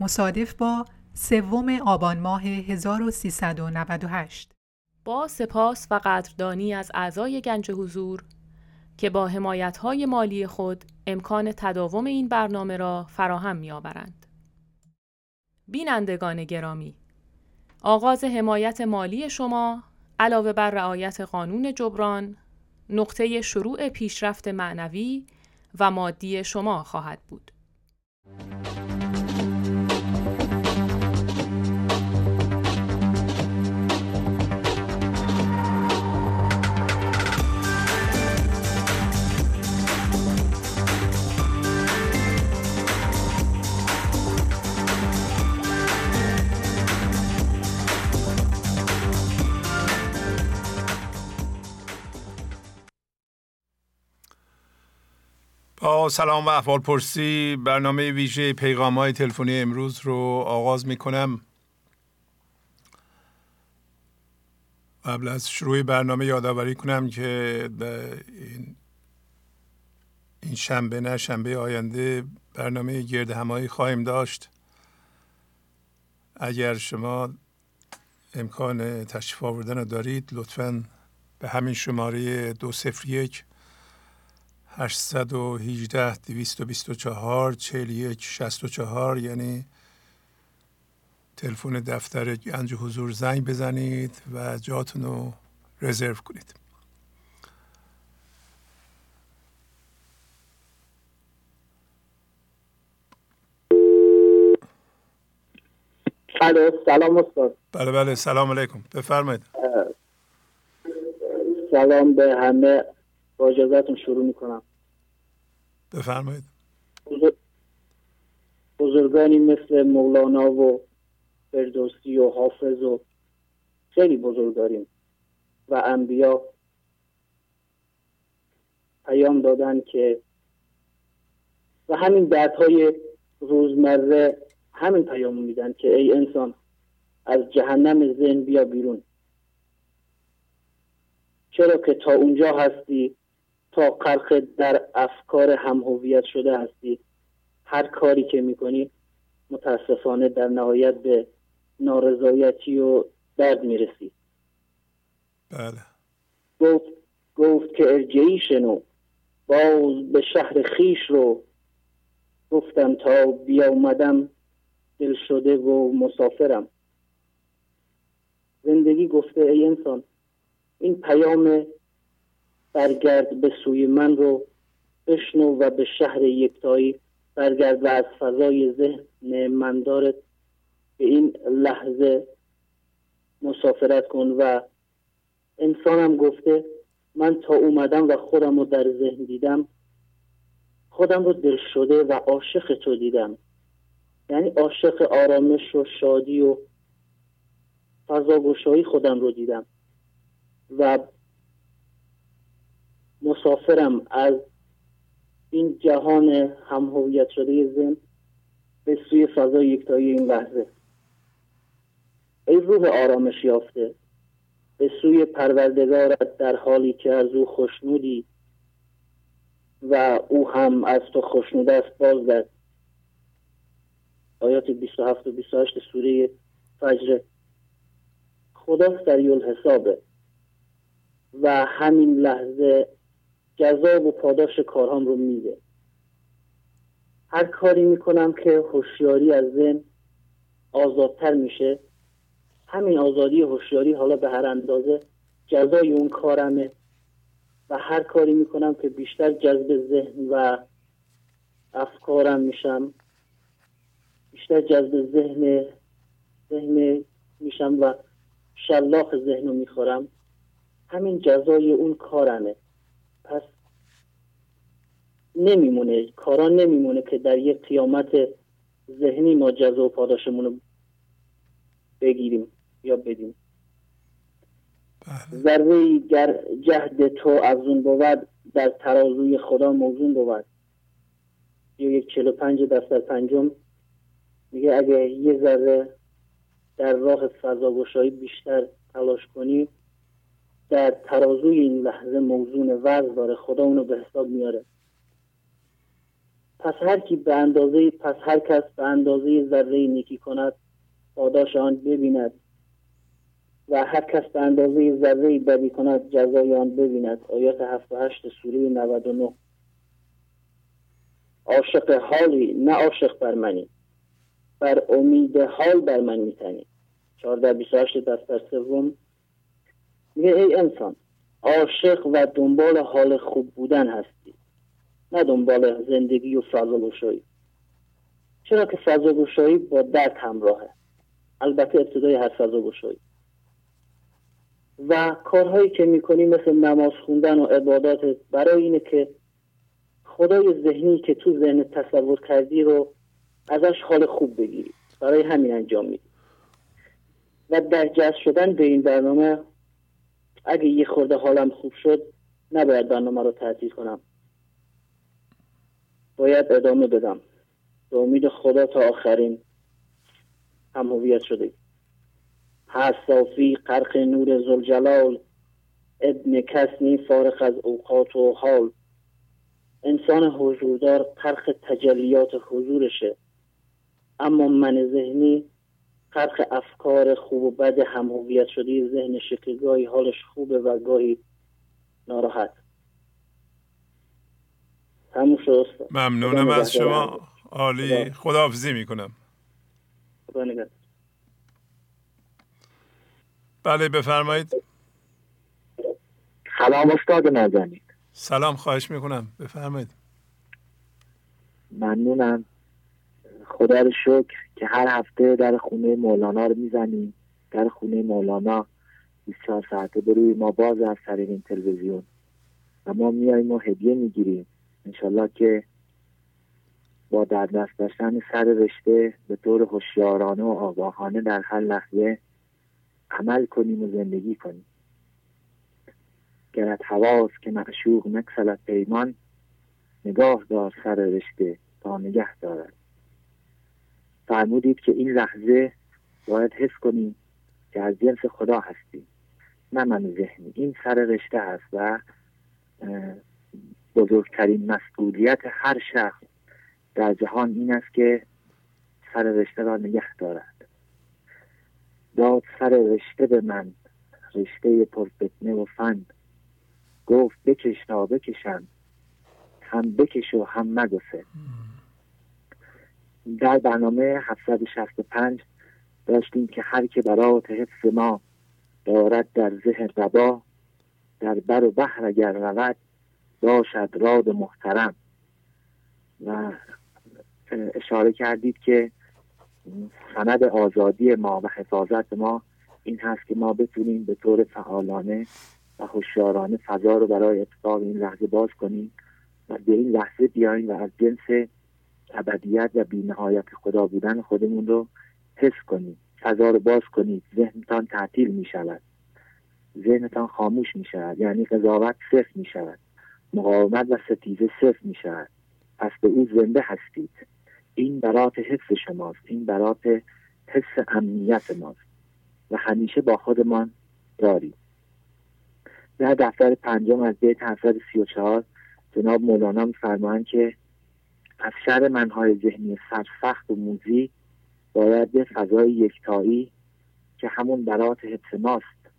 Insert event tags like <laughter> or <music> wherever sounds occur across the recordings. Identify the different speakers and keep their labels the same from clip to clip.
Speaker 1: مصادف با سوم آبان ماه 1398
Speaker 2: با سپاس و قدردانی از اعضای گنج حضور که با حمایت‌های مالی خود امکان تداوم این برنامه را فراهم می‌آورند. بینندگان گرامی آغاز حمایت مالی شما علاوه بر رعایت قانون جبران نقطه شروع پیشرفت معنوی و مادی شما خواهد بود.
Speaker 3: سلام و احوال پرسی. برنامه ویژه پیغام های تلفنی امروز رو آغاز می کنم قبل از شروع برنامه یادآوری کنم که این این شنبه نه شنبه آینده برنامه گرد همایی خواهیم داشت. اگر شما امکان تشریف آوردن رو دارید لطفا به همین شماره دو سفر یک 818 224 41 64 یعنی تلفن دفتر گنج حضور زنگ بزنید و جاتون رو رزرو کنید.
Speaker 4: سلام استاد.
Speaker 3: بله بله سلام علیکم. بفرمایید.
Speaker 4: سلام به همه. با اجازهتون شروع می‌کنم.
Speaker 3: بفرمایید.
Speaker 4: بزرگانی مثل مولانا و فردوسی و حافظ و خیلی بزرگ داریم و انبیا پیام دادن که و همین دردهای روزمره همین پیام میدن که ای انسان از جهنم ذهن بیا بیرون. چرا که تا اونجا هستی تا قرق در افکار همهویت شده هستی. هر کاری که می‌کنی متاسفانه در نهایت به نارضایتی و درد می‌رسی.
Speaker 3: بله.
Speaker 4: گفت گفت که ارجعی شنو. باز به شهر خیش رو. گفتم تا بیامدم دل شده و مسافرم. زندگی گفته ای انسان این پیام برگرد به سوی من رو بشنو و به شهر یکتایی برگرد و از فضای ذهن مندارت به این لحظه مسافرت کن و انسانم گفته من تا اومدم و خودم رو در ذهن دیدم خودم رو دل شده و عاشق تو دیدم. یعنی عاشق آرامش و شادی و فضاگشایی خودم رو دیدم. و مسافرم از این جهان همهویت شده زن به سوی فضای یکتایی این لحظه. ای روح آرامش یافته. به سوی پروردگارت در حالی که از او خوشنودی و او هم از تو خوشنوده است باز در آیات 27 و 28 سوره فجر خدا سریع حسابه و همین لحظه جذاب و پاداش کارهام رو میده. هر کاری می‌کنم که هوشیاری از ذهن آزادتر میشه. همین آزادی هوشیاری حالا به هر اندازه جزای اون کارمه. و هر کاری می‌کنم که بیشتر جذب ذهن و افکارم میشم. بیشتر جذب ذهن ذهن میشم و شلاق ذهن رو می‌خورم. همین جزای اون کارمه. نمیمونه. کاران نمیمونه که در یک قیامت ذهنی ما جزا و پاداشمون رو بگیریم یا بدیم. بله. ذره گر جهد تو از اون بود در ترازوی خدا موزون بود. یا یک چلو پنج دفتر پنجم میگه اگه یه ذره در راه فضاگشایی بیشتر تلاش کنی در ترازوی این لحظه موزون وزن داره. خدا اونو به حساب میاره. پس هر کی به اندازه پس هر کس به اندازه ذره نیکی کند پاداش آن ببیند. و هر کس به اندازه ذره بدی کند جزای آن ببیند. آیات 78 سوره 99 عاشق حالی نه عاشق بر منی. بر امید حال بر من میتنی. 14 28 دفتر سوم. میگه ای انسان عاشق و دنبال حال خوب بودن هستی. نه دنبال زندگی و فضا گشایی چرا که فضا گشایی با درد همراهه؟ البته ابتدای هر فضا گشایی و کارهایی که می‌کنی مثل نماز خوندن و عبادات برای اینه که خدای ذهنی که تو ذهن تصور کردی رو ازش حال خوب بگیری. برای همین انجام میدی. و در جذب شدن به این برنامه اگه یه خورده حالم خوب شد نباید برنامه رو تعطیل کنم. باید ادامه بدم. به امید خدا تا آخرین هم هویت شده صافی قرق نور زلجلال ابن کسنی فارغ از اوقات و حال. انسان حضوردار قرق تجلیات حضورشه. اما من ذهنی قرق افکار خوب و بد هم هویت شده ذهن شکل گاهی حالش خوبه و گاهی ناراحت. شد
Speaker 3: ممنونم از شما. عالی. خداحافظی می‌کنم. خدا نگهدار. بله بفرمایید.
Speaker 5: سلام استاد نازنین.
Speaker 3: سلام خواهش می‌کنم. بفرمایید.
Speaker 5: ممنونم. خدا رو شکر که هر هفته در خونه مولانا رو می‌زنیم. در خونه مولانا 24 ساعته به روی ما باز از طریق این تلویزیون. و ما میاییم و هدیه می‌گیریم. انشالله که با در دست داشتن سر رشته به طور هوشیارانه و آگاهانه در هر لحظه عمل کنیم و زندگی کنیم. گرت حواس که معشوق مکسلت پیمان نگاه دار سر رشته تا نگه دارد. فرمودید که این لحظه باید حس کنیم که از جنس خدا هستیم نه من ذهنی. این سر رشته هست و بزرگترین مسئولیت هر شخص در جهان این است که سر رشته را نگه دارد. داد سر رشته به من رشته پرفتنه و فند گفت بکش تا بکشم هم بکش و هم مگسه در برنامه 765 داشتیم که هر که برات حفظ ما دارد در ذهن ربا در بر و بحر اگر رود باشد راد محترم. و اشاره کردید که سند آزادی ما و حفاظت ما این هست که ما بتونیم به طور فعالانه و هوشیارانه فضا رو برای اتفاق این لحظه باز کنیم و به این لحظه بیاییم و از جنس ابدیت و بینهایت خدا بودن خودمون رو حس کنید فضا رو باز کنید ذهنتان تعطیل می شود ذهنتان خاموش می شود یعنی قضاوت صفر می شود مقاومت و ستیزه صفر می شود پس به او زنده هستید. این برات حس شماست. این برات حس امنیت ماست. و همیشه با خودمان دارید. در دفتر پنجم از بیت 734 جناب مولانا میفرمایند که از شر منهای ذهنی سرسخت و موزی باید به فضای یکتایی که همون برات حفظ ماست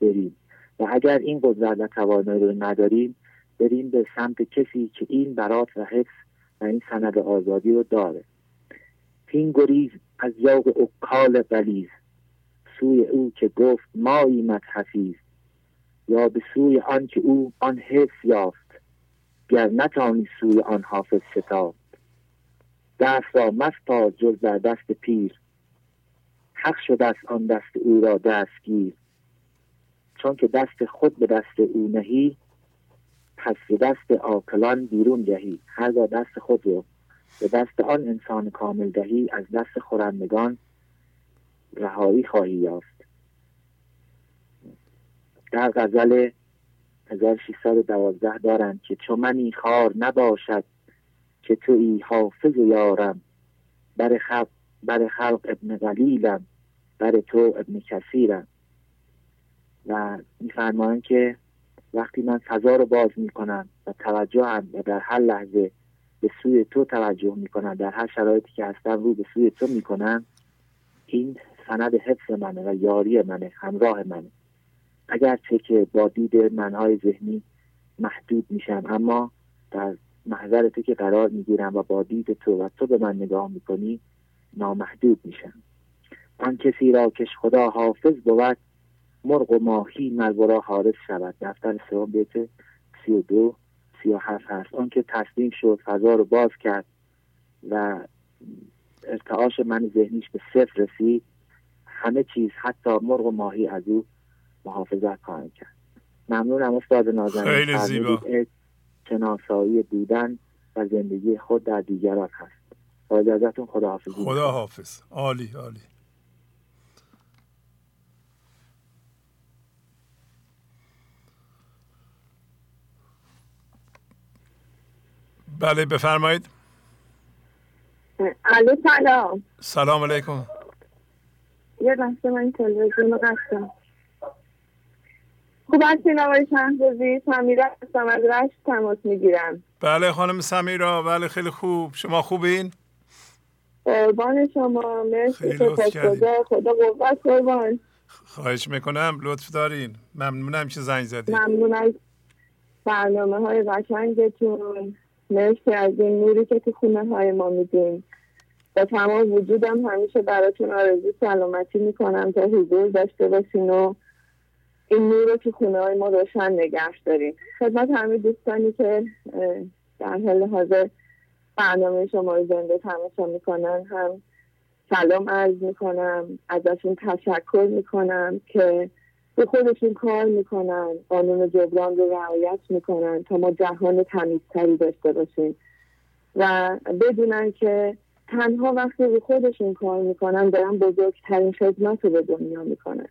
Speaker 5: بریم و اگر این قدرت و توانایی رو نداریم بریم به سمت کسی که این برات و حفظ و این سند آزادی رو داره. پین گریز از یوق اکال بلیز سوی او که گفت مایی متحفیز یا به سوی آن که او آن حفظ یافت. گر نتانی سوی آن حافظ شتافت دست را مستا جز در دست پیر. حق شده است آن دست او را دستگیر. چون که دست خود به دست او نهی پس به دست آکلان بیرون جهی هر دست خود رو به دست آن انسان کامل دهی از دست خورندگان رهایی خواهی یافت. در غزل 1612 دارند که چو منی خار نباشد که توی حافظ یارم بر خلق, بر خلق ابن قلیلم بر تو ابن کثیرم. و میفرمایند که وقتی من فضا رو باز می‌کنم و توجه هم و در هر لحظه به سوی تو توجه می‌کنم در هر شرایطی که هستم رو به سوی تو می‌کنم این سند حفظ منه و یاری منه همراه منه. اگرچه که با دید منهای ذهنی محدود میشم اما در محضر تو که قرار می‌گیرم و با دید تو و تو به من نگاه می‌کنی نامحدود میشم. آن کسی را که خدا حافظ بود مرغ و ماهی مرورا حارس شود. دفتر سوم بیت سی و دو سی و هفت هست. آن که تسلیم شد فضا رو باز کرد و ارتعاش من ذهنیش به صفر رسید. همه چیز حتی مرغ و ماهی از او محافظت خواهند کرد. ممنونم استاد نازنین.
Speaker 3: خیلی زیبا.
Speaker 5: شناسایی بودن و زندگی خود در دیگران هست. با اجازتون خدا حافظ
Speaker 3: خدا حافظ عالی عالی. بله بفرمایید.
Speaker 6: الو سلام.
Speaker 3: سلام علیکم.
Speaker 6: یه لحظه من تلویزیون رو قصدم خوب هستین آقای شهبازی سمیرا هستم از رشت تماس می‌گیرم.
Speaker 3: بله خانم سمیرا بله خیلی خوب. شما خوبین؟
Speaker 6: قربان شما مرسی خدا خدا قوت قربان.
Speaker 3: خواهش می‌کنم لطف دارین. ممنونم که زنگ زدین.
Speaker 6: ممنون از برنامه های قشنگتون. مرسی از این نوری که تو خونه های ما میدین. با تمام وجودم همیشه براتون آرزو سلامتی می‌کنم تا حضور داشته باشین و این نور رو تو خونه های ما روشن نگهش داریم خدمت همه دوستانی که در حال حاضر برنامه شما رو زنده تماشا می‌کنن. هم سلام عرض می‌کنم ازشون تشکر می‌کنم که به خودشون کار می‌کنن قانون جبران رو رعایت می‌کنن تا ما جهان تمیزتری داشته باشیم و بدونن که تنها وقتی به خودشون کار می‌کنن دارن بزرگترین خدمت رو به دنیا می‌کنن.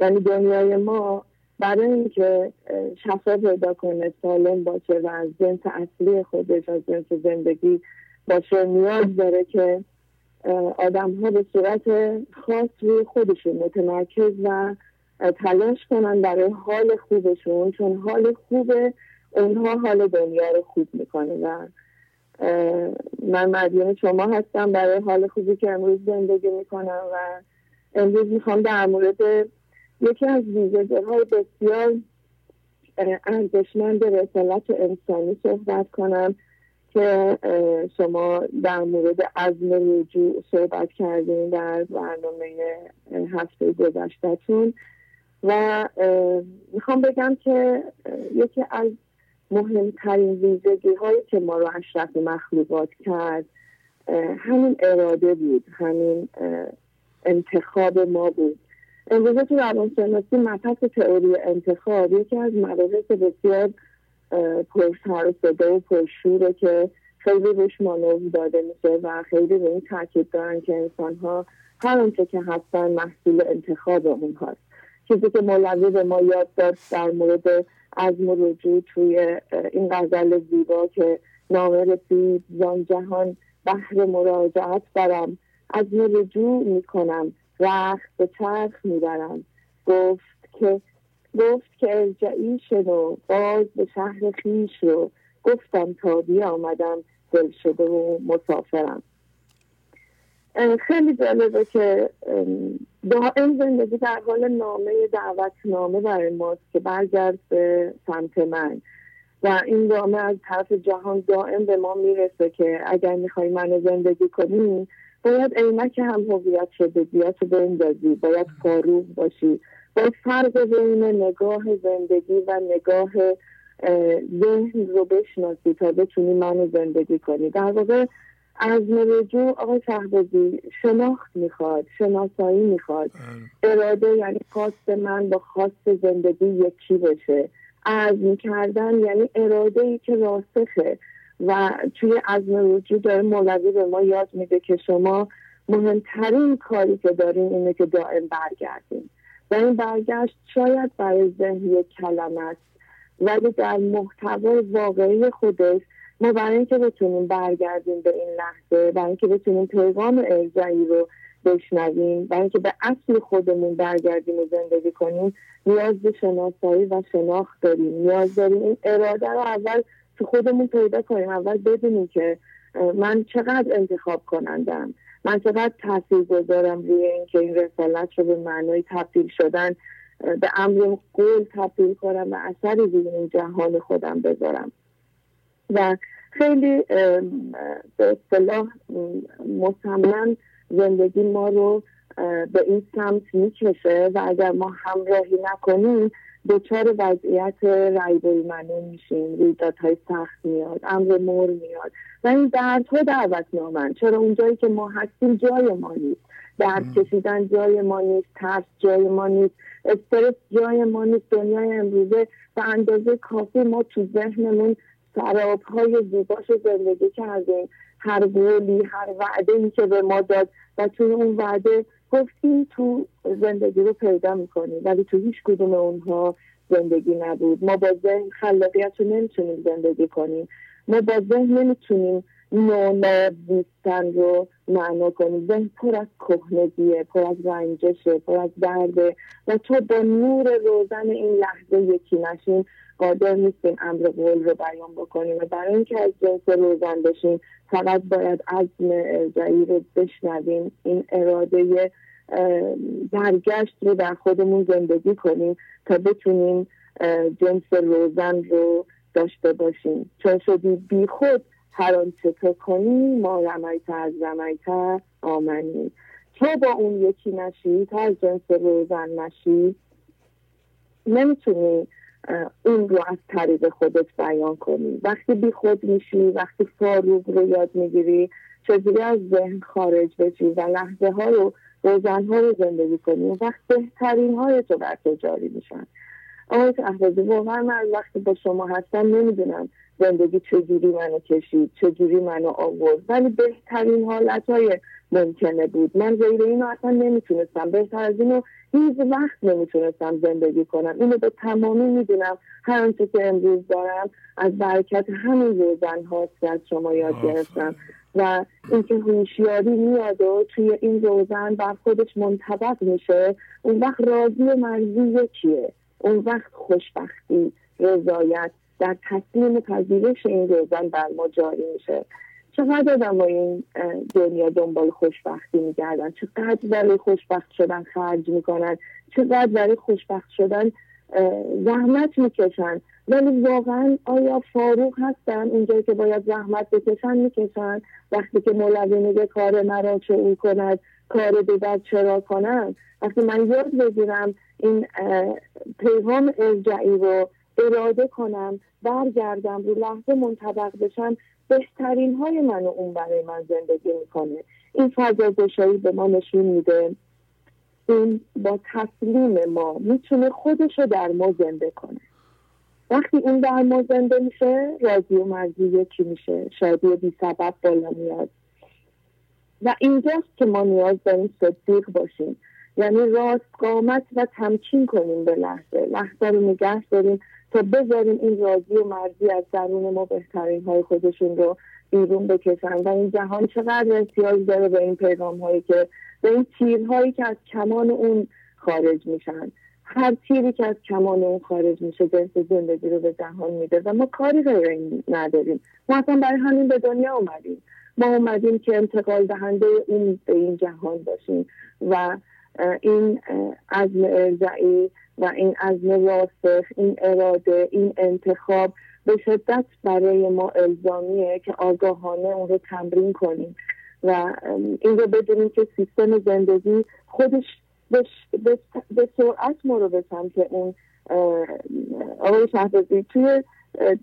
Speaker 6: یعنی دنیای ما برای اینکه شفا پیدا کنه سالم باشه و از جنس اصلی خودش از جنس زندگی باشه نیاز داره که آدم ها به صورت خاص روی خودشون متمرکز و تلاش کنن برای حال خوبشون چون حال خوب اونها حال دنیا رو خوب می‌کنه و من مدیون شما هستم برای حال خوبی که امروز زندگی می‌کنم و امروز می‌خوام در مورد یکی از ویژگی های بسیار ارزشمند رسالت انسانی صحبت کنم که شما در مورد عزم رجوع صحبت کردین در برنامه هفته گذشتهتون. و می‌خوام بگم که یکی از مهمترین ویژگی هایی که ما رو اشرف مخلوقات کرد همین اراده بود همین انتخاب ما بود. امروزه تو روانشناسی مبحث تئوری انتخاب یکی از مباحث بسیار پرسر و صدا و پرشوره که خیلی روش مانور داده میشه و خیلی به این تاکید دارن که انسان ها هر آنچه که هستن محصول انتخاب اونهاست. چیزی که مولوی به ما یاد داد در مورد عزم و رجوع توی این غزل زیبا که نامه رسید زان جهان بحر مراجعت برم. عزم رجوع می‌کنم رخت به چرخ می‌برم. گفت که گفت که ارجعی شنو باز به شهر خیش رو. گفتم تا آمدم دل شده و مسافرم. خیلی جالبه که دائم زندگی در حال نامه دعوت نامه برای ماست که برگرد به سمت من. و این نامه از طرف جهان دائم به ما می‌رسه که اگر می‌خوای منو زندگی کنی باید عینک هم هویت شدگیات رو بندازی باید فاروق باشی. باید فرق بین نگاه زندگی و نگاه ذهن رو بشناسی تا بتونی منو زندگی کنی. در واقع از رجوع آقای شهبازی شناخت می‌خواد شناسایی می‌خواد. بله. اراده یعنی خواست من با خواست زندگی یکی بشه عزم کردن یعنی اراده ای که راسخه. و توی عزم رجوع داره مولوی به ما یاد میده که شما مهمترین کاری که دارین اینه که دائم برگردین. و این برگشت شاید برای ذهن یک کلمه است ولی در محتوای واقعی خودش ما برای اینکه بتونیم برگردیم به این لحظه برای اینکه بتونیم پیغام ارجعی رو بشنویم برای اینکه به اصل خودمون برگردیم و زندگی کنیم نیاز به شناسایی و شناخت داریم. نیاز داریم این اراده رو اول تو خودمون پیدا کنیم اول بدونیم که من چقدر انتخاب کنندم. من چقدر تاثیر گذارم روی اینکه این رسالت رو به معنای تبدیل شدن به امر قول تبدیل کنم و اثری روی این جهان خودم بذارم. و خیلی به اصطلاح مصمم زندگی ما رو به این سمت می‌کشه و اگر ما همراهی نکنیم دچار وضعیت رایبوی منون میشیم رویدادهای سخت میاد امر مور میاد و این دردها دعوت نامن چرا اونجایی که ما هستیم جای ما نیست. درد کشیدن جای ما نیست ترس جای ما نیست استرس جای ما نیست. دنیای امروزه به اندازه کافی ما تو ذهنمون سراب های زیباش زندگی کردیم. هر قولی هر وعده ای که به ما داد و توی اون وعده گفتیم تو زندگی رو پیدا می‌کنیم. ولی تو هیچ کدوم اونها زندگی نبود. ما با ذهن خلاقیت رو نمی‌تونیم زندگی کنیم. ما با ذهن نمی‌تونیم نونا زیستن رو معنا کنیم ذهن پر از کهنگیه پر از رنجشه پر از درده. و تو با نور روزن این لحظه یکی نشین. قادر نیستیم امر قول رو بیان بکنیم. و برای اینکه از جنس روزن بشیم فقط باید عزم ارجعی رو بشنویم. این اراده برگشت رو در خودمون زندگی کنیم تا بتونیم جنس روزن رو داشته باشیم. چون شدی بی خود هر آنچه تو کنی ما رمیت از رمیت آمنی. تو با اون یکی نشی تا از جنس روزن نشی. نمی‌تونی اون رو از طریق خودت بیان کنی. وقتی بی خود میشی وقتی فاروق رو یاد می‌گیری چجوری از ذهن خارج بشی و لحظه ها رو روزن ها رو زندگی کنی؟ وقت بهترین های تو بر تو جاری میشن. آقای احوازی واقعا من وقتی با شما هستم نمی‌دونم زندگی چجوری منو کشید چجوری منو آورد ولی بهترین حالت های ممکنه بود. من غیر اینو اصلا نمی‌تونستم. بهتر از اینو هیچ وقت نمی‌تونستم زندگی کنم. اینو به تمامی می‌دونم. هر آنچه که امروز دارم از برکت همین روزن هاست که از شما یاد گرفتم. و اینکه هوشیاری میاد و توی این روزن بر خودش منطبق میشه اون وقت راضی و مرزی یکیه. اون وقت خوشبختی رضایت در تسلیم پذیرش این روزن بر ما جاری میشه. چقدر آدم این دنیا دنبال خوشبختی میگردن؟ چقدر برای خوشبخت شدن خرج می‌کنن؟ چقدر برای خوشبخت شدن زحمت می‌کشن؟ ولی واقعا آیا فاروق هستن؟ اونجایی که باید زحمت بکشن می‌کشن؟ وقتی که مولوی میگه کار مرا چه او کند؟ کار دیگر چرا کنن وقتی من یاد بگیرم این پیغام ارجعی رو اراده کنم برگردم رو لحظه منطبق بشم بهترین های منو اون برای من زندگی می‌کنه. این فضا گشایی به ما نشون میده. این با تسلیم ما می‌تونه خودش رو در ما زنده کنه. وقتی این در ما زنده میشه راضی و مرزی یکی میشه. شادی بی سبب بالا میاد. و اینجاست که ما نیاز داریم صدیق باشیم. یعنی راست قامت و تمکین کنیم به لحظه. لحظه رو نگه داریم تا بذاریم این راضی و مرزی از درون ما بهترین های خودشون رو بیرون بکشن. و این جهان چقدر احتیاج داره به این پیغام هایی که به این تیرهایی که از کمان اون خارج میشن. هر تیری که از کمان اون خارج میشه جنس زندگی رو به جهان میده و ما کاری غیر این نداریم. ما اصلا برای همین به دنیا اومدیم. ما اومدیم که انتقال دهنده اون به این جهان باشیم و این عزم ارجعی و این عزم راسخ این اراده این انتخاب به شدت برای ما الزامیه که آگاهانه اون رو تمرین کنیم و این رو بدونیم که سیستم زندگی خودش به سرعت ما رو به سمت اون آقای شهبازی توی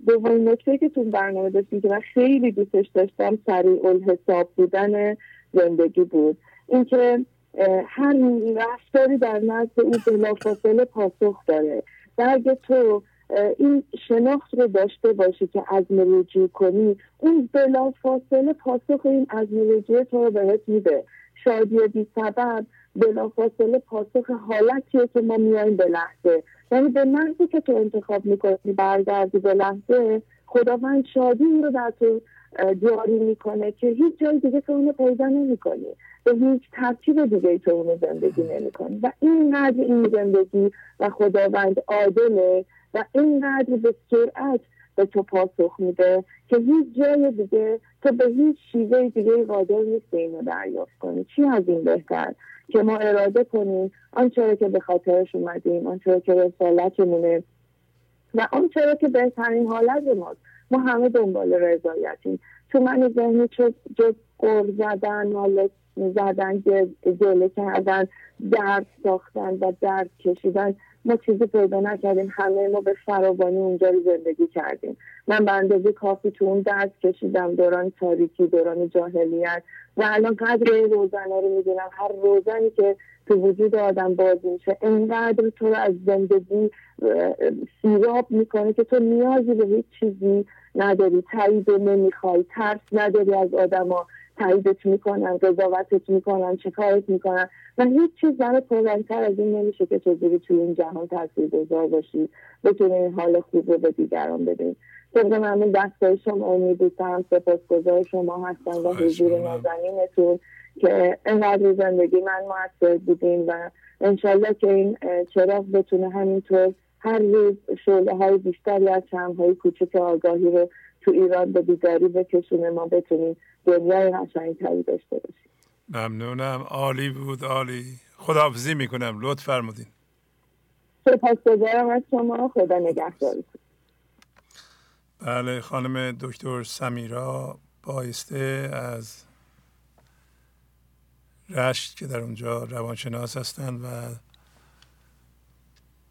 Speaker 6: دومین نکته که تو برنامه داشتیم که من خیلی دوستش داشتم سریع الحساب بودن زندگی بود. اینکه هر رفتاری در نزد او بلافاصله پاسخ داره. و اگه تو این شناخت رو داشته باشی که از رجوع کنی اون بلافاصله پاسخ این از رجوع تو رو بهت میده. شادی بی سبب بلافاصله پاسخ حالتیه که ما میایم به لحظه. یعنی به محضی که تو انتخاب می‌کنی برگردی به لحظه خداوند شادی رو در تو جاری می‌کنه که هیچ جای دیگه تو اونو پیدا نمی‌کنی. به هیچ ترتیب دیگه تو اونو زندگی نمی‌کنی. و اینقدر این زندگی و خداوند عادله و اینقدر به سرعت به تو پاسخ میده که هیچ جای دیگه تو به هیچ شیوه دیگه قادر نیست اینو دریافت کنی. چی از این بهتر؟ که ما اراده کنیم آنچه که به خاطرش اومدیم آنچه که رسالتمونه و آنچه که بهترین حالت ماست. ما همه دنبال رضایتیم. تو من ذهنی جز قر زدن نالک زدن گله کردن درد ساختن و درد کشیدن ما چیزی پیدا نکردیم. همه ما به فراوانی اونجا زندگی کردیم. من به اندازه کافی تو اون درد کشیدم. دوران تاریکی دوران جاهلیت. و الان قدر روزنه رو می‌دونم هر روزنی که تو وجود آدم باز میشه اینقدر تو رو از زندگی سیراب می‌کنه که تو نیازی به هیچ چیزی نداری. تایید نمی‌خوای ترس نداری از آدما. تاییدت می‌کنن قضاوتت می‌کنن چکارت می‌کنن. و هیچ چیز برای پررنگتر از این نمیشه که چجوری توی این جهان تاثیر گذار باشی بتونی این حال خوب رو به دیگران بدین طبق معمول دستگاه شما امیدوارم سپاسگزار شما هستن و حضور نازنینتون که اینقدر زندگی من موثر بودیم و انشالله که این چراغ بتونه همینطور هر روز شعله های بیشتری از های کوچک آگاهی رو تو ایران به بیداری بکشونه ما بتونیم دنیای قشنگتری داشته باشیم.
Speaker 3: ممنونم. عالی بود عالی. خداحافظی می‌کنم. لطف فرمودین.
Speaker 6: سپاسگزارم از شما. خدا نگهدارتون.
Speaker 3: بله خانم دکتر سمیرا بایسته از رشت که در اونجا روانشناس هستند و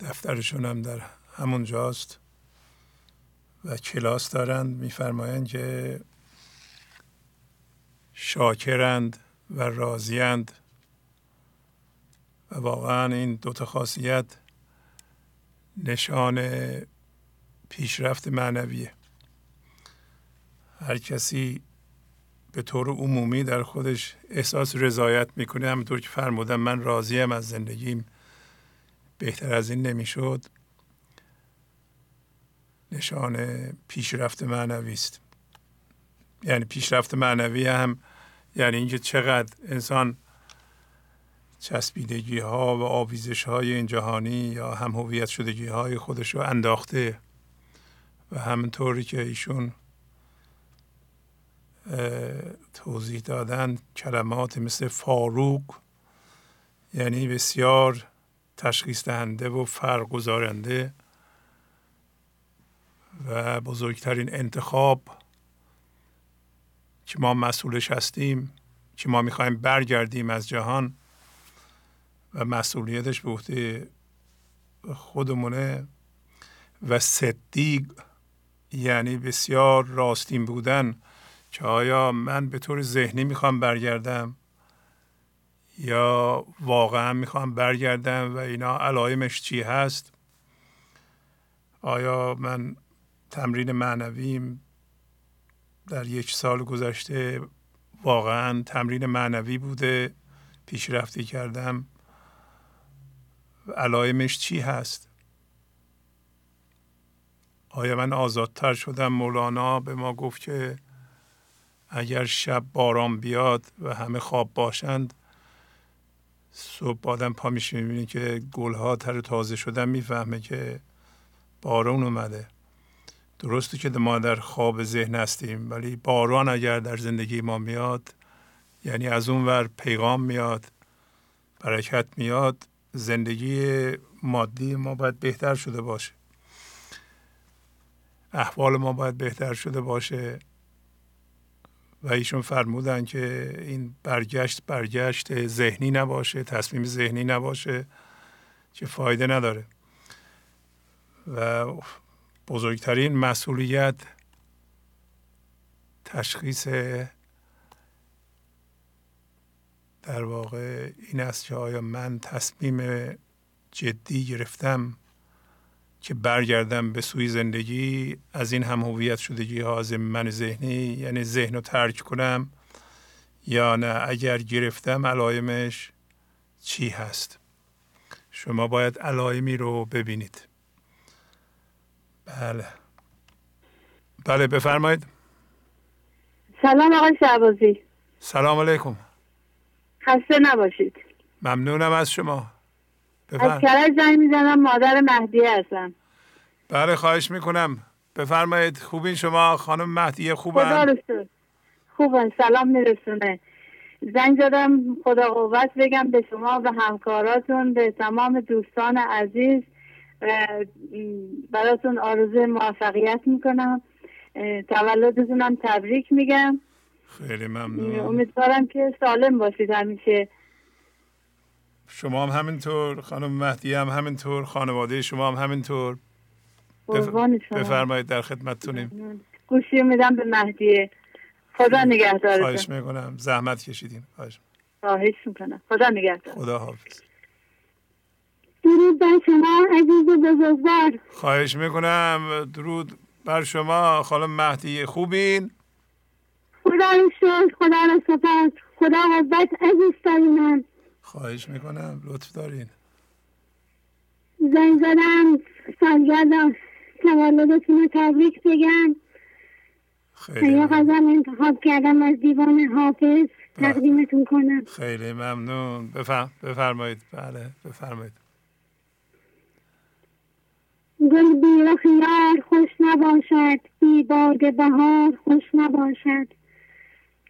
Speaker 3: دفترشون هم در همون جاست. و کلاس دارند میفرمایند که شاکرند و راضیند و واقعا این دوتا خاصیت نشان پیشرفت معنویه. هر کسی به طور عمومی در خودش احساس رضایت می‌کنه همونطور که فرمودم من راضیم از زندگیم. بهتر از این نمی‌شد. نشان پیشرفت معنوی است. یعنی پیشرفت معنوی هم یعنی اینکه چقدر انسان چسبیدگی ها و آویزش های این جهانی یا هم هویت شدگی های خودش رو انداخته و همونطوری که ایشون توضیح دادن کلمات مثل فاروق یعنی بسیار تشخیص دهنده و فرق گذارنده و بزرگترین انتخاب که ما مسئولش هستیم که ما می‌خوایم برگردیم از جهان و مسئولیتش به عهده خودمونه و صدیق یعنی بسیار راستین بودن که آیا من به طور ذهنی می‌خوام برگردم یا واقعا می‌خوام برگردم و اینا علائمش چی هست؟ آیا من تمرین معنویم در یک سال گذشته واقعا تمرین معنوی بوده پیشرفتی کردم. علائمش چی هست؟ آیا من آزادتر شدم؟ مولانا به ما گفت که اگر شب باران بیاد و همه خواب باشند صبح آدم پا میشه می‌بینه که گلها تر تازه شدن می‌فهمه که باران اومده. درسته که ما در خواب ذهن هستیم ولی باران اگر در زندگی ما میاد یعنی از اون ور پیغام میاد برکت میاد زندگی مادی ما باید بهتر شده باشه. احوال ما باید بهتر شده باشه. و ایشون فرمودن که این برگشت برگشت ذهنی نباشه تصمیم ذهنی نباشه که فایده نداره. و بزرگترین مسئولیت تشخیص در واقع این است که آیا من تصمیم جدی گرفتم که برگردم به سوی زندگی؟ از این هم هویت شدگی ها از من ذهنی یعنی ذهن رو ترک کنم یا نه؟ اگر گرفتم علایمش چی هست؟ شما باید علایمی رو ببینید. بله. بله بفرمایید.
Speaker 7: سلام آقای شعبازی
Speaker 3: سلام علیکم.
Speaker 7: خسته نباشید.
Speaker 3: ممنونم از شما.
Speaker 7: از کرج زنگ می‌زنم مادر مهدی هستم.
Speaker 3: بله خواهش می‌کنم. بفرمایید خوبین شما؟ خانم مهدیه
Speaker 7: خوبن؟ خوبن سلام میرسونه. زنگ زدم خدا قوت بگم به شما به همکاراتون به تمام دوستان عزیز. براتون آرزو موفقیت می‌کنم. تولدتونم تبریک میگم.
Speaker 3: خیلی ممنون.
Speaker 7: امیدوارم که سالم باشید همیشه.
Speaker 3: شما هم همینطور خانم مهدی هم همینطور خانواده شما هم همینطور. بفرمایید در خدمتتونیم.
Speaker 7: گوشی میدم به مهدیه خدا نگهدارتون.
Speaker 3: خواهش می‌کنم. زحمت کشیدین. خواهش
Speaker 7: خواهش می‌کنم. خدا نگهدار.
Speaker 3: خدا حافظ
Speaker 7: درود بر شما عزیز بزرگوار.
Speaker 3: خواهش می‌کنم. درود بر شما. خانم مهدی خوبین؟
Speaker 7: خدا رو شکر خدا رو سپاس خدا عزت عزیز
Speaker 3: خواهش می‌کنم. لطف دارین.
Speaker 7: زنگ زدم. سالگرد تولدتون رو تبریک بگم. خیلی یه غزل انتخاب کردم از دیوان حافظ. بله. تقدیمتون کنم.
Speaker 3: خیلی ممنون. بفرم. بفرمایید. بله بفرمایید.
Speaker 7: گل بی خیار خوش نباشد بی باد بهار خوش نباشد.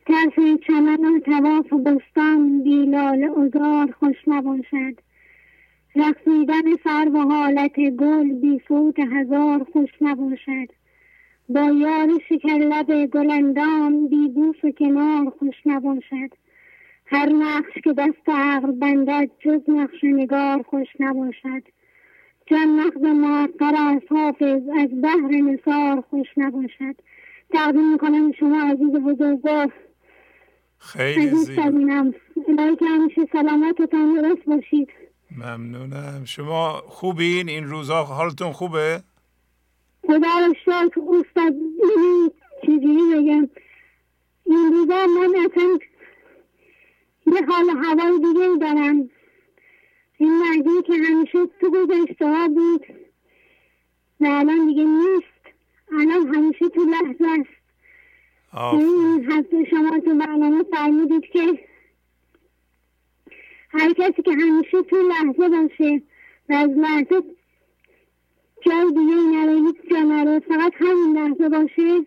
Speaker 7: طرف چمن و تواف بستان بی لال ازار خوش نباشد. رقصیدن سر و حالت گل بی صوت هزار خوش نباشد. با یار شکر لب گلندام بی بوس کنار خوش نباشد. هر نقش که دست عقل بندد جز نقش نگار خوش نباشد. جان نقض معقر از حافظ از بحر نصار خوش نباشد. تقدیم می‌کنم شما عزیز بزرگوار.
Speaker 3: خیلی زیبا.
Speaker 7: الهی که همیشه سلامت و تندرست باشید.
Speaker 3: ممنونم. شما خوبین؟ این روزها حالتون خوبه؟
Speaker 7: خدا رو شکر. استاد چجوری بگم این روزا من اصلا یه حال هوای دیگه دارم. این مردی که همیشه تو گذشته ها بود. و الان دیگه نیست. الان همیشه تو لحظه است. این هفته شما تو برنامه فرمودید که هر کسی که همیشه تو لحظه باشه و از لحظه جای دیگه نره هیچ جا نره فقط همین لحظه باشه.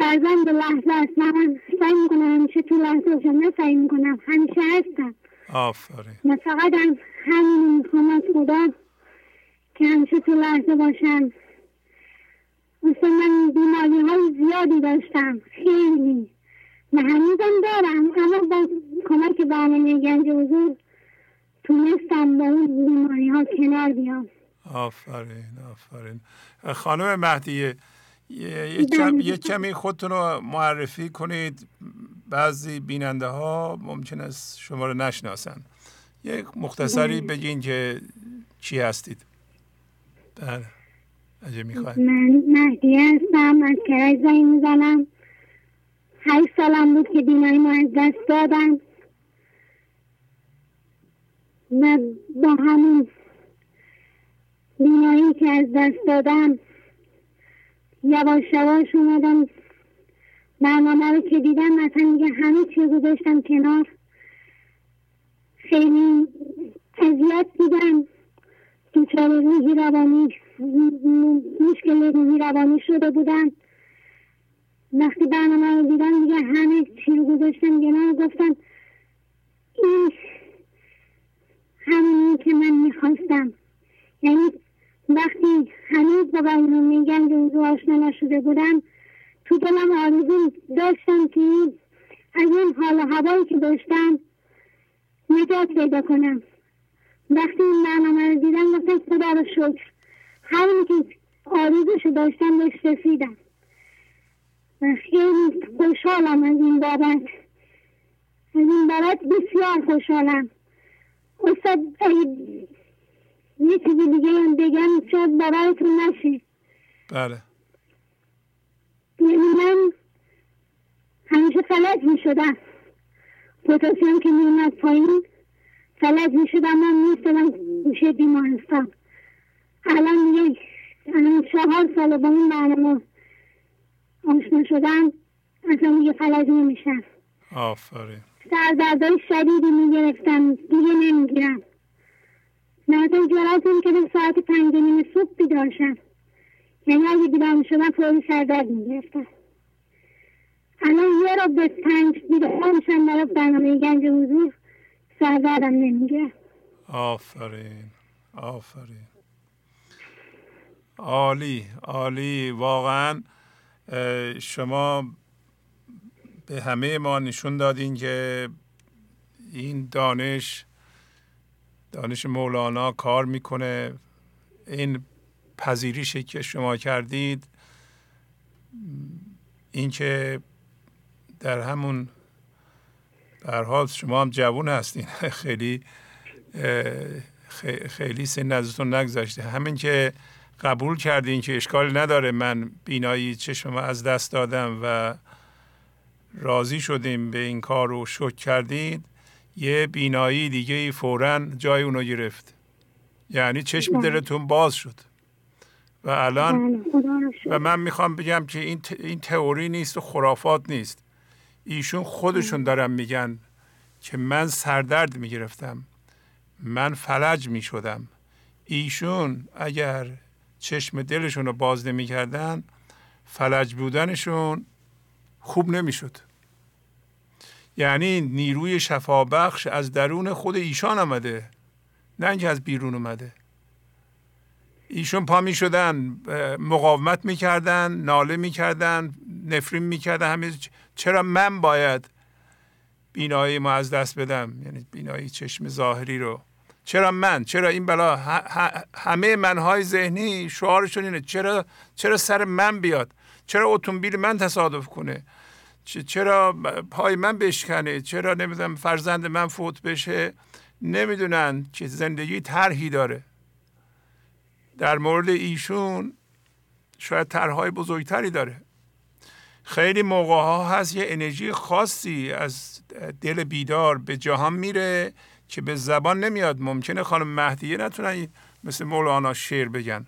Speaker 7: فرزند لحظه است. من سعی می‌کنم همیشه تو لحظه باشم نه سعی می‌کنم همیشه هستم.
Speaker 3: آفرین.
Speaker 7: من فقط هم همین می‌خوام از خدا که همیشه تو لحظه باشم. مثل من بیماری های زیادی داشتم. خیلی. و هنوزم دارم. اما با کمک برنامه گنج حضور تونستم با اون بیماری ها کنار بیام.
Speaker 3: آفرین آفرین. خانم مهدیه یه, بله. یه کمی خودتون رو معرفی کنید. بعضی بیننده ها ممکن است شما رو نشناسن. یک مختصری بله. بگین که چی هستید. بله. اگه می‌خواید
Speaker 7: من مهدی هستم. از کرج زنگ می‌زنم. هشت سالم بود که بینایی ما از دست دادم و با همون بینایی که از دست دادم یواش یواش اومدم برنامه رو که دیدم مثلا میگه همه چی گذاشتم کنار. خیلی اذیت بودم دوچار روحی روانی مشکل روحی روانی شده بودم. وقتی برنامه رو دیدم دیگه همه چی رو گذاشتم کنار. گفتم این همونی که من می‌خواستم. یعنی وقتی هنوز با برنامه گنج حضور آشنا نشده بودم تو دلم آرزو داشتم که از این حال هوایی که داشتم نجات پیدا کنم. وقتی این برنامه رو دیدم گفتم خدا رو شکر. همینی که آرزوشو داشتم بهش رسیدم. خیلی خوشحالم از این بابت. از این بابت بسیار خوشحالم. استاد یه چیزی دیگه هم بگم شاید باورتون نشه.
Speaker 3: بله.
Speaker 7: من همیشه فلج می شدم پوتاسیوم که می اومد پایین فلج می شدم من می استدم گوشه بیمارستان. الان دیگه الان چهار سال با این برنامه آشنا شدم اصلا دیگه فلج نمیشم.
Speaker 3: آفرین.
Speaker 7: سردردهای شدیدی می‌گرفتم دیگه نمی‌گیرم. نهایتا جرات که ساعت پنج نیم صبح بیدارشم یعنی اگه بیدار شدم فوری سردرد می‌گرفتم الان یه رو به پنج بیدار میشم برای برنامه گنج حضور سردردم نمی‌گیرم
Speaker 3: آفرین. آفرین. عالی عالی. واقعا شما به همه ما نشون دادین که این دانش دانش مولانا کار می‌کنه. این پذیریشی که شما کردید اینکه در همون در حال شما هم جوون هستین. <laughs> خیلی خیلی سن ازتون نگذاشته همین که قبول کردین که اشکال نداره من بینایی چشم از دست دادم و راضی شدیم به این کار رو شک کردید یه بینایی دیگه فورا جای اونو گرفت. یعنی چشم. دلتون باز شد. و الان بله، و من می‌خوام بگم که این, این تئوری نیست و خرافات نیست. ایشون خودشون دارن میگن که من سردرد می‌گرفتم. من فلج می‌شدم. ایشون اگر چشم دلشون رو باز نمی‌کردن فلج بودنشون خوب نمی‌شد. یعنی نیروی شفابخش از درون خود ایشان آمده نه اینکه از بیرون اومده. ایشون پا می شدن مقاومت می‌کردن ناله می‌کردن نفرین می‌کردن همه چرا من باید بینایی ما از دست بدم؟ یعنی بینایی چشم ظاهری رو. چرا من؟ چرا این بلا همه منهای ذهنی شعارشون اینه چرا چرا سر من بیاد؟ چرا اتومبیل من تصادف کنه؟ چرا پای من بشکنه؟ چرا نمی‌دونم فرزند من فوت بشه؟ نمی‌دونن که زندگی طرحی داره. در مورد ایشون شاید طرحهای بزرگتری داره. خیلی موقع ها هست یه انرژی خاصی از دل بیدار به جهان میره که به زبان نمیاد. ممکنه خانم مهدیه نتونن مثل مولانا شعر بگن.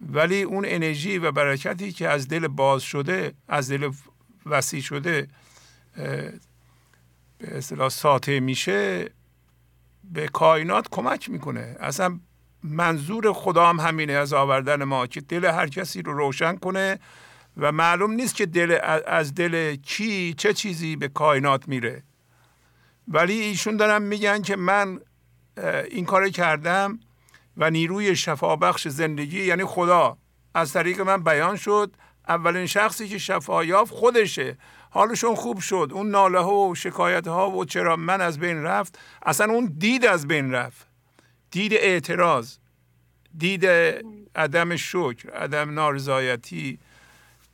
Speaker 3: ولی اون انرژی و برکتی که از دل باز شده از دل وسیع شده به اصطلاح ساطع میشه به کائنات کمک می‌کنه. اصلا منظور خدا هم همینه از آوردن ما که دل هر کسی رو روشن کنه و معلوم نیست که دل از دل کی چه چیزی به کائنات میره. ولی ایشون دارن میگن که من این کار کردم و نیروی شفابخش زندگی یعنی خدا از طریق من بیان شد. اولین شخصی که شفا یافت خودشه. حالشون خوب شد. اون ناله ها و شکایت ها و چرا من از بین رفت اصلا اون دید از بین رفت. دید اعتراض دید عدم شکر عدم نارضایتی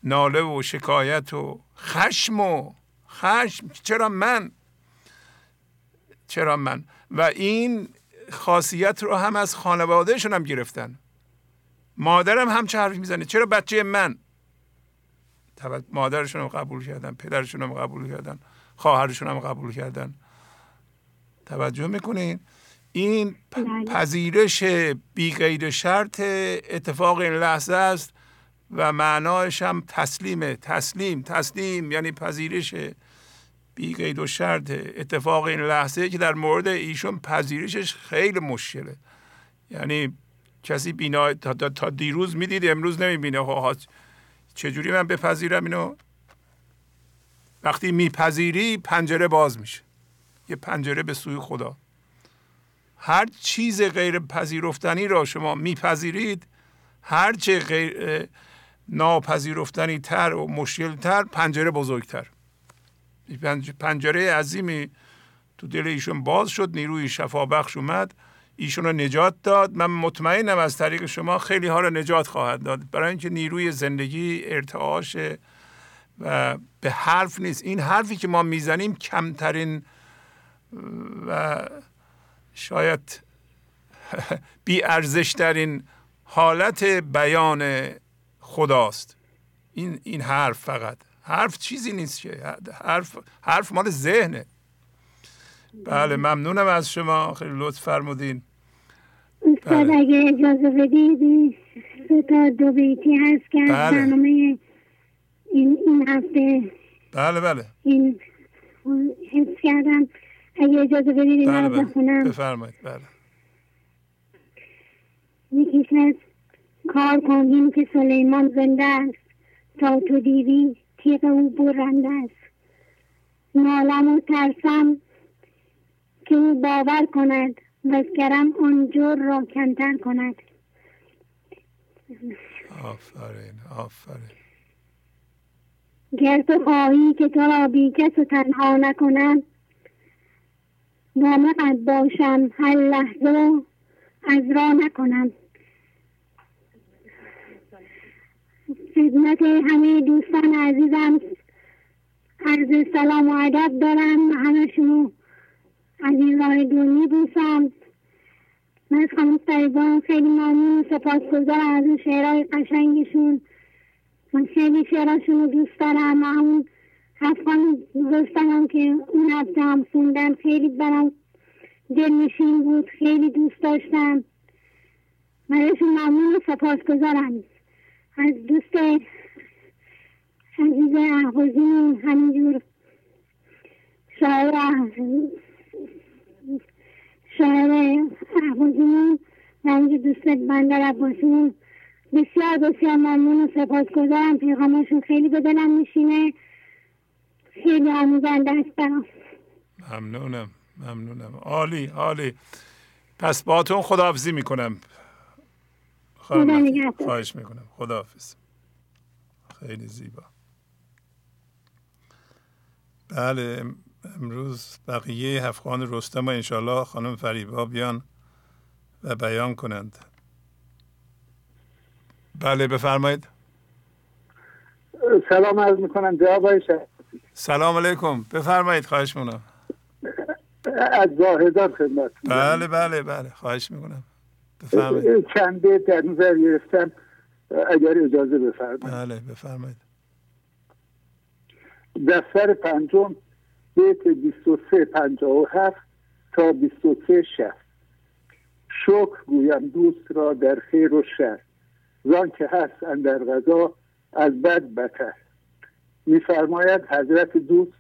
Speaker 3: ناله و شکایت و خشم و خشم. چرا من؟ چرا من؟ و این خاصیت رو هم از خانوادهشون هم گرفتن. مادرم هم چه حرفی می‌زنه؟ چرا بچه من؟ مادرشون هم قبول کردن پدرشون هم قبول کردن خواهرشون هم قبول کردن. توجه می‌کنین؟ این بله. پذیرش بی غیر شرط اتفاق این لحظه است و معنایش هم تسلیمه تسلیم تسلیم یعنی پذیرش بی قید و شرط اتفاق این لحظه که در مورد ایشون پذیرشش خیلی مشکله. یعنی کسی بینا تا, تا دیروز می‌دید امروز نمی‌بینه. خب چجوری من بپذیرم اینو؟ وقتی میپذیری پنجره باز میشه. یه پنجره به سوی خدا. هر چیز غیر پذیرفتنی را شما میپذیرید هر چه غیر ناپذیرفتنی تر و مشکل تر پنجره بزرگتر. پنجره عظیمی تو دل ایشون باز شد نیروی شفابخش اومد ایشون رو نجات داد. من مطمئنم از طریق شما خیلی ها رو نجات خواهد داد. برای اینکه نیروی زندگی ارتعاش و به حرف نیست. این حرفی که ما می‌زنیم کمترین و شاید <laughs> بی ارزشترین حالت بیان خداست. این این حرف فقط. حرف چیزی نیست که. حرف حرف مال ذهنه. بله ممنونم از شما. خیلی لطف فرمودین.
Speaker 7: استاد بله. اگه اجازه بدید تا دو بیتی هست که بله. برنامه این, این هفته
Speaker 3: بله بله.
Speaker 7: این حفظ کردم. اگه اجازه بدید این
Speaker 3: بله بله. بخونم بفرمایید بله.
Speaker 7: یکیش هست کار کنیم که سلیمان زنده است. تا تو دیوی تیغ او برنده است. نالم و ترسم که او باور کند وزگرم آن جور را کمتر کند.
Speaker 3: آفرین آفرین.
Speaker 7: گر تو خواهی که تو را بی کس و تنها نکنم نامقد باشم هر لحظه از را نکنم. خدمت همه دوستان عزیزم عرض سلام و ادب دارم. همشون از این راه دونی دوستم. من از خانم سریبان خیلی ممنون سپاس گذارم از اون شعرهای قشنگشون. من خیلی شعراشون رو دوست دارم. اون افغان دوستانم که اون هفته هم خوندم خیلی برام دلنشین بود خیلی دوست داشتم. من ازشون ممنون سپاس گذارم از دوست عزیز احوزی همینجور شاعر شاعر احوزی و همینجور دوست بندر بسیار بسیار ممنون و سپاس گذارم پیغامشون خیلی به دلم میشینه خیلی آموزنده برام
Speaker 3: ممنونم ممنونم. عالی عالی. پس باتون خداحافظی می‌کنم. خواهش می‌کنم. خداحافظ. خیلی زیبا. بله امروز بقیه هفخان رستم و انشالله خانم فریبا بیان و بیان کنند. بله بفرمایید.
Speaker 8: سلام عرض می‌کنم. جواب
Speaker 3: سلام علیکم. بفرمایید خواهش می‌کنم
Speaker 8: از زاهدان خدمت
Speaker 3: بله بله بله. خواهش می‌کنم.
Speaker 8: بفرمایید. چند بیت در نظر گرفتم. اگر اجازه بفرمایید.
Speaker 3: بله بفرمایید.
Speaker 8: دفتر پنجم بیت 23 57 تا 23 شهر شکر گویم دوست را در خیر و شر. زان که هست اندر غذا از بد بتر. میفرماید حضرت دوست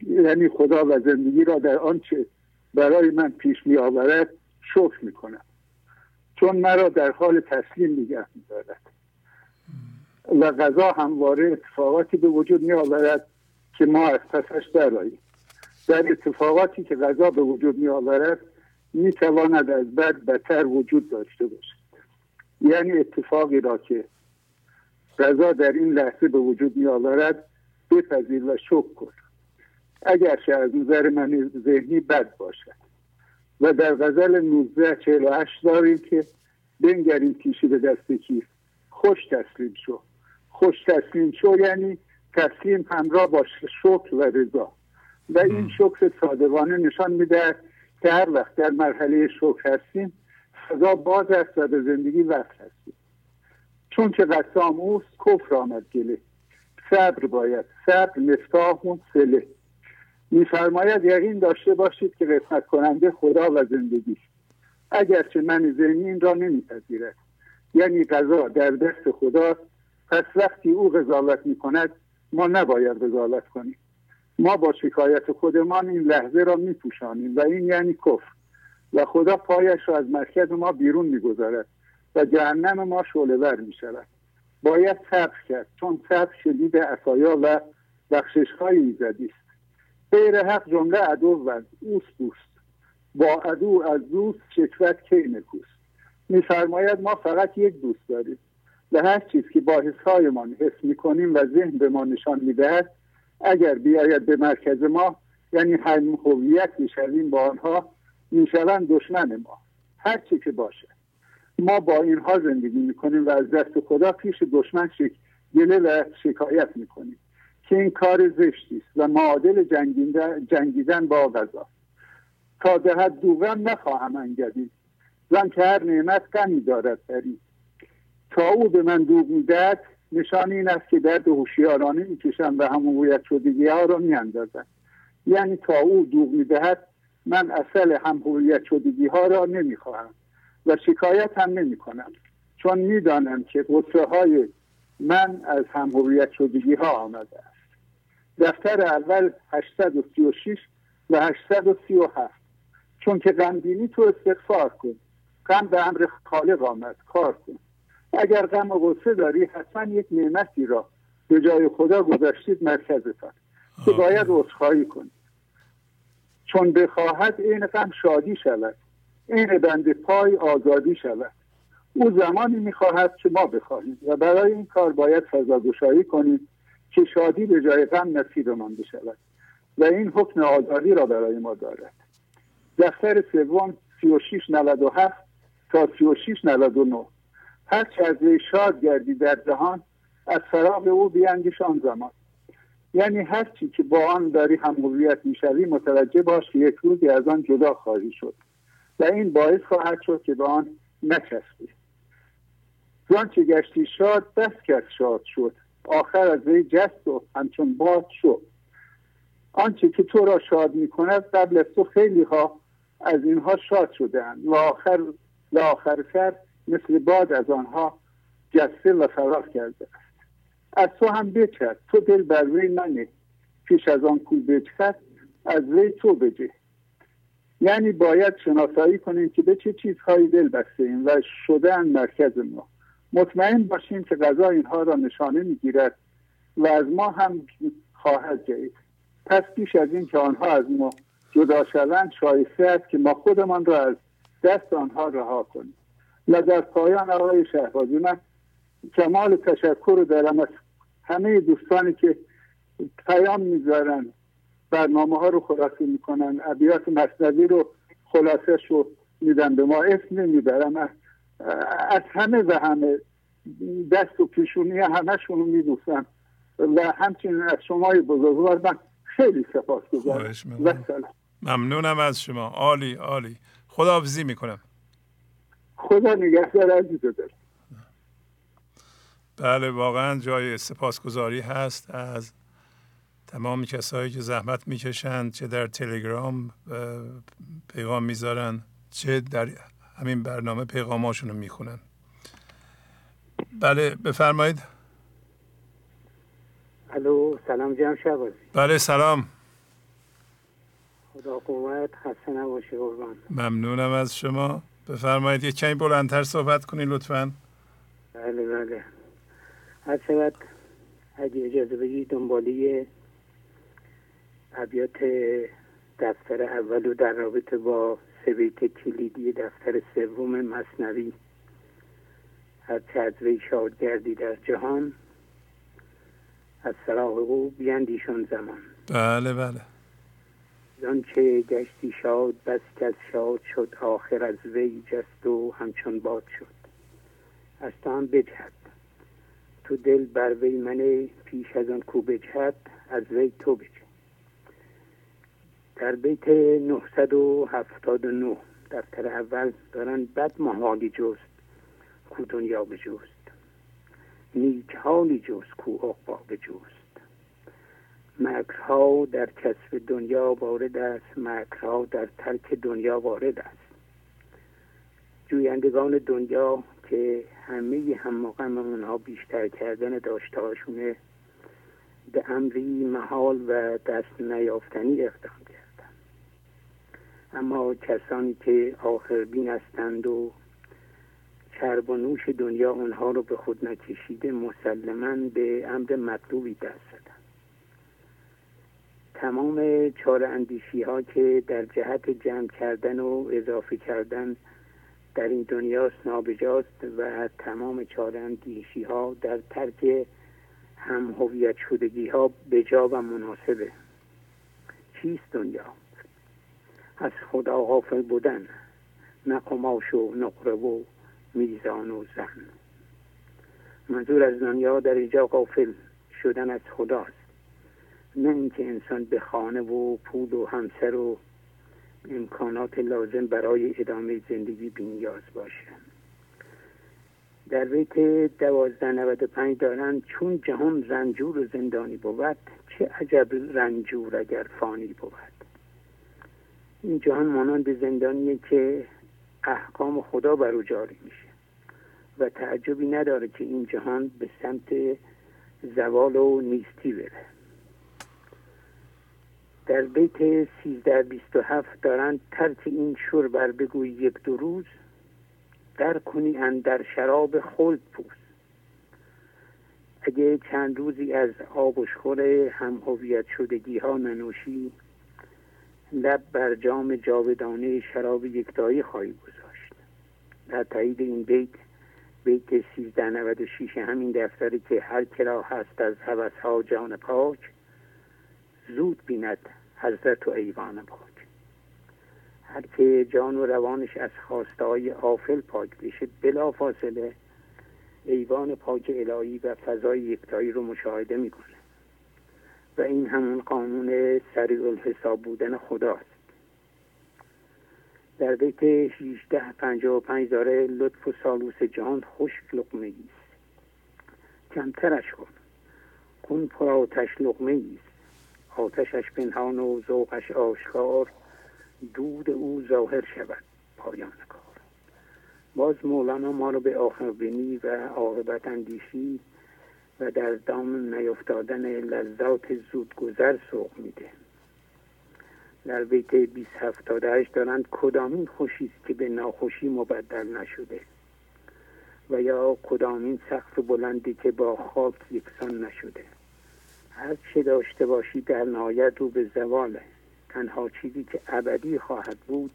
Speaker 8: یعنی خدا و زندگی را در آنچه برای من پیش می آورد شکر می کنم چون مرا در حال تسلیم نگه می دارد و غذا همواره اتفاقاتی به وجود می آورد که ما از پسش دراییم در اتفاقاتی که غذا به وجود می آورد می تواند از بد بدتر وجود داشته باشد. یعنی اتفاقی را که غذا در این لحظه به وجود می آورد بپذیر و شکر کن. اگرچه از نظر من ذهنی بد باشد. و در غزل 1948 داریم که بنگریم پیشی به دست کیف خوش تسلیم شو. خوش تسلیم شو یعنی تسلیم همراه با شکر و رضا. و این شکر صادقانه نشان میده که هر وقت در مرحله شکر هستیم فضا باز است و به زندگی وقت هستیم. چون که قسام اوست کفر آمد گله. صبر باید صبر مفتاح اون سله میفرماید یقین داشته باشید که قسمت کننده خدا و زندگی. اگرچه من ذهنی این را نمیپذیرد. یعنی قضا در دست خداست پس وقتی او قضاوت می‌کند ما نباید قضاوت کنیم. ما با شکایت خودمان این لحظه را میپوشانیم و این یعنی کفر. و خدا پایش را از مرکز ما بیرون می‌گذارد. و جهنم ما شعله ور می شود. باید صبر کرد چون صبر شدید عصایا و بخشش های ایزدی است غیر حق جمله عدو و اوست دوست. با عدو از دوست شکوت کی نکوست؟ میفرماید ما فقط یک دوست داریم. و هر چیز که با حسهایمان حس می‌کنیم و ذهن به ما نشان می‌دهد اگر بیاید به مرکز ما یعنی هم هویت می‌شویم با آنها می‌شوند دشمن ما. هر چی که باشه. ما با اینها زندگی می‌کنیم و از دست خدا پیش دشمن شک گله و شکایت می‌کنیم که این کار زشتی است و معادل جنگیدن با غذا تا دهد دوغم نخواهم انگدید. زن که هر نعمت غمی دارد بری تا او به من دوغ می‌دهد نشان این است که درد هوشیارانه می‌کشم و هم هویت شدگی ها را میاندازم یعنی تا او دوغ می‌دهد من اصل هم هویت شدگی ها را نمی‌خواهم. و شکایت هم نمی کنم چون می‌دانم که قصه های من از هم هویت شدگی ها آمده است. دفتر اول 836 و 837 چون که غمگینی تو استغفار کن. غم به امر خالق آمد کار کن. اگر غم و غصه داری حتما یک نعمتی را به جای خدا گذاشتید مرکزتان که باید عذرخواهی کنید. چون بخواهد این غم شادی شود. این بند پای آزادی شود. او زمانی می‌خواهد که ما بخواهیم و برای این کار باید فضاگشایی کنیم که شادی به جای غم نصیبمان بشود و این حکم آزادی را برای ما دارد. دفتر سوم 3697 تا 3699 هر چه از شاد گردی در جهان از فراغ او بیاندیش آن زمان. یعنی هر چی که با آن داری هم هویت می‌شوی متوجه باش که یک روزی از آن جدا خواهی شد. و این باعث خواهد شد که به آن نچسبی زان که گشتی شاد بس کس شاد شد. آخر از وی جست و همچون باد شد. آنچه که تو را شاد می کند قبل از تو خیلی ها از اینها شاد شدهاند. و آخر و آخر سر مثل باد از آنها جسته و فرار کرده است. از تو هم بچد تو دل بر وی منه. پیش از آن کو بچد از وی تو بجه. یعنی باید شناسایی کنیم که به چه چیزهایی دل بسته ایم و شدن مرکز ما. مطمئن باشیم که غذا اینها را نشانه می‌گیرد و از ما هم خواهد جایید پس پیش از این که آنها از ما جدا شوند شایسته است که ما خودمان را از دست آنها رها کنیم. و در پایان آقای شهبازی من کمال تشکر دارم از همه دوستانی که پیام می‌ذارن. برنامه ها رو خلاصه می‌کنن. ابیات مصنوی رو خلاصه شو میدن به ما. اسم نمی‌برم. از همه و همه. دست و پیشونی همشون رو میدوستم. و همچنین از شما بزرگوار من خیلی سپاس گذارم
Speaker 3: ممنونم از شما. عالی عالی. خداحافظی می‌کنم.
Speaker 8: خدا نگهدار عزیز دارم
Speaker 3: بله واقعا جای سپاسگزاری هست از تمام کسایی که زحمت می‌کشند چه در تلگرام پیغام می‌ذارن چه در همین برنامه پیغاماشون رو می‌خونن. بله بفرمایید.
Speaker 9: الو سلام جمع شبازی
Speaker 3: بله سلام.
Speaker 9: خدا قوت خسته نباشی قربان.
Speaker 3: ممنونم از شما. بفرمایید یه کمی بلندتر صحبت کنید لطفا.
Speaker 9: بله بله. هر شود اگه اجازه بدید دنبالی ابیات دفتر اول و در رابطه با سویت کلیدی دفتر سوم مصنوی هر از وی شاد گردی در جهان از سراغ او بیندیشون زمان.
Speaker 3: بله بله.
Speaker 9: چه گشتی شاد بس کس شاد شد آخر از وی جست و همچون باد شد. از تو هم بجهد. تو دل بر وی منه پیش از آن کو بجهد از وی تو بجه در بیت 979 دفتر اول دارن بد محالی جست کو دنیا بجوست نیک حالی جست کو اقبا بجوست مکرها در کسب دنیا وارد است مکرها در ترک دنیا وارد است. جویندگان دنیا که همه هم مقام اونها بیشتر کردن داشتهاشونه به امری محال و دست نیافتنی اقدام اما کسانی که آخر بین هستند و چرب و نوش دنیا اونها رو به خود نکشیده مسلما به امر مطلوبی دست زدن. تمام چار اندیشی ها که در جهت جمع کردن و اضافه کردن در این دنیاست نابجاست و تمام چارندیشی ها در ترک هم هویت شدگی ها بجا و مناسبه. چیست دنیا؟ از خدا غافل بودن نه قماش و نقره و میزان و زن. منظور از دنیا در اینجا غافل شدن از خداست. نه اینکه انسان به خانه و پول و همسر و امکانات لازم برای ادامه زندگی بینیاز باشه. در بیت دوازده نود پنج دارن چون جهان رنجور و زندانی بود چه عجب رنجور اگر فانی بود. این جهان مانند زندانیه که احکام خدا بر او جاری میشه و تعجبی نداره که این جهان به سمت زوال و نیستی بره. در بیت سیزده بیست و هفت دارند ترک این شور بر بگوی یک دو روز در کنی در شراب خلد پوز. اگه چند روزی از آب و شخور هم هویت شدگی ها ننوشی لب بر جام جاودانه شراب یکتایی خواهی گذاشت. در تایید این بیت بیت 1396 همین دفتری که هر کرا هست از حوث ها جان پاک زود بیند حضرت و ایوان پاک. هر که جان و روانش از خواسته های آفل پاک بشه بلا فاصله ایوان پاک الهی و فضای یکتایی رو مشاهده می‌کنه و این همون قانون سریع الحساب بودن خداست. در بیت 1655 داره لطف و سالوس جهان خشک لقمه است کمترش کن. کن پر آتش لقمه است آتشش پنهان و ذوقش آشکار. دود او ظاهر شود پایان کار. باز مولانا ما رو به آخر بینی و عاقبت اندیشی و در دام نیفتادن لذات زودگذر سوق میده. در بیت 2078 دارند کدامین خوشی است که به ناخوشی مبدل نشده؟ و یا کدامین سقف بلندی که با خاک یکسان نشده؟ هر چه داشته باشی در نهایت رو به زواله. تنها چیزی که ابدی خواهد بود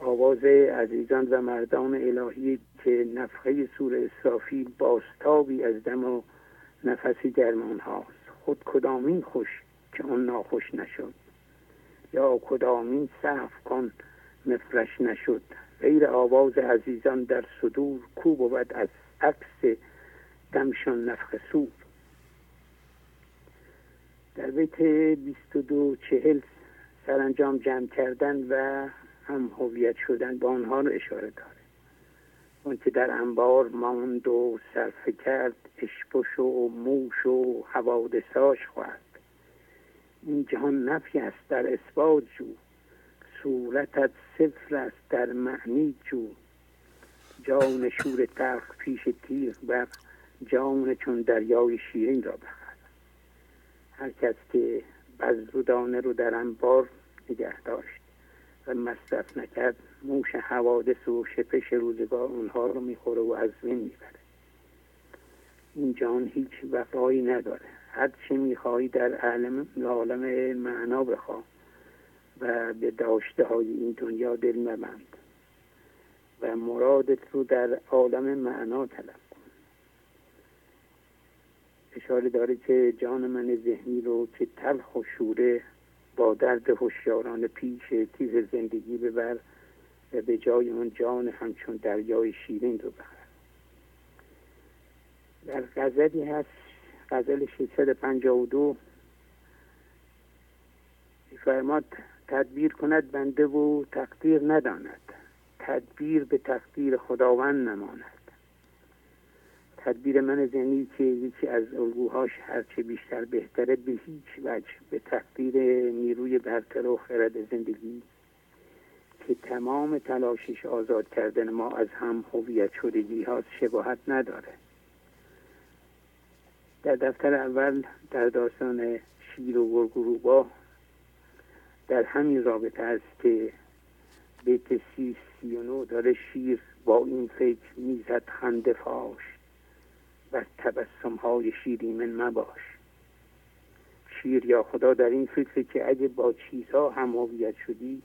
Speaker 9: آواز عزیزان و مردان الهی که نفخه سور اسرافیل باستابی از دم و نفسی درمان هاست. خود کدامین خوش که اون ناخوش نشد؟ یا کدامین صف کن مفرش نشد؟ غیر آواز عزیزان در صدور کو بود از عکس دمشان نفخ سور؟ در بیت 22 چهل سرانجام جمع کردن و هم هویت شدن با آنها رو اشاره داره. اون که در انبار ماند و صرفه کرد اشپش و موش و حوادثاش خواهد. این جهان نفی است در اثبات جو صورتت صفر است در معنی جو. جان شور تخت پیش تیغ بر جان چون دریای شیرین را بخر. هر کس که بذر و دانه رو در انبار نگه داشت. مصرف نکرد. موش حوادث و شپش روزگار اونها رو می‌خوره و از بین می‌بره. این جان هیچ وفایی نداره. هر چه میخوایی در عالم, عالم معنا بخوا و به داشته های این دنیا دل مبند و مرادت رو در عالم معنا طلب کن. اشاره داره که جان من ذهنی رو که تلخ و شوره با درد هوشیاران پیش تیز زندگی ببر و به جای اون جان همچون دریای شیرین رو بخر در غزلی هست غزل 652 فرماد تدبیر کند بنده و تقدیر نداند. تدبیر به تقدیر خداوند نماند. تدبیر من ذهنی که یکی از الگوهاش هرچه بیشتر بهتره به هیچ وجه به تقدیر نیروی برتر و خرد زندگی که تمام تلاشش آزاد کردن ما از هم هویت شدگی هاست شباهت نداره. در دفتر اول در داستان شیر و گرگروبا در همین رابطه است که بیت سی سی داره شیر با این فکر می‌زد خنده فاش. و تبسم های من مباش شیر یا خدا در این فکر که اگه با چیزها هم هویت شدی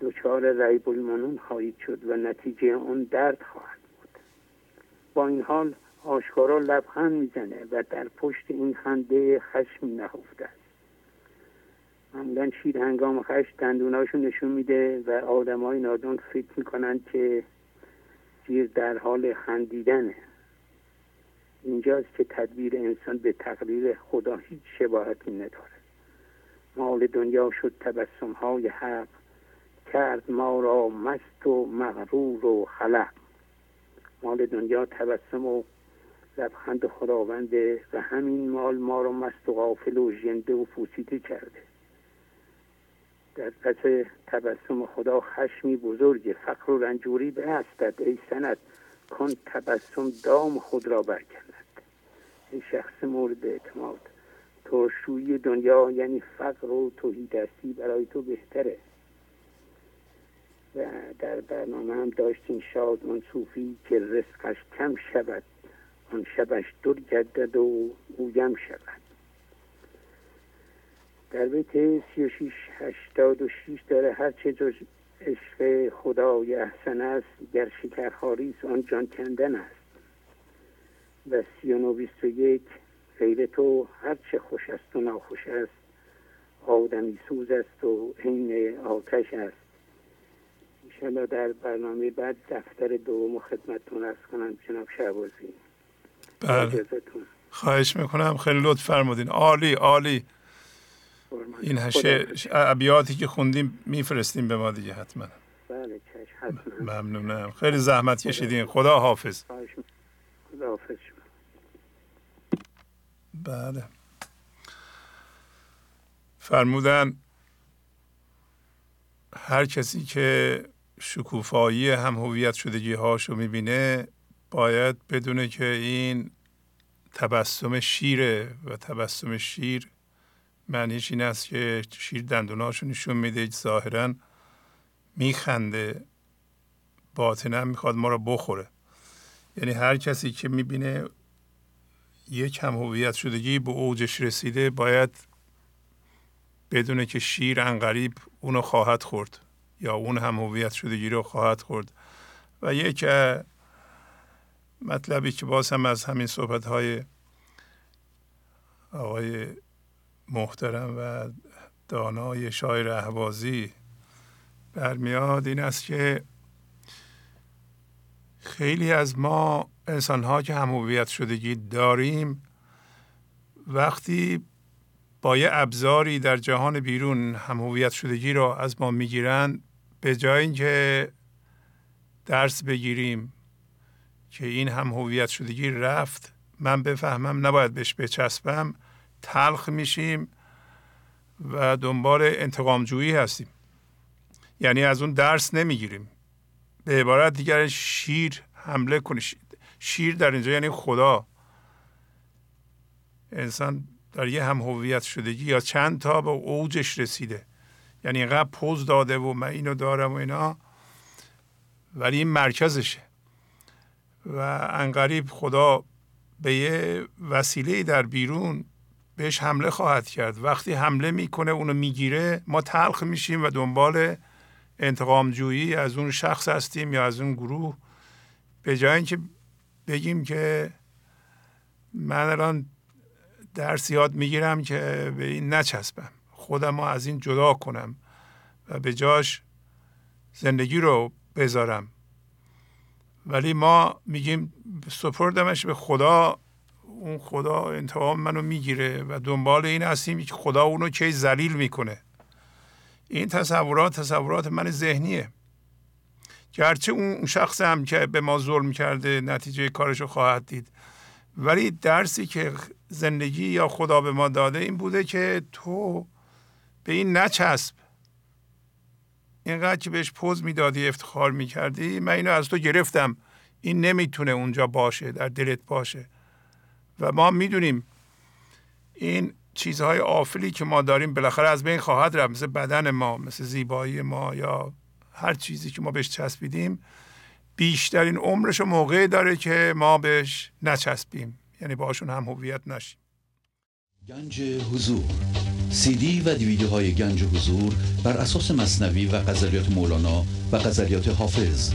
Speaker 9: دچار ریب المنون خواهید شد و نتیجه اون درد خواهد بود. با این حال آشکارا لبخند می‌زنه و در پشت این خنده خشم نهفته است. معمولا شیر هنگام خشم دندوناشو نشون میده و آدم های نادون فکر می‌کنن که شیر در حال خندیدنه. اینجاست که تدبیر انسان به تقریر خدا هیچ شباهتی نداره. مال دنیا شد تبسم های حق کرد ما را مست و مغرور و خلق. مال دنیا تبسم و لبخند خداونده و همین مال ما را مست و غافل و ژنده و پوسیده کرده. در پس تبسم خدا خشمی بزرگ فقر و رنجوری به هستد ای سند. کن تبسم دام خود را برکند. ای شخص مورد اعتماد ترشویی دنیا یعنی فقر و توهیدستی برای تو بهتره. و در برنامه هم داشتیم شاد اون صوفی که رزقش کم شود آن شبش دور گردد و اویم شود. در بیت سی و شیش هشتاد و شیش داره هر چه عشق خدای احسن است گر شکرخاری آن جان کندن است. و سی و نو بیست و یک غیر تو هر چه خوش است و ناخوش است آدمی سوز است و عین آتش است. انشالله در برنامه بعد دفتر دوم خدمتتون ارز کنم جناب شعبازی
Speaker 3: بله. خواهش می‌کنم خیلی لطف فرمودین. عالی عالی. این هشه ابیاتی که خوندیم میفرستیم به ما دیگه حتما.
Speaker 9: بله حتما.
Speaker 3: ممنونم. خیلی زحمت کشیدین. خدا حافظ.
Speaker 9: خدا حافظ
Speaker 3: بله. فرمودن هر کسی که شکوفایی هم هویت شدگی هاشو می‌بینه باید بدونه که این تبسم شیره و تبسم شیر معنیش این است که شیر دندوناشو نشون میده ظاهرا میخنده باطنا می‌خواد ما رو بخوره. یعنی هر کسی که می‌بینه یک هم هویت شدگی به اوجش رسیده باید بدونه که شیر انقریب اونو خواهد خورد یا اون هم هویت شدگی رو خواهد خورد. و یک مطلبی که باز هم از همین صحبت های آقای محترم و دانای شاعر اهوازی برمیاد این است که خیلی از ما انسان ها که هم هویت شدگی داریم وقتی با یه ابزاری در جهان بیرون هم هویت شدگی را از ما می‌گیرند به جای اینکه درس بگیریم که این هم هویت شدگی رفت من بفهمم نباید بهش بچسبم تلخ میشیم و دنبال انتقام جویی هستیم. یعنی از اون درس نمی‌گیریم. به عبارت دیگر شیر حمله کنه شیر در اینجا یعنی خدا. انسان در یه هم هویت شدگی یا چند تا به اوجش رسیده. یعنی اینقدر پوز داده و من اینو دارم و اینا. ولی این مرکزشه. و انقریب خدا به یه وسیله در بیرون بهش حمله خواهد کرد. وقتی حمله می‌کنه اونو می‌گیره ما تلخ میشیم و دنبال انتقام جویی از اون شخص هستیم یا از اون گروه. به جای اینکه بگیم که من الان درس یاد می‌گیرم که به این نچسبم. خودم رو از این جدا کنم و به جاش زندگی رو بذارم. ولی ما میگیم سپردمش به خدا اون خدا انتقام منو می‌گیره و دنبال این هستیم که خدا اونو کی ذلیل می‌کنه. این تصورات تصورات من ذهنیه. گرچه اون شخص هم که به ما ظلم کرده نتیجه کارشو خواهد دید. ولی درسی که زندگی یا خدا به ما داده این بوده که تو به این نچسب. اینقدر که بهش پوز می‌دادی افتخار می‌کردی من اینو از تو گرفتم. این نمی‌تونه اونجا باشه در دلت باشه. و ما می‌دونیم این چیزهای آفلی که ما داریم بالاخره از بین خواهد رفت مثل بدن ما مثل زیبایی ما یا هر چیزی که ما بهش چسبیدیم بیشترین عمرش موقعی داره که ما بهش نچسبیم. یعنی باشون هم هویت نشیم.
Speaker 10: گنج حضور. سی دی و دیویدیو های گنج حضور بر اساس مصنوی و غزلیات مولانا و غزلیات حافظ.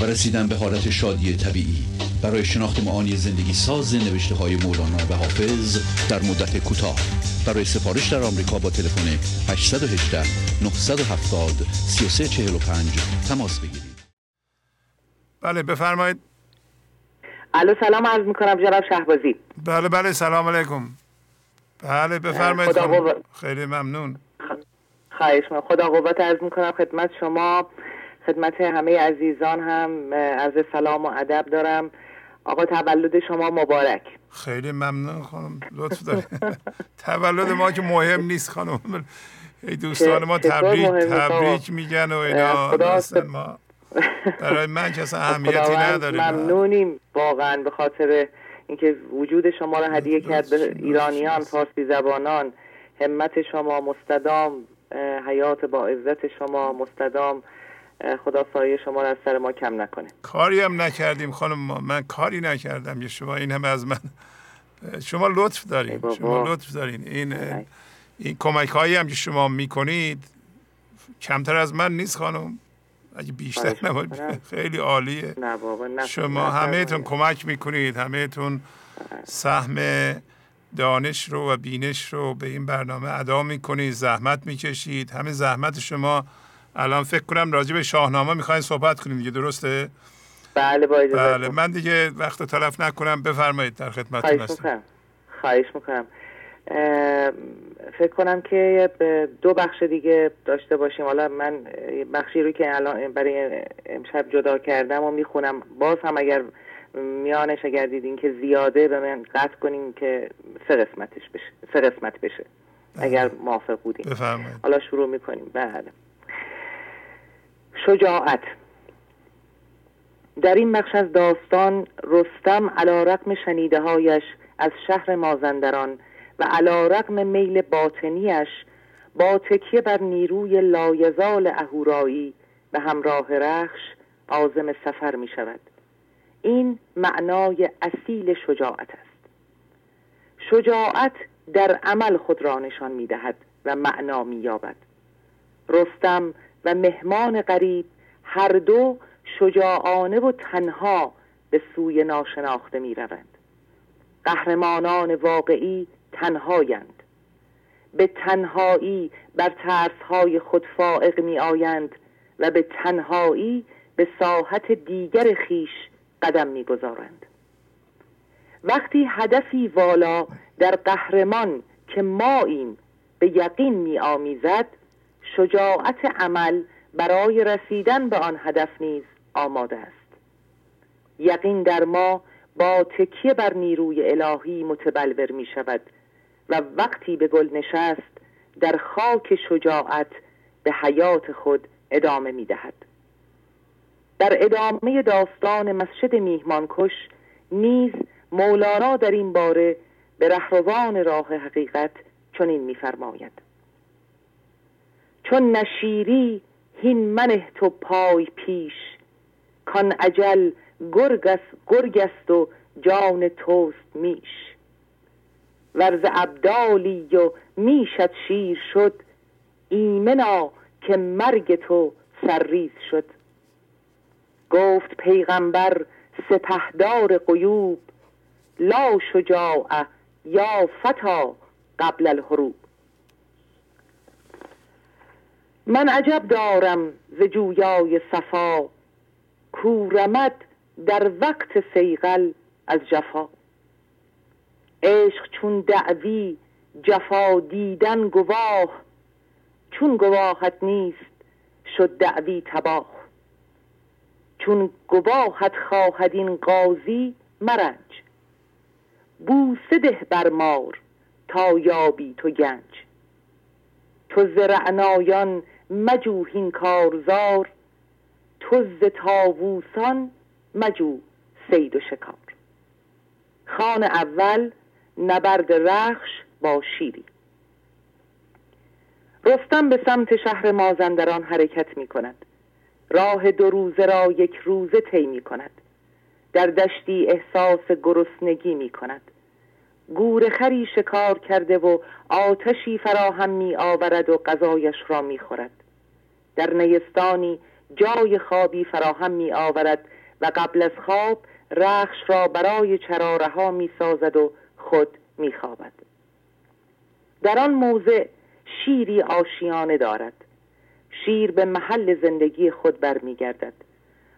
Speaker 10: و رسیدن به حالت شادی طبیعی. برای شناخت معانی زندگی ساز نوشته های مولانا و حافظ در مدت کوتاه. برای سفارش در آمریکا با تلفن 818 970 3345 تماس بگیرید.
Speaker 3: بله بفرمایید.
Speaker 11: الو سلام عرض می‌کنم جناب شهبازی.
Speaker 3: بله بله سلام علیکم. بله بفرمایید. خیلی ممنون.
Speaker 11: خواهش من خدا قوت عرض می‌کنم خدمت شما. خدمت همه عزیزان هم عرض سلام و ادب دارم. آقا تولد شما مبارک.
Speaker 3: خیلی ممنون خانم لطف دارید. <laughs> تولد ما که مهم نیست خانم. ای دوستان ما تبریک تبریک؟ میگن و اینا. ما. برای من که اصلا <laughs> اهمیتی نداره
Speaker 11: ممنونیم واقعا به خاطر اینکه وجود شما رو هدیه کرد به ایرانیان فارسی زبانان. همت شما مستدام حیات با عزت شما مستدام. خدا سایه شما رو از سر ما کم نکنه.
Speaker 3: کاری هم نکردیم خانم ما. من کاری نکردم. یه شما این همه از من. شما لطف دارین. شما لطف دارین. این این کمک هایی هم که شما می‌کنید کمتر از من نیست خانم. اگه بیشتر
Speaker 11: می‌کنم.
Speaker 3: خیلی عالیه. شما همهتون کمک می‌کنید. همهتون سهم دانش رو و بینش رو به این برنامه ادا می‌کنید. زحمت می‌کشید. همه زحمت شما الان فکر کنم راجع به شاهنامه می‌خواین صحبت کنیم دیگه درسته؟
Speaker 11: بله با
Speaker 3: بله من دیگه وقت تلف نکنم بفرمایید در خدمتتون
Speaker 11: خواهش
Speaker 3: هستم.
Speaker 11: می‌کنم. خواهش می‌کنم. فکر کنم که به دو بخش دیگه داشته باشیم. حالا من بخشی رو که الان برای امشب جدا کردم و می‌خونم. باز هم اگر میانش اگر دیدین که زیاده به من قطع کنیم که سه قسمتش بشه سه قسمت بشه. اگر موافق بودیم
Speaker 3: بفرمایید.
Speaker 11: حالا شروع می‌کنیم. بله. شجاعت. در این بخش از داستان رستم علا رقم شنیده هایش از شهر مازندران و علا رقم میل باطنیش با تکیه بر نیروی لایزال اهورایی به همراه رخش عازم سفر می شود این معنای اصیل شجاعت است. شجاعت در عمل خود را نشان می دهد و معنا می یابد رستم و مهمان غریب هر دو شجاعانه و تنها به سوی ناشناخته می روند قهرمانان واقعی تنهایند به تنهایی بر ترسهای خود فائق می آیند و به تنهایی به ساحت دیگر خیش قدم می گذارند. وقتی هدفی والا در قهرمان که ماییم به یقین می آمیزد شجاعت عمل برای رسیدن به آن هدف نیز آماده است. یقین در ما با تکیه بر نیروی الهی متبلور می شود و وقتی به گل نشست در خاک شجاعت به حیات خود ادامه می دهد. در ادامه داستان مسجد میهمانکش نیز مولانا در این باره به رهروان راه حقیقت چنین می‌فرماید چون نشیری هین منه تو پای پیش. کان عجل گرگ است, و جان توست میش. ورز ابدالی و میشت شیر شد ایمنا که مرگ تو سرریز شد. گفت پیغمبر سپهدار قیوب لا شجاع یا فتا قبل الحروب. من عجب دارم ز جویای صفا. کورمد در وقت سیغل از جفا. عشق چون دعوی جفا دیدن گواه. چون گواهت نیست شد دعوی تباه. چون گواهت خواهد این قاضی مرنج. بوسه ده بر مار تا یابی تو گنج. تو ز رعنایان مجوهین کارزار تو ز تاووسان مجو سید و شکار. خان اول نبرد رخش با شیری. رستم به سمت شهر مازندران حرکت می کند. راه دو روزه را یک روزه طی می کند. در دشتی احساس گرسنگی می کند. خری شکار کرده و آتشی فراهم می آورد و غذایش را می خورد. در نیستانی جای خوابی فراهم می آورد و قبل از خواب رخش را برای چراره ها می سازد و خود می خوابد در آن موضع شیری آشیانه دارد. شیر به محل زندگی خود برمیگردد.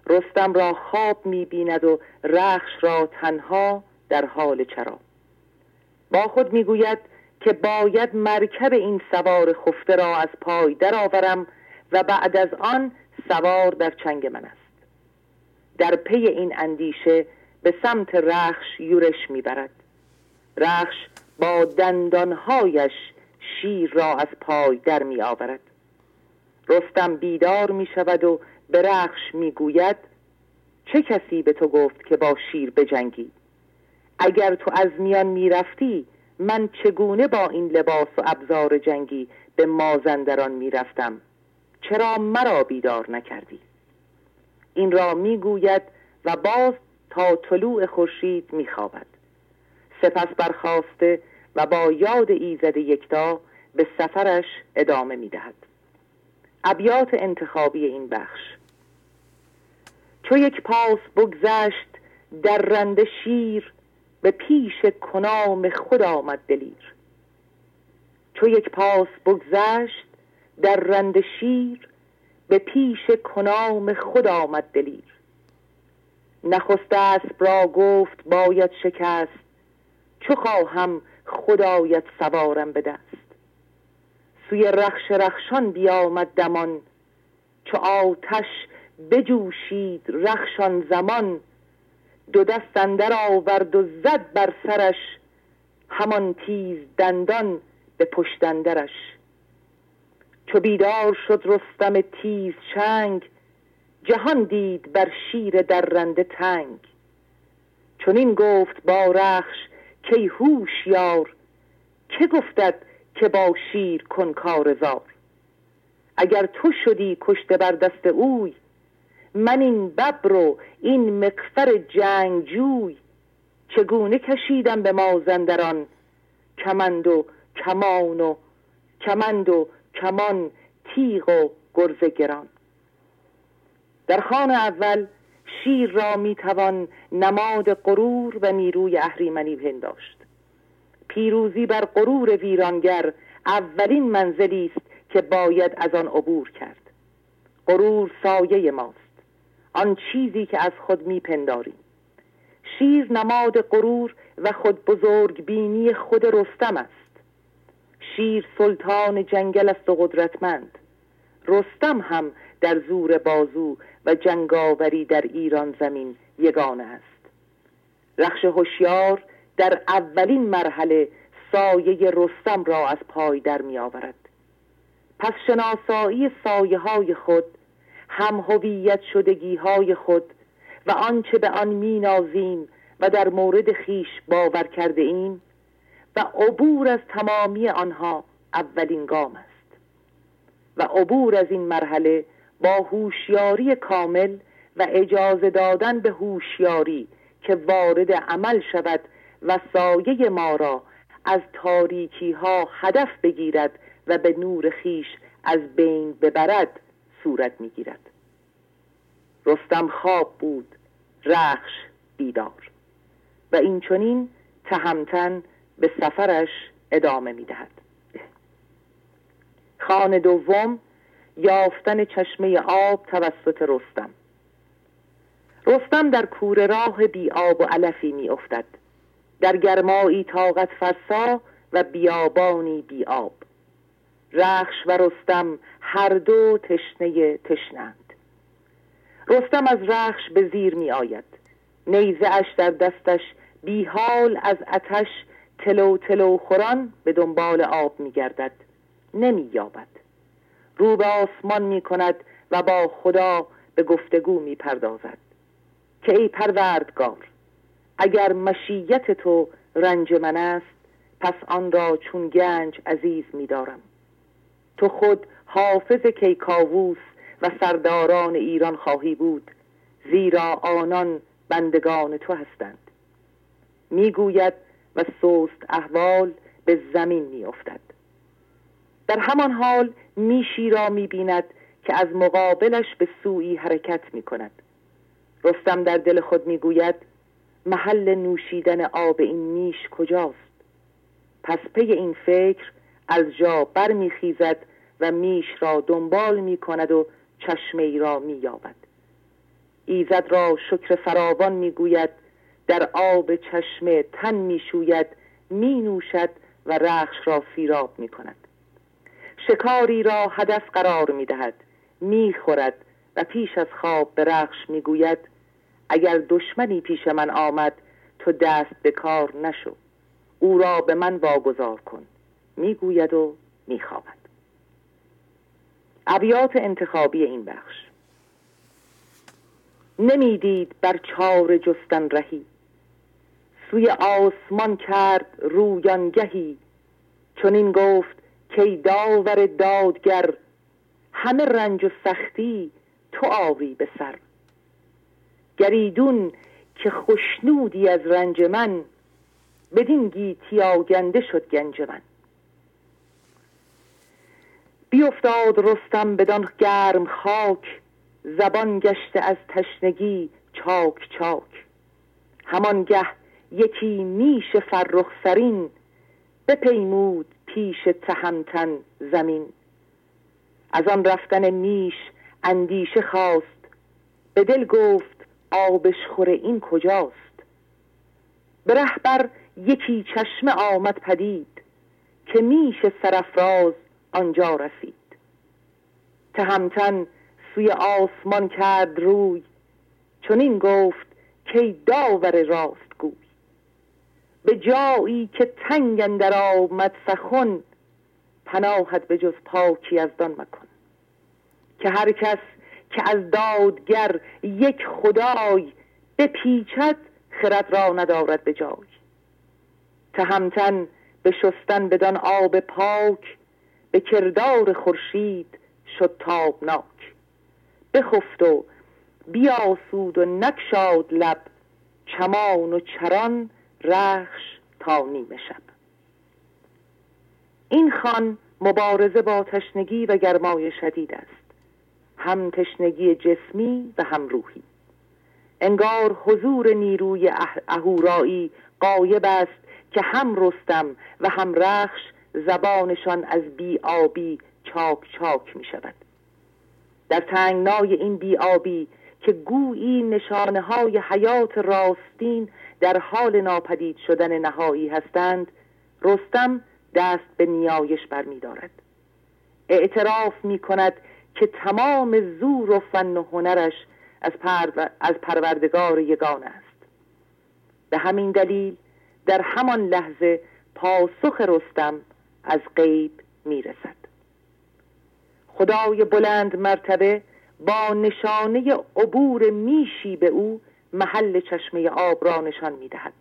Speaker 11: رستم را خواب می بیند و رخش را تنها در حال چرا. با خود می‌گوید که باید مرکب این سوار خفته را از پای درآورم و بعد از آن سوار در چنگ من است. در پی این اندیشه به سمت رخش یورش می‌برد. رخش با دندانهایش شیر را از پای در می آورد رستم بیدار می شود و به رخش می گوید چه کسی به تو گفت که با شیر بجنگی؟ اگر تو از میان می رفتی من چگونه با این لباس و ابزار جنگی به مازندران می رفتم چرا مرا بیدار نکردی؟ این را می گوید و باز تا طلوع خورشید می خوابد سپس برخواسته و با یاد ایزد یکتا به سفرش ادامه می دهد ابیات انتخابی این بخش. چو یک پاس بگذشت در رند شیر به پیش کنام خود آمد دلیر. چو یک پاس بگذشت در رند شیر به پیش کنام خود آمد دلیر. نخست اسب را گفت باید شکست چو خواهم خدایت سوارم به دست. سوی رخش رخشان بیامد دمان چو آتش بجوشید رخشان زمان. دو دست اندر آورد و زد بر سرش همان تیز دندان به پشتندرش چو بیدار شد رستم تیز چنگ جهان دید بر شیر در رنده تنگ. چنین گفت با رخش کی یار که گفتد که با شیر کن کار زار؟ اگر تو شدی کشته بر دست اوی من این ببر و این مقفر جوی. چگونه کشیدم به مازندران کمند و کمان و کمند و کمان تیغ و گرز گران. در خان اول شیر را می‌توان نماد غرور و نیروی اهریمنی پنداشت. پیروزی بر غرور ویرانگر اولین منزلی است که باید از آن عبور کرد. غرور سایه ماست. آن چیزی که از خود میپنداریم. شیر نماد غرور و خود بزرگ بینی خود رستم است. شیر سلطان جنگل است و قدرتمند. رستم هم در زور بازو و جنگاوری در ایران زمین یگانه است. رخش هوشیار در اولین مرحله سایه رستم را از پای در می آورد پس شناسایی سایه های خود هم هویت شدگی های خود و آنچه به آن می نازیم و در مورد خیش باور کرده ایم و عبور از تمامی آنها اولین گام است. و عبور از این مرحله با هوشیاری کامل و اجازه دادن به هوشیاری که وارد عمل شود و سایه ما را از تاریکی ها هدف بگیرد و به نور خیش از بین ببرد صورت می‌گیرد. رستم خواب بود رخش بیدار. و این چنین تهمتن به سفرش ادامه می‌دهد. خان دوم یافتن چشمه آب توسط رستم. رستم در کور راه بی آب و علفی می افتد در گرمایی طاقت فرسا و بیابانی بی آب. رخش و رستم هر دو تشنه تشنند رستم از رخش به زیر می آید نیزه اش در دستش بی حال از اتش تلو تلو خوران به دنبال آب می گردد نمی یابد رو به آسمان می کند و با خدا به گفتگو می پردازد که ای پروردگار اگر مشیت تو رنج من است پس آن را چون گنج عزیز می‌دارم. تو خود حافظ کیکاووس و سرداران ایران خواهی بود زیرا آنان بندگان تو هستند. می‌گوید و سوست احوال به زمین میافتد. در همان حال میشی را می‌بیند که از مقابلش به سوی حرکت می‌کند. رستم در دل خود می‌گوید محل نوشیدن آب این میش کجاست؟ پس پی این فکر از جا برمیخیزد و میش را دنبال می‌کند و چشمه ای را مییابد. ایزد را شکر فراوان می‌گوید در آب چشمه تن می‌شوید مینوشد و رخش را سیراب می‌کند. شکاری را هدف قرار می‌دهد می‌خورد و پیش از خواب به رخش می‌گوید اگر دشمنی پیش من آمد تو دست به کار نشو او را به من واگذار کن. می‌گوید و میخوابد. ابیات انتخابی این بخش. نمی‌دید بر چار جستن رهی. سوی آسمان کرد رویانگهی. چون این گفت کی داور دادگر همه رنج و سختی تو آوی به سر. گریدون که خوشنودی از رنج من بدین گیتی آگنده شد گنج من. بیافتاد رستم بدان گرم خاک زبان گشته از تشنگی چاک چاک. همانگه یکی میش فرخ سرین بپیمود پیش تهمتن زمین. از آن رفتن میش اندیشه خواست به دل گفت آبش خوره این کجاست. به رهبر یکی چشمه آمد پدید که میش سرفراز آنجا رسید. تهمتن سوی آسمان کرد روی چون این گفت کی داور راست گوی به جایی که تنگ اندر آمد سخن پناهت به جز پاکی از دان مکن. که هر کس که از دادگر یک خدای بپیچد خرد را ندارد به جای. تهمتن به شستن بدان آب پاک به کردار خورشید شد تابناک. بخفت و بیاسود و نکشاد لب چمان و چران رخش تا نیمه شب. این خان مبارزه با تشنگی و گرمای شدید است. هم تشنگی جسمی و هم روحی. انگار حضور نیروی اهورایی قایب است که هم رستم و هم رخش زبانشان از بی آبی چاک چاک می شود. در تنگنای این بیابی که گویی نشانه های حیات راستین در حال ناپدید شدن نهایی هستند رستم دست به نیایش برمیدارد. اعتراف می کند که تمام زور و فن و هنرش از, از پروردگار یگان است. به همین دلیل در همان لحظه پاسخ رستم از غیب می‌رسد. خدای بلند مرتبه با نشانه عبور میشی به او محل چشمه آب را نشان می‌دهد.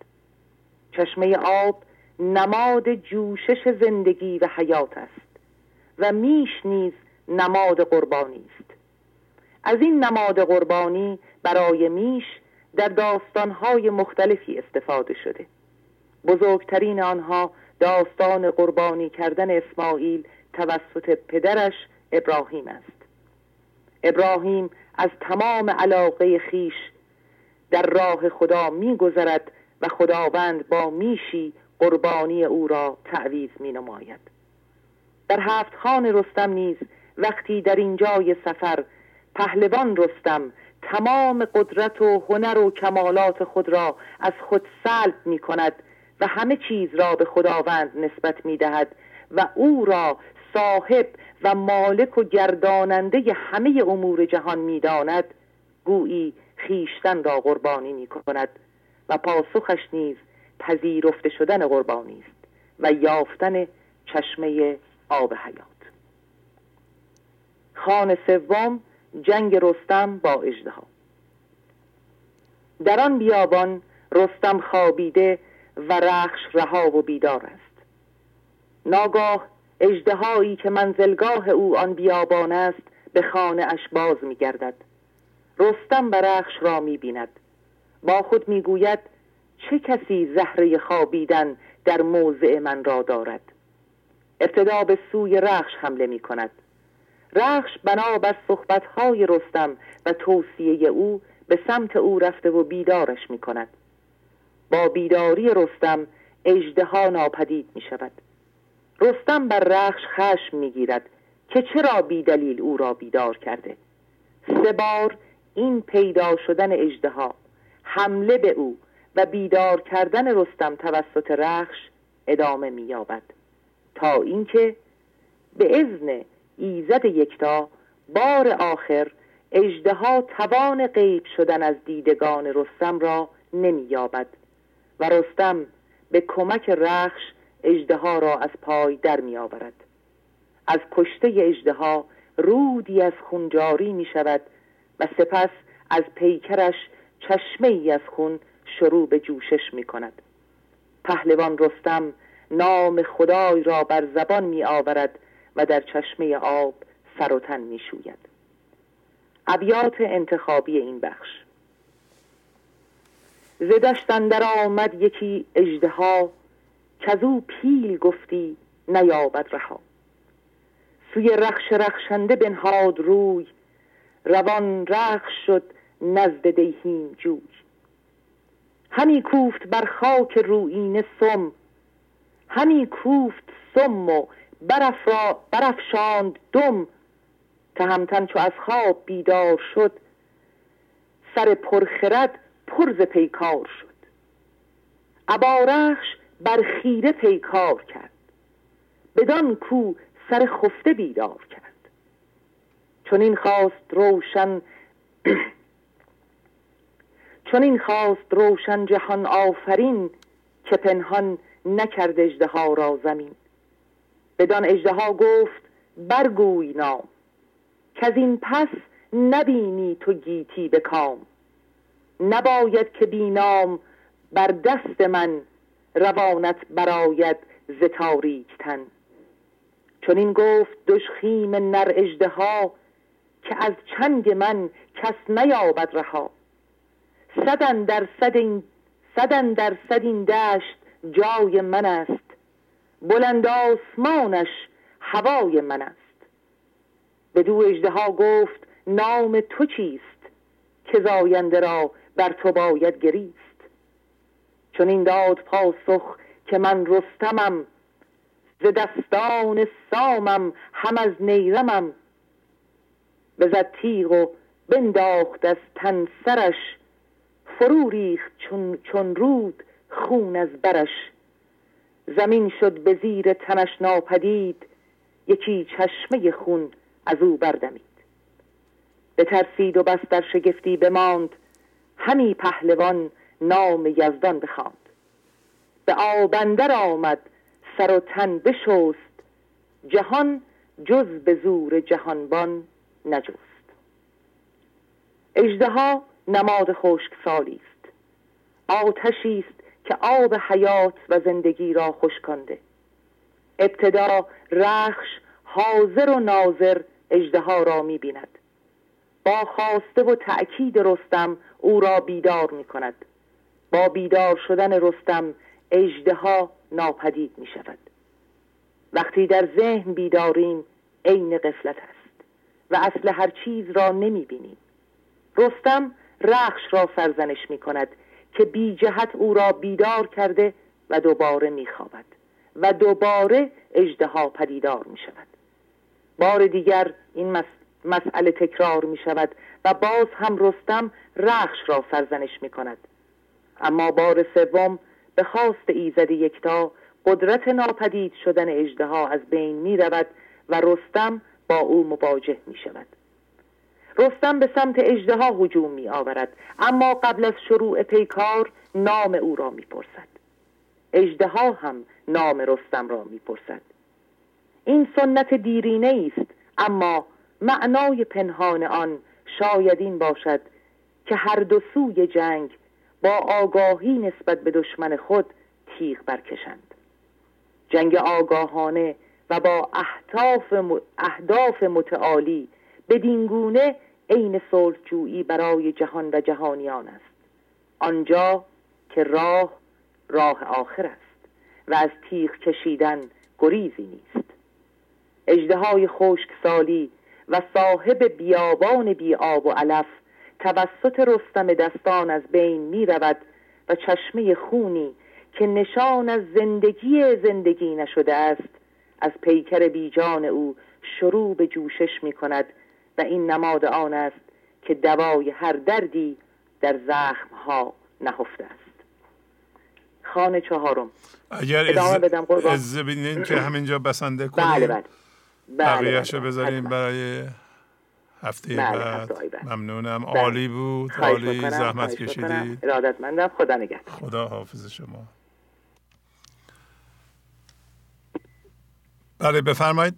Speaker 11: چشمه آب نماد جوشش زندگی و حیات است و میش نیز نماد قربانی است. از این نماد قربانی برای میش در داستانهای مختلفی استفاده شده. بزرگترین آنها داستان قربانی کردن اسماعیل توسط پدرش ابراهیم است. ابراهیم از تمام علاقه خیش در راه خدا میگذرد و خداوند با میشی قربانی او را تعویز می نماید در هفت خان رستم نیز وقتی در اینجای سفر پهلوان رستم تمام قدرت و هنر و کمالات خود را از خود سلب می کند و همه چیز را به خداوند نسبت می دهد و او را صاحب و مالک و گرداننده همه امور جهان می‌داند گویی خیشتن را قربانی می کند و پاسخش نیز پذیرفته شدن قربانی است و یافتن چشمه آب حیات. خان سوم جنگ رستم با اجدها در آن بیابان رستم خوابیده و رخش رها و بیدار است. ناگاه اجدهایی که منزلگاه او آن بیابان است به خانه اش باز می گردد رستم برخش را می بیند با خود می گوید چه کسی زهره خوابیدن در موضع من را دارد؟ ابتدا به سوی رخش حمله می کند رخش بنا صحبتهای رستم و توصیه او به سمت او رفته و بیدارش می کند با بیداری رستم اجدها ناپدید می شود رستم بر رخش خشم می گیرد که چرا بیدلیل او را بیدار کرده؟ سه بار این پیدا شدن اجدها حمله به او و بیدار کردن رستم توسط رخش ادامه مییابد. تا اینکه به اذن ایزد یکتا بار آخر اجدها توان غیب شدن از دیدگان رستم را نمییابد و رستم به کمک رخش اجدها را از پای در میآورد. از کشته اجدها رودی از خون جاری می شود و سپس از پیکرش چشمه ای از خون شروع به جوشش می کند پهلوان رستم نام خدای را بر زبان می آورد و در چشمه آب سر و تن می شوید ابیات انتخابی این بخش. زدشتن در آمد یکی اجدها که پیل گفتی نیابد رها. سوی رخش رخشنده بنهاد روی روان رخش شد نزد دیهیم جوی. همی کوفت بر خاک روینه سم. همی کوفت سم و برافشاند دم. تهمتن چو از خواب بیدار شد سر پرخرد پرز پیکار شد. ابارخش بر خیره پیکار کرد بدان کو سر خفته بیدار کرد. چون این خواست روشن <clears throat> چون این خواست روشن جهان آفرین که پنهان نکرد اجده را زمین. بدان اجده گفت برگوی نام. که از این پس نبینی تو گیتی به کام. نباید که بینام بر دست من روانت براید ز تاریک تن. چون این گفت دشخیم نر اجده که از چنگ من کس نیابد رها. صدن در صد این صدن در صد این دشت جای من است. بلند آسمانش هوای من است. دو اجده گفت نام تو چیست که زاینده را بر تو باید گریست. چون این داد پاسخ که من رستمم ز دستان سامم هم از نیرمم. بزد تیغ و بنداخت از تن سرش. فرو ریخت چون, چون رود خون از برش. زمین شد به زیر تنش ناپدید. یکی چشمه خون از او بردمید. ترسید و بس در شگفتی بماند. همی پهلوان نام یزدان بخواند. به آبندر آمد سر و تن بشست. جهان جز به زور جهانبان. نجست. اجدها نماد خشک سالی است. آتشی است که آب حیات و زندگی را خشکانده. ابتدا رخش حاضر و ناظر اجدها را می بیند با خواسته و تأکید رستم او را بیدار می کند با بیدار شدن رستم اجدها ناپدید می شود وقتی در ذهن بیداریم عین قفلت است. و اصل هر چیز را نمی بینیم رستم رخش را سرزنش می کند که بی جهت او را بیدار کرده و دوباره می خوابد و دوباره اجدها پدیدار می شود بار دیگر این مسئله تکرار می شود و باز هم رستم رخش را سرزنش می کند اما بار سوم به خواست ایزد یکتا قدرت ناپدید شدن اجدها از بین می رود و رستم با او مواجه می شود رستم به سمت اجدها هجوم می آورد اما قبل از شروع پیکار نام او را می پرسد اجدها هم نام رستم را می پرسد این سنت دیرینه است اما معنای پنهان آن شاید این باشد که هر دو سوی جنگ با آگاهی نسبت به دشمن خود تیغ برکشند. جنگ آگاهانه و با اهداف, اهداف متعالی به دینگونه عین صلحجویی برای جهان و جهانیان است. آنجا که راه راه آخر است و از تیغ کشیدن گریزی نیست. اجده های سالی و صاحب بیابان بی آب و علف توسط رستم دستان از بین می رود و چشمه خونی که نشان از زندگی زندگی نشده است از پیکر بیجان او شروع به جوشش می کند و این نماد آن است که دوای هر دردی در زخم ها نهفته است. خانه چهارم.
Speaker 3: اگر از بینین که همینجا بسنده کنیم بله بله. بله بله بذاریم برای هفته بله بعد. ممنونم. بله. عالی بود. عالی. زحمت کشیدید.
Speaker 11: ارادتمندم. خدا نگهدار.
Speaker 3: خدا حافظ شما. بله بفرمایید.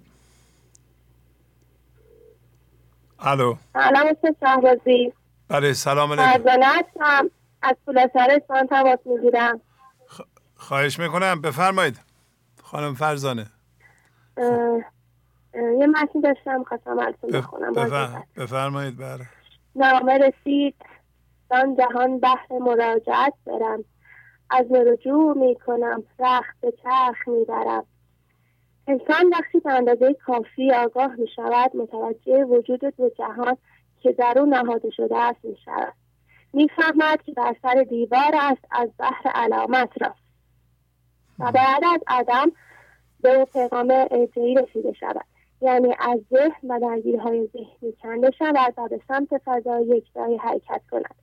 Speaker 3: الو.
Speaker 12: سلام استاد شهبازی
Speaker 3: بله سلام علیکم.
Speaker 12: هم از پول سرستان تماس می‌گیرم.
Speaker 3: خواهش می‌کنم. بفرمایید. خانم فرزانه.
Speaker 12: یه متن داشتم خواستم براتون بخونم.
Speaker 3: بفرمایید بله.
Speaker 12: نامه رسید. دان جهان بحر مراجعت برم. از رجوع می‌کنم. رخت به چرخ می‌برم. انسان وقتی به اندازه کافی آگاه می شود متوجه وجود دو جهان که در او نهاده شده است می شود می‌فهمد که بر سر دیوار است از بحر علامت راست و بعد از عدم به پیغام ارجعی رسیده شود. یعنی از ذهن و های ذهنی کنده شود و به سمت فضای یکتایی حرکت کند.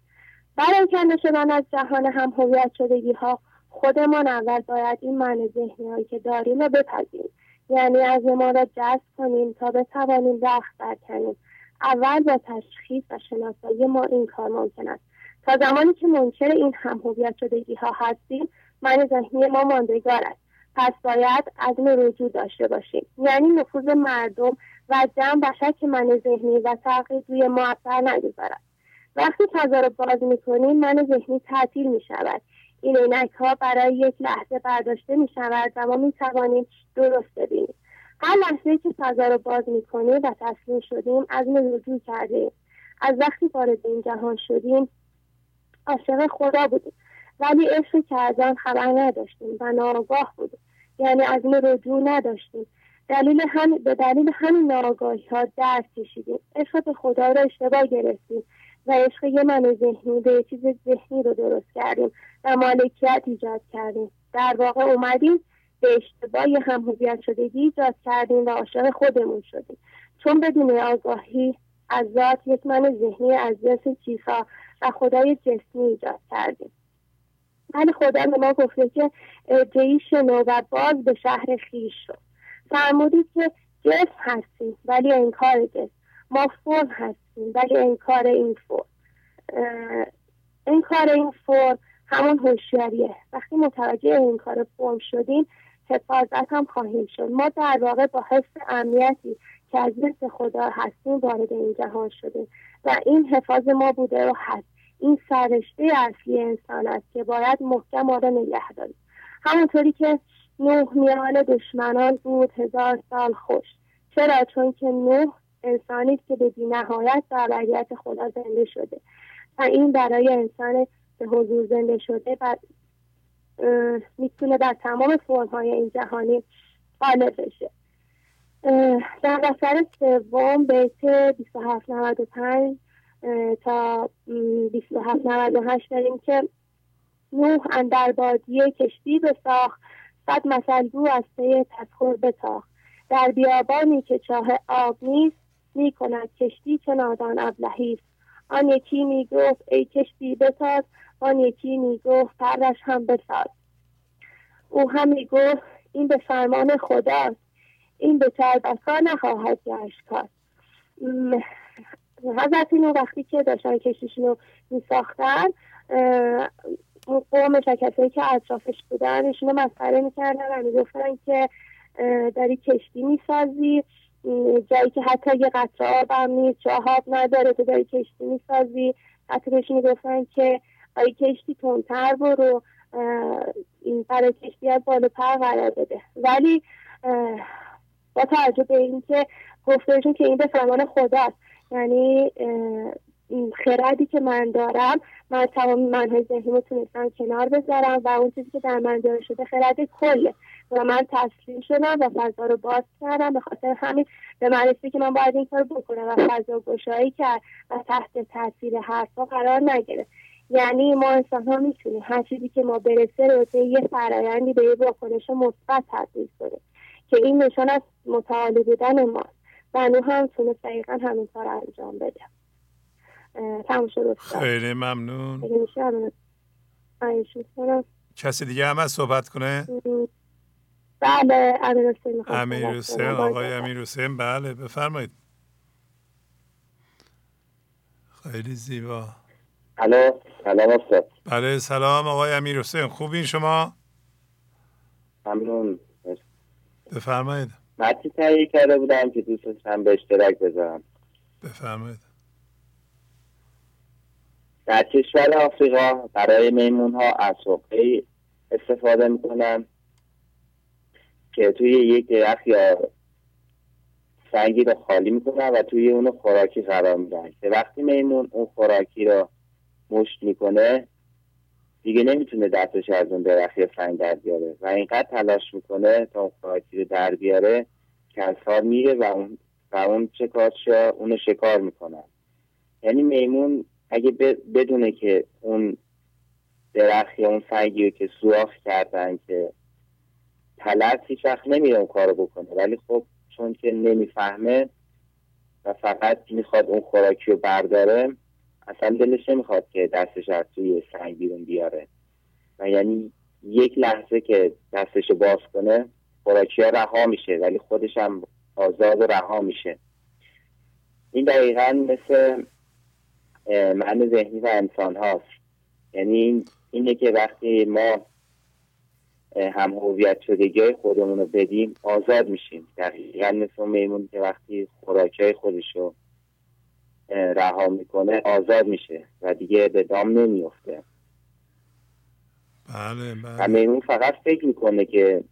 Speaker 12: برای کنده شدن از جهان هم هویت شدگی ها خودمان اول باید این معنی ذهنی هایی که داریم رو بپذیریم. یعنی از ما را جذب کنیم تا بتوانیم رخت برکنیم. اول با تشخیص و شناسایی ما این کار ممکن است. تا زمانی که منکر این هم هویت شدگی ها هستیم من ذهنی ما ماندگار است. پس باید عدم رجوع داشته باشیم. یعنی نفوذ مردم و جمع و شک من ذهنی و تغییر روی ما اثر نگذارد. وقتی فضا رو باز می‌کنیم من ذهنی تعطیل می شود این عینک ها برای یک لحظه برداشته می شود و ما می توانیم درست ببینیم. هر لحظه که فضا رو باز می‌کنیم و تسلیم شدیم از رجوع کردیم. از وقتی وارد این جهان شدیم عاشق خدا بودیم. ولی عشق کردن خبر نداشتیم و ناآگاه بودیم. یعنی از این رجوع نداشتیم. دلیل هم به دلیل همین ناآگاهی ها درد کشیدیم. عشق خدا رو اشتباه گرفتیم. و عشق یه من ذهنی به چیز ذهنی رو درست کردیم. و مالکیت ایجاد کردیم. در واقع اومدیم به اشتباهی هم هویت شدگی ایجاد کردیم و عاشق خودمون شدیم. چون بدون آگاهی از ذات یک من ذهنی از جنس چیزها و خدای جسمی ایجاد کردیم. ولی خدا به ما گفته که ارجعی شنو و باز به شهر خیش شد فرمودید که جسم هستیم ولی انکار جسم ما فرم هستیم. ولی انکار این فرم انکار این فرم همون هوشیاریه. وقتی متوجه این کار فرم شدیم حفاظت هم خواهیم شد. ما در واقع با حس امنیتی که از مثل خدا هستیم وارد این جهان شدیم و این حفاظ ما بوده و هست. این سرشته اصلی انسان است که باید محکم آن نگه داریم. همونطوری که نوح میان دشمنان بود هزار سال خوش. چرا؟ چون که نوح انسانی که به بینهایت و ابدیت خدا زنده شده. و این برای انسان به حضور زنده شده و می‌تونه در تمام فرم های این جهانی غالب بشه. در دفتر سوم بیت 2795 تا 2798 داریم که نوح اندر بادیه کشتی بساخت صد مثل گو از پی تسخور بتاخت. در بیابانی که چاه آب نیست می کند کشتی چه نادان ابلهی آن یکی می گفت ای کشتی بساز. آن یکی می گفت پرش هم بساز. او هم می گفت این به فرمان خداست. این به چربسا نخواهد گشت کار. حضرت اینو وقتی که داشتن کشتیشون رو می ساختن قوم کسایی که اطرافش بودن ایشون رو مسخره می‌کردن و می‌گفتن که داری کشتی می‌سازی. جایی که حتی یه قطره آب هم نیست جا نداره تو داری کشتی می‌سازی. حتی بهش می‌گفتن که آیا کشتی تندتر برو این برای کشتی از بالا پر قرار بده. ولی با توجه به اینکه گفتهشون که این به فرمان خداست یعنی خردی که من دارم من تمام منهای ذهنی تونستم کنار بذارم و اون چیزی که در من داره شده خرد کله و من تسلیم شدم و فضا رو باز کردم. به خاطر همین به من که من باید این کار بکنم و فضا گشایی کرد و تحت تاثیر حرفا قرار نگرفت. یعنی ما انسان ها می‌تونیم هر چیزی که ما برسه رو یه فرایندی به یه واکنش مثبت تبدیل کنیم که این نشان از متعالی بودن ماست. و نو هم تونست دقیقا همین کار انجام بده. تموم شد.
Speaker 3: خیلی ممنون. کسی دیگه هم صحبت کنه؟
Speaker 12: بله امیر حسین
Speaker 3: امیر حسین آقای امیر حسین بله بفرمایید. خیلی زیبا.
Speaker 13: الو سلام استاد.
Speaker 3: بله سلام آقای امیر حسین خوبین شما؟
Speaker 13: ممنون.
Speaker 3: بفرمایید.
Speaker 13: متی تهیه کرده بودم که دوست داشتم به اشتراک بذارم.
Speaker 3: بفرمایید.
Speaker 13: در کشور آفریقا برای میمون ها از استفاده می‌کنن. که توی یک درخت یا سنگی رو خالی می‌کنن و توی اونو خوراکی قرار میدن که وقتی میمون اون خوراکی رو مشت می‌کنه دیگه نمی‌تونه دستش از اون درخت یا سنگ در بیاره. و اینقدر تلاش می‌کنه تا اون خوراکی رو در بیاره کار میره و اون و اون چه اونو شکار می‌کنن یعنی میمون اگه بدونه که اون درخت اون سنگی رو که سوراخ کردن که تلت هیچ وقت نمیره اون کارو بکنه. ولی خب چون که نمی‌فهمه و فقط می‌خواد اون خوراکی رو برداره اصلا دلش نمی‌خواد که دستش از توی سنگ بیرون بیاره. و یعنی یک لحظه که دستش باز کنه خوراکی ها رها میشه ولی خودش هم آزاد و رها میشه. این دقیقا مثل معنی ذهنی و انسان هاست. یعنی اینه که وقتی ما هم هویت شدگی خودمون رو بدیم آزاد میشیم. دقیقا مثل میمون که وقتی خوراکی خودش رو رها می‌کنه آزاد میشه و دیگه به دام نمیفته
Speaker 3: بله بله.
Speaker 13: و میمون فقط فکر می‌کنه که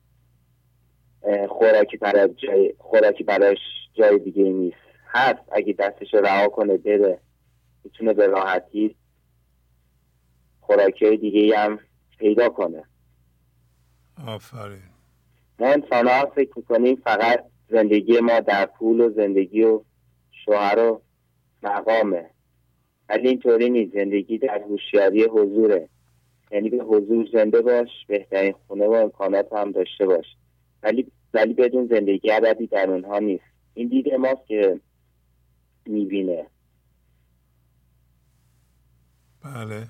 Speaker 13: خوراکی برای جای خوراکی براش جای دیگه نیست. هست اگه دستش رها کنه بره می‌تونه به راحتی خوراکی دیگه هم پیدا کنه.
Speaker 3: آفرین.
Speaker 13: ما انسان ها فکر می‌کنیم فقط زندگی ما در پول و زندگی و شوهر و مقامه. ولی اینطوری نیست. زندگی در هوشیاری حضوره. یعنی به حضور زنده باش بهترین خونه و امکانات هم داشته باش. ولی ولی بدون زندگی ابدی در اونها نیست. این دید ماست که می‌بینه.
Speaker 3: بله.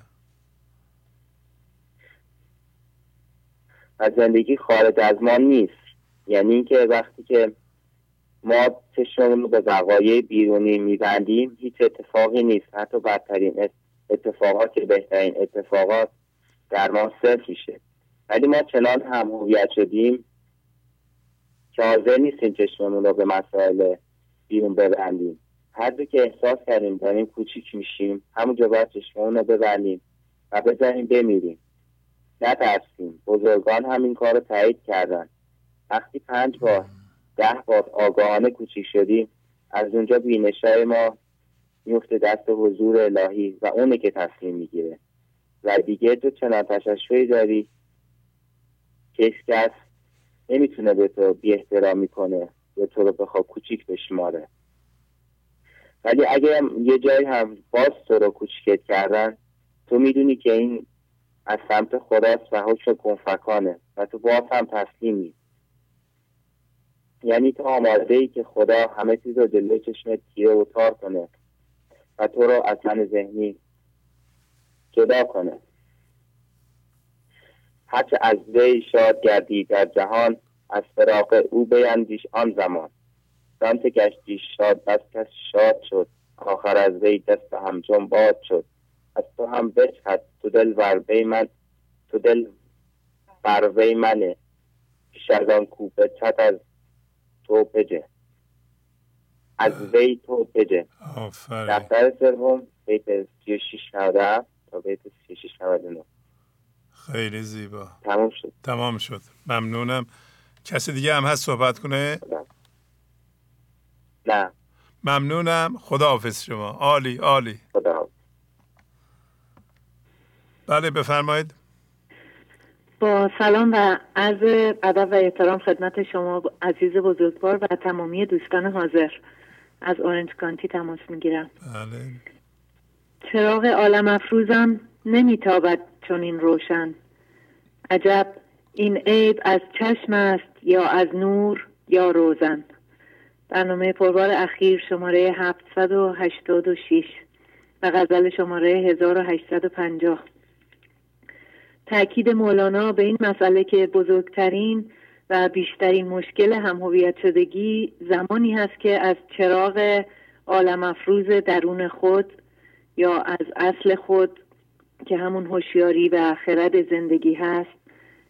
Speaker 13: و زندگی خارج از ما نیست. یعنی اینکه وقتی که ما چشممون رو به وقایع بیرونی میبندیم هیچ اتفاقی نیست. حتی بدترین اتفاقات که بهترین اتفاقات در ما صرف میشه. ولی ما چنان هم هویت شدیم که حاضر نیستیم چشممون رو به مسائل بیرون ببندیم. هر که احساس کردیم داریم کوچیک میشیم همونجا باید چشممون رو ببندیم و بزنیم بمیریم. نترسیم بزرگان همین کار تایید کردن. وقتی پنج بار ده بار آگاهانه کوچیک شدیم از اونجا بینشای ما میفته دست حضور الهی و اونه که تصمیم می‌گیره. و دیگه تو چنان تششوی داری که کس نمی‌تونه به تو بی احترامی کنه به تو رو بخوا کوچیک بشماره. ولی اگه یه جایی هم باز تو رو کوچیکت کردن تو می‌دونی که این از سمت خداست و حکم کنفکانه و تو باز هم تسلیمی یعنی تو آماده ای که خدا همه چیز رو جلوی چشم تیره و تار کنه و تو رو از من ذهنی جدا کنه. هرچه از وی شاد گردی در جهان از فراق او بیندیش آن زمان. سمت گشتی شاد بس کس شاد شد. آخر از وی دست همچون باد شد. از تو هم بچهد تو دل ور من. تو دل بر وی منه. پیش از آن کوبه چت از تو بجه. از وی تو بجه. دفتر سوم بیت 36 تا بیت 36 99
Speaker 3: خیلی زیبا.
Speaker 13: تمام شد.
Speaker 3: تمام شد. ممنونم. کسی دیگه هم هست صحبت کنه؟
Speaker 13: نه.
Speaker 3: ممنونم. خدا حافظ شما. عالی عالی.
Speaker 13: خدا
Speaker 3: بله بفرمایید.
Speaker 14: با سلام و عرض ادب و احترام خدمت شما عزیز بزرگوار و تمامی دوستان حاضر. از اورنج کانتی تماس می‌گیرم.
Speaker 3: بله.
Speaker 14: چراغ عالم افروزم نمیتابد چون این روشن. عجب این عیب از چشم است یا از نور یا روزن. برنامه پربار اخیر شماره 786 و غزل شماره 1850 تأکید مولانا به این مسئله که بزرگترین و بیشترین مشکل هم شدگی زمانی هست که از چراغ عالم افروز درون خود یا از اصل خود که همون هوشیاری و خرد زندگی هست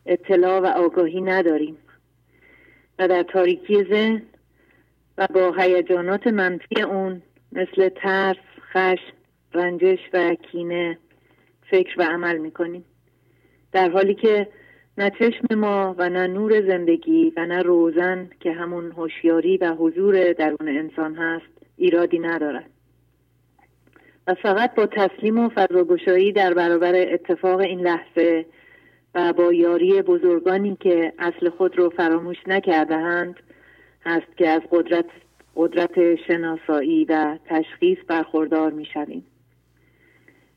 Speaker 14: اطلاع و آگاهی نداریم. و در تاریکی ذهن و با هیجانات منفی اون مثل ترس، خشم، رنجش و کینه فکر و عمل می‌کنیم. در حالی که نه چشم ما و نه نور زندگی و نه روزن که همون هوشیاری و حضور درون انسان هست ایرادی ندارد و فقط با تسلیم و فضاگشایی در برابر اتفاق این لحظه و با یاری بزرگانی که اصل خود رو فراموش نکرده هست که از قدرت, قدرت شناسایی و تشخیص برخوردار می.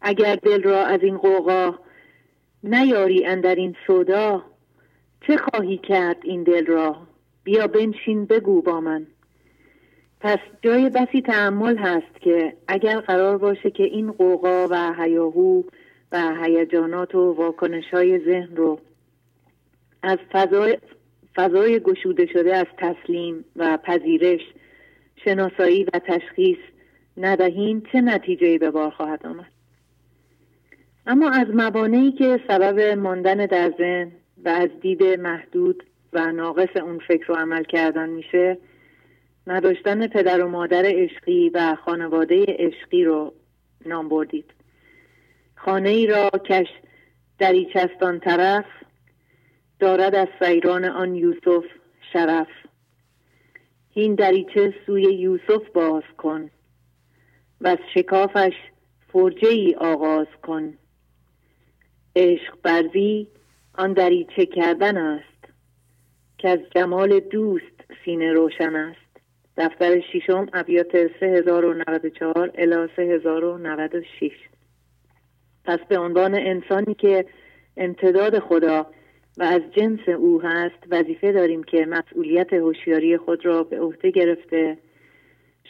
Speaker 14: اگر دل را از این قوقا نیاری اندر این صدا چه خواهی کرد این دل را؟ بیا بنشین بگو با من. پس جای بسی تعمل هست که اگر قرار باشه که این قوقا و هیاهو و هیجانات و واکنش های ذهن رو از فضای, فضای گشوده شده از تسلیم و پذیرش شناسایی و تشخیص ندهیم چه نتیجه به بار خواهد آمد؟ اما از موانعی که سبب ماندن در ذهن و از دید محدود و ناقص اون فکر و عمل کردن میشه نداشتن پدر و مادر عشقی و خانواده عشقی رو نام بردید. خانه ای را کش دریچستان طرف دارد از سیران آن یوسف شرف. این دریچه سوی یوسف باز کن و از شکافش فرجه ای آغاز کن. عشق برزی آن دریچه کردن است که از جمال دوست سینه روشن است. دفتر ششم ابیات 3094 الی 3096 پس به عنوان انسانی که امتداد خدا و از جنس او هست وظیفه داریم که مسئولیت هوشیاری خود را به عهده گرفته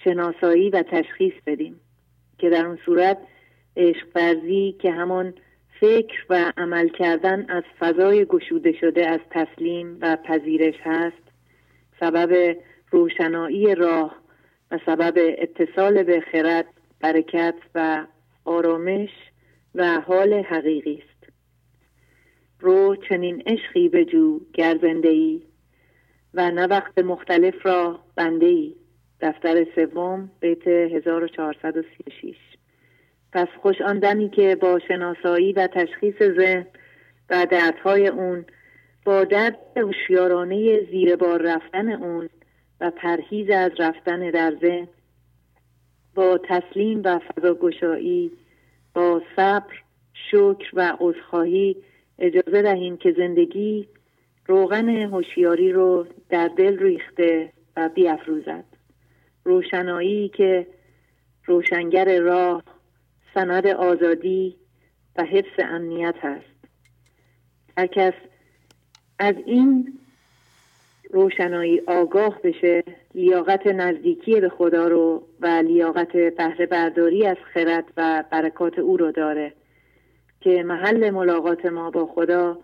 Speaker 14: شناسایی و تشخیص بدیم که در اون صورت عشق برزی که همان فکر و عمل کردن از فضای گشوده شده از تسلیم و پذیرش هست. سبب روشنایی راه و سبب اتصال به خرد برکت و آرامش و حال حقیقی است. رو چنین عشقی بجو گر زنده ای و نه وقت مختلف را بنده ای دفتر سوم بیت 1436 پس خوش آن دمی که با شناسایی و تشخیص ذهن و دردهای اون با درد هوشیارانه زیر بار رفتن اون و پرهیز از رفتن در ذهن با تسلیم و فضاگشایی با صبر شکر و عذرخواهی اجازه دهیم که زندگی روغن هوشیاری رو در دل ریخته و بیافروزد. روشنایی که روشنگر راه سند آزادی و حفظ امنیت هست. هر کس از این روشنایی آگاه بشه لیاقت نزدیکی به خدا رو و لیاقت بهره برداری از خرد و برکات او رو داره که محل ملاقات ما با خدا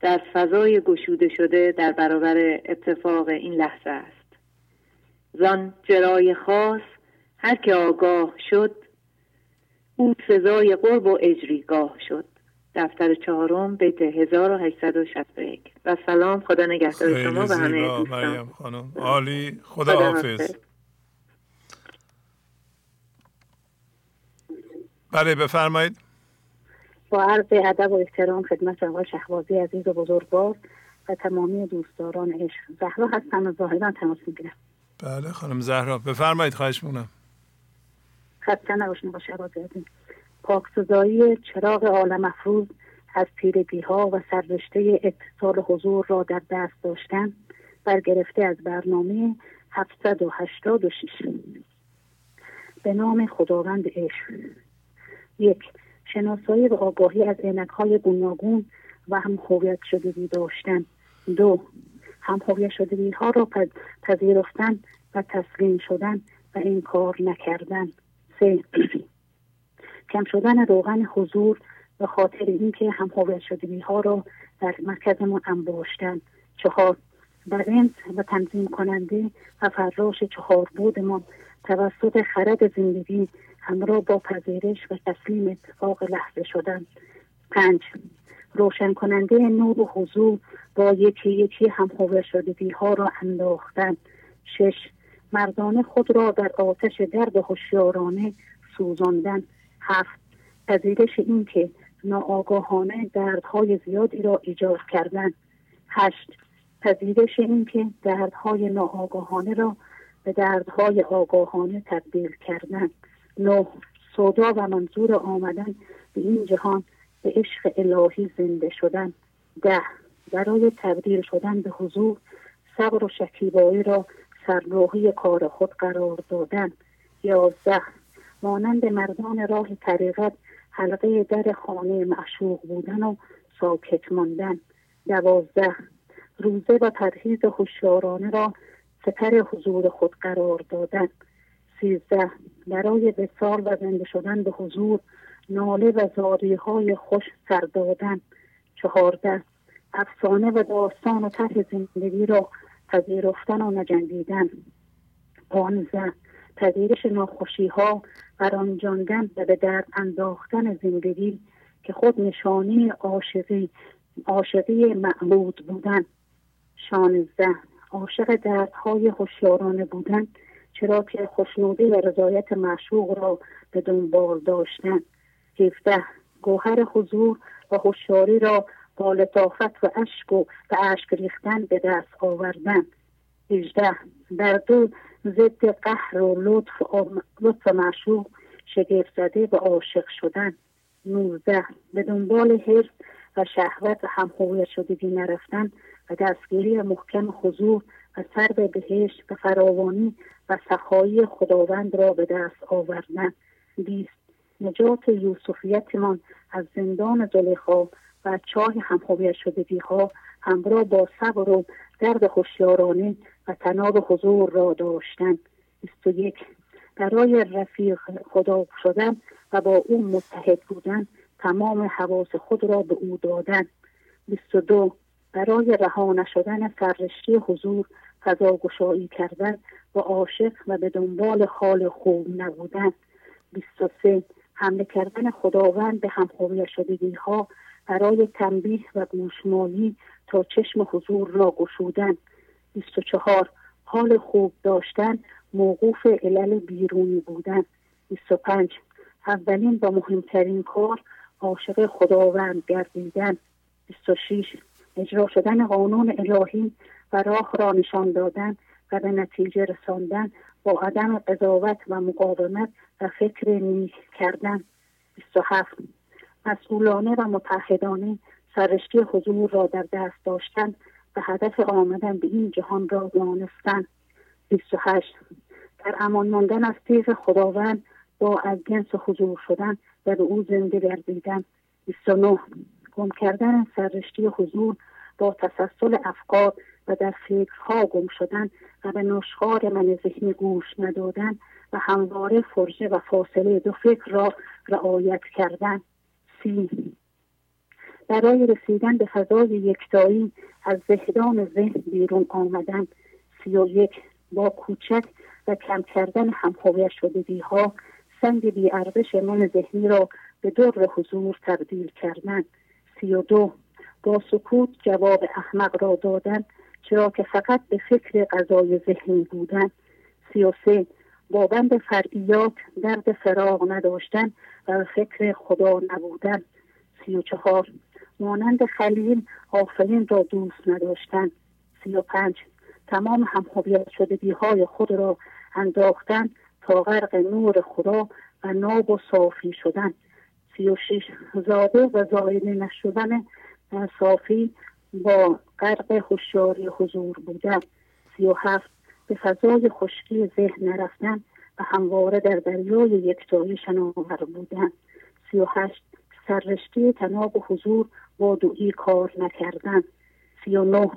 Speaker 14: در فضای گشوده شده در برابر اتفاق این لحظه است. زان جرای خاص هر که آگاه شد او سزای قرب و اجریگاه شد. دفتر چهارم بیت 1861 و سلام خدا نگهدار شما و همه
Speaker 3: مریم خانم. عالی. خدا, خدا حافظ. بله بفرمایید.
Speaker 15: با عرض ادب و احترام خدمت آقای شهبازی عزیز و بزرگوار و تمامی دوستداران عشق. زهرا هستم و ظاهرا تماس می‌گیرم.
Speaker 3: بله خانم زهرا بفرمایید خواهش مونم
Speaker 15: خسته نباشین با شهبازی عزیز پاکسزایی چراغ عالم افروز از پیرگی ها و سررشته اتصال حضور را در دست داشتن برگرفته از برنامه 786 به نام خداوند عشق. یک شناسایی و آگاهی از عینک های گوناگون و هم هویت شدگی داشتن. دو هم هویت شدگی ها را پذیرفتن و تسلیم شدن و این کار نکردن. سه. کم شدن روغن حضور به خاطر اینکه هم هویت شدگی ها را در مرکزمون انباشتن. چهار. برنس و تنظیم کننده و فراش چهار بودمان توسط خرد زندگی همراه با پذیرش و تسلیم اتفاق لحظه شدن. پنج. روشن کننده نور و حضور با یکی یکی هم شدگی ها را انداختن. شش. مردانه خود را در آتش درد هوشیارانه سوزاندن. هفت پذیرش اینکه ناآگاهانه دردهای زیادی را ایجاد کردن. هشت پذیرش اینکه دردهای ناآگاهانه را به دردهای آگاهانه تبدیل کردن. نه سودا و منظور آمدن به این جهان به عشق الهی زنده شدن. ده برای تبدیل شدن به حضور صبر و شکیبایی را سرراهی کار خود قرار دادن. یازده. مانند مردان راه طریقت حلقه در خانه معشوق بودن و ساکت ماندن. دوازده. روزه و پرهیز هوشیارانه را سپر حضور خود قرار دادن. سیزده. برای وسال و زنده شدن به حضور ناله و زاری های خوش سر دادن. چهارده. افسانه و داستان و طرح زندگی را پذیرفتن و نجنگیدن. پانزده پذیرش ناخوشی ها و رانجاندن و به درد انداختن زندگی که خود نشانی عاشقی عاشقی معبود بودن. شانزده عاشق دردهای هوشیارانه بودن چرا که خوشنودی و رضایت معشوق را به دنبال داشتن. 17 گوهر حضور و هوشیاری را با لطافت و اشک و به اشک ریختن به دست آوردن. 18 در دو ضد قهر و لطف, لطف معشوق شگفت زده و عاشق شدن. 19 به دنبال حرف و شهوت و همهویت شدگی نرفتن و دستگیری محکم حضور و سر به بهشت و فراوانی و سخایی خداوند را به دست آوردن. بیست. نجات یوسفیتمان از زندان زلیخا و چاه همهویت شدگی ها همراه با صبر و درد هوشیارانه و تناب حضور را داشتن بیست و یک برای رفیق خدا شدن و با او متحد بودن تمام حواس خود را به او دادن بیست و دو برای رها نشدن سررشتی حضور فضا گشایی کردن و عاشق و به دنبال حال خوب نبودن. 23 حمله کردن خداوند به همخوری شدگی ها برای تنبیه و گوشمالی تا چشم حضور را گشودن. 24 حال خوب داشتن موقوف علل بیرونی بودن. 25 اولین و مهمترین کار عاشق خداوند گردیدن. 26 اجرا شدن قانون الهی و راه را نشان دادن و به نتیجه رساندن با عدم قضاوت و مقاومت و فکر نیک کردن. 27 مسئولانه و متحدانه سرشتی حضور را در دست داشتن و هدف آمدن به این جهان را دانستن. 28 در امان ماندن از تیغ خداوند با از جنس حضور شدن و به او زنده گردیدن. 29 گم کردن سررشتی حضور با تسلسل افکار و در فکرها گم شدن و به نشخار من ذهنی گوش ندادن و همواره فرژه و فاصله دو فکر را رعایت کردن. سی برای رسیدن به فضای یکتایی از زهدان ذهن بیرون آمدن سی و یک با کوچک و کم کردن همهویت شدگی ها سنگ بیارزش من ذهنی را به دور حضور تبدیل کردن. سی و دو با سکوت جواب احمق را دادن چرا که فقط به فکر غذای ذهنی بودن. سی و سه با بند فرعیات درد فراغ نداشتن و فکر خدا نبودن. سی و چهار. مانند خلیل آفرین را دوست نداشتن. سی و پنج. تمام هم شده های خود را انداختن تا غرق نور خدا و ناب و صافی شدن. سی و شش. زاده و زایده نشدن صافی با غرق هوشیاری حضور بودن. سی و هفت. به فضای خشکی ذهن نرفتن و همواره در دریای یکتایی شناور بودن. سی و هشت سررشته تناب و حضور با دویی کار نکردن. سی و نه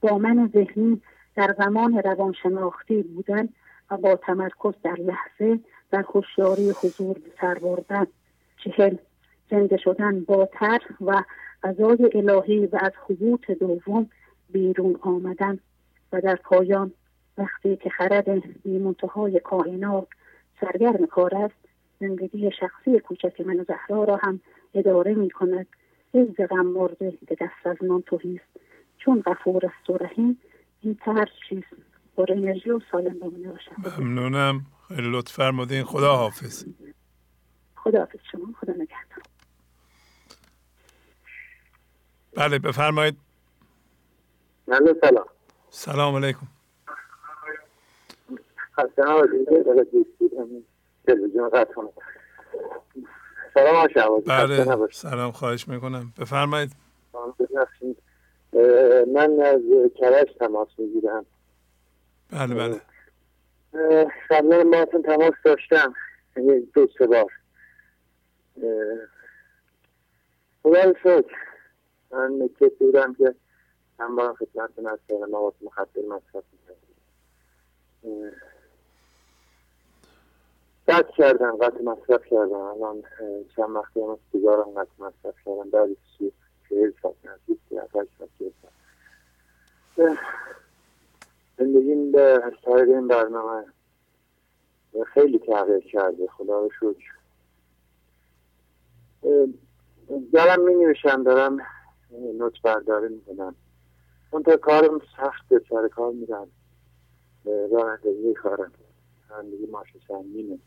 Speaker 15: با من ذهنی در زمان روانشناختی بودن و با تمرکز در لحظه در هوشیاری حضور سر بردن. چهل زنده شدن با تر و غذای الهی و از حبوط دوم بیرون آمدن و در پایان وقتی که خرد بیمنتهای کائنات سرگرم کار است زندگی شخصی کوچک من و زهرا را هم اداره می کند. از غم مرده که دست از نان توهیست چون غفور است و رحیم این تر چیز پر انرژی و سالم بمونه باشم.
Speaker 16: ممنونم. خیلی لطف فرمودین. خدا حافظ.
Speaker 15: خدا حافظ شما. خدا نگهدار.
Speaker 16: بله بفرمایید.
Speaker 17: بله سلام.
Speaker 16: سلام علیکم.
Speaker 17: سلام
Speaker 16: بله سلام خواهش می‌کنم. بفرمایید.
Speaker 17: من از کرش تماس می‌گیرم.
Speaker 16: بله بله.
Speaker 17: قبلا با تماس داشتم. یعنی دو سه بار. خدا شکر. من نکته بودم که من با خدمت نستانه مواد مخدر مصرف می‌کنم قطع کردم قطع مصرف کردم. الان چند وقتی هم سیگارم قطع مصرف کردم بعد سی چهل ساعت نزدیک هشت ساعت زندگیم به طریق این برنامه خیلی تغییر کرده. خدا رو شکر. دارم می نوشم دارم نوت برداری می‌کنم. اون تا کارم سخته سر کار میرم. رانندگی کارم. رانندگی ماشین سنگینه.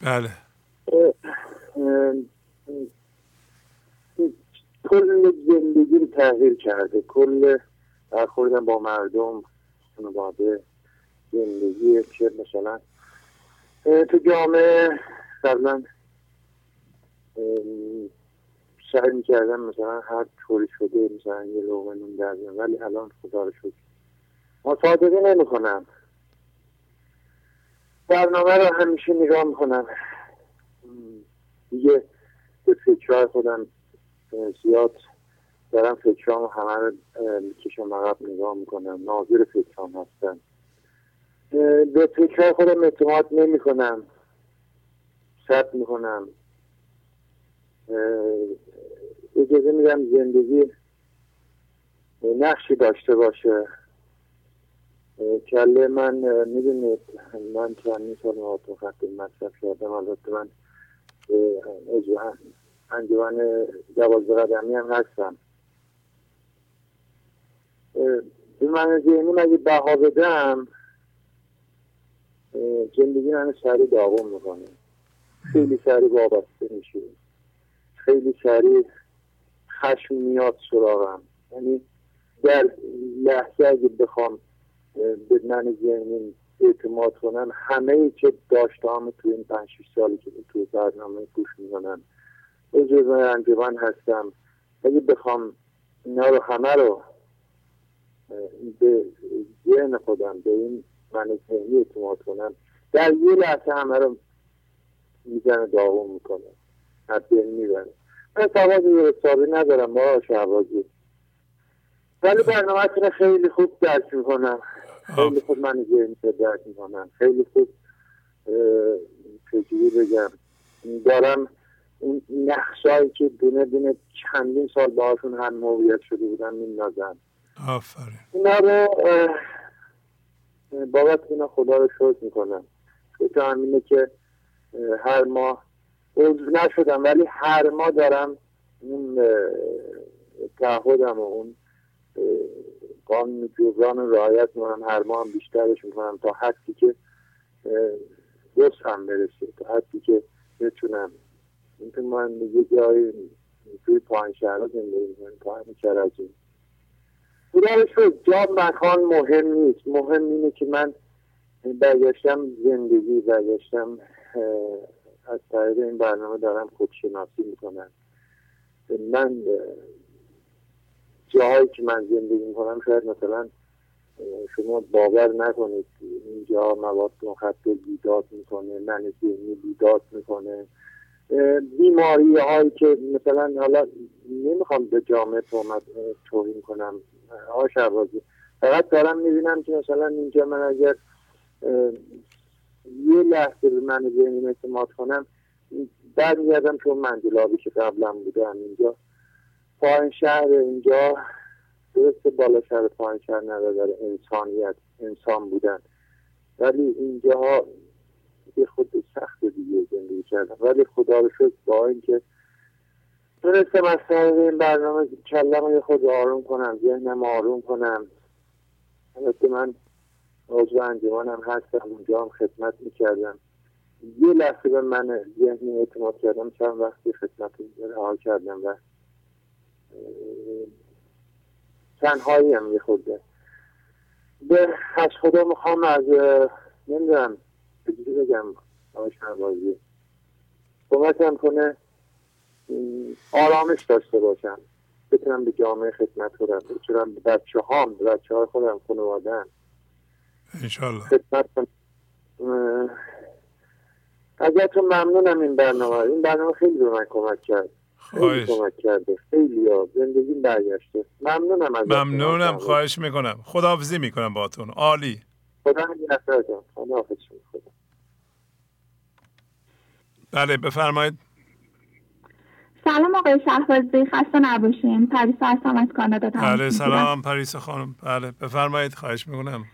Speaker 16: بله.
Speaker 17: کل زندگی رو تغییر کرده. کل برخوردم با مردم خانواده زندگی که مثلا تو جامعه قبلا سعی می‌کردم مثلا هر طوری شده مثلا یه لغمه نون ولی الان خدا رو شکر. مصادقه نمی‌کنم. برنامه رو همیشه نگاه می‌کنم. دیگه به فکرهای خودم زیاد دارم فکرام همه رو می‌کشم عقب نگاه می‌کنم. ناظر فکرام هستم. به فکرهای خودم اعتماد نمی کنم شب می‌کنم اجازه میدم زندگی نقشی داشته باشه. کله من می‌دونید من چند سال تو خط مصرف کردم. البته من انجمن دوازده قدمی هم هستم. این من ذهنی اگه بها بدم؟ زندگی من سریع داغون می‌کنه. خیلی سریع وابسته میشه خیلی سریع خشم میاد سراغم. یعنی در لحظه اگه بخوام به من ذهنی اعتماد کنم همه ای که داشتم تو این پنج سالی که تو برنامه گوش می‌کنم جزء انجمن هستم. اگه بخوام اینا رو همه رو به ذهن خودم به این من ذهنی اعتماد کنم در یه لحظه همه رو می‌زنه داغون می‌کنه. از بین می‌بره. من سواد حسابی ندارم با شعبازی ولی برنامه خیلی خوب درک می‌کنم خیلی خوب من ذهنی رو درک می‌کنم. خیلی خوب چجوری بگم. دارم این نقشایی که دونه دونه چندین سال باهاشون هم موقعیت شده بودن میندازم.
Speaker 16: آفرین.
Speaker 17: اینا رو بابت اینا خدا رو شکر می‌کنم. تو همینه که هر ماه عضو نشدم ولی هر ماه دارم اون تعهدم و اون قانون جبران رعایت می‌کنم هر ماه هم بیشترش می‌کنم تا حدی که هم برسه تا حدی که بتونم. اینکه من یه جایی توی پایین شهرها زندگی می‌کنیم پایین کرجی شد جا مکان مهم نیست. مهم اینه که من برگشتم زندگی برگشتم از طریق این برنامه دارم خودشناسی می‌کنم. من جاهایی که من زندگی می‌کنم شاید مثلا شما باور نکنید اینجا مواد مخدر بیداد می‌کنه من ذهنی بیداد می‌کنه. بیماری هایی که مثلا حالا نمی‌خوام به جامعه توهین کنم آقا شعبازی فقط دارم می‌بینم که مثلا اینجا من اگر یه لحظه به من ذهنی اعتماد کنم برمیگردم چون منجلابی که قبلا بودم اینجا. پایین شهر اینجا درست بالا شهر پایین شهر نداره انسانیت انسان بودن. ولی اینجا یه خود سخت دیگه زندگی کردم ولی خدا رو شد با اینکه تونستم از طریق این برنامه کلم یه خود آروم کنم ذهنم آروم کنم. البته من عضو انجمنم هستم اونجا هم خدمت می‌کردم. یه لحظه به من ذهنی اعتماد کردم چند وقتی خدمت رها کردم و تنهایی هم یه خورده به از خدا می‌خوام از نمی‌دونم چجوری بگم. آقای شهبازی. کمکم کنه. آرامش داشته باشم. بتونم به جامعه خدمت کنم. بتونم به بچه هام به بچه های خودم خانوادن
Speaker 16: انشالله.
Speaker 17: خدمت کنم. ازتون ممنونم این برنامه. این برنامه خیلی به من کمک کرد. خیلی کمک کرده. خیلی ها. زندگیم برگشته. ممنونم از
Speaker 16: ممنونم. خواهش می‌کنم. خداحافظی می‌کنم باتون عالی.
Speaker 17: خدا خدا.
Speaker 16: بله بفرمایید.
Speaker 18: سلام آقای شهبازی. خسته نباشین. پریسا هستم از کانادا
Speaker 16: بله سلام پریسا خانم. بله بفرمایید. خواهش می‌کنم.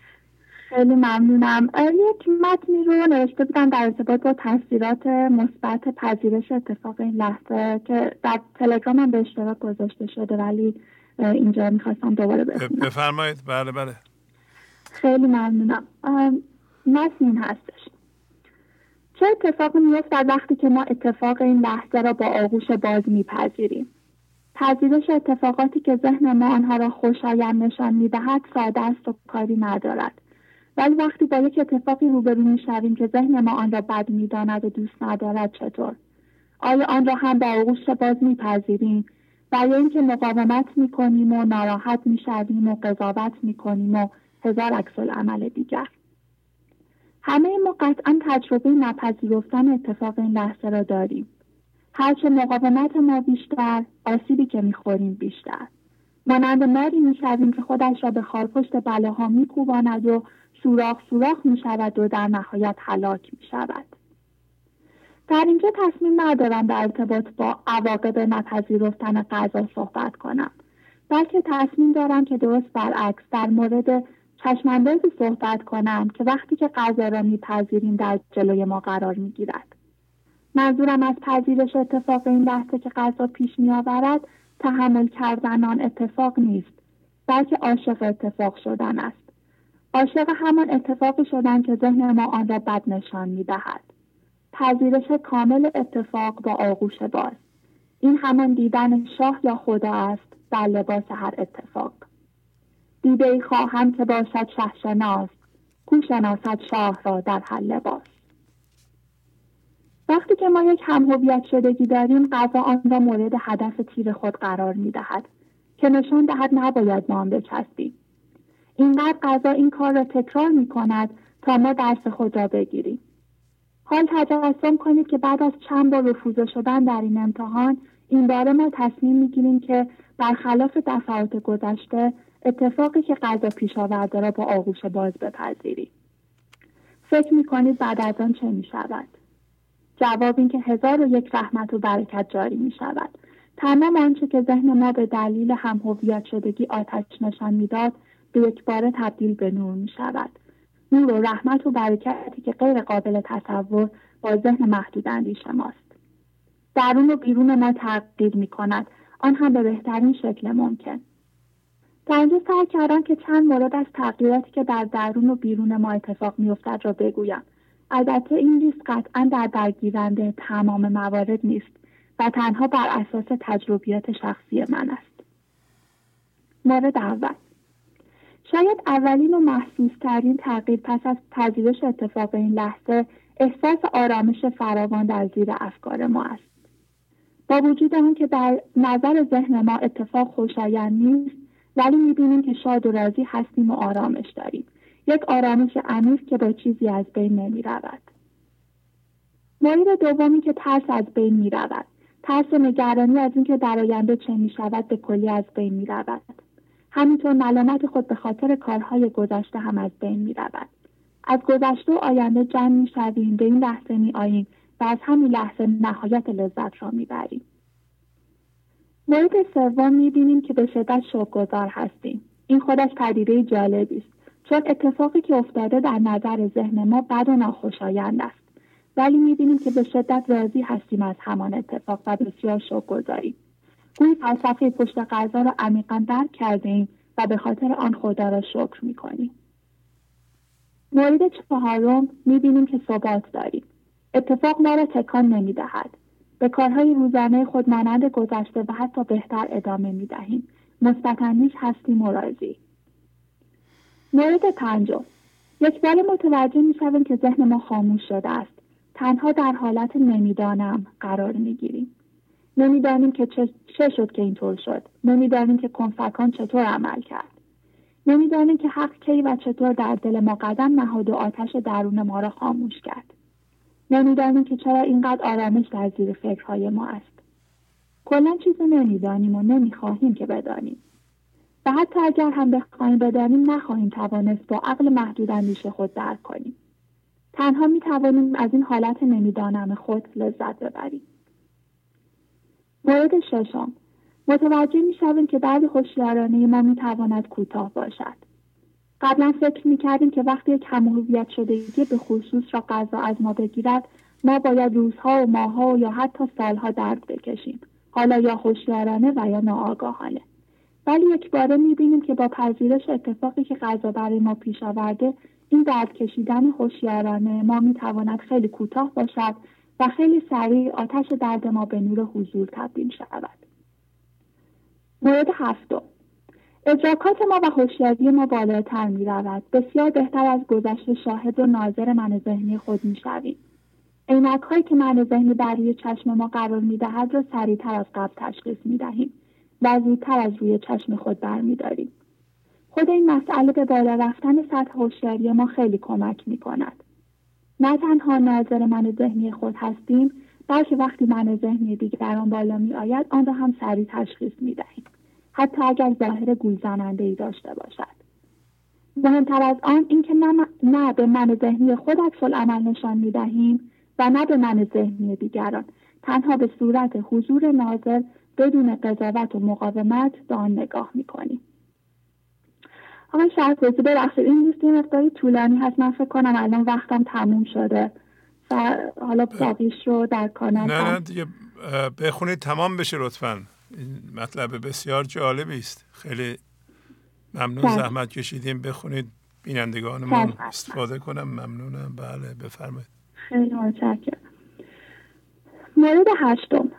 Speaker 18: خیلی ممنونم. یک متنی رو نوشته بودم در ارتباط با تاثیرات مثبت پذیرش اتفاق این لحظه که در تلگرام هم به اشتراک گذاشته شده ولی اینجا می‌خواستم دوباره بخونم.
Speaker 16: بفرمایید. بله بله.
Speaker 18: خیلی ممنونم. متن این هستش. چه اتفاقی میفتد وقتی که ما اتفاق این لحظه را با آغوش باز میپذیریم؟ پذیرش اتفاقاتی که ذهن ما آنها را خوشایند نشان می‌دهد ساده است و کاری ندارد. ولی وقتی با یک اتفاقی روبرو می‌شویم که ذهن ما آن را بد می‌داند و دوست ندارد چطور؟ آیا آن را هم با آغوش باز میپذیریم؟ و یا اینکه مقاومت می‌کنیم و ناراحت می‌شویم و قضاوت می‌کنیم و هزار عکس عمل دیگر. همه ما قطعا تجربه نپذیرفتن اتفاق این لحظه را داریم. هرچه مقاومت ما بیشتر آسیبی که می‌خوریم بیشتر. مانند ماری می‌شویم که خودش را به خارپشت بلاها میکوباند و سوراخ سوراخ می شود و در نهایت هلاک می شود. در اینجا تصمیم ندارم در ارتباط با عواقب نپذیرفتن غذا صحبت کنم بلکه تصمیم دارم که درست برعکس در مورد چشماندازی صحبت کنم که وقتی که غذا را میپذیریم در جلوی ما قرار می‌گیرد منظورم از پذیرش اتفاق این لحظه که غذا پیش میآورد تحمل کردن آن اتفاق نیست بلکه عاشق اتفاق شدن است عاشق همان اتفاقی شدن که ذهن ما آن را بد نشان می دهد. پذیرش کامل اتفاق با آغوش باز. این همان دیدن شاه یا خدا است در لباس هر اتفاق. دیده ای خواهم که باشد شهشناس کو شناسد شاه را در هر لباس. وقتی که ما یک هم هویت شدگی داریم غذا آن را مورد هدف تیر خود قرار می دهد که نشان دهد نباید ما آن بچسبیم اینقدر غذا این کار را تکرار می کند تا ما درس خود را بگیریم. حال تجسم کنید که بعد از چند بار رفوزه شدن در این امتحان این باره ما تصمیم می‌گیریم که برخلاف دفعات گذشته اتفاقی که غذا پیش آورده را با آغوش باز بپذیریم. فکر می‌کنید بعد از آن چه می شود؟ جواب این که هزار و یک رحمت و برکت جاری می شود. تمام آنچه که ذهن ما به دلیل هم هویت شدگی آتش نشان می‌داد به یک بار تبدیل به نور می شود. نور و رحمت و برکتی که غیر قابل تصور با ذهن محدود اندیش ماست. درون و بیرون ما تغییر می کند آن هم به بهترین شکل ممکن. در اینجا سعی کردم که چند مورد از تغییراتی که در درون و بیرون ما اتفاق میافتد را بگویم البته این لیست قطعا در درگیرنده تمام موارد نیست و تنها بر اساس تجربیات شخصی من است. مورد اول شاید اولین و محسوس ترین تغییر پس از پذیرش اتفاق این لحظه احساس آرامش فراوان در زیر افکار ما است. با وجود آن که در نظر ذهن ما اتفاق خوشایند نیست ولی می‌بینیم که شاد و راضی هستیم و آرامش داریم یک آرامش عمیق که با چیزی از بین نمی رود. مورد دومی که ترس از بین می رود. ترس و نگرانی از اینکه در آینده چه می شود به کلی از بین می رود. همینطور ملامت خود به خاطر کارهای گذشته هم از بین می رود. از گذشته و آینده جمع می شویم به این لحظه می آییم و از همین لحظه نهایت لذت را می بریم. مورد سوم می بینیم که به شدت شوکگذار هستیم. این خودش پدیده جالبی است چون اتفاقی که افتاده در نظر ذهن ما بد و ناخوشایند است ولی می‌بینیم که به شدت راضی هستیم از همان اتفاق و بسیار شوق گویی فلسفه پشت غذا را عمیقا درک کرده ایم و به خاطر آن خدا را شکر می‌کنیم. مورد چهارم می‌بینیم که ثبات داریم. اتفاق ما را تکان نمی‌دهد. به کارهای روزانه خود مانند گذشته و حتی بهتر ادامه می‌دهیم. مثبتاندیش هستیم و راضی. مورد پنجم یک بار متوجه می‌شویم که ذهن ما خاموش شده است. تنها در حالت نمی‌دانم قرار می‌گیریم. نمی‌دانیم که چه, شد که اینطور شد. نمی‌دانیم که کنفکان چطور عمل کرد. نمی‌دانیم که حق کی و چطور در دل ما قدم نهاد و آتش درون ما را خاموش کرد. نمی‌دانیم که چرا اینقدر آرامش در زیر فکرهای ما است. کلا چیزی نمی‌دانیم و نمی‌خواهیم که بدانیم. و حتی اگر هم بخواهیم بدانیم نخواهیم توانست با عقل محدود اندیشه خود درک کنیم. تنها می توانیم از این حالت نمی‌دانم خود لذت ببریم. مورد ششم. متوجه می شویم که درد هوشیارانه ما تواند کوتاه باشد. قبلا فکر می کردیم که وقتی یک شده شدگی به خصوص را غذا از ما بگیرد ما باید روزها و ماهها و یا حتی سالها درد بکشیم حالا یا هوشیارانه و یا ناآگاهانه. ولی یک باره می‌بینیم که با پذیرش اتفاقی که غذا برای ما پیش آورده این درد کشیدن هوشیارانه ما می‌تواند خیلی کوتاه باشد و خیلی سریع آتش درد ما به نور حضور تبدیل شود مورد هفتم ادراکات ما و هوشیاری ما بالاتر می رود. بسیار بهتر از گذشته شاهد و ناظر من ذهنی خود می شویم. عینک هایی که من ذهنی بر چشم ما قرار می دهد را سریعتر از قبل تشخیص می دهیم. و زودتر از روی چشم خود برمیداریم خود این مسئله به بالا رفتن سطح هوشیاری ما خیلی کمک می کند. نه تنها ناظر من ذهنی خود هستیم بلکه وقتی من ذهنی دیگران بالا می آید آن را هم سریع تشخیص می دهیم. حتی اگر ظاهر گولزننده ای داشته باشد. مهمتر از آن اینکه نه, نه به من ذهنی خود عکس عمل نشان می دهیم و نه به من ذهنی دیگران تنها به صورت حضور ناظر بدون قضاوت و مقاومت به آن نگاه می‌کنیم آقای شهرپرسی ببخشید این لیست مقداری طولانی هست. من فکر کنم الان وقتم تموم شده. و حالا باقیش رو در کانال
Speaker 3: نه نه دیگه بخونید تمام بشه لطفا. این مطلب بسیار جالبی است. خیلی ممنون بله. زحمت کشیدیم. بخونید بینندگان ما استفاده کنم. ممنونم. بله بفرمایید.
Speaker 18: خیلی متشکرم. مورد هشتم.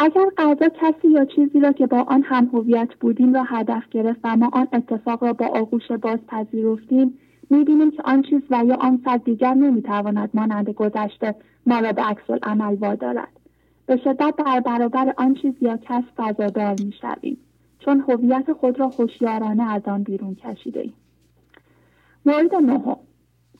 Speaker 18: اگر غذا کسی یا چیزی را که با آن هم هویت بودیم را هدف گرفت و ما آن اتفاق را با آغوش باز پذیرفتیم می‌بینیم که آن چیز و یا آن فرد دیگر نمی‌تواند مانند گذشته ما را به عمل وادارد. به شدت در برابر آن چیز یا کس فضادار می‌شویم چون هویت خود را هوشیارانه از آن بیرون کشیده ایم. مورد نهم.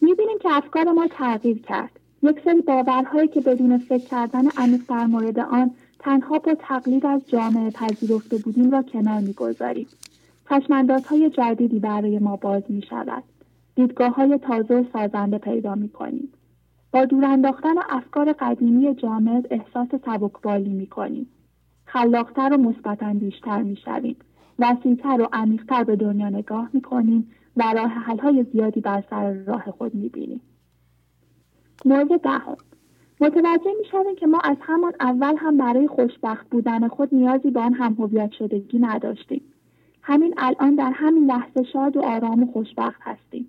Speaker 18: می‌بینیم که افکار ما تغییر کرد. یک سری باورهایی که بدون فکر کردن عمیق در مورد آن تنها با تقلید از جامعه پذیرفته بودیم را کنار می‌گذاریم های جدیدی برای ما باز می شود. دیدگاه های تازه و سازنده پیدا می کنیم. با دور انداختن افکار قدیمی جامعه احساس سبکبالی می کنیم. خلاقتر و مثبتاندیشتر می شویم. وسیعتر و عمیقتر به دنیا نگاه می کنیم و راه حلهای زیادی بر سر راه خود می بینیم. مورد دهم متوجه می‌شویم که ما از همان اول هم برای خوشبخت بودن خود نیازی به آن هم هویت شدگی نداشتیم. همین الان در همین لحظه شاد و آرام و خوشبخت هستیم.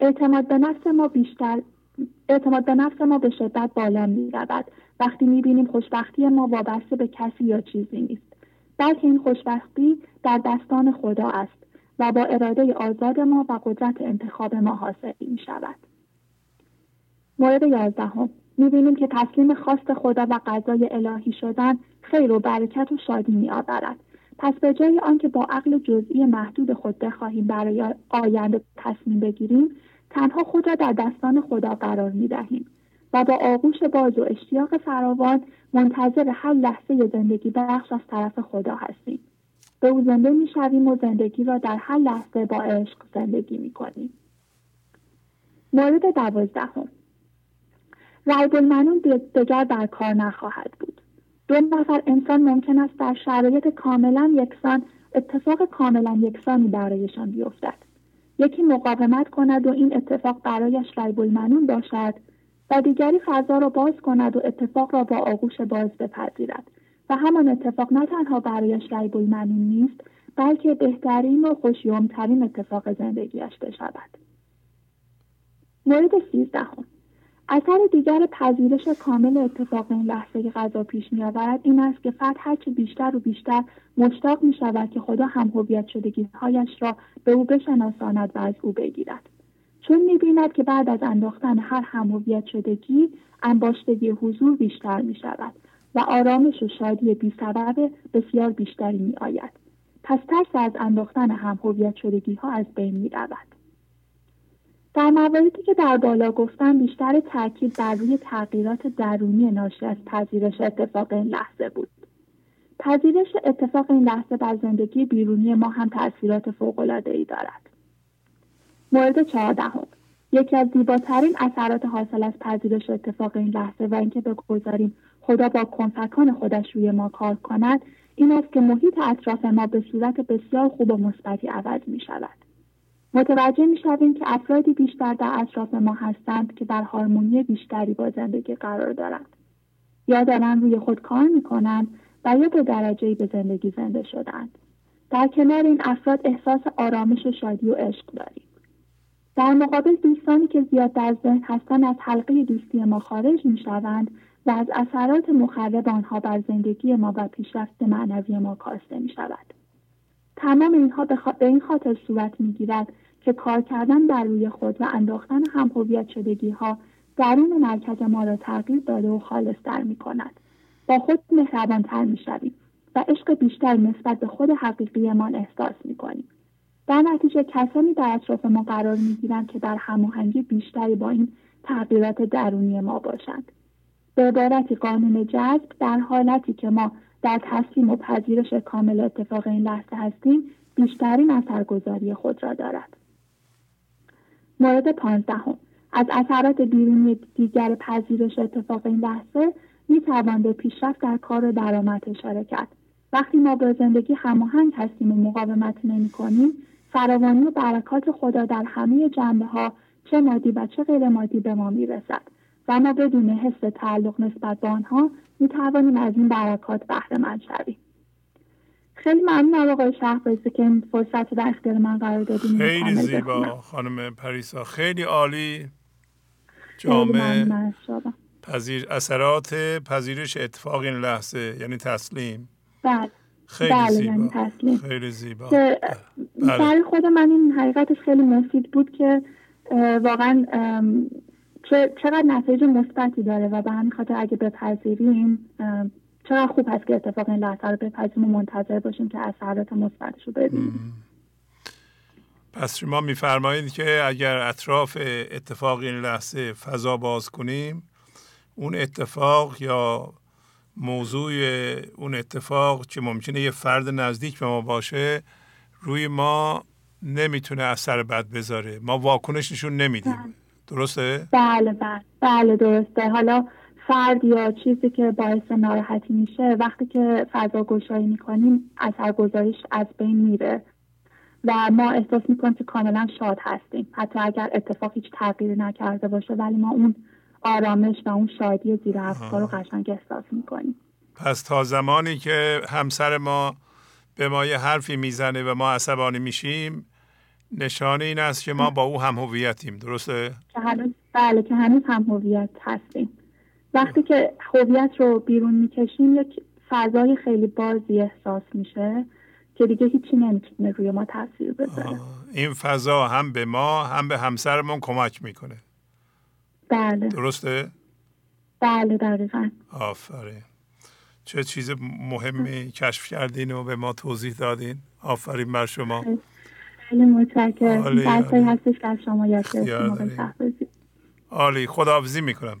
Speaker 18: اعتماد به نفس ما بیشتر اعتماد به نفس ما به شدت بالا می رود وقتی می بینیم خوشبختی ما وابسته به کسی یا چیزی نیست. بلکه این خوشبختی در دستان خدا است و با اراده آزاد ما و قدرت انتخاب ما حاصل می شود. مورد یازدهم. می‌بینیم که تسلیم خواست خدا و قضای الهی شدن خیر و برکت و شادی می آورد. پس به جای آنکه با عقل جزئی محدود خود بخواهیم برای آینده تصمیم بگیریم تنها خود را در دستان خدا قرار می دهیم و با آغوش باز و اشتیاق فراوان منتظر هر لحظه زندگی بخش از طرف خدا هستیم. به او زنده می شویم و زندگی را در هر لحظه با عشق زندگی می کنیم. مورد دوازدهم رایب المنون دیگر در کار نخواهد بود. دو نفر انسان ممکن است در شرایط کاملا یکسان اتفاق کاملا یکسانی برایشان بیفتد. یکی مقاومت کند و این اتفاق برایش ریب المنون باشد و دیگری فضا را باز کند و اتفاق را با آغوش باز بپذیرد و همان اتفاق نه تنها برایش ریب المنون نیست بلکه بهترین و خوشیومترین اتفاق زندگیش بشود مورد سیزدهم اثر دیگر پذیرش کامل اتفاق این لحظه غذا پیش می آورد این است که فرد هرچه بیشتر و بیشتر مشتاق می شود که خدا هم هویت شدگی هایش را به او بشناساند و از او بگیرد. چون می بیند که بعد از انداختن هر هم هویت شدگی انباشتگی حضور بیشتر می شود و آرامش و شادی بی سبب بسیار بیشتری می آید پس ترس از انداختن هم شدگی ها از بین می رود در مواردی که در بالا گفتم بیشتر تاکید بر روی تغییرات درونی ناشی از پذیرش اتفاق این لحظه بود. پذیرش اتفاق این لحظه بر زندگی بیرونی ما هم تاثیرات ای دارد. مورد چهاردهم. یکی از زیباترین اثرات حاصل از پذیرش اتفاق این لحظه و اینکه بگذاریم خدا با کنفکان خودش روی ما کار کند این است که محیط اطراف ما به صورت بسیار خوب و مثبتی عوض می شود متوجه می شویم که افرادی بیشتر در اطراف ما هستند که در هارمونی بیشتری با زندگی قرار دارند. یا دارند روی خود کار می کنند و یا به درجه به زندگی زنده شدند. در کنار این افراد احساس آرامش و شادی و عشق داریم. در مقابل دوستانی که زیاد در ذهن هستند از حلقه دوستی ما خارج می شوند و از اثرات مخرب آنها بر زندگی ما و پیشرفت معنوی ما کاسته می شود. تمام اینها به, به این خاطر صورت می گیرد که کار کردن بر روی خود و انداختن هم هویت شدگی ها درون مرکز ما را تغییر داده و خالصتر می کند. با خود مهربانتر می شویم و عشق بیشتر نسبت به خود حقیقیمان احساس می کنیم. در نتیجه کسانی در اطراف ما قرار می گیرند که در هماهنگی بیشتری با این تغییرات درونی ما باشند. به عبارتی قانون جذب در حالتی که ما در تسلیم و پذیرش کامل اتفاق این لحظه هستیم بیشترین اثرگذاری خود را دارد. مورد پانزدهم. از اثرات بیرونی دیگر پذیرش اتفاق این لحظه می توان به پیشرفت در کار و درآمد اشاره کرد. وقتی ما به زندگی هماهنگ هستیم و مقاومت نمی کنیم فراوانی و برکات خدا در همه جنبه ها چه مادی و چه غیر مادی به ما می رسد و ما بدون حس تعلق نسبت به آنها می توانیم از این برکات بهره مند شویم. خیلی ممنون آقای شهبازی که این فرصت در اختیار من قرار دادیم
Speaker 3: خیلی زیبا خانم پریسا. خیلی عالی. جامعه پذیر اثرات پذیرش اتفاق این لحظه یعنی تسلیم.
Speaker 18: بله.
Speaker 3: خیلی بله، زیبا. یعنی تسلیم. خیلی زیبا.
Speaker 18: بله. برای خود من این حقیقتش خیلی مفید بود که واقعا چقدر نتایج مثبتی داره و به همین خاطر اگه بپذیریم چقدر خوب هست که اتفاق این لحظه رو بپذیریم و منتظر باشیم که اثرات مثبتش رو ببینیم.
Speaker 3: پس شما میفرمایید که اگر اطراف اتفاق این لحظه فضا باز کنیم اون اتفاق یا موضوع اون اتفاق که ممکنه یه فرد نزدیک به ما باشه روی ما نمی‌تونه اثر بد بذاره. ما واکنش نشون نمیدیم. بله. درسته؟
Speaker 18: بله بله. بله درسته. حالا فرد یا چیزی که باعث ناراحتی میشه وقتی که فضا گشایی می‌کنیم اثرگذاریش از بین میره و ما احساس می‌کنیم که کاملا شاد هستیم. حتی اگر اتفاق هیچ تغییری نکرده باشه ولی ما اون آرامش و اون شادی زیر افکار رو قشنگ احساس می‌کنیم.
Speaker 3: پس تا زمانی که همسر ما به ما یه حرفی می‌زنه و ما عصبانی میشیم نشانه این است که ما با او هم هویتیم. درسته؟
Speaker 18: بله که هنوز هم هویت هستیم. وقتی که هویت رو بیرون می‌کشیم یک فضای خیلی بازی احساس میشه که دیگه هیچی نمی‌تونه روی ما تاثیر بذاره.
Speaker 3: این فضا هم به ما هم به همسرمون کمک می‌کنه.
Speaker 18: بله.
Speaker 3: درسته؟
Speaker 18: بله دقیقا.
Speaker 3: آفرین. چه چیز مهمی کشف کردین و به ما توضیح دادین. آفرین بر شما.
Speaker 18: خیلی متشکرم. هستش که شما یاد
Speaker 3: عالی. خداحافظی می‌کنم.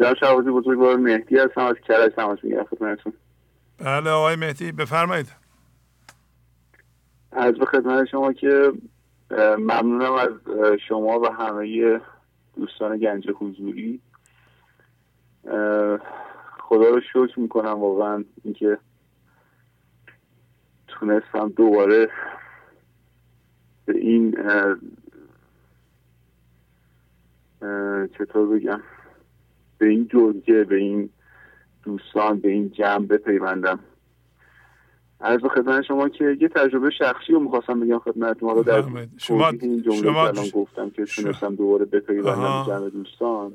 Speaker 19: جناب شعبازی بزرگوار مهدی هستم از کرج تماس می‌گیرم. خدمتتون.
Speaker 3: بله آقای مهدی بفرمایید.
Speaker 19: از به خدمت شما که ممنونم از شما و همه دوستان گنج حضوری. خدا رو شکر می‌کنم واقعا اینکه تونستم دوباره به این چطور بگم؟ به این جرگه به این دوستان به این جمع بپیوندم. از خدمت شما که یه تجربه شخصی رو می‌خواستم بگم خدمت ما رو در
Speaker 3: شما
Speaker 19: این جمله شما گفتم که تونستم دوباره بپیوندم جمع دوستان.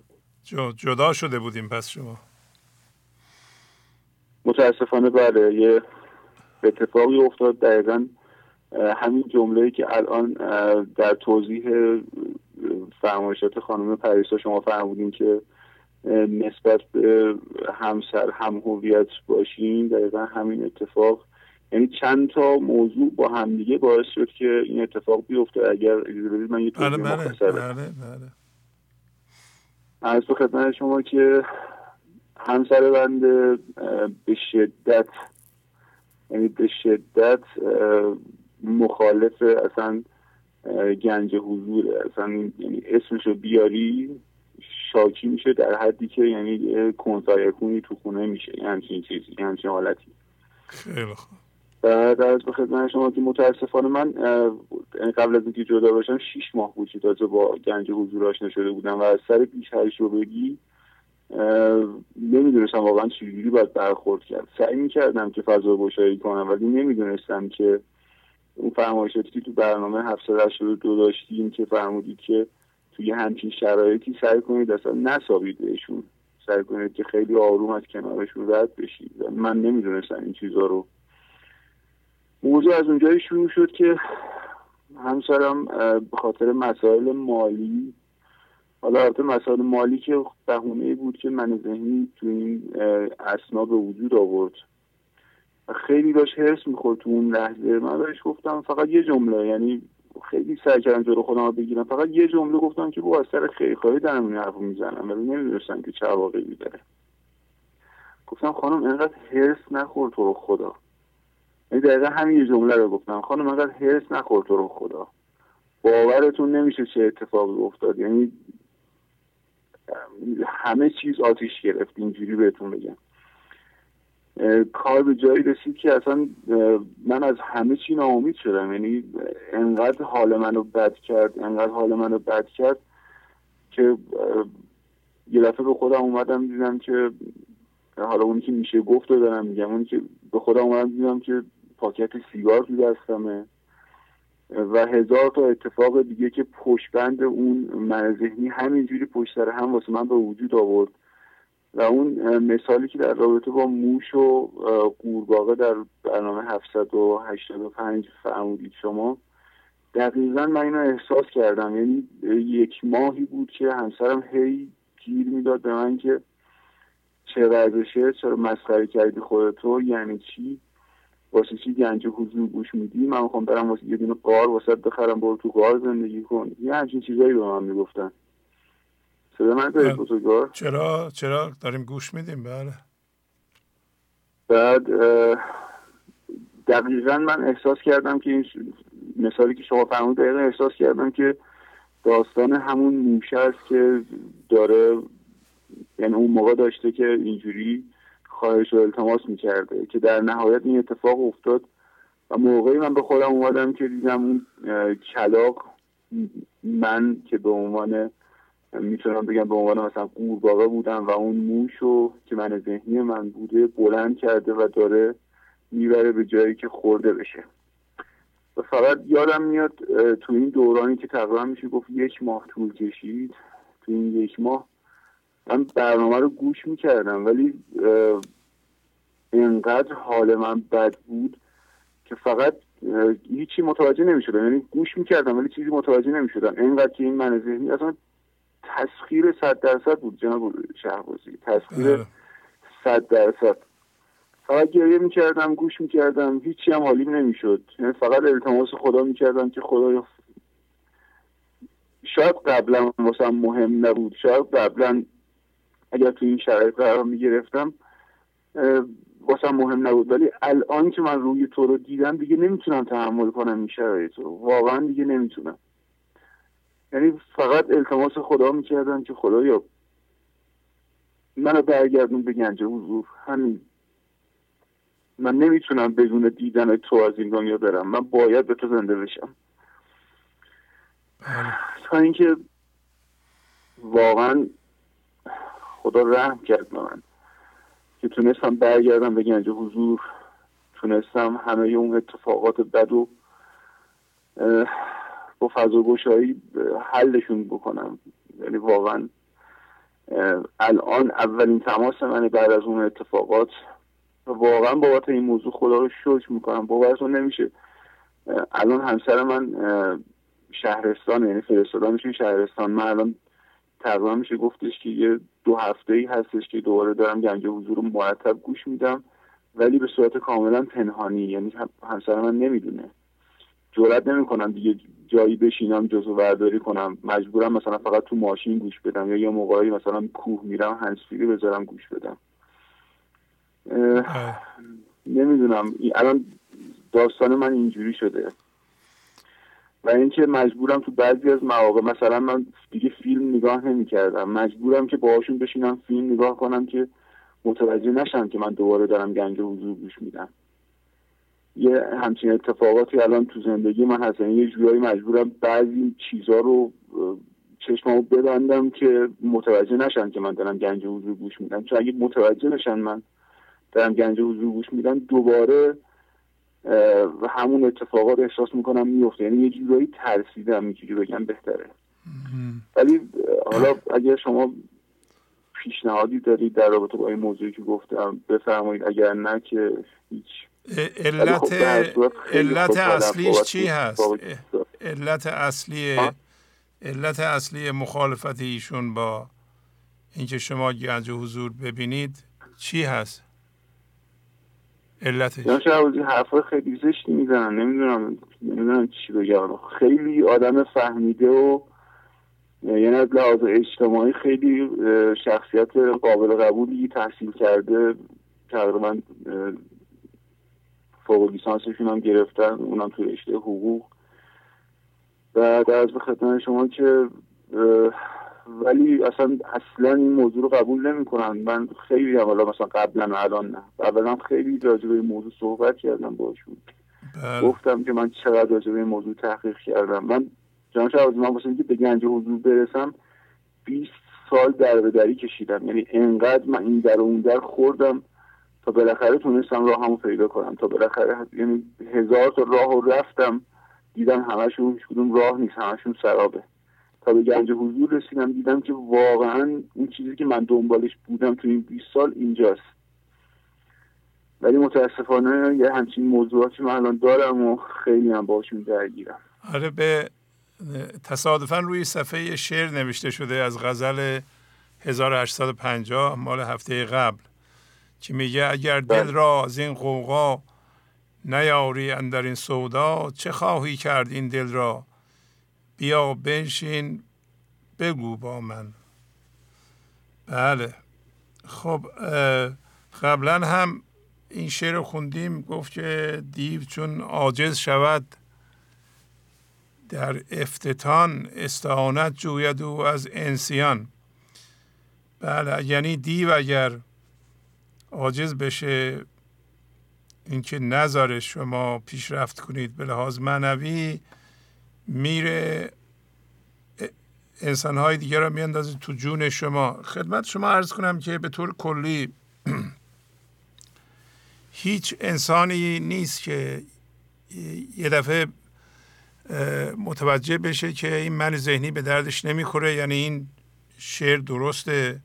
Speaker 3: جدا شده بودیم پس شما.
Speaker 19: متاسفانه بله یه اتفاقی افتاد. دقیقا همین جمله که الان در توضیح فرمایشات خانم پریسا شما فرمودین که نسبت به همسر هم هویت باشیم دقیقا همین اتفاق. یعنی چند تا موضوع با همدیگه باعث شد که این اتفاق بیفته. اگر اجازه بدید من یه توضیح
Speaker 3: بله. بله بله بله.
Speaker 19: از به خدمت شما که همسر بنده به شدت یعنی به شدت مخالف اصلا گنج حضوره. اصلا یعنی اسمشو بیاری شاکی میشه در حدی که یعنی کنسایکونی تو خونه میشه. یه همچین چیزی یه همچین حالتی.
Speaker 3: خیلی خوب.
Speaker 19: بعد از به خدمت شما که متاسفانه من قبل از اینکه جدا باشم شیش ماه بود که تازه با گنج حضور آشنا شده بودم و از سر بیش تجربگی نمی‌دونستم واقعا چجوری باید برخورد کرد. سعی می‌کردم که فضا گشایی کنم ولی نمی‌دونستم که اون فرمایشاتی که تو برنامه 782 داشتیم که فرمودید که توی همچین شرایطی سعی کنید اصلا نسابید بهشون. سعی کنید که خیلی آروم از کنارشون رد بشید. من نمی‌دونستم این چیزها رو. موضوع از اونجایی شروع شد که همسرم به خاطر مسائل مالی حالا البته مسائل مالی که بهونه بود که من ذهنی تو این اسنا به وجود آورد. خیلی داشت حرس می‌خورد تو اون لحظه. من بهش گفتم فقط یه جمله یعنی خیلی سعی کردم جلو خودم بگیرم. فقط یه جمله گفتم که با از سر خیلی دارم این حرف می‌زنم. ولی نمی‌دونستم که چه واقعی داره. گفتم خانم اینقدر حرس نخور تو رو خدا. یعنی دقیقا همین یه جمله رو گفتم. خانم اینقدر حرس نخور تو رو خدا. باورتون نمیشه چه اتفاقی افتاد. یعنی همه چیز آتیش گرفت. اینجوری بهتون بگم. کار به جایی رسید که اصلا من از همه چی ناامید شدم. یعنی انقدر حال منو بد کرد انقدر حال منو بد کرد که یه دفعه به خودم اومدم دیدم که حالا اونی که میشه گفت دارم میگم. اونی که به خودم اومدم دیدم که پاکت سیگار تو دستمه. و هزار تا اتفاق دیگه که پشتبند اون من ذهنی همینجوری پشت سر هم واسه من به وجود آورد. و اون مثالی که در رابطه با موش و قورباغه در برنامه 785 فرمودید شما دقیقا من اینو احساس کردم. یعنی یک ماهی بود که همسرم هی گیر می‌داد به من که چه ورزشه چرا مسخره کردی خودتو؟ یعنی چی؟ واسه چی گنج حضور گوش میدی؟ من می‌خوام برم واسه یه دونه قار واسه بخرم برو تو قار زندگی کن. یه همچین چیزایی به من می‌گفتن. صدا من دارید بزرگوار.
Speaker 3: چرا؟ چرا؟ داریم گوش میدیم؟ بله.
Speaker 19: بعد دقیقا من احساس کردم که این مثالی که شما فرمود دقیقا احساس کردم که داستان همون موشه است که داره یعنی اون موقع داشته که اینجوری خواهش و التماس می‌کرده که در نهایت این اتفاق افتاد و موقعی من به خودم اومدم که دیدم اون کلاق من که به عنوان می‌تونم بگم به عنوان مثلا قورباغه بودم و اون موشو که من ذهنی من بوده بلند کرده و داره می‌بره به جایی که خورده بشه. و فقط یادم میاد تو این دورانی که تقریبا میشه گفت یک ماه طول کشید تو این یک ماه من برنامه رو گوش می‌کردم ولی اینقدر حال من بد بود که فقط هیچی متوجه نمی‌شدم. یعنی گوش می‌کردم ولی چیزی متوجه نمی‌شدم. اینقدر که این من ذهنی اصلا تسخیر صد درصد بود جناب شهبازی. تسخیر بله. صد درصد. فقط گریه می‌کردم گوش می‌کردم هیچی هم حالیم نمی‌شد. یعنی فقط التماس خدا می‌کردم که خدا شاید قبلا واسم مهم نبود. شاید قبلا اگر تو این شرایط قرار می‌گرفتم واسم مهم نبود. ولی الان که من روی تو رو دیدم دیگه نمی‌تونم تحمل کنم این شرایط رو. واقعا دیگه نمی‌تونم. یعنی فقط التماس خدا می‌کردم که خدایا منو برگردون به گنج حضور. همین. من نمی‌تونم بدون دیدن تو از این دنیا برم. من باید به تو زنده بشم. بله. تا اینکه واقعا خدا رحم کرد به من. که تونستم برگردم به گنج حضور. تونستم همه اون اتفاقات بد و با فضا گشایی حلشون بکنم. یعنی واقعا الان اولین تماس من بعد از اون اتفاقات. واقعا بابت این موضوع خدا رو شکر می‌کنم. باورتون نمیشه. الان همسر من شهرستان یعنی فرستادمشون شهرستان. من الان تقریبا میشه گفتش که یه دو هفته ای هستش که دوباره دارم گنج حضور مرتب گوش میدم. ولی به صورت کاملا پنهانی یعنی همسر من نمی‌دونه. جرات نمی‌کنم دیگه جایی بشینم جزو ورداری کنم. مجبورم مثلا فقط تو ماشین گوش بدم یا یه موقعی مثلا کوه میرم هنسفیری بذارم گوش بدم. نمی‌دونم. الان داستان من اینجوری شده. و اینکه مجبورم تو بعضی از مواقع مثلا من دیگه فیلم نگاه نمی‌کردم. مجبورم که باهاشون بشینم فیلم نگاه کنم که متوجه نشم که من دوباره دارم گنج حضور گوش میدم. یه همچین اتفاقاتی الان تو زندگی من هست. یعنی یه جورایی مجبورم بعضی چیزها رو چشممو ببندم که متوجه نشن که من دارم گنج حضور گوش میدم. چون اگه متوجه نشن من دارم گنج حضور گوش میدم دوباره همون اتفاقات احساس می‌کنم میفته یعنی یه جورایی ترسیدم اینجوری بگم بهتره. ولی حالا اگر شما پیشنهادی دارید در رابطه با این موضوعی که گفتم بفرمایید. اگر نه که هیچ.
Speaker 3: علت علت اصلیش چی هست؟ علت اصلی علت اصلی مخالفت ایشون با اینکه شما گنج حضور ببینید چی هست؟ علتش.
Speaker 19: حرفای خیلی زشتی می‌زنن نمی‌دونم نمی‌دونم چی بگم. خیلی آدم فهمیده و یعنی از لحاظ اجتماعی خیلی شخصیت قابل قبولی تحصیل کرده تقریبا فوق لیسانسشون هم گرفتن اونم تو رشته حقوق. و در از خدمت شما که ولی اصلا اصلا این موضوع رو قبول نمی‌کنن. من خیلی هم حالا مثلا قبلا الان نه. قبلا خیلی راجع به این موضوع صحبت کردم باشون بله. گفتم که من چقدر راجع به این موضوع تحقیق کردم. من جان شاید من واسه اینکه به گنج حضور برسم 20 سال در به دری کشیدم. یعنی انقدر من این در و اون در خوردم. تا بالاخره تونستم راه همو پیدا کنم. تا بالاخره یعنی هزار تا راه و رفتم دیدم همشون هیچ کدوم راه نیست همشون سرابه. تا به گنج حضور رسیدم دیدم که واقعا اون چیزی که من دنبالش بودم تو این 20 سال اینجاست. ولی متاسفانه یه همچین موضوعاتی من الان دارم و خیلی هم باشون درگیرم.
Speaker 3: آره به تصادفا روی صفحه شعر نوشته شده از غزل 1850 مال هفته قبل. که میگه اگر دل بله. را از این قوقا نیاری اندر این سودا چه خواهی کرد این دل را؟ بیا بنشین بگو با من. بله. خب قبلا هم این شعر رو خوندیم گفت که دیو چون عاجز شود در افتتان استعانت جوید او از انسیان. بله یعنی دیو اگر عاجز بشه اینکه نذاره شما پیشرفت کنید. به لحاظ معنوی میره انسانهای دیگه را میاندازه تو جون شما. خدمت شما عرض کنم که به طور کلی <clears throat> هیچ انسانی نیست که یه دفعه متوجه بشه که این من ذهنی به دردش نمی‌خوره. یعنی این شعر درسته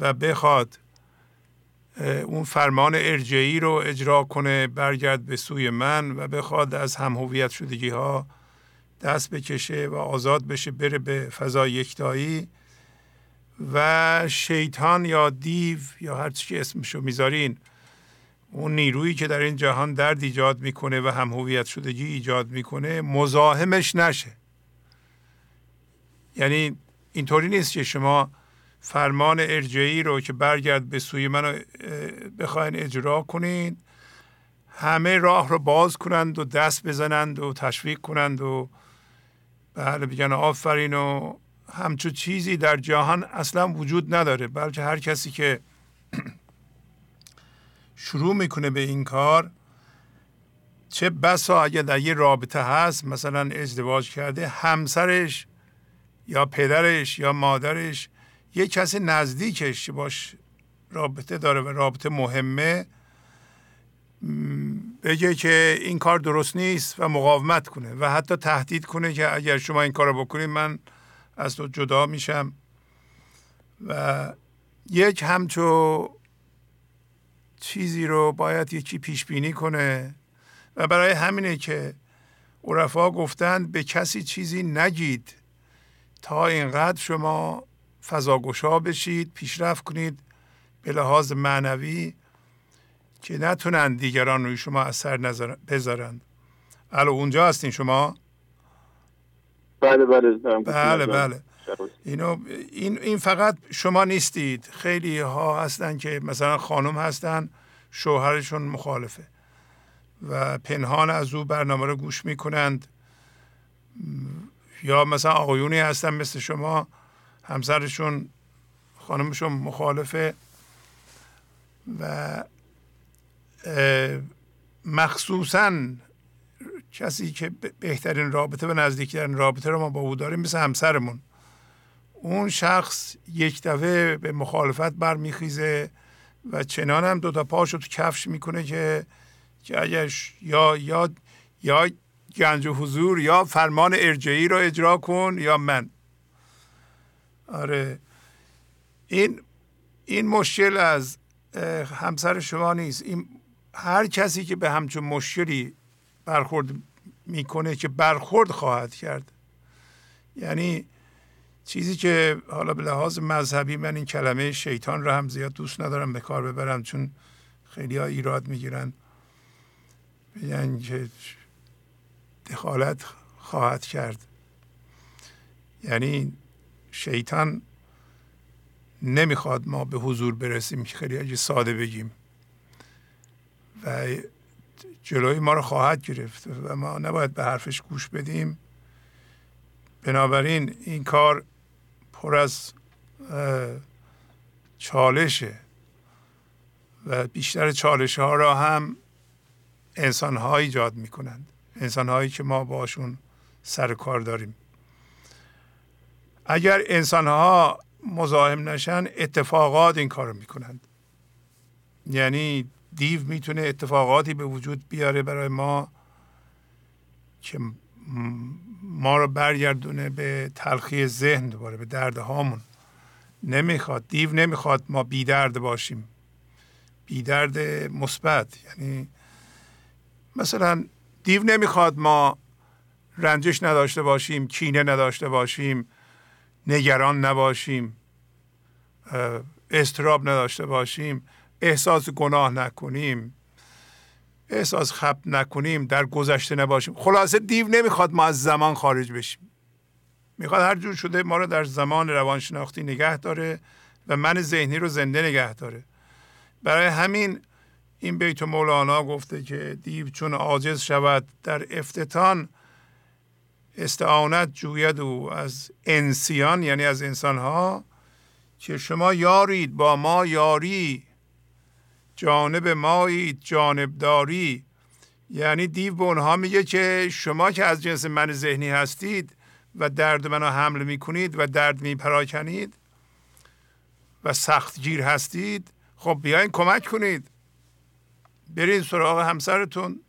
Speaker 3: و بخواد اون فرمان ارجعی رو اجرا کنه برگرد به سوی من و بخواد از هم هویت شدگی ها دست بکشه و آزاد بشه بره به فضای یکتایی. و شیطان یا دیو یا هر چی اسمشو می‌ذارین اون نیرویی که در این جهان درد ایجاد می‌کنه و هم هویت شدگی ایجاد می‌کنه مزاحمش نشه. یعنی اینطوری نیست که شما فرمان ارجعی رو که برگرد به سوی من بخواین اجرا کنید همه راه رو باز کنند و دست بزنند و تشویق کنند و بله بگن آفرین و همچو چیزی در جهان اصلا وجود نداره بلکه هر کسی که <clears throat> شروع می‌کنه به این کار چه بسا اگه در یه رابطه هست مثلا ازدواج کرده همسرش یا پدرش یا مادرش یه کسی نزدیکش باش رابطه داره و رابطه مهمه بگه که این کار درست نیست و مقاومت کنه و حتی تهدید کنه که اگر شما این کار بکنید من از تو جدا میشم. و یک همچو چیزی رو باید یکی پیش بینی کنه و برای همینه که عرفا گفتند به کسی چیزی نگید تا اینقدر شما فضاگشا بشید پیشرفت کنید به لحاظ معنوی که نتونن دیگران روی شما اثر بذارند الو اونجا هستین شما؟
Speaker 19: بله بله
Speaker 3: بله بله. اینو این این فقط شما نیستید. خیلی ها هستن که مثلا خانم هستن شوهرشون مخالفه و پنهان از او برنامه رو گوش می‌کنند. یا مثلا آقایونی هستن مثل شما همسرشون خانمشون مخالفه و مخصوصا کسی که بهترین رابطه و نزدیکترین رابطه رو ما با او داریم مثل همسرمون. اون شخص یک دفعه به مخالفت برمیخیزه و چنان هم دوتا پاشو تو کفش می‌کنه که که اگر یا یا یا گنج حضور یا فرمان ارجعی رو اجرا کن یا من. آره. این این مشکل از همسر شما نیست. این هر کسی که به همچون مشکلی برخورد می‌کنه که برخورد خواهد کرد. یعنی چیزی که حالا به لحاظ مذهبی من این کلمه شیطان رو هم زیاد دوست ندارم به کار ببرم چون خیلی ها ایراد می‌گیرن. بگن که دخالت خواهد کرد. یعنی شیطان نمی‌خواد ما به حضور برسیم که خیلی اگه ساده بگیم. و جلوی ما رو خواهد گرفت و ما نباید به حرفش گوش بدیم. بنابراین این کار پر از چالشه و بیشتر چالش ها را هم انسان ها ایجاد می کنند انسان هایی که ما باشون سر کار داریم. اگر انسان ها مزاحم نشن اتفاقات این کار می کنند یعنی دیو می‌تونه اتفاقاتی به وجود بیاره برای ما که ما رو برگردونه به تلخی ذهن دوباره به درد هامون. نمی‌خواد دیو نمی‌خواد ما بی درد باشیم. بی درد مثبت. یعنی مثلا دیو نمی‌خواد ما رنجش نداشته باشیم کینه نداشته باشیم. نگران نباشیم استراب نداشته باشیم احساس گناه نکنیم احساس خب نکنیم در گذشته نباشیم. خلاصه دیو نمی‌خواد ما از زمان خارج بشیم. می‌خواد هر جور شده ما رو در زمان روانشناختی نگه داره و من ذهنی رو زنده نگه داره. برای همین این بیت مولانا گفته که دیو چون عاجز شود در افتتان استعانت جوید او از انسیان یعنی از انسانها که شما یارید با ما یاری جانب مایید جانبداری. یعنی دیو به اونها میگه که شما که از جنس من ذهنی هستید و درد منو حمل می‌کنید و درد میپراکنید و سخت گیر هستید خب بیاین کمک کنید. برید سراغ همسرتون.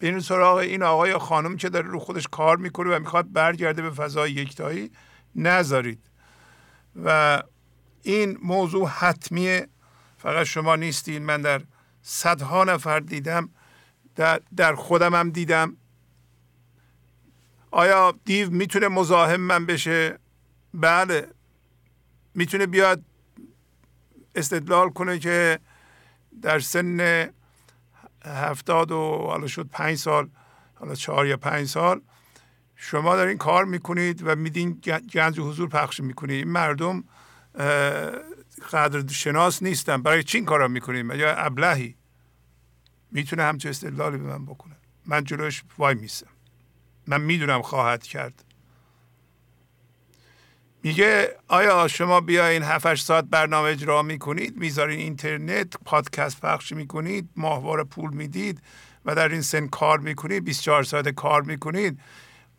Speaker 3: برید سراغ این آقای یا خانم که داره رو خودش کار می‌کنه و می‌خواد برگرده به فضای یکتایی. نذارید. و این موضوع حتمیه. فقط شما نیستین. من در صدها نفر دیدم. در, در خودم هم دیدم. آیا دیو می‌تونه مزاحم من بشه؟ بله. می‌تونه بیاد استدلال کنه که در سن هفتاد و حالا شد پنج سال حالا چهار یا پنج سال. شما دارین کار می‌کنید و میدین گنج حضور پخش می‌کنید این مردم قدر شناس نیستن. برای چین کارا می‌کنید یا ابلهی؟ می‌تونه همچه استدلالی به من بکنه. من جلوش وای میسم من می‌دونم خواهد کرد. میگه آیا شما بیاین 7 ساعت برنامه اجرا می‌کنید؟ می‌ذارین اینترنت پادکست پخش می‌کنید ماهواره پول می‌دید و در این سن کار می‌کنید 24 ساعت کار می‌کنید.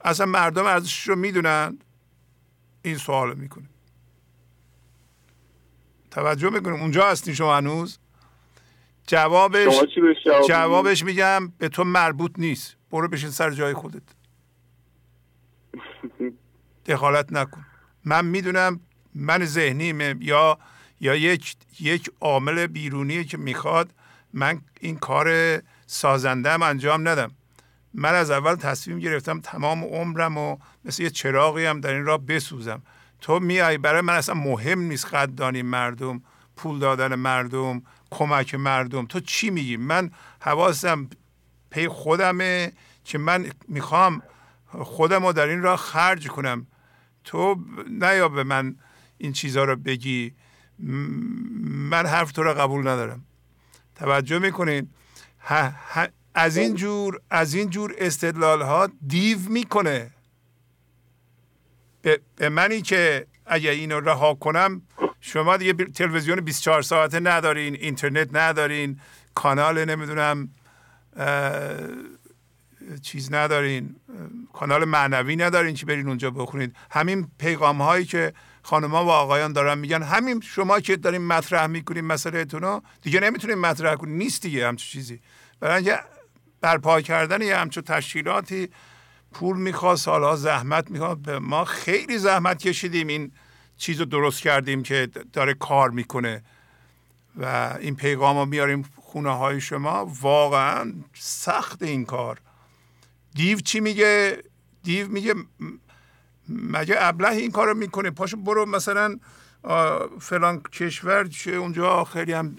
Speaker 3: اصلا مردم ارزشش رو می‌دونن؟ این سوال می‌کنه. توجه می‌کنیم اونجا هستین شما هنوز؟ جوابش جوابش میگم به تو مربوط نیست. برو بشین سر جای خودت. <laughs> دخالت نکن. من می‌دونم من ذهنیم یا یا یک یک عامل بیرونیه که می‌خواد من این کار سازندم انجام ندم. من از اول تصمیم گرفتم تمام عمرم و مثل یه چراغی هم در این راه بسوزم. تو میای برای من اصلا مهم نیست قدردانی مردم پول دادن مردم کمک مردم. تو چی میگی؟ من حواسم پی خودمه که من می‌خوام خودم رو در این راه خرج کنم. تو نیا به من این چیزها رو بگی. من حرف تو رو قبول ندارم. توجه می‌کنین؟ از این جور از این جور استدلال ها دیو می‌کنه. به, منی که اگه اینو رها کنم شما دیگه تلویزیون 24 ساعته ندارین اینترنت ندارین کانال نمی‌دونم چیز ندارین کانال معنوی ندارین که برین اونجا بخونید. همین پیغام هایی که خانمها و آقایان دارن میگن همین شما که دارین مطرح می‌کنین مسئله رو دیگه نمی‌تونین مطرح کنین. نیست دیگه همچون چیزی. برای اینکه برپا کردن یه همچون تشکیلاتی پول می‌خواد سالها زحمت می‌خواد. ما خیلی زحمت کشیدیم این چیز رو درست کردیم که داره کار می‌کنه. و این پیغام رو میاریم خونه های شما. واقعا سخت این کار. دیو چی میگه؟ دیو میگه مگه ابله این کارو می‌کنه؟ پاشو برو مثلا فلان کشور چه اونجا خیلی هم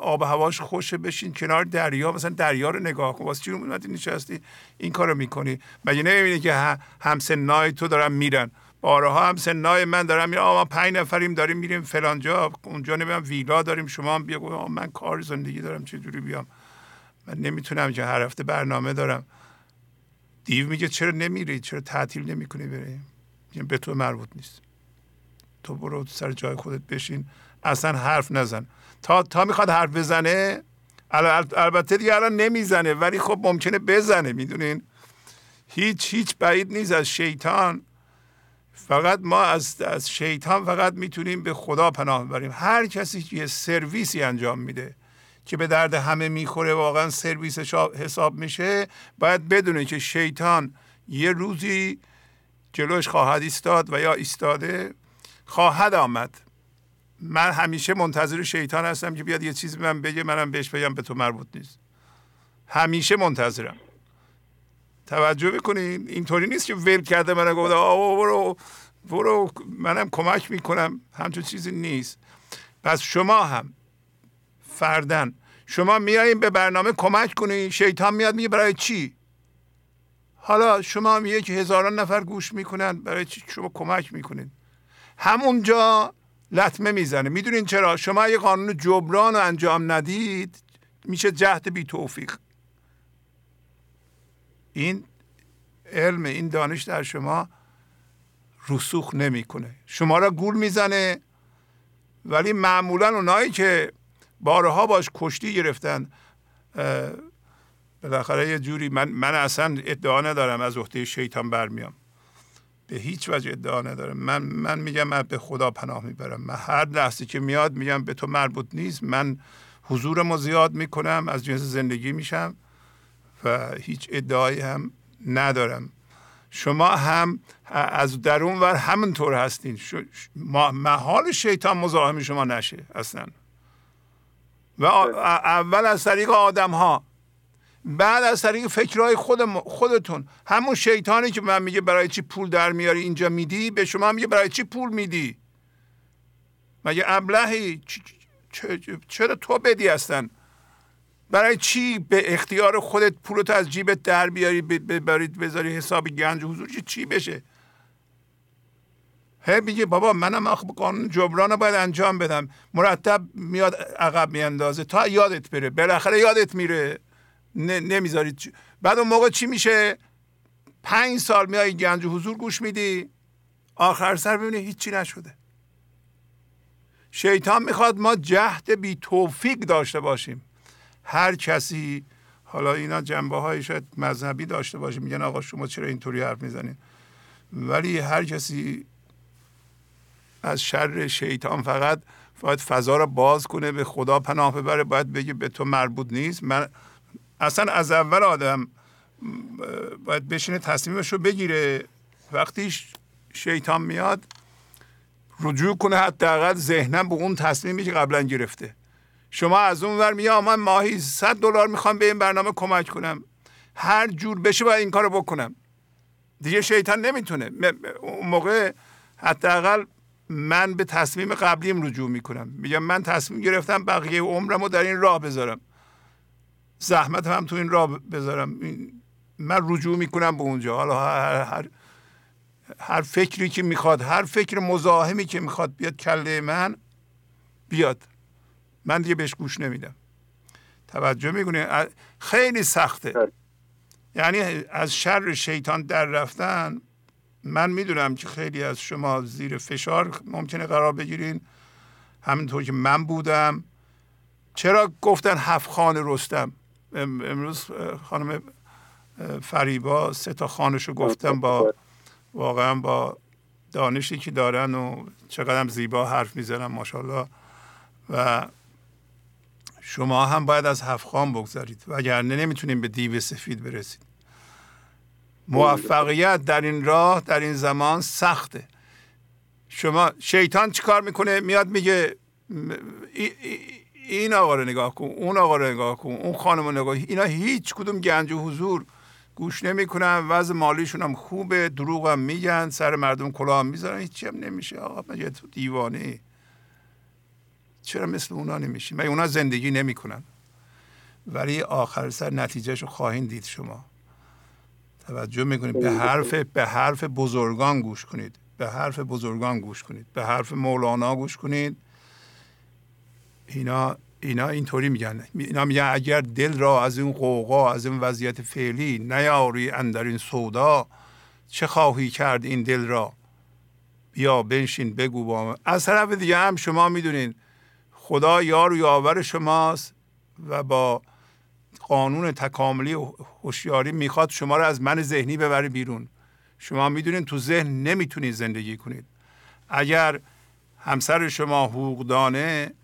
Speaker 3: آب هواش خوشه بشین کنار دریا مثلا دریا رو نگاه کن. واسه چی اومدی نشستی؟ این کارو می‌کنی. مگه نمی‌بینی که همسنای تو دارن میرن؟ بارها هم سنای من دارم میرم ما پنج نفریم داریم میریم فلان جا. اونجا نمی‌دونم ویلا داریم. شما هم بیا من کار زندگی دارم چه جوری بیام؟ من نمی‌تونم که هر هفته برنامه دارم. دیو میگه چرا نمیری؟ چرا تعطیل نمی‌کنی بری؟ به تو مربوط نیست. تو برو سر جای خودت بشین. اصلا حرف نزن. تا تا می‌خواد حرف بزنه البته دیگه الان نمی‌زنه ولی خب ممکنه بزنه می‌دونین؟ هیچ هیچ بعید نیست از شیطان. فقط ما از, از شیطان فقط می‌تونیم به خدا پناه ببریم. هر کسی یه سرویسی انجام میده. که به درد همه می‌خوره واقعا سرویس حساب میشه. باید بدونه که شیطان یه روزی جلوش خواهد ایستاد و یا ایستاده خواهد آمد. من همیشه منتظر شیطان هستم که بیاد یه چیزی من بگه منم بهش بگم به تو مربوط نیست. همیشه منتظرم. توجه بکنین اینطوری نیست که ول کرده من گفته آه برو برو منم کمک می‌کنم. همچون چیزی نیست. پس شما هم فردن شما میایین به برنامه کمک کنی. شیطان میاد میگه برای چی؟ حالا شما هم یک هزاران نفر گوش می‌کنن. برای چی شما کمک می‌کنین؟ همونجا لطمه می‌زنه. می‌دونین چرا؟ شما یه قانون جبران رو انجام ندید میشه جهت بی توفیق. این علم این دانش در شما رسوخ نمی‌کنه. شما را گول می‌زنه. ولی معمولا اونایی که بارها باش کشتی گرفتن. بالاخره یه جوری من من اصلا ادعا ندارم از عهده شیطان برمیام. به هیچ وجه ادعا ندارم. من من میگم من به خدا پناه می‌برم. من هر لحظه که میاد میگم به تو مربوط نیست. من حضورمو زیاد می‌کنم از جنس زندگی میشم و هیچ ادعایی هم ندارم. شما هم از درون ور همینطور هستین. محال شیطان مزاحم شما نشه اصلا. و اول از طریق آدم ها بعد از طریق فکرهای خود خودتون. همون شیطانی که من میگه برای چی پول در میاری اینجا میدی به شما میگه برای چی پول میدی؟ مگه ابلهی؟ چرا تو بدی هستن برای چی به اختیار خودت پولتو از جیبت در بیاری بذاری حساب گنج حضور چی بشه؟ هی میگه بابا منم آخه قانون جبران باید انجام بدم. مرتب میاد عقب میاندازه. تا یادت بره. بالاخره یادت میره. نمی‌ذارید بعد اون موقع چی میشه؟ پنج سال میای گنج حضور گوش میدی. آخر سر ببینی هیچی نشده. شیطان می‌خواد ما جهد بی توفیق داشته باشیم. هر کسی حالا اینا جنبه های شاید مذهبی داشته باشه میگن آقا شما چرا اینطوری حرف می‌زنید؟ ولی هر کسی از شر شیطان فقط باید فضا رو باز کنه به خدا پناه ببره باید بگه به تو مربوط نیست. من اصلا از اول آدم باید بشینه تصمیمش رو بگیره. وقتی شیطان میاد رجوع کنه حداقل ذهنم به اون تصمیمی که قبلا گرفته. شما از اون ور میگه من ماهی 100 دلار می‌خوام به این برنامه کمک کنم. هر جور بشه باید این کارو بکنم. دیگه شیطان نمی‌تونه. اون موقع حداقل من به تصمیم قبلیم رجوع می‌کنم. میگم من تصمیم گرفتم بقیه عمرم رو در این راه بذارم. زحمت هم تو این راه بذارم. من رجوع می‌کنم به اونجا. حالا هر, هر, هر فکری که می‌خواد هر فکر مزاحمی که می‌خواد بیاد کله من بیاد. من دیگه بهش گوش نمیدم. توجه می‌کنه خیلی سخته. یعنی از شر شیطان در رفتن من می‌دونم که خیلی از شما زیر فشار ممکنه قرار بگیرین. همینطور که من بودم. چرا گفتن هفت خانه رستم؟ امروز خانم فریبا سه تا خانشو گفتم با واقعا با دانشی که دارن و چقدر زیبا حرف می‌زنن ماشاءالله. و شما هم باید از هفت خان بگذارید وگرنه نمی‌تونیم به دیو سفید برسید موفقیت در این راه در این زمان سخته. شما شیطان چیکار می‌کنه؟ میاد میگه این آقا رو نگاه کن اون آقا رو نگاه کن اون خانم رو نگاه اینا هیچ کدوم گنج و حضور گوش نمی‌کنن. وضع مالیشون هم خوبه دروغ هم میگن. سر مردم کلاه هم می‌ذارن. هیچی هم نمیشه. آقا مگه تو دیوانه. چرا مثل اونا نمیشی مگه اونا زندگی نمی‌کنن؟ ولی آخر سر نتیجهش رو خواهید دید شما. توجه می‌کنید. به حرف به حرف بزرگان گوش کنید. به حرف بزرگان گوش کنید. به حرف مولانا گوش کنید. اینا اینا اینطوری میگن. اینا میگن اگر دل را از این قوقا از این وضعیت فعلی نیاری اندر این سودا چه خواهی کرد این دل را؟ بیا بنشین بگو با من. از طرف دیگه هم شما می‌دونید خدا یار و یاور شماست و با قانون تکاملی و هوشیاری می‌خواد شما رو از من ذهنی ببره بیرون. شما می‌دونید تو ذهن نمی‌تونید زندگی کنید. اگر همسر شما حقوقدانه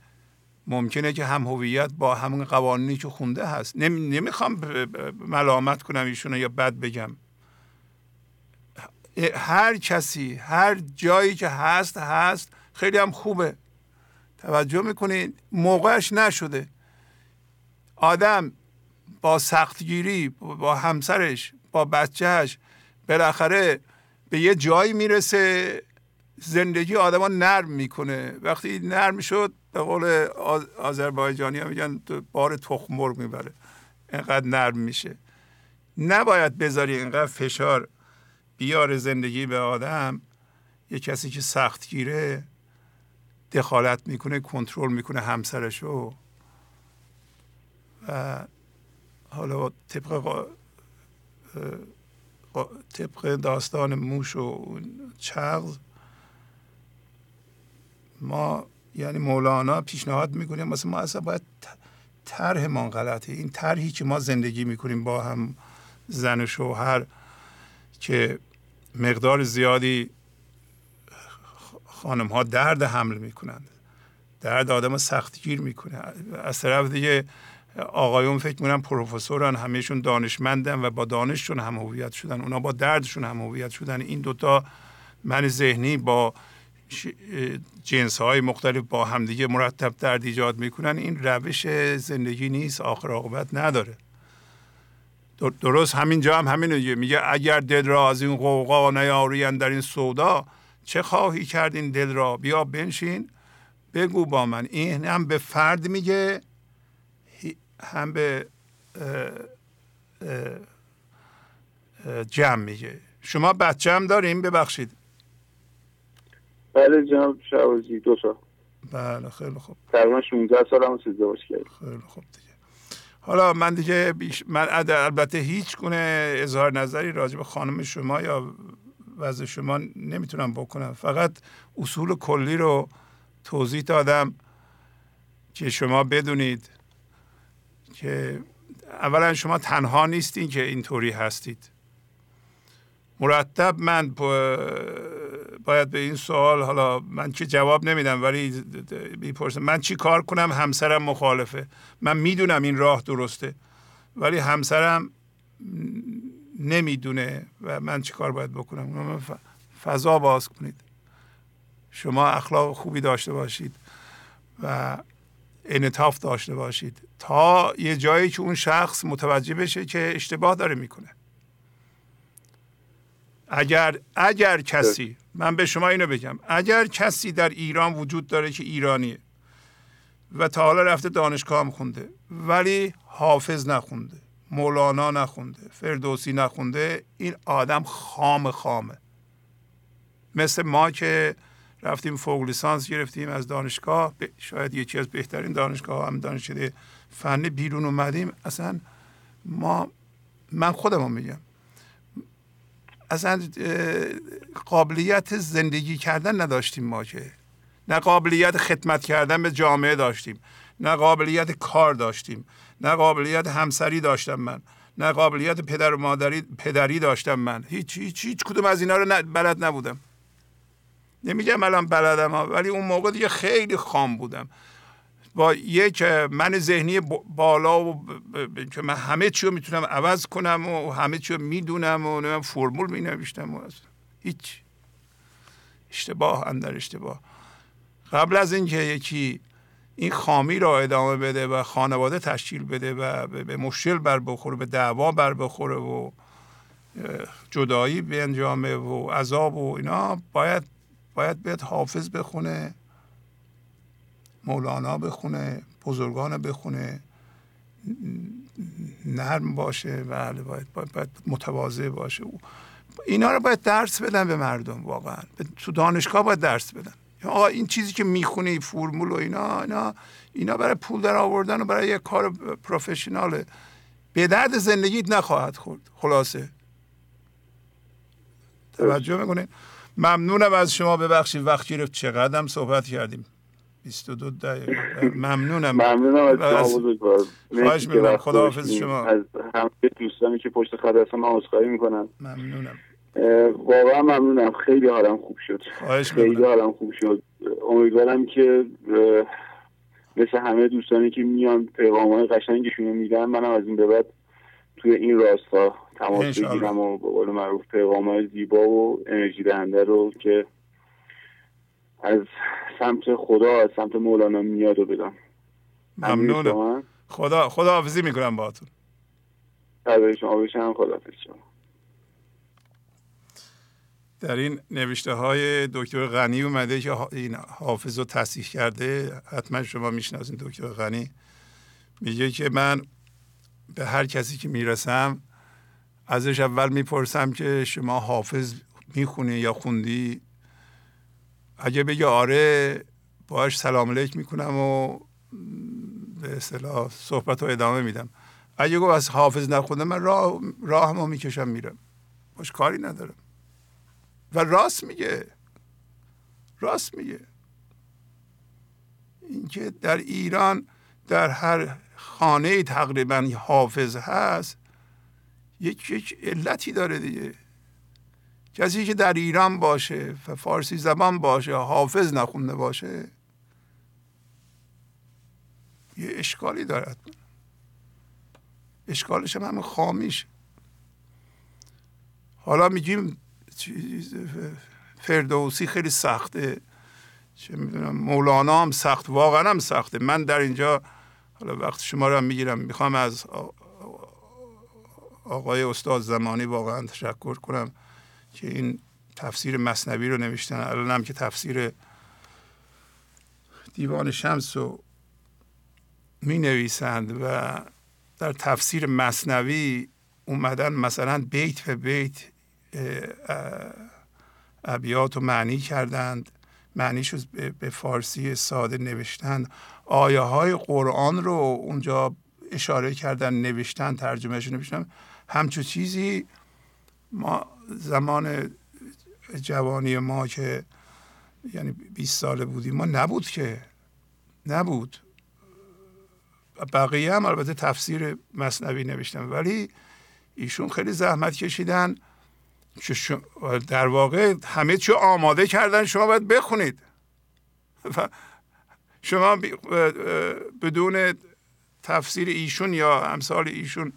Speaker 3: ممکنه که هم هویت با همون قوانینی که خونده هست. نمی‌خوام ملامت کنم ایشونو یا بد بگم. هر کسی هر جایی که هست هست. خیلی هم خوبه. توجه می‌کنید. موقعش نشده. آدم با سختگیری با همسرش با بچهش بالاخره به یه جایی می‌رسه زندگی آدما نرم می‌کنه. وقتی نرم شد به قول آذربایجانی ها میگن بار تخم می‌بره. اینقدر نرم میشه. نباید بذاری اینقدر فشار بیار زندگی به آدم. یه کسی که سختگیره دخالت می‌کنه کنترل می‌کنه همسرشو. و حالا طبق طبق داستان موش و چغز ما یعنی مولانا پیشنهاد می‌کنیم مثلا ما اصلا باید طرحمان غلطه. این طرحی که ما زندگی می‌کنیم با هم زن و شوهر که مقدار زیادی خانم ها درد حمل می‌کنند. درد آدم سختگیر می‌کنه. از طرف دیگه آقایون فکر می‌کنن پروفسوران همهشون دانشمندن و با دانششون هم هویت شدن. اونا با دردشون هم هویت شدن. این دوتا من ذهنی با جنس های مختلف با همدیگه مرتب درد ایجاد می‌کنن. این روش زندگی نیست آخر عاقبت نداره. درست همینجا هم همینو میگه اگر دل را از این قوقا نیارین در این سودا چه خواهی کرد این دل را؟ بیا بنشین بگو با من. این هم به فرد میگه هم به جمع میگه. شما بچه هم داریم؟ ببخشید.
Speaker 19: بله جناب شعوزی دو تا.
Speaker 3: بله خیلی خوب.
Speaker 19: تقریبا 16 سال هم ازدواج کردم
Speaker 3: خیلی خوب دیگه. حالا من دیگه بیش... من البته هیچ گونه اظهار نظری راجع به خانم شما یا وضع شما نمی‌تونم بکنم. فقط اصول کلی رو توضیح دادم که شما بدونید که اولا شما تنها نیستین که اینطوری هستید. مرتب من باید به این سوال حالا من که جواب نمیدم ولی می‌پرسم من چی کار کنم؟ همسرم مخالفه. من می‌دونم این راه درسته ولی همسرم نمی‌دونه و من چی کار باید بکنم. فضا باز کنید. شما اخلاق خوبی داشته باشید و انطاف داشته باشید تا یه جایی که اون شخص متوجه بشه که اشتباه داره می‌کنه. اگر اگر کسی من به شما اینو بگم. اگر کسی در ایران وجود داره که ایرانیه و تا حالا رفته دانشگاه هم خونده ولی حافظ نخونده مولانا نخونده فردوسی نخونده این آدم خام خامه. مثل ما که رفتیم فوق لیسانس گرفتیم از دانشگاه. شاید یکی از بهترین دانشگاه هم دانشکده فنی بیرون اومدیم. اصلا ما من خودم میگم. اصلا قابلیت زندگی کردن نداشتیم ما که. نه قابلیت خدمت کردن به جامعه داشتیم. نه قابلیت کار داشتیم. نه قابلیت همسری داشتم من. نه قابلیت پدر و مادری پدری داشتم من. هیچ هیچ هیچ کدوم از اینا رو بلد نبودم. نمیگم الان بلدم ولی اون موقع دیگه خیلی خام بودم. با یک من ذهنی بالا و که من همه چی رو می‌تونم عوض کنم و همه چی رو می‌دونم و فرمول می نوشتم و هیچ اشتباه اندر اشتباه. قبل از اینکه یکی این خامی را ادامه بده و خانواده تشکیل بده و به مشکل بر بخوره به دعوا بر بخوره و جدایی به انجامه و عذاب و اینا باید باید بیاد حافظ بخونه مولانا بخونه بزرگان بخونه نرم باشه بله باید, باید, باید متواضع باشه. اینا رو باید درس بدن به مردم واقعا. تو دانشگاه باید درس بدن. آقا این چیزی که می‌خونه فرمول و اینا اینا اینا برای پول در آوردن و برای یک کار پروفشناله. به درد زندگیت نخواهد خورد. خلاصه. توجه می‌کنید ممنونم از شما ببخشید وقت گرفت. چقدر صحبت کردیم؟ 22 دقیقه. ممنونم.
Speaker 19: ممنونم از شما بزرگوار.
Speaker 3: خواهش می‌کنم. خداحافظ شما.
Speaker 19: از همه دوستانی که پشت خط هستن من عذرخواهی می‌کنم.
Speaker 3: ممنونم.
Speaker 19: واقعا ممنونم. خیلی حالم خوب شد. خیلی حالم خوب شد. امیدوارم که مثل همه دوستانی که میان پیغام های قشنگشون رو میدن منم از این به بعد توی این راستا تماس بگیرم و به قول معروف پیغام های زیبا و انرژی دهنده رو که از سمت خدا از سمت مولانا میاد و بدم.
Speaker 3: ممنونم خدا خدا حافظی می‌کنم باهاتون.
Speaker 19: برای شما بشم خدا شما.
Speaker 3: در این نوشته های دکتر غنی اومده که این حافظ رو تصحیح کرده. حتما شما می‌شناسین دکتر غنی. میگه که من به هر کسی که می‌رسم ازش اول می‌پرسم که شما حافظ می‌خونی یا خوندی؟ اگه بگه آره باش سلام علیک می‌کنم و به اصطلاح صحبت رو ادامه میدم. اگه گفت از حافظ نخونده من راه راهمو می‌کشم میرم. باش کاری ندارم. و راست میگه. راست میگه. اینکه در ایران در هر خانه تقریبا حافظ هست یک یک علتی داره دیگه. کسی که در ایران باشه و فارسی زبان باشه حافظ نخونده باشه یه اشکالی دارد. اشکالش هم همه خامیش حالا میگیم فردوسی خیلی سخته. چه می‌دونم مولانا هم سخت واقعا هم سخته. من در اینجا حالا وقت شما رو هم می‌گیرم می‌خوام از آقای استاد زمانی واقعا تشکر کنم که این تفسیر مصنوی رو نوشتن. الان هم که تفسیر دیوان شمس رو می نویسند و در تفسیر مصنوی اومدن مثلا بیت به بیت ابیات رو معنی کردند. معنیش به فارسی ساده نوشتند آیه های قرآن رو اونجا اشاره کردن نوشتن ترجمهش نوشتن. همچون چیزی ما زمان جوانی ما که یعنی 20 ساله بودیم ما نبود که نبود. بقیه هم البته تفسیر مصنوی نوشتن ولی ایشون خیلی زحمت کشیدن. در واقع همه چی آماده کردن شما باید بخونید. شما بدون تفسیر ایشون یا امثال ایشون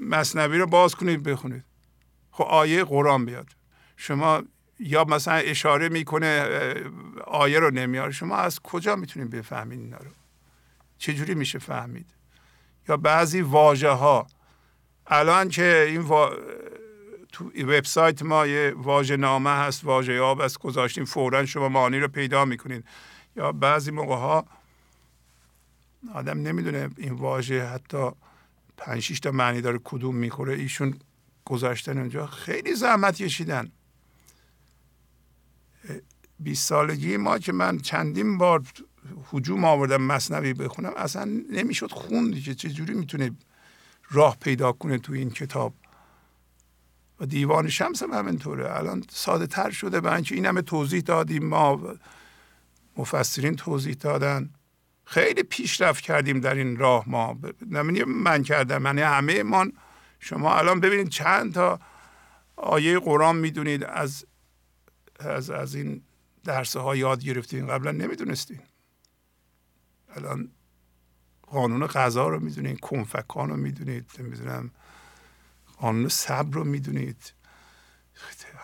Speaker 3: مصنوی رو باز کنید بخونید. خب آیه قرآن بیاد. شما یا مثلا اشاره می‌کنه آیه رو نمیاره. شما از کجا می‌تونید بفهمید اینا رو؟ چجوری میشه فهمید؟ یا بعضی واژه ها الان که این تو وبسایت ما یه واژه نامه هست واژه یاب است گذاشتیم فورا شما معنی رو پیدا می‌کنید. یا بعضی موقع ها آدم نمی‌دونه این واژه حتی پنج تا معنی داره کدوم می‌خوره ایشون گذاشتن اونجا. خیلی زحمت کشیدن. 20 سالگی ما که من چندین بار حجوم آوردم مصنوی بخونم اصلا نمی‌شد خوندی که چجوری می‌تونه راه پیدا کنه تو این کتاب. و دیوان شمس هم همینطوره. الان ساده تر شده. به اینکه این همه توضیح دادیم. ما مفسرین توضیح دادن. خیلی پیشرفت کردیم در این راه ما. نمینی من کردم یعنی همه ما شما الان ببینید چند تا آیه قرآن می‌دونید از از, از این درس ها یاد گرفتین. قبلا نمی‌دونستین. الان قانون غذا رو می‌دونید کنفکان رو می‌دونید نمی‌دونم قانون صبر رو می‌دونید.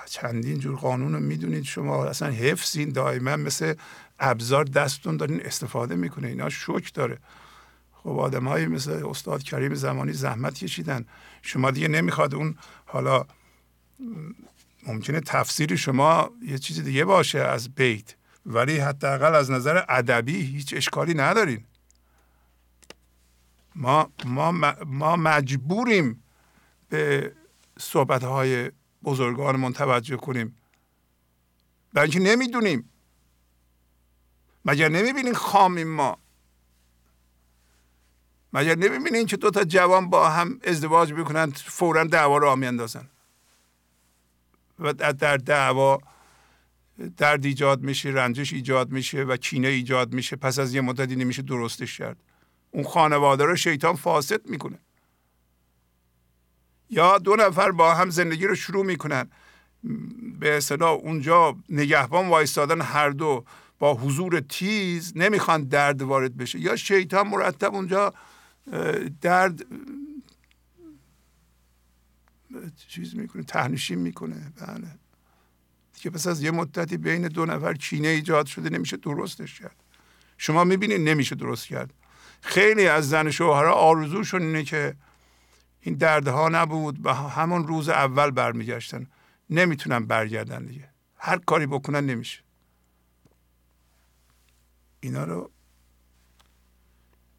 Speaker 3: چندین جور قانون رو می‌دونید شما. اصلا حفظین دائما مثل ابزار دستتون دارین استفاده می‌کنه اینا شوک داره. خب آدم های مثل استاد کریم زمانی زحمت کشیدن. شما دیگه نمی‌خواد اون حالا ممکنه تفسیر شما یه چیز دیگه باشه از بیت ولی حداقل از نظر ادبی هیچ اشکالی ندارین. ما ما ما مجبوریم به صحبت های بزرگانمون توجه کنیم. اینکه نمی‌دونیم مگر نمی‌بینین خامیم ما؟ مگر نمی‌بینین که دو تا جوان با هم ازدواج بکنن فورا دعوا را میاندازن؟ و در دعوا درد ایجاد میشه رنجش ایجاد میشه و کینه ایجاد میشه. پس از یه مدتی نمیشه درستش کرد. اون خانواده رو شیطان فاسد می‌کنه. یا دو نفر با هم زندگی رو شروع می‌کنن. به اصطلاح اونجا نگهبان وایستادن هر دو. با حضور تیز نمی‌خوان درد وارد بشه. یا شیطان مرتب اونجا درد چیز می‌کنه تهنشین می‌کنه. بله. که پس از یه مدتی بین دو نفر کینه ایجاد شده نمیشه درستش کرد. شما می‌بینید نمیشه درست کرد. خیلی از زن شوهرها آرزوشون اینه که این دردها نبود و همون روز اول برمیگشتن. نمی‌تونن برگردن دیگه. هر کاری بکنن نمیشه. اینا رو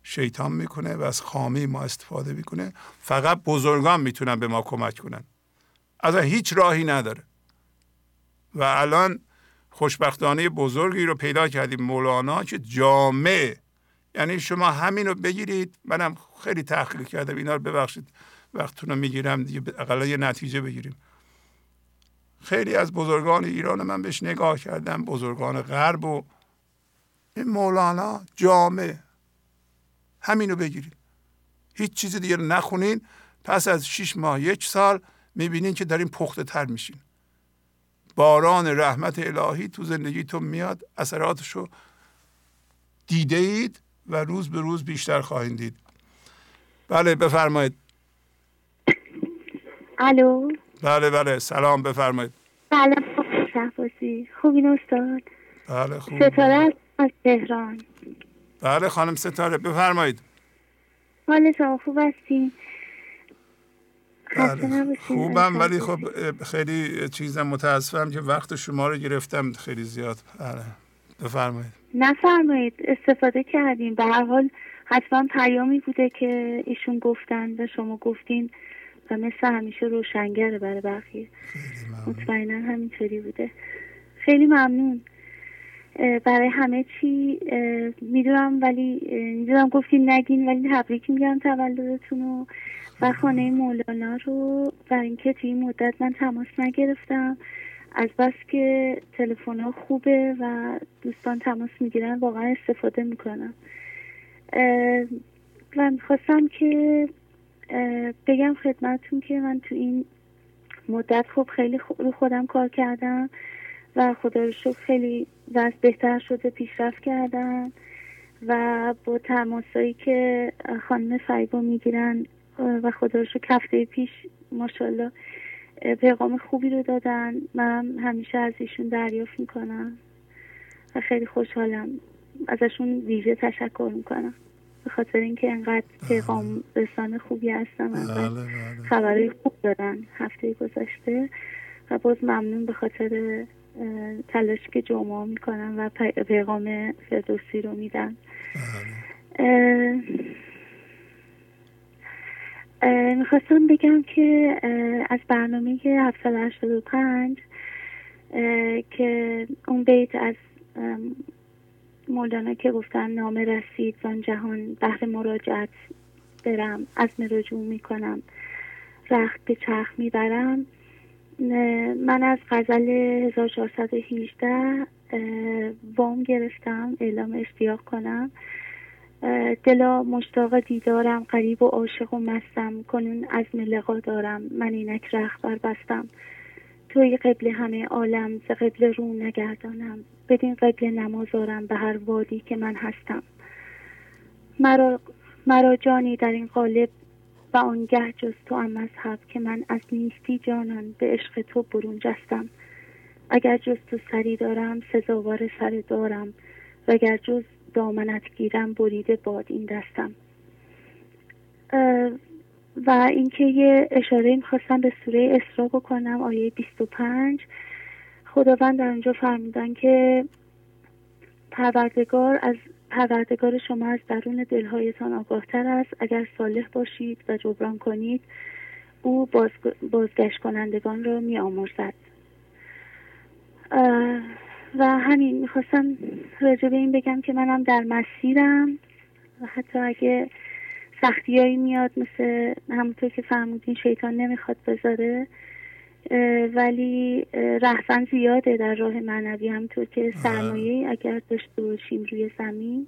Speaker 3: شیطان می‌کنه و از خامه ما استفاده می‌کنه. فقط بزرگان می‌تونن به ما کمک کنن. از هیچ راهی نداره. و الان خوشبختانه بزرگی رو پیدا کردیم مولانا که جامعه یعنی شما همین رو بگیرید. منم خیلی تحقیق کردم. اینا رو ببخشید. وقتتون رو می‌گیرم دیگه. اقلا یه نتیجه بگیریم. خیلی از بزرگان ایران من بهش نگاه کردم. بزرگان غرب و مولانا جامعه همینو بگیرید. هیچ چیز دیگه رو نخونین. پس از شیش ماه یک سال می‌بینین که دارین پخته تر میشین. باران رحمت الهی تو زندگیتون میاد اثراتشو دیده اید و روز به روز بیشتر خواهید دید. بله بفرمایید.
Speaker 20: الو.
Speaker 3: بله بله سلام بفرمایید.
Speaker 20: سلام شهبازی. خوبین استاد؟
Speaker 3: بله خوب.
Speaker 20: ستاره از تهران.
Speaker 3: بله خانم ستاره بفرمایید.
Speaker 20: حال شما خوب هستین؟
Speaker 3: بله. خوبم ولی خب خیلی چیزم متاسفم که وقت شما رو گرفتم خیلی زیاد. بله بفرمایید.
Speaker 20: نفرمایید استفاده کردیم. به هر حال حتما پیامی بوده که ایشون گفتن و شما گفتین و مثل همیشه روشنگره برای بقیه. مطمئنا همینطوری بوده. خیلی ممنون. برای همه چی می‌دونم ولی می‌دونم گفتین نگین ولی تبریک میگم تولدتون رو و خانه مولانا رو. برای اینکه توی این مدت من تماس نگرفتم. از بس که تلفن ها خوبه و دوستان تماس می‌گیرن واقعا استفاده می‌کنم. و می‌خواستم که بگم خدمتون که من تو این مدت خوب خیلی رو خودم کار کردم. و خدا رو شکر خیلی وضع بهتر شده پیشرفت کردم و با تماسایی که خانم فریبا می‌گیرن و خدا رو شکر هفته پیش ماشاءالله پیغام خوبی رو دادن. من همیشه از ایشون دریافت می‌کنم و خیلی خوشحالم. ازشون ویژه تشکر می‌کنم. به خاطر اینکه انقدر پیغام رسانه خوبی هستم بله بله. خبرهای خوب دادن هفته گذشته. و باز ممنون به خاطر تلاش که جمعه می‌کنن و پیغام فردوسی رو میدن بله. می‌خواستم بگم که از برنامه 785 که اون بیت از مولانا که گفتن نامه رسید زان جهان بهر مراجعت برم از رجوع می‌کنم رخت به چرخ می‌برم من از غزل 1418 وام گرفتم اعلام اشتیاق کنم. دلا مشتاق دیدارم قریب و عاشق و مستم. کنون از لقا دارم من اینک رخبر بستم. توی قبل همه عالم ز قبل رو نگردانم. بدین قبل نمازارم به هر وادی که من هستم. مرا, مرا جانی در این قالب و آنگه جز تو هم مذهب که من از نیستی جانان به عشق تو برون جستم. اگر جز تو سری دارم سزاوار سر دارم. و اگر جز دامنت گیرم بریده باد این دستم. و اینکه یه اشاره می‌خواستم به سوره اسراء بکنم آیه 25 خداوند در اونجا فرمودن که پروردگار از پروردگار شما از درون دلهایتان آگاهتر است. اگر صالح باشید و جبران کنید او باز بازگشت کنندگان را می آمرزد و همین می‌خواستم راجع به این بگم که منم در مسیرم. و حتی اگه سختیایی میاد مثل همونطور که فرمودین شیطان نمی‌خواد بذاره. ولی رهبن زیاده در راه معنوی همطور که سرمایه اگر داشته باشیم روی زمین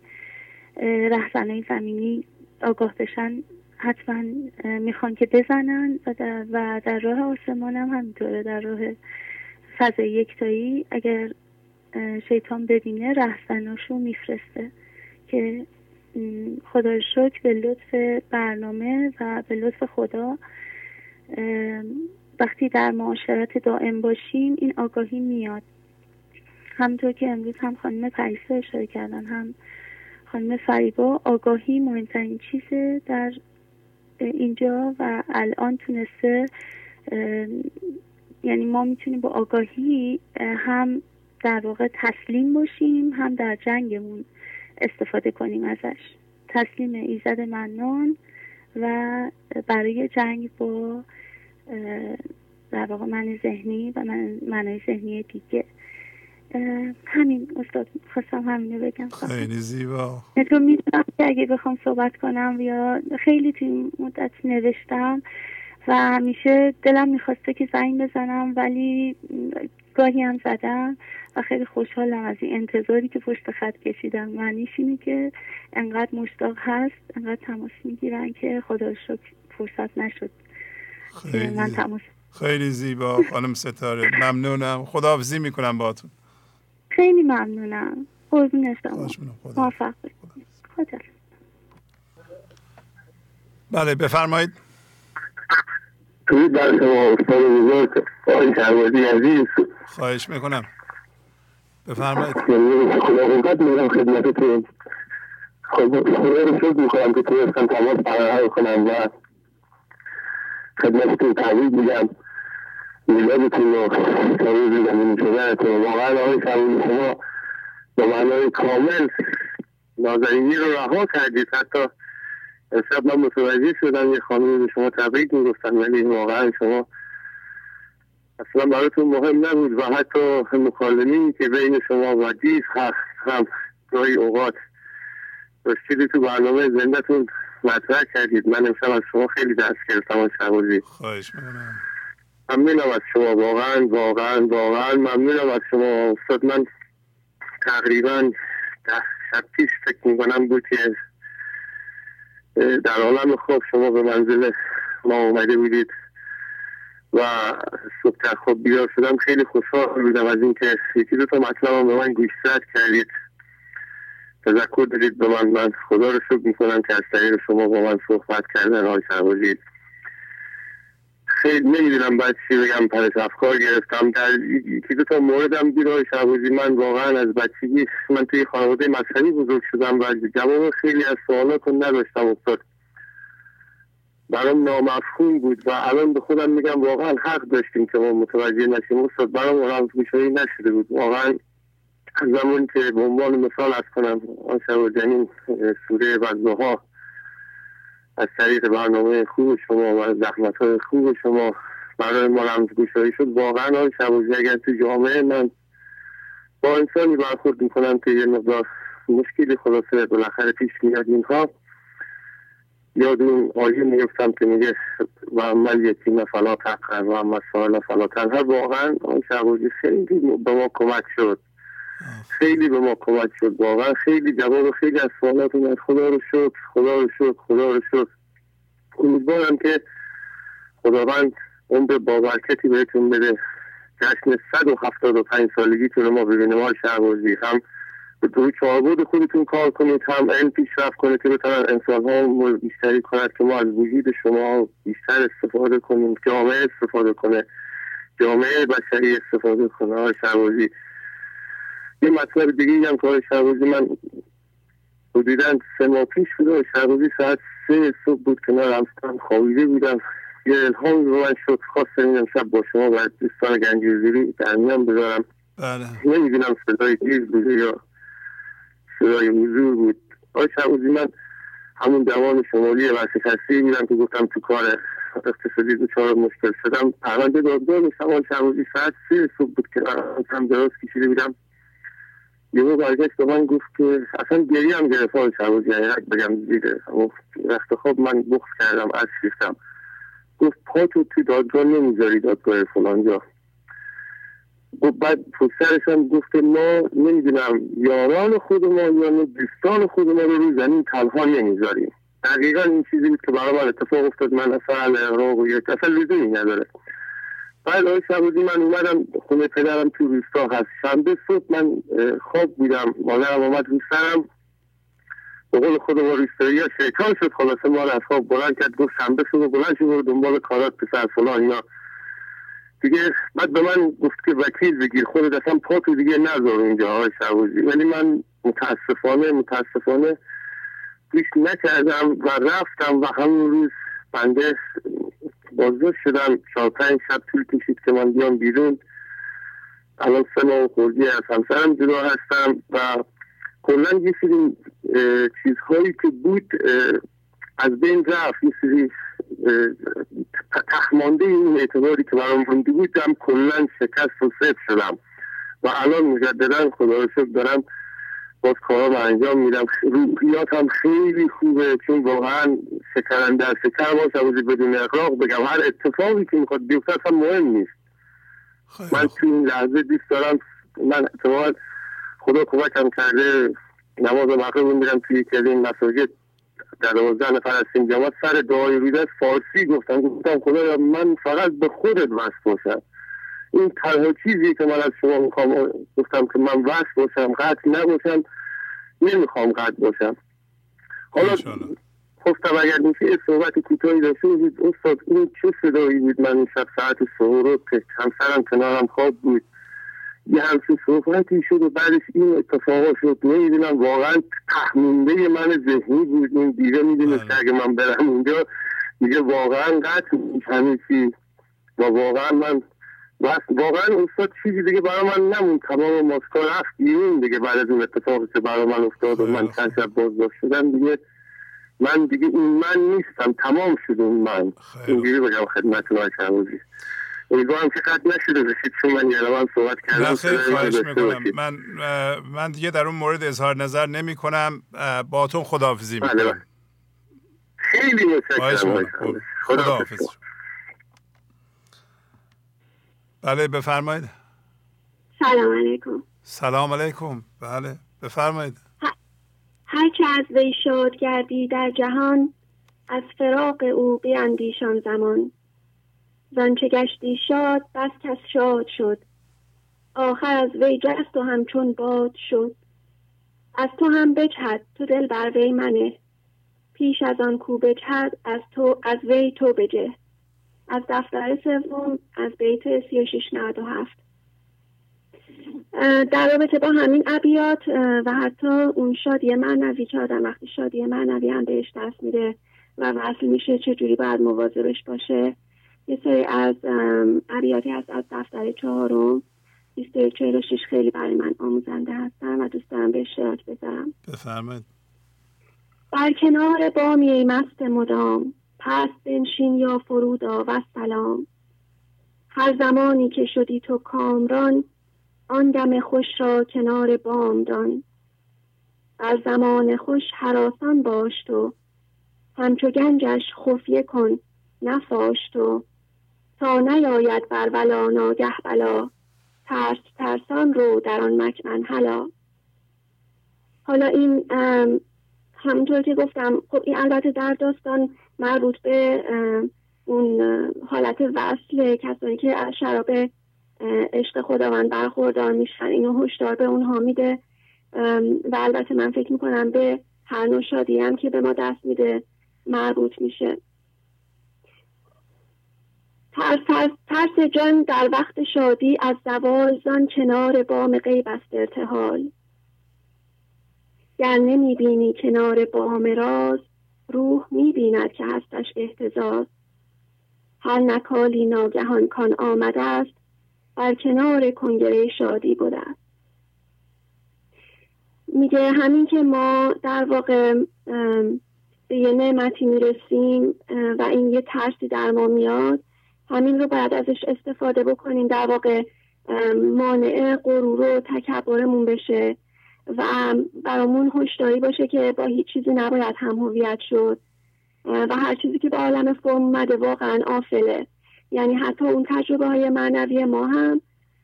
Speaker 20: رهزنهای زمینی آگاه بشن حتما می‌خوان که بزنن و در, و در راه آسمان هم همینطوره در راه فضای یکتایی. اگر شیطان ببینه رهزناشو میفرسته که خدا شکر به لطف برنامه و به لطف خدا وقتی در معاشرت دائم باشیم این آگاهی میاد. همطور که امروز هم خانم پریسا اشاره کردن هم خانم فریبا آگاهی مهمترین چیزه در اینجا و الان تونسته یعنی ما می‌تونیم با آگاهی هم در واقع تسلیم باشیم هم در جنگمون استفاده کنیم ازش. تسلیم ایزد منان و برای جنگ با در واقع من ذهنی و من منای ذهنی دیگه. همین استاد خواستم همینو بگم.
Speaker 3: خیلی زیبا.
Speaker 20: تو می‌دونم که اگه بخوام صحبت کنم یا خیلی توی مدت نوشتم و همیشه دلم می‌خواسته که زنگ بزنم ولی گاهی هم زدم و خیلی خوشحالم از این انتظاری که پشت خط کشیدم. معنیش اینه که انقدر مشتاق هست انقدر تماس می‌گیرن که خدا شکر فرصت نشد.
Speaker 3: خیلی من تماس خیلی زیبا خانم ستاره. ممنونم. خداحافظی می‌کنم باهاتون.
Speaker 20: خیلی ممنونم. قربون شما. موفق خدا
Speaker 3: بله بفرمایید.
Speaker 21: درود بر شما استاد بزرگ آقای شهبازی عزیز.
Speaker 3: خواهش می‌کنم. بفرمایید.
Speaker 21: خدا خدمتتون. خدا رو شکر می‌کنم که تونستم تماس برقرار کنم و خدمتتون تبریک میگم میلادتون رو روز زمین شدنتون واقعا آقای شهبازی شما به معنای کامل نازنینی رو رها کردید. حتی امشب من متوجه شدم یه خانمی به شما تبریک می‌گفتن ولی واقعا شما اصلا براتون مهم نبود. و حتی مکالمی که بین شما و دیز هست هم گاهی اوقات. داشتید تو برنامه زندهتون مطرح کردید. من امشب از شما خیلی دست گرفتم از شبازی
Speaker 3: خواهش می‌کنم.
Speaker 21: ممنونم از شما. واقعا واقعا واقعا ممنونم از شما. استاد من تقریبا ده شب پیش فکر می‌کنم بود که در عالم خواب شما به منزل ما اومده بودید و صبح در خواب بیدار شدم. خیلی خوشحال بودم از اینکه یکی دو تا مطلب به من گوشزد کردید. تذکر دادید به من. من خدا رو شکر می‌کنم که از طریق شما با من صحبت کردن آقای سربازی خیلی نمی‌دونم باید چی بگم پرش افکار گرفتم. در یکی دو تا موردم دید آقای سربازی من واقعا از بچگی من توی خانواده مذهبی بزرگ شدم و جواب خیلی از سوالات رو نداشتم افتاد. برام نامفهوم بود و الان به خودم میگم واقعا حق داشتیم که ما متوجه نشیم. استاد برام رمزگوشایی نشده بود. واقعا از زمانی که به عنوان مثال از کنم آن شب جنین سوره ها از طریق برنامه خوب شما و زحمت های خوب شما برای ما رمزگوشایی شد. واقعا آن شبازی اگر تو جامعه من با انسانی برخورد می‌کنم که یه مقدار مشکلی خلاصه بالاخره پیش میاد اینها یاد اون آیه میفتم که میگه و عمل یتیم فلا تقر و اما سوال فلا تنهر. واقعا آن شبازی خیلی به ما کمک شد. خیلی به ما کمک شد واقعا خیلی جواب خیلی از سوالات اومد. خدا رو شد خدا رو شد خدا رو شد امیدوارم که خداوند عمر بابرکتی بهتون بده. جشن 175 سالگیتون ما ببینیم. ما شهبازی هم روی چهاربود خودتون کار کنید هم این پیشرفت کنید که بتونن انسان ها بیشتری کند که ما از وجود شما بیشتر استفاده کنیم جامعه استفاده کنه. جامعه بشری استفاده کنه. های شهبازی یه مطلب دیگه هم که شهبازی من حدودا سه ماه پیش بود شهبازی ساعت سه صبح بود که نرمستم خوابیده بودم. یه الهام رو من شد خواستم این شب با شما و دوستان گنجوزیری در میان بذارم.
Speaker 3: بله.
Speaker 21: نمی‌دونم صدای دیز بوده یا صدای حضور بود. آقای شعوزی من همون دوام شمالی ورشکستی بودم که گفتم تو کار اقتصادی چهار مشکل شدم. پرونده دادگاه میشم آقای شعوزی ساعت سه صبح بود که هم دراز کشیده بودم. یهو برگشت به من گفت که اصلا گریه هم گرفت آقای شعوزی یعنی بگم دیده رخت خواب من بخص کردم از شیفتم گفت پا تو توی دادگاه نمی‌ذاری دادگاه فلان جا. گفت بعد پسرش هم گفت ما نمی‌دونم یاران خود ما یا دوستان خود ما رو رو زمین تنها نمی‌ذاریم. دقیقا این چیزی بود که برای من اتفاق افتاد. من اصلا اعراق و یک اصلا لزومی نداره. بعد آقای شبودی من اومدم خونه پدرم تو روستا هست. شنبه صبح من خواب بودم. مادرم آمد رو سرم. به قول خود ما روستایی شیطان شد. خلاصه ما رو از خواب بلند کرد گفت شنبه صبح بلند شد دنبال کارات پسر فلان اینا. دیگه بعد به من گفت که وکیل بگیر خودت اصلا پاتو دیگه نذار اونجا های شعوزی ولی من متاسفانه متاسفانه گوش نکردم و رفتم و همون روز بنده بازداشت شدم. چهار پنج شب طول کشید که من بیام بیرون. الان سه ماه خوردی از همسرم جدا هستم و کلا یه سری چیزهایی که بود از بین رفت. یه سری تخمانده این اعتباری که برام مونده بود هم کلا شکست و صفر شدم. و الان مجددا خدا رو دارم باز کارا انجام میدم. روحیات هم خیلی خوبه چون واقعا شکرن در شکر باشه بدون اقراق بگم. هر اتفاقی که می‌خواد بیفته هم مهم نیست. من تو این لحظه دیست دارم. من اتفاقا خدا کمکم کرده نماز مغرب میرم توی یکی این مساجد در دوازده نفر از جماعت سر دعای رویدست فارسی گفتم گفتم خدا من فقط به خودت وصل باشم این تنها چیزی که من از شما می‌خوام گفتم که من وصل باشم قطع نباشم نمی‌خوام قطع باشم. حالا گفتم اگر میشه یه صحبت کوتاهی داشته بودید استاد این چه صدایی بود؟ من این شب ساعت سهر که همسرم کنارم خواب بود. یه همچین صحبتی شد و بعدش این اتفاقا شد. نمی‌دونم واقعا تخمینده من ذهنی بود. این دیگه می‌دونست که اگه من برم اونجا دیگه واقعا قطع همه چی. و واقعا من واقعا استاد چیزی دیگه برای من نمون تمام ماسکا رفت بیرون دیگه بعد از اون اتفاقی که برای من افتاد و من چند شب بازداشت شدم دیگه. من دیگه این من نیستم تمام شد اون من. اینجوری بگم خدمتتون های روزی امیدوارم که قد نشده بشید چون من یه من صحبت کردم
Speaker 3: خیلی خواهش می‌کنم. من من دیگه در اون مورد اظهار نظر نمی کنم باتون خداحافظی
Speaker 21: بله، می‌کنم. بله. خیلی متشکرم.
Speaker 3: خداحافظ. بله بفرمایید.
Speaker 22: سلام علیکم.
Speaker 3: سلام علیکم. بله بفرمایید.
Speaker 22: هر که از وی شاد گردی در جهان از فراق او بیاندیشان زمان. زانچه گشتی شاد بس کس شاد شد. آخر از وی جست و همچون باد شد. از تو هم بجهد تو دل بر وی منه. پیش از آن کو بجهد از تو از وی تو بجه. از دفتر سوم از بیت 3697 در رابطه با همین ابیات و حتی اون شادی معنوی که آدم وقتی شادی معنوی هم بهش دست میده و وصل میشه چجوری باید مواظبش باشه؟ یه سری از ابیاتی هست از دفتر چهارم. 2346 خیلی برای من آموزنده هستم و دوست دارم به اشتراک بذارم.
Speaker 3: بفرمایید.
Speaker 22: بر کنار بامی مست مدام پس بنشین یا فرودا و سلام هر زمانی که شدی تو کامران آن دم خوش را کنار بام دان. بر زمان خوش حراسان باش تو همچو گنجش خفیه کن نفاش تو. تا نیاید بر بلا ناگه بلا. ترس ترسان رو در آن مکمن حالا حالا این همونطور که گفتم خب این البته در داستان مربوط به اون حالت وصل کسانی که از شراب عشق خداوند برخوردار میشن. اینو هشدار به اونها میده. و البته من فکر می‌کنم به هر نوع شادی هم که به ما دست میده مربوط میشه. ترس, ترس, ترس جان در وقت شادی از زوال زان کنار بام غیب است ارتحال. گر نمی‌بینی کنار بام راز روح می‌بیند که هستش احتزاز هر نکالی ناگهان کان آمده است بر کنار کنگره شادی بوده است. میگه همین که ما در واقع به یه نعمتی می‌رسیم و این یه ترسی در ما میاد همین رو باید ازش استفاده بکنیم در واقع مانع غرور و تکبرمون بشه. و برامون هشداری باشه که با هیچ چیزی نباید هم هویت شد. و هر چیزی که به عالم فرم اومده واقعا آفله. یعنی حتی اون تجربه های معنوی ما هم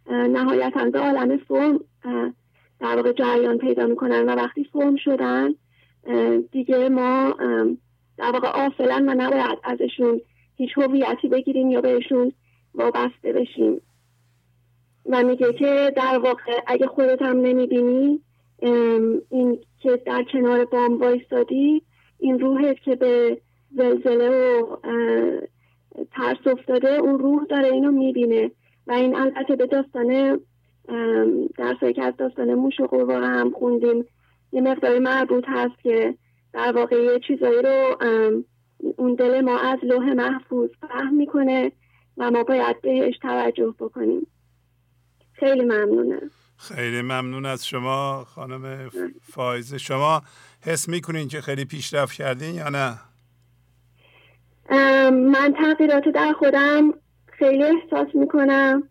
Speaker 22: نهایتا به عالم فرم در واقع جریان پیدا می‌کنن و وقتی فرم شدن دیگه ما در واقع آفلن و نباید ازشون هیچ هویتی بگیریم یا بهشون وابسته بشیم. و میگه که در واقع اگه خودت هم نمی‌بینی این که در کنار بام وایستادی این روحت که به زلزله و ترس افتاده اون روح داره اینو می‌بینه. و این البته به داستان در که از داستان موش و هم خوندیم یه مقدار مربوط هست که در واقع یه چیزایی رو اون دل ما از لوح محفوظ فهم می‌کنه و ما باید بهش توجه بکنیم. خیلی ممنونم.
Speaker 3: خیلی ممنون از شما خانم فایزه شما حس می‌کنین که خیلی پیشرفت کردین یا نه؟
Speaker 22: من تغییرات در خودم خیلی احساس می‌کنم.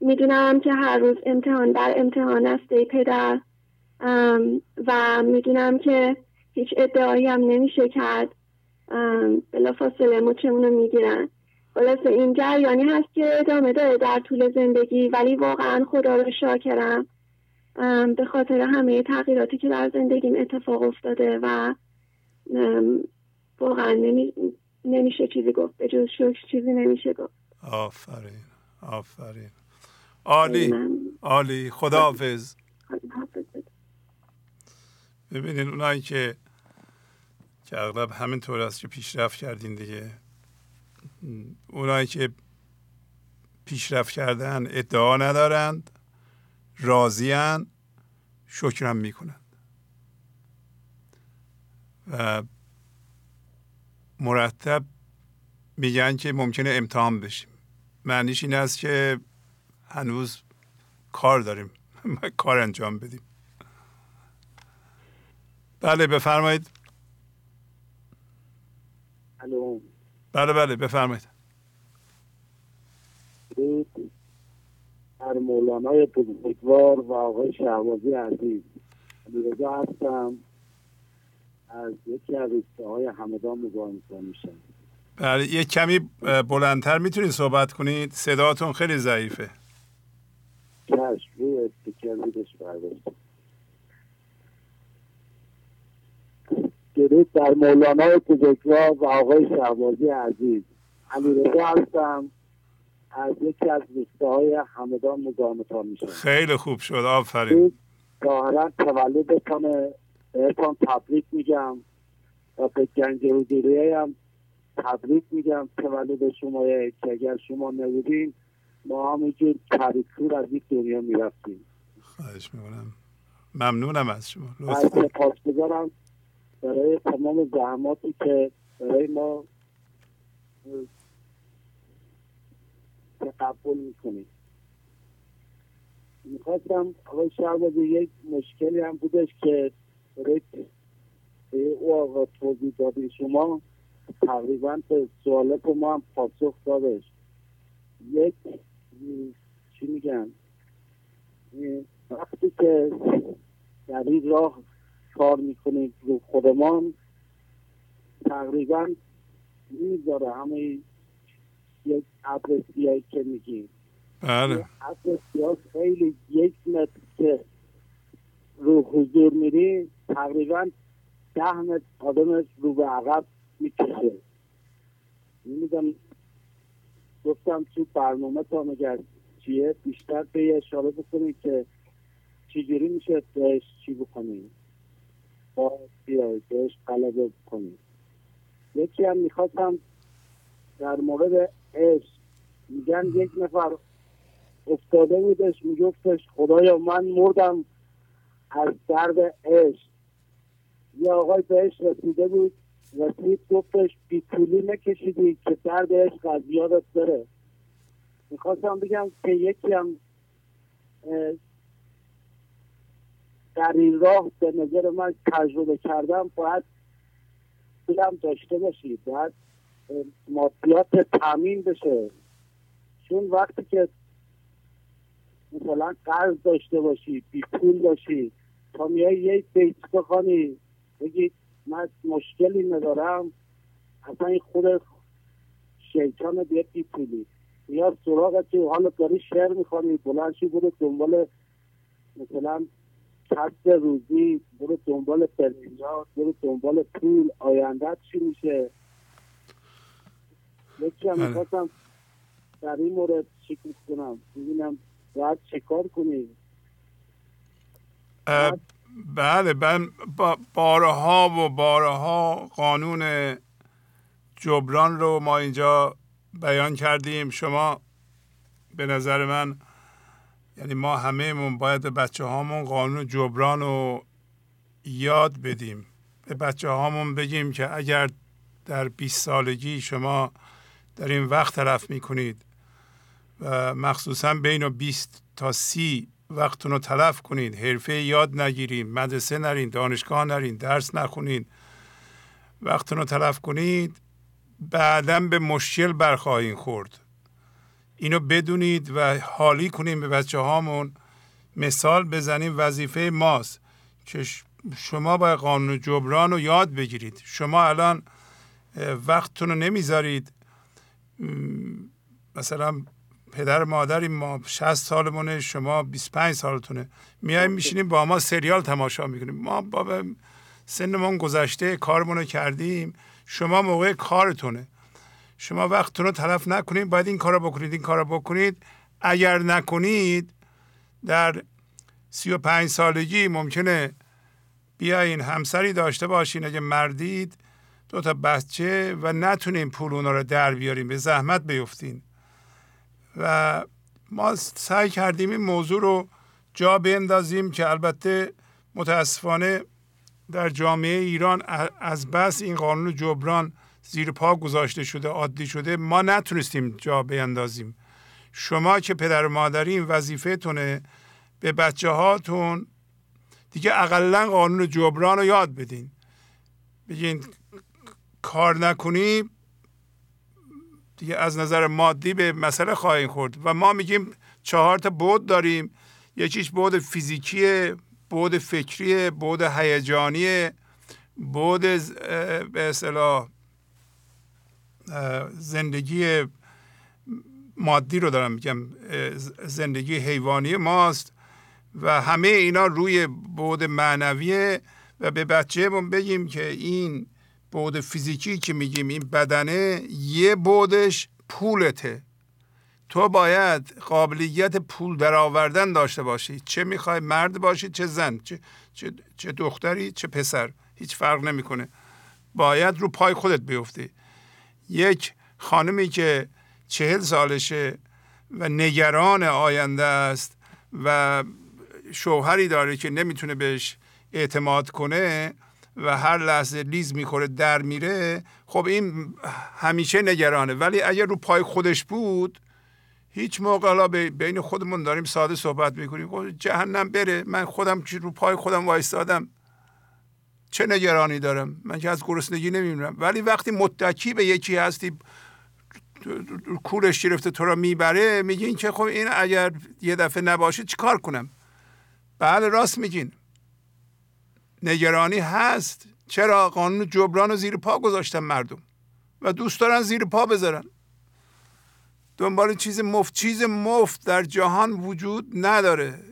Speaker 22: می‌دونم که هر روز امتحان در امتحان است ای پدر. و می‌دونم که هیچ ادعایی هم نمیشه کرد. بلا فاصله مچمون می‌گیرن. خلاصه این جریانی هست که ادامه داره در طول زندگی ولی واقعا خدا رو شاکرم. به خاطر همه تغییراتی که در زندگیم اتفاق افتاده و واقعا نمی... نمیشه چیزی گفت. به جز شکر چیزی نمیشه گفت.
Speaker 3: آفرین آفرین. عالی عالی. خداحافظ. ببینید اونایی که که اغلب همینطور است که پیشرفت کردین دیگه. اونایی که پیشرفت کردن ادعا ندارند راضیان شکرم می‌کنند. و مرتب میگن که ممکنه امتحان بشیم. معنیش این است که هنوز کار داریم. <laughs> کار انجام بدیم. بله بفرمایید. بله بله بفرمایید.
Speaker 23: در مولانای بزرگوار و آقای شهبازی عزیز رضا هستم. از یکی از های همدان مزاحم میشم.
Speaker 3: بله یه کمی بلندتر می‌تونید صحبت کنید. صداتون خیلی ضعیفه.
Speaker 23: چشم روی استیکر بودش برداشت. درود در مولانای بزرگوار و آقای شهبازی عزیز. امیرزا هستم. از یکی از روسته های همدان مزاحمتان میشم
Speaker 3: خیلی خوب شد. آفرین.
Speaker 23: ظاهرا تولدتان بهتان تبریک میگم و به گنج حضوری هم تبریک میگم. تولد شما که اگر شما نبودین ما همینجور تریکور از این دنیا می‌رفتیم.
Speaker 3: خواهش می‌کنم. ممنونم از شما.
Speaker 23: سپاس بذارم برای تمام زحماتی که برای ما تقبل می‌کنید. می‌خواستم آقای شهبازی یک مشکلی هم بودش که برای او آقا توضیح دادی. شما تقریبا به سوالات ما هم پاسخ دادش. یک چی میگن؟ وقتی که در این راه کار می‌کنیم رو خودمان. تقریبا می‌ذاره همه یک عبر سیاهی که میگیم.
Speaker 3: بله.
Speaker 23: عبر سیاه خیلی یک متر که رو حضور میری تقریبا ده متر آدمش رو به عقب می‌کشه. نمی‌دونم گفتم تو برنامه تا مگر چیه؟ بیشتر به اشاره بکنید که چجوری میشه بهش چی بکنید با بیایید بهش غلبه بکنید یکی هم می‌خواستم در مورد عشق. میگن یک نفر افتاده بودش میگفتش خدایا من مردم از درد عشق. یه آقای بهش رسیده بود رسید گفتش بیتولی نکشیدی که درد عشق از یادت بره. می‌خواستم بگم که یکی هم در این راه به نظر من تجربه کردم باید دلم داشته باشی باید مادیات تامین بشه. چون وقتی که مثلا قرض داشته باشی بی پول باشی تا میای یک بیت بخوانی بگی من مشکلی ندارم. اصلا این خود شیطان بیاد بی پولی. یا سراغ تو حالا داری شعر می‌خوانی بلند شی برو دنبال مثلا کسب روزی برو دنبال پرینجات برو دنبال پول آیندت چی میشه؟ یکی هم می‌خواستم در این مورد شکل کنم ببینم باید چه کار کنیم
Speaker 3: بله من بارها و بارها قانون جبران رو ما اینجا بیان کردیم. شما به نظر من یعنی ما همهمون باید به بچه هامون قانون جبران رو یاد بدیم. به بچه هامون بگیم که اگر در 20 سالگی شما در این وقت تلف می‌کنید و مخصوصا بین 20 تا 30 وقتتون رو تلف کنید حرفه یاد نگیرید مدرسه نرین دانشگاه نرین درس نخونید وقتتون رو تلف کنید بعدا به مشکل برخواهید خورد. اینو بدونید و حالی کنیم به بچه هامون مثال بزنیم وظیفه ماست که شما باید قانون جبران رو یاد بگیرید. شما الان وقتتون رو نمی‌ذارید. مثلا پدر مادری ما 60 سالمونه شما 25 سالتونه. میایم میشینیم با ما سریال تماشا می‌کنیم. ما با سنمون گذشته کارمون رو کردیم. شما موقع کارتونه. شما وقتتون رو تلف نکنید باید این کار بکنید این کار بکنید. اگر نکنید در سی و پنج سالگی ممکنه بیاین همسری داشته باشین اگه مردید دو تا بچه و نتونین پول اونا رو در بیاریم به زحمت بیفتین. و ما سعی کردیم این موضوع رو جا بندازیم که البته متاسفانه در جامعه ایران از بس این قانون جبران زیر پا گذاشته شده عادی شده ما نتونستیم جا بیندازیم شما که پدر و مادری این وظیفه تونه به بچه هاتون دیگه اقلا قانون جبران رو یاد بدین. بگین کار نکنی دیگه از نظر مادی به مسئله خواهیم خورد. و ما میگیم چهار تا بود داریم. یکیش بود فیزیکی بود فکری بود هیجانی بود به اصطلاح زندگی مادی رو دارم میگم زندگی حیوانی ماست و همه اینا روی بود معنویه و به بچهمون بگیم که این بود فیزیکی که میگیم این بدنه یه بودش پولته. تو باید قابلیت پول درآوردن داشته باشی. چه می‌خوای مرد باشی چه زن چه, چه, چه دختری چه پسر. هیچ فرق نمی‌کنه. باید رو پای خودت بیفتی. یک خانمی که چهل سالشه و نگران آینده است و شوهری داره که نمی‌تونه بهش اعتماد کنه و هر لحظه لیز می‌خوره در میره خب این همیشه نگرانه. ولی اگر رو پای خودش بود هیچ موقع حالا بین خودمون داریم ساده صحبت می‌کنیم. خب جهنم بره من خودم رو پای خودم وایستادم. چه نگرانی دارم؟ من که از گرسنگی نمیمیرم. ولی وقتی متکی به یکی هستی کورش گرفته تو را می‌بره میگین که خب این اگر یه دفعه نباشه چیکار کنم؟ بله راست میگین. نگرانی هست. چرا؟ قانون جبران رو زیر پا گذاشتن مردم و دوست دارن زیر پا بذارن. دنبال چیز مفت چیز مفت در جهان وجود نداره.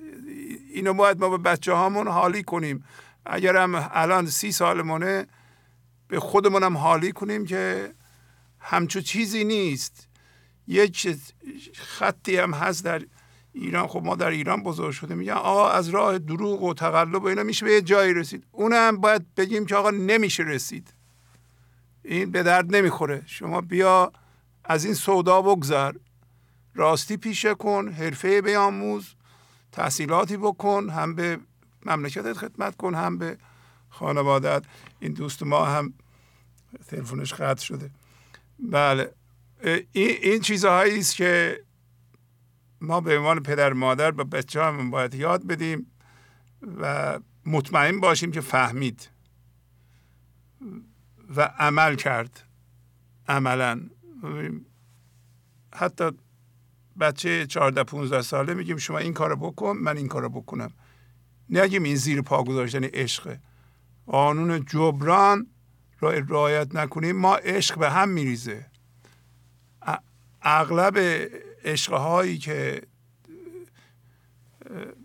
Speaker 3: اینو باید ما به بچه هامون حالی کنیم. اگر هم الان سی سالمونه به خودمون هم حالی کنیم که همچو چیزی نیست. یک خطی هم هست در ایران. خب ما در ایران بزرگ شده میگن آقا از راه دروغ و تقلب و اینا میشه به یه جایی رسید. اونم باید بگیم که آقا نمیشه رسید. این به درد نمی‌خوره. شما بیا از این سودا بگذر. راستی پیشه کن حرفه بیاموز تحصیلاتی بکن هم به مملکتت خدمت کن هم به خانوادت این دوست ما هم تلفنش قطع شده. بله. این, این چیزهایی است که ما به عنوان پدر مادر به بچه هم باید یاد بدیم و مطمئن باشیم که فهمید و عمل کرد. عملا. حتی بچه 14 15 ساله میگیم شما این کارو بکن من این کارو بکنم. نگیم این زیر پا گذاشتن عشقه قانون جبران را رعایت نکنیم ما عشق به هم میریزه. اغلب عشقهایی که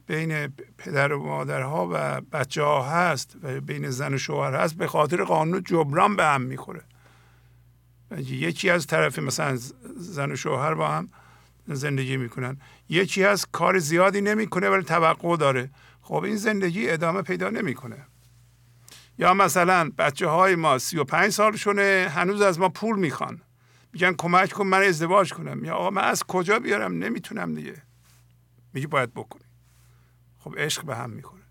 Speaker 3: بین پدر و مادرها و بچه ها هست و بین زن و شوهر هست به خاطر قانون جبران به هم می‌خوره. یکی از طرف مثلا زن و شوهر با هم زندگی می‌کنن. یکی از کار زیادی نمی‌کنه ولی توقع داره. خب این زندگی ادامه پیدا نمی‌کنه. یا مثلا بچه های ما سی و پنج سالشونه هنوز از ما پول می‌خوان. میگن کمک کن من ازدواج کنم. یا آقا من از کجا بیارم؟ نمی‌تونم دیگه. میگه باید بکنی. خب عشق به هم می‌کنه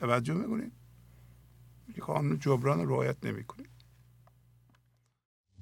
Speaker 3: توجه می‌کنید قانون جبران رو رعایت نمی‌کنید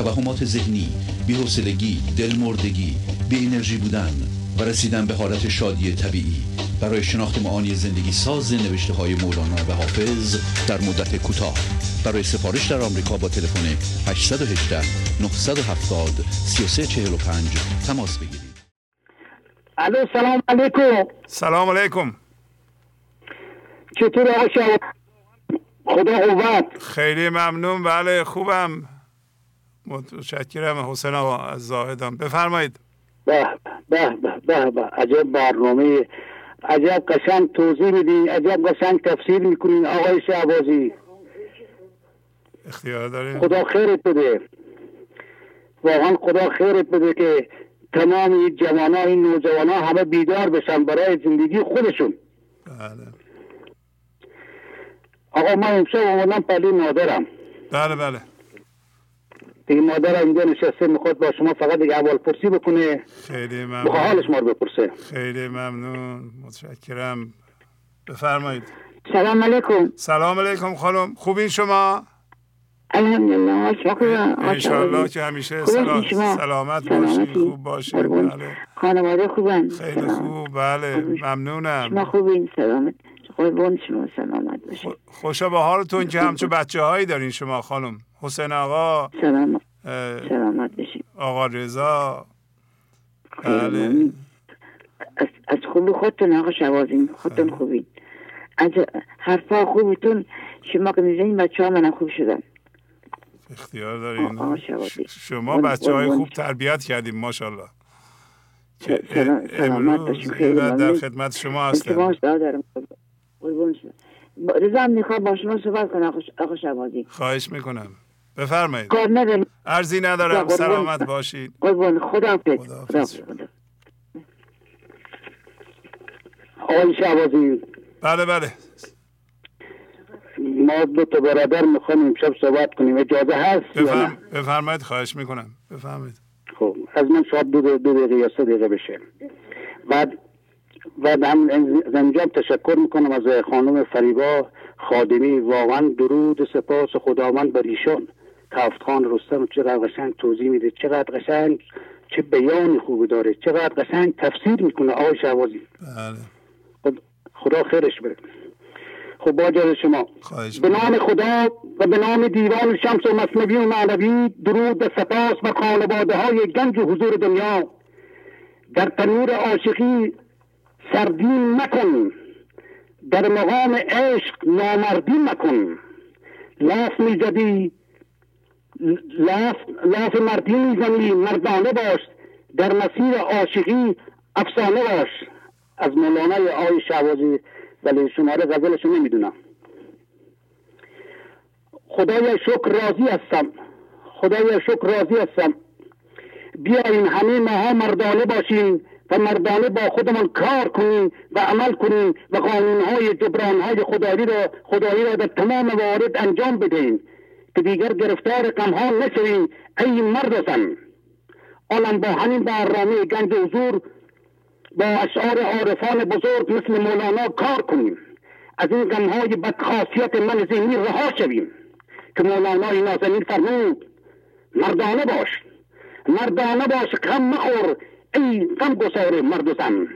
Speaker 10: توهمات ذهنی بی‌حوصلگی دلمردگی بی انرژی بودن و رسیدن به حالت شادی طبیعی. برای شناخت معانی زندگی ساز نوشته های مولانا و حافظ در مدت کوتاه. برای سفارش در آمریکا با تلفن 818 970 3345 تماس بگیرید.
Speaker 24: الو سلام علیکم.
Speaker 3: سلام علیکم.
Speaker 24: چطور آقا شما؟ خدا قوت.
Speaker 3: خیلی ممنون. بله خوبم. متشکرم. حسین آقا از زاهدان. بفرمایید.
Speaker 24: به به به به عجب برنامه. عجب قشنگ توضیح میدین عجب قشنگ تفسیر می‌کنین. آقای شعبازی
Speaker 3: اختیار داریم.
Speaker 24: خدا خیرت بده. واقعا خدا خیرت بده که تمام این جوان ها این نوجوان ها همه بیدار بشن برای زندگی خودشون.
Speaker 3: بله.
Speaker 24: آقا من امشب اومدم پلی مادرم.
Speaker 3: بله بله.
Speaker 24: دیگه مادر اینجا نشسته می‌خواد با شما فقط دیگه اول پرسی بکنه.
Speaker 3: خیلی
Speaker 24: بخواه
Speaker 3: ممنون
Speaker 24: حالش ما رو بپرسه.
Speaker 3: خیلی ممنون. متشکرم. بفرمایید.
Speaker 15: سلام علیکم.
Speaker 3: سلام علیکم خانم. خوبین شما؟
Speaker 15: الحمدلله. شما
Speaker 3: انشالله که همیشه سلام
Speaker 15: شما؟
Speaker 3: سلامت
Speaker 15: سلامتی؟
Speaker 3: باشین خوب باشین.
Speaker 15: قربون.
Speaker 3: بله
Speaker 15: خانواده خوبن؟
Speaker 3: خیلی خوب. بله.
Speaker 15: شما
Speaker 3: ممنونم.
Speaker 15: خوبین؟ سلامت. قربون شما. سلامت باشین.
Speaker 3: خوشا به حالتون که همچون بچه هایی دارین شما خانم. حسین آقا.
Speaker 15: سلامت
Speaker 3: اه،
Speaker 15: سلامت
Speaker 3: آقا رضا. بله.
Speaker 15: از, از خوبی خودتون آقا شوازین خودتون خوبین از حرفا خوبتون شما که می‌زنین بچه ها منم خوب شدن
Speaker 3: اختیار دارین. شما بچه های. خوب تربیت کردیم ماشاءالله.
Speaker 15: سلام-
Speaker 3: امروز در. خدمت شما
Speaker 15: من
Speaker 3: هستم
Speaker 15: رضا هم می‌خواد با شما صحبت کنه ش- آقا شوازی.
Speaker 3: خواهش می‌کنم. بفرمایید. ارزی ندارم. سلامت باشید
Speaker 15: خدا حافظ.
Speaker 24: آقای شعبازی
Speaker 3: بله بله.
Speaker 24: ما دو تا برادر می‌خوایم امشب صحبت کنیم. اجازه هست؟
Speaker 3: بفرم... بفرمایید. خواهش می‌کنم. بفرمایید.
Speaker 24: خب از من شاید دو, دو دقیقه یا سه دقیقه بشه. بعد بعد هم از انجام تشکر می‌کنم از خانم فریبا خادمی. واقعا درود و سپاس خداوند بر ایشان. تفت خان رستم چقدر قشنگ توضیح میده چقدر قشنگ چه بیانی خوبی داره چقدر قشنگ تفسیر می‌کنه آقای شعبازی
Speaker 3: بله.
Speaker 24: خدا خیرش بره خب با شما. به نام خدا و به نام دیوان شمس و مصنوی و معنوی درود و سپاس و خانواده های گنج و حضور دنیا. در تنور عاشقی سردی مکن. در مقام عشق نامردی مکن. لاف می‌زدی لاف, لاف مردی می‌زنی مردانه باش. در مسیر عاشقی افسانه باش. از مولانای آقای شعبازی ولی شماره غزلشو نمی‌دونم. خدایا شکر راضی هستم. خدایا شکر راضی هستم. بیاین همه ماها مردانه باشیم و مردانه با خودمان کار کنیم و عمل کنیم و قانونهای جبرانهای خدایی را خدایی را در تمام موارد انجام بدهیم. که دیگر گرفتار غمها نشویم ای مرد و زن آنم با همین برنامه گنج حضور با اشعار عارفان بزرگ مثل مولانا کار کنیم. از این غمهای بدخاصیت من ذهنی رها شویم که مولانای نازنین فرمود مردانه باش مردانه باش غم مخور ای غم گسار مرد و زن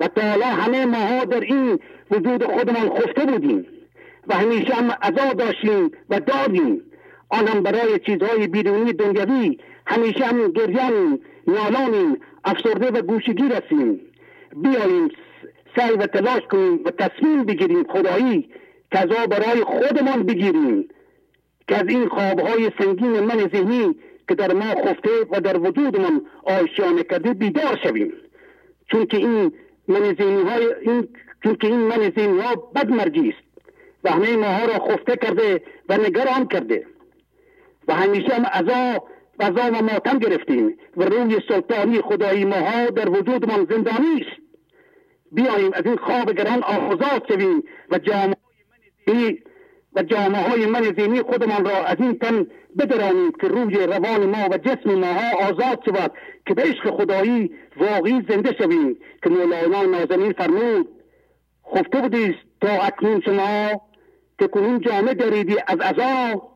Speaker 24: و تا همه ماها در این وجود خودمان خفته بودیم. و همیشه هم عذا داشتیم و دادیم آنم برای چیزهای بیرونی دنیوی همیشه هم گریانیم نالانیم افسرده و گوشگیر هستیم. بیاییم سعی و تلاش کنیم و تصمیم بگیریم خدایی عذا برای خودمان بگیریم. که از این خوابهای سنگین من ذهنی که در ما خفته و در وجودمان آشیانه کرده بیدار شویم. چون که این من ذهنی های این چون که این من ذهنی ها بد مرجی است. و همه ماها را خفته کرده و نگران کرده. و همیشه هم عذا غذا و ماتم گرفتیم و روی سلطانی خدایی ماها در وجودمان زندانی است. بیاییم از این خواب گران آزاد شویم و جامعه و جامعه های من زینی خودمان را از این تن بدرانیم که روی روان ما و جسم ماها آزاد شود که به عشق خدایی واقعی زنده شویم که مولانا نازنین فرمود خفته بودیست تا اکنون شما که کنون جامعه دریدی از عذاب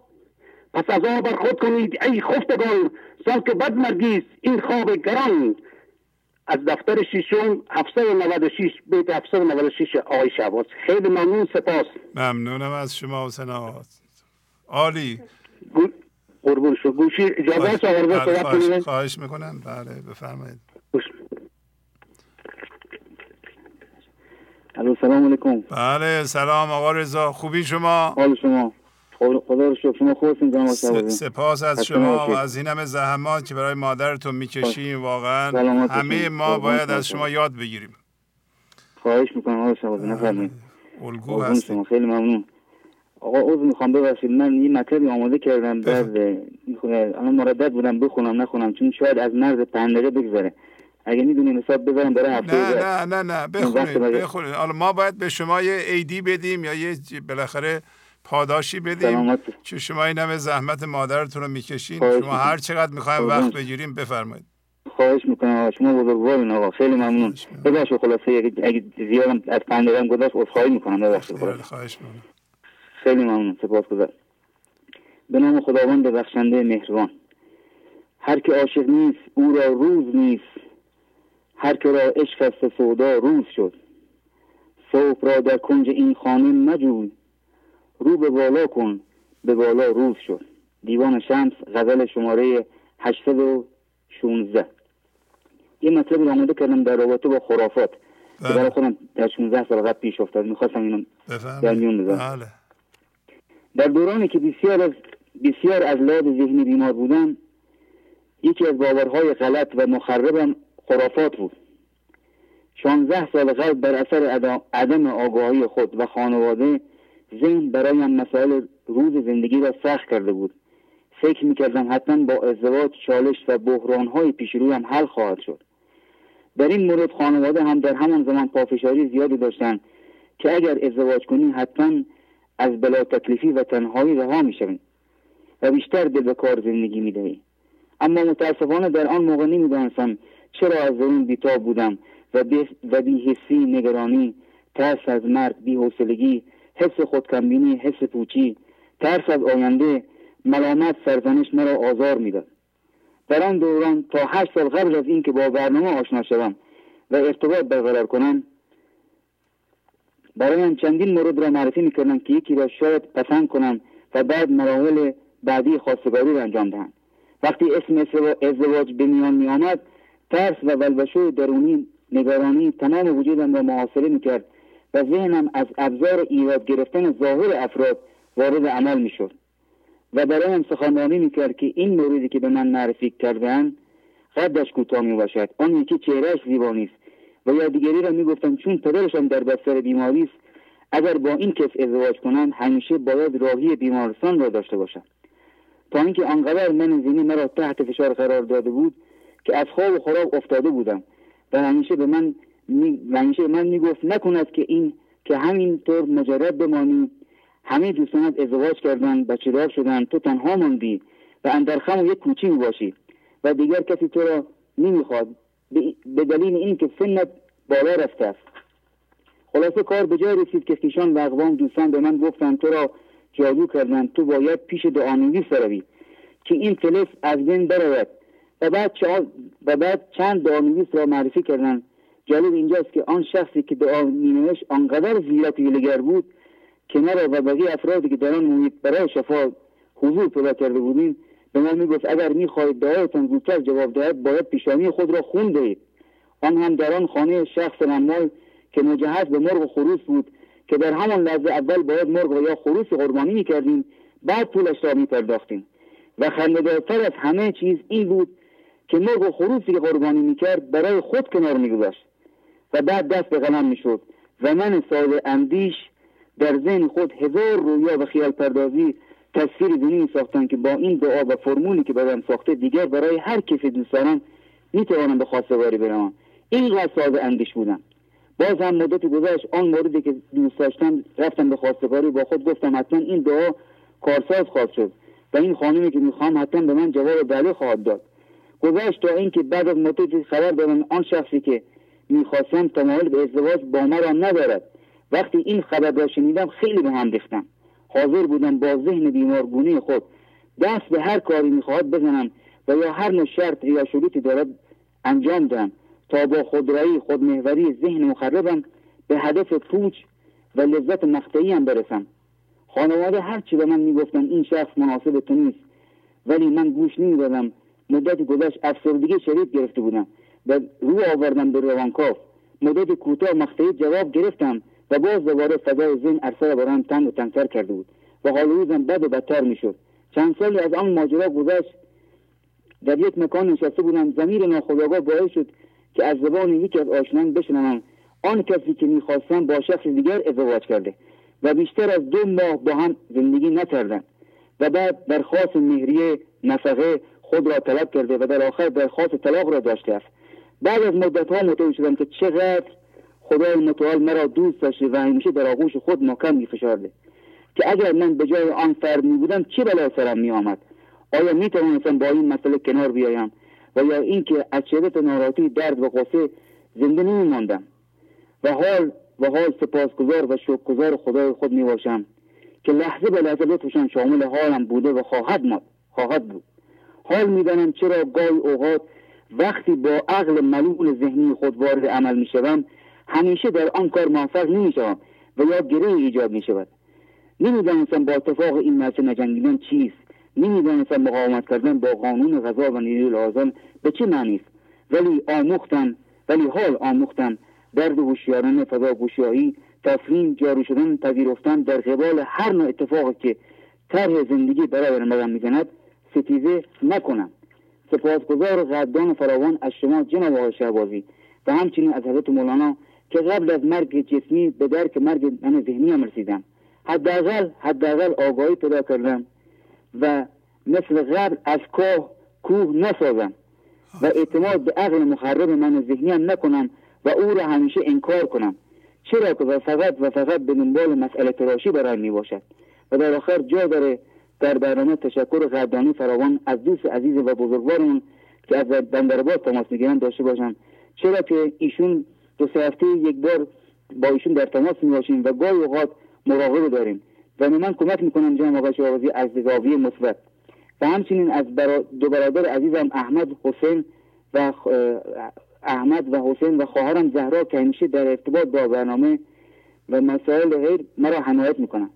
Speaker 24: پس عذاب بر خود کنید ای خفتگان سال که بد مرگیست این خواب گران. از دفتر شیشم 796 بیت 796 آقای شعباز خیلی ممنون سپاس.
Speaker 3: ممنونم از شما حسین عالی.
Speaker 24: قربون شو. گوشی اجازه
Speaker 3: بله، خواهش, خواهش می‌کنم. بله بفرمایید.
Speaker 25: سلام علیکم.
Speaker 3: بله سلام آقا رضا. خوبی شما؟
Speaker 25: حال شما. خدا رو شکر. شما خوبتون
Speaker 3: سپاس از شما و از این همه زحمات که برای مادرتون می‌کشیم واقعا همه ما باید از شما یاد بگیریم.
Speaker 25: خواهش می‌کنم آقا شما نفرمایید.
Speaker 3: الگو هستیم.
Speaker 25: خیلی ممنون. آقا عضو می‌خوام ببخشید. من یه مطلبی آماده کردم. بعد الان مردد بودم. بخونم نخونم. چون شاید از مرز پنج بگذره. اگه می‌دونیم حساب بذارم برای هفته
Speaker 3: نه نه نه نه. بخونید بخونید. حالا ما باید به شما یه ایدی بدیم یا یه بالاخره پاداشی بدیم. که شما این همه زحمت مادرتون رو می‌کشین. شما هر چقدر می‌خوایم وقت بگیریم بفرمایید.
Speaker 25: خواهش می‌کنم. شما بزرگوارین آقا. خیلی ممنون. ببخشید خلاصه اگه زیادم از پندرم گذاشت. عذرخواهی می‌کنم. ببخشید
Speaker 3: خواهش می‌کنم.
Speaker 25: خیلی ممنون. سپاسگزار به نام خداوند بخشنده مهربان. هر که عاشق نیست او را روز نیست. هر که را عشق است سودا روز شد. صبح را در کنج این خانه مجوی. رو به بالا کن به بالا روز شد. دیوان شمس غزل شماره 816 یه مطلبی آماده کردم در رابطه با خرافات. که برای خودم در 16 سال قبل پیش افتاد. می‌خواستم اینو در میون بذارم.
Speaker 3: بله.
Speaker 25: در دورانی که بسیار از بسیار از لحاظ ذهنی بیمار بودم یکی از باورهای غلط و مخربم خرافات بود. شانزده سال قبل بر اثر عدم آگاهی خود و خانواده ذهن برایم مسائل روز زندگی را سخت کرده بود. فکر می‌کردم حتما با ازدواج چالش و بحرانهای پیش رویم حل خواهد شد. در این مورد خانواده هم در همان زمان پافشاری زیادی داشتند که اگر ازدواج کنی حتما از بلا تکلیفی و تنهایی رها می‌شوی و بیشتر دل به کار زندگی می‌دهی اما متاسفانه در آن موقع نمی‌دانستم چرا از درون بیتاب بودم و و بیحسی نگرانی ترس از مرگ بیحوصلگی حس خودکمبینی حس پوچی ترس از آینده ملامت سرزنش مرا آزار می‌داد. در آن دوران تا هشت سال قبل از اینکه با برنامه آشنا شوم و ارتباط برقرار کنم من چندین مورد را معرفی می‌کردم که یکی را شاید پسند کنم و بعد مراحل بعدی خواستگاری را انجام دهم. وقتی اسم ازدواج به میان میآمد ترس و ولوشه درونی نگرانی تمام وجودم را محاصره می‌کرد و ذهنم از ابزار ایراد گرفتن ظاهر افراد وارد عمل می‌شد. و برایم سخنرانی می‌کرد که این موردی که به من معرفی کردن قدش کوتاه می‌باشد. آن یکی چهرهش زیبا و یا دیگری را می‌گفتم چون پدرشان در بستر بیماری است اگر با این کس ازدواج کنند همیشه باید راهی بیمارستان را داشته باشد تا اینکه آنقدر من زینی مرا تحت فشار قرار داده بود که از خواب و خراب افتاده بودم. و همیشه به من می... همیشه من می‌گفت نکند که این که همین طور مجرد بمانی. همه دوستانت ازدواج کردن بچه دار شدن تو تنها ماندی و اندرخم و یک کوچی باشی و دیگر کسی تو را نمی‌خواد. به دلیل این که سنت بالا رفته است. خلاصه کار به جای رسید که خیشان و اقوام دوستان به من گفتن تو را جادو کردن تو باید پیش دعانویس بروی که این فلس از بین برود. و بعد, و بعد چند دعانویس را معرفی کردن جالب اینجاست که آن شخصی که دعا مینوشت آنقدر زیرک ویلگر بود که مرا و بقیه افرادی که در آن محیط برای شفا حضور پیدا کرده بودیم به من می‌گفت اگر می‌خواهید دعایتان زودتر جواب دهد باید پیشانی خود را خون دهید. آن هم در آن خانه شخص رمال که مجهز به مرغ و خروس بود که در همان لحظه اول باید مرغ و یا خروس قربانی می‌کردیم بعد پولش را میپرداختیم. و خندهدارتر از همه چیز این بود که مرغ و خروسی که قربانی می‌کرد برای خود کنار میگذاشت و بعد دست به قلم می‌شد و من سال اندیش در ذهن خود هزار رویا و خیال پردازی تصویر ذهنی ساختن که با این دعا و فرمولی که بدم ساخته دیگر برای هر کسی دوست دارم می‌توانم به خواستگاری برم اینقدر ساز اندیش بودم باز هم مدت گذشت آن موردی که دوست داشتم رفتم به خواستگاری با خود گفتم حتما این دعا کارساز خواهد شد و این خانمی که می‌خوام حتما به من جواب بله خواهد داد. گذشت تا اینکه بعد از مدت خبر دادم. آن شخصی که می‌خواستم تمایل به ازدواج با مرا ندارد. وقتی این خبر را شنیدم خیلی به هم ریختم. حاضر بودم با ذهن بیمارگونه خود دست به هر کاری می‌خواهد بزنم و یا هر نوع شرط یا شروطی دارد انجام دهم. تا با خودرایی خودمهوری ذهن مخربم به هدف پوچ و لذت مقطعی هم برسم. خانواده هرچی به من می‌گفتن این شخص مناسب تو نیست. ولی من گوش نمی‌دادم. مدت گذشت افسردگی شدید گرفته بودم. و رو آوردم به روانکاف مدت کوتاه مقطعی جواب گرفتم و باز دوباره فضای ذهن عرصه برام تنگ و تنگتر کرده بود و حال روزم بد و بدتر می‌شد. چند سالی از آن ماجرا گذشت. در یک مکان نشسته بودم. زمیر ناخودآگاه باعث شد که از زبان یکی از آشنان بشنوم. آن کسی که می‌خواستم با شخص دیگر ازدواج کرده و بیشتر از دو ماه با هم زندگی نکردند و بعد درخواست مهریه نفقه خود را طلب کرده و در آخر درخواست طلاق را داشته است. بعد از مدت ها متوجه شدم که چقدر خدای متعال مرا دوست داشته و همیشه در آغوش خود محکم میفشارده که اگر من به جای آن فرد می بودم چه بلا سرم می آمد آیا می توانستم با این مسئله کنار بیایم و یا اینکه از شدت ناراحتی درد و قصه زنده نمی ماندم و حال و حال سپاسگزار و شکرگزار خدای خود می باشم که لحظه به لحظه لطفشان شامل حالم بوده و خواهد ماد خواهد بود. حال می‌دانم چرا گاهی اوقات وقتی با عقل ملول ذهنی خود وارد عمل می شوم همیشه در آن کار موفق نمی شوم و یا گره ایجاد می شود نمی‌دانستم با اتفاق این مرچه نجنگیدن چیست. نمی‌دانستم مقاومت کردن با قانون غذا و نیروی لازم به چه معنی است. ولی آموختن ولی حال آموختن درد هوشیارانه فضا گوشایی تسلیم جارو شدن پذیرفتن در قبال هر نوع اتفاقی که طرح زندگی برای رقم می‌زند ستیزه نکنم. سپاسگزار قدردان فراوان از شما جناب آقای شهبازی و همچنین از حضرت مولانا که قبل از مرگ جسمی به درک مرگ من ذهنی هم رسیدم. حداقل حداقل آگاهی پیدا کردم و مثل قبل از کوه کوه نسازم و اعتماد به عقل مخرب من ذهنی هم نکنم و او را همیشه انکار کنم. چرا که فقط و فقط به دنبال مسئله تراشی برای می باشد و در آخر جا داره در برنامه تشکر قدردانی فراوان از دوست عزیز و بزرگوارمون که از بندرباد تماس می‌گیرن داشته باشم چرا که ایشون دو سه هفته یک بار با ایشون در تماس می باشیم و گاهی اوقات مراقبه داریم. و من کمک می‌کنم جناب آقای شعبازی از زاویه مثبت. و همچنین از برا دو برادر عزیزم احمد حسین و احمد و حسین و خواهرم زهرا که همیشه در ارتباط با برنامه و مسائل غیر مرا حمایت می‌کنم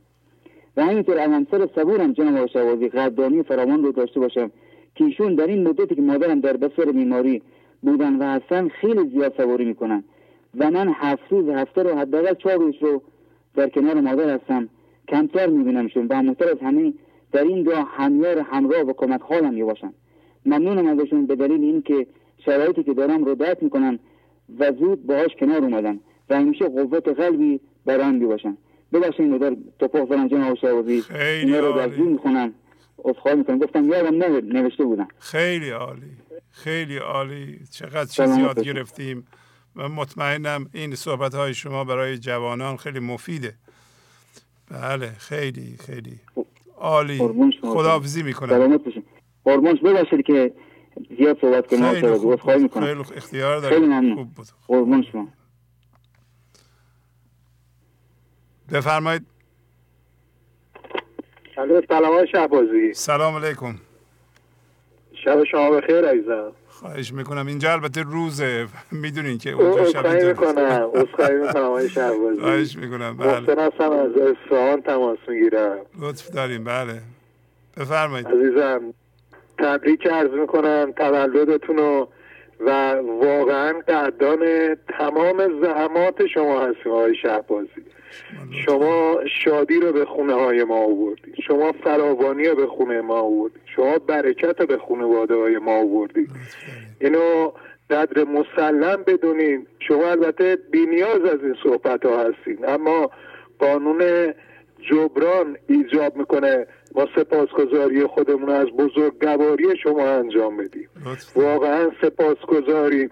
Speaker 25: و همینطور از همسر صبورم جناب آقای شعبازی قدردانی فراوان رو داشته باشم که ایشون در این مدتی که مادرم در بسر بیماری بودن و هستن خیلی زیاد صبوری می‌کنن. و من هفت روز هفته رو حداقل چهار روز رو در کنار مادر هستم. کمتر میبینمشون و مهمتر از همه در این دو همیار همراه و کمک حالم می‌باشن ممنونم ازشون به دلیل اینکه شرایطی که دارم رو درک می‌کنن و زود باهاش کنار اومدن و همیشه قوت قلبی برام بیباشن ببخشید مدار توپاق زنم جناب شعبازی اینا رو در زیر می‌خونم اصخال می‌کنم گفتم یادم نوشته بودم
Speaker 3: خیلی عالی. خیلی عالی. چقدر چیز یاد گرفتیم. و مطمئنم این صحبت های شما برای جوانان خیلی مفیده. بله خیلی خیلی عالی. خداحافظی می‌کنم.
Speaker 25: قربانش ببخشید که زیاد صحبت کنم.
Speaker 3: خیلی خوب اختیار دارید خوب بود.
Speaker 25: قربان شما.
Speaker 3: بفرمایید.
Speaker 19: سلام های شهبازی.
Speaker 3: سلام علیکم.
Speaker 19: شب شما بخیر عزیزم.
Speaker 3: خواهش می‌کنم. اینجا البته روزه. می‌دونین که اونجا شب
Speaker 19: اصخایی می‌کنم. اصخایی می‌کنم آقای شهبازی.
Speaker 3: خواهش می‌کنم. بله.
Speaker 19: محسن هستم از اصفهان تماس می‌گیرم.
Speaker 3: لطف داریم بله. بفرمایید.
Speaker 19: عزیزم تبریک عرض می‌کنم تولدتون رو و واقعا قدردان تمام زحمات شما هستیم آقای شهبازی. شما شادی رو به خونه های ما آوردید. شما فراوانی رو به خونه ما آوردید. شما برکت رو به خانواده های ما آوردید. اینو قدر مسلم بدونین. شما البته بینیاز از این صحبت ها هستین. اما قانون جبران ایجاب می‌کنه.
Speaker 26: ما سپاسگزاری خودمون از بزرگواری شما انجام بدیم. واقعا سپاسگزاریم.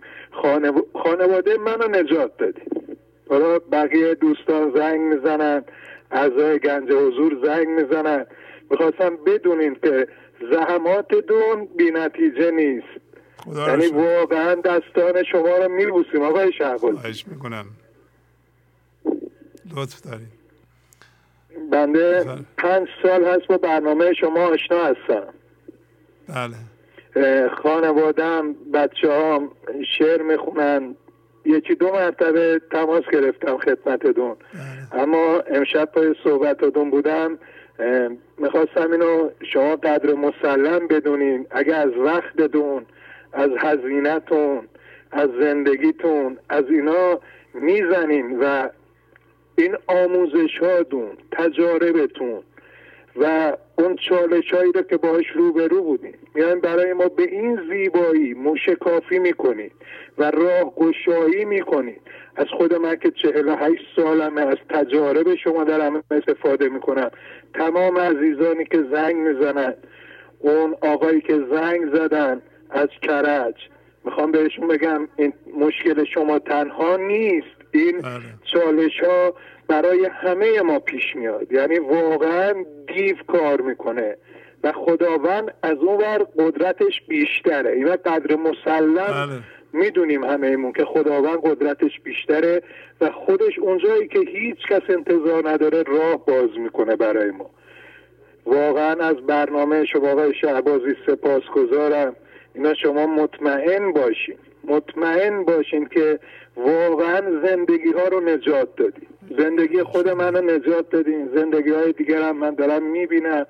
Speaker 26: خانواده منو نجات دادیم حالا بقیه دوستان زنگ می‌زنن اعضای گنج حضور زنگ می‌زنن. می‌خواستم بدونین که زحمات دون بی نتیجه نیست یعنی واقعا دستان شما رو میبوسیم آقای شهباز.
Speaker 3: خواهش می‌کنم. لطف داریم
Speaker 26: بنده پنج سال هست با برنامه شما آشنا هستم.
Speaker 3: بله.
Speaker 26: خانوادم بچه هم شعر می‌خونن. یکی دو مرتبه تماس گرفتم خدمت دون بله. اما امشب پای صحبت دون بودم می‌خواستم اینو شما قدر مسلم بدونین. اگه از وقت دون از هزینهتون از زندگیتون از اینا می‌زنین و این آموزش هاتون تجاربتون و اون چالش هایی رو که باش روبرو بودیم یعنی برای ما به این زیبایی موشکافی می‌کنید. و راه گشایی می‌کنید از خود من که چهل هشت سالمه از تجارب شما دارم استفاده می‌کنم. تمام عزیزانی که زنگ می‌زنن اون آقایی که زنگ زدن از کرج. می‌خوام بهشون بگم این مشکل شما تنها نیست. این بله. چالش ها برای همه ما پیش میاد. یعنی واقعا دیو کار می‌کنه. و خداوند از اون ور قدرتش بیشتره. اینا قدر مسلم بله. می‌دونیم همه ایمون که خداوند قدرتش بیشتره و خودش اونجایی که هیچ کس انتظار نداره راه باز می‌کنه برای ما. واقعا از برنامه شما آقای شهبازی سپاس گذارم اینا شما مطمئن باشین. مطمئن باشین که واقعا زندگی ها رو نجات دادیم زندگی خود من رو نجات دادیم زندگی های دیگر هم من دارم می‌بینم.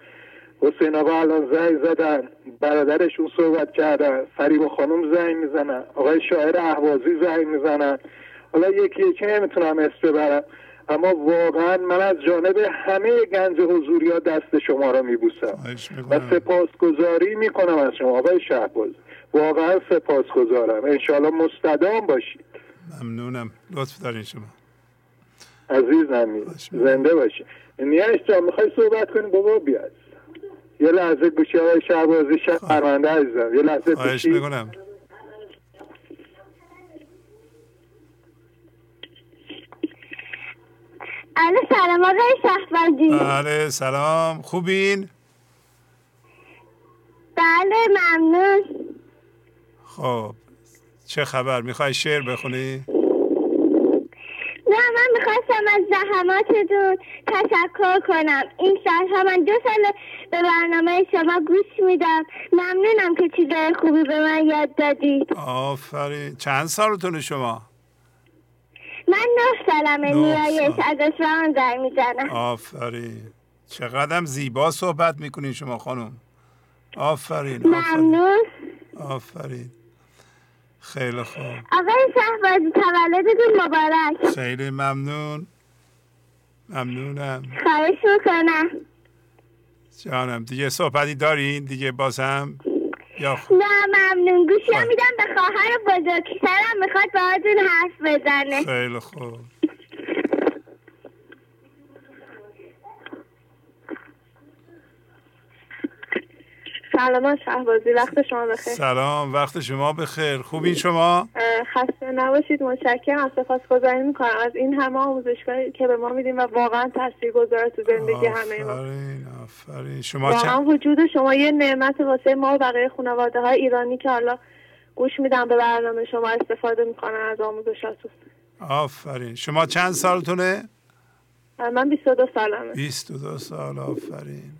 Speaker 26: حسین آقا الان زنگ زدن. برادرشون صحبت کردن. فریب خانم زنگ می‌زنن. آقای شاعر احوازی زنگ می‌زنن. حالا یکی یکی نمی‌تونم اسم ببرم. اما واقعا من از جانب همه گنج حضوری ها دست شما رو میبوسم. و سپاسگزاری می‌کنم از شما آقای شهباز. واقعا سپاسگزارم. انشالله مستدام باشید.
Speaker 3: ممنونم. لطف دارین شما.
Speaker 26: عزیزم زنده باشی نیاش جان می‌خوای صحبت کنی؟ بابا بیاد. یه لحظه گوشی های شهبازی شهرمنده عزیزم. یه لحظه گوشی.
Speaker 3: می‌کنم.
Speaker 27: سلام آقای شهبازی.
Speaker 3: بله سلام. خوبین؟
Speaker 27: بله ممنون.
Speaker 3: خب چه خبر؟ می‌خوای شعر بخونی؟
Speaker 27: نه من می‌خواستم از زحماتتون تشکر کنم. این سالها من دو سال به برنامه شما گوش میدم. ممنونم که چیزای خوبی به من یاد دادید.
Speaker 3: آفرین. چند سالتون شما؟
Speaker 27: من نه سالمه. نیایش از اصفهان در می‌زنم
Speaker 3: آفرین. چقدر زیبا صحبت می‌کنین شما خانم. آفرین.
Speaker 27: ممنون.
Speaker 3: آفرین. خیلی خوب.
Speaker 27: آقای شهبازی تولدتون مبارک.
Speaker 3: خیلی ممنون. ممنونم.
Speaker 27: خواهش می‌کنم.
Speaker 3: جانم دیگه صحبتی دارین دیگه بازم؟ یا
Speaker 27: خ... نه ممنون. گوشی میدم به خواهر بزرگترم می‌خواد باهاتون حرف بزنه.
Speaker 3: خیلی خوب.
Speaker 28: سلام شهبازی. وقت شما بخیر.
Speaker 3: سلام وقت شما بخیر. خوبین شما؟
Speaker 28: خسته نباشید متشکرم. سپاسگزاری می‌کنم. از این همه آموزشگاهی که به ما میدیم و واقعا گذاره تو زندگی همه ما.
Speaker 3: آفرین آفرین. شما
Speaker 28: واقعا وجود شما یه نعمت واسه ما و بقیه خانواده های ایرانی که حالا گوش میدم به برنامه شما استفاده می‌کنن از آموزشاتون.
Speaker 3: آفرین. شما چند سالتونه؟
Speaker 28: من 22 سالمه.
Speaker 3: 22 سال. آفرین.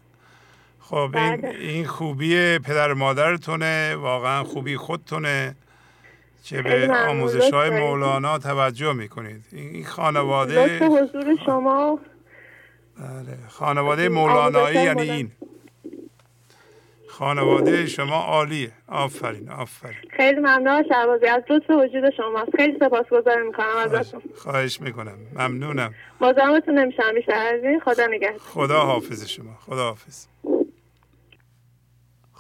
Speaker 3: خب این, بله. این خوبی پدر مادرتونه واقعا خوبی خودتونه که به آموزش های مولانا توجه می‌کنید. این خانواده
Speaker 28: حضور شما.
Speaker 3: بله خانواده مولانایی یعنی این. خانواده شما عالیه. آفرین آفرین.
Speaker 28: خیلی ممنون شعبازی از لطف وجود شما خیلی سپاسگزار می‌کنم ازتون.
Speaker 3: خواهش می‌کنم. ممنونم.
Speaker 28: مزاحمتون نمیشم. بیشتر از این. خدا نگهدار.
Speaker 3: خدا حافظ شما. خدا حافظ.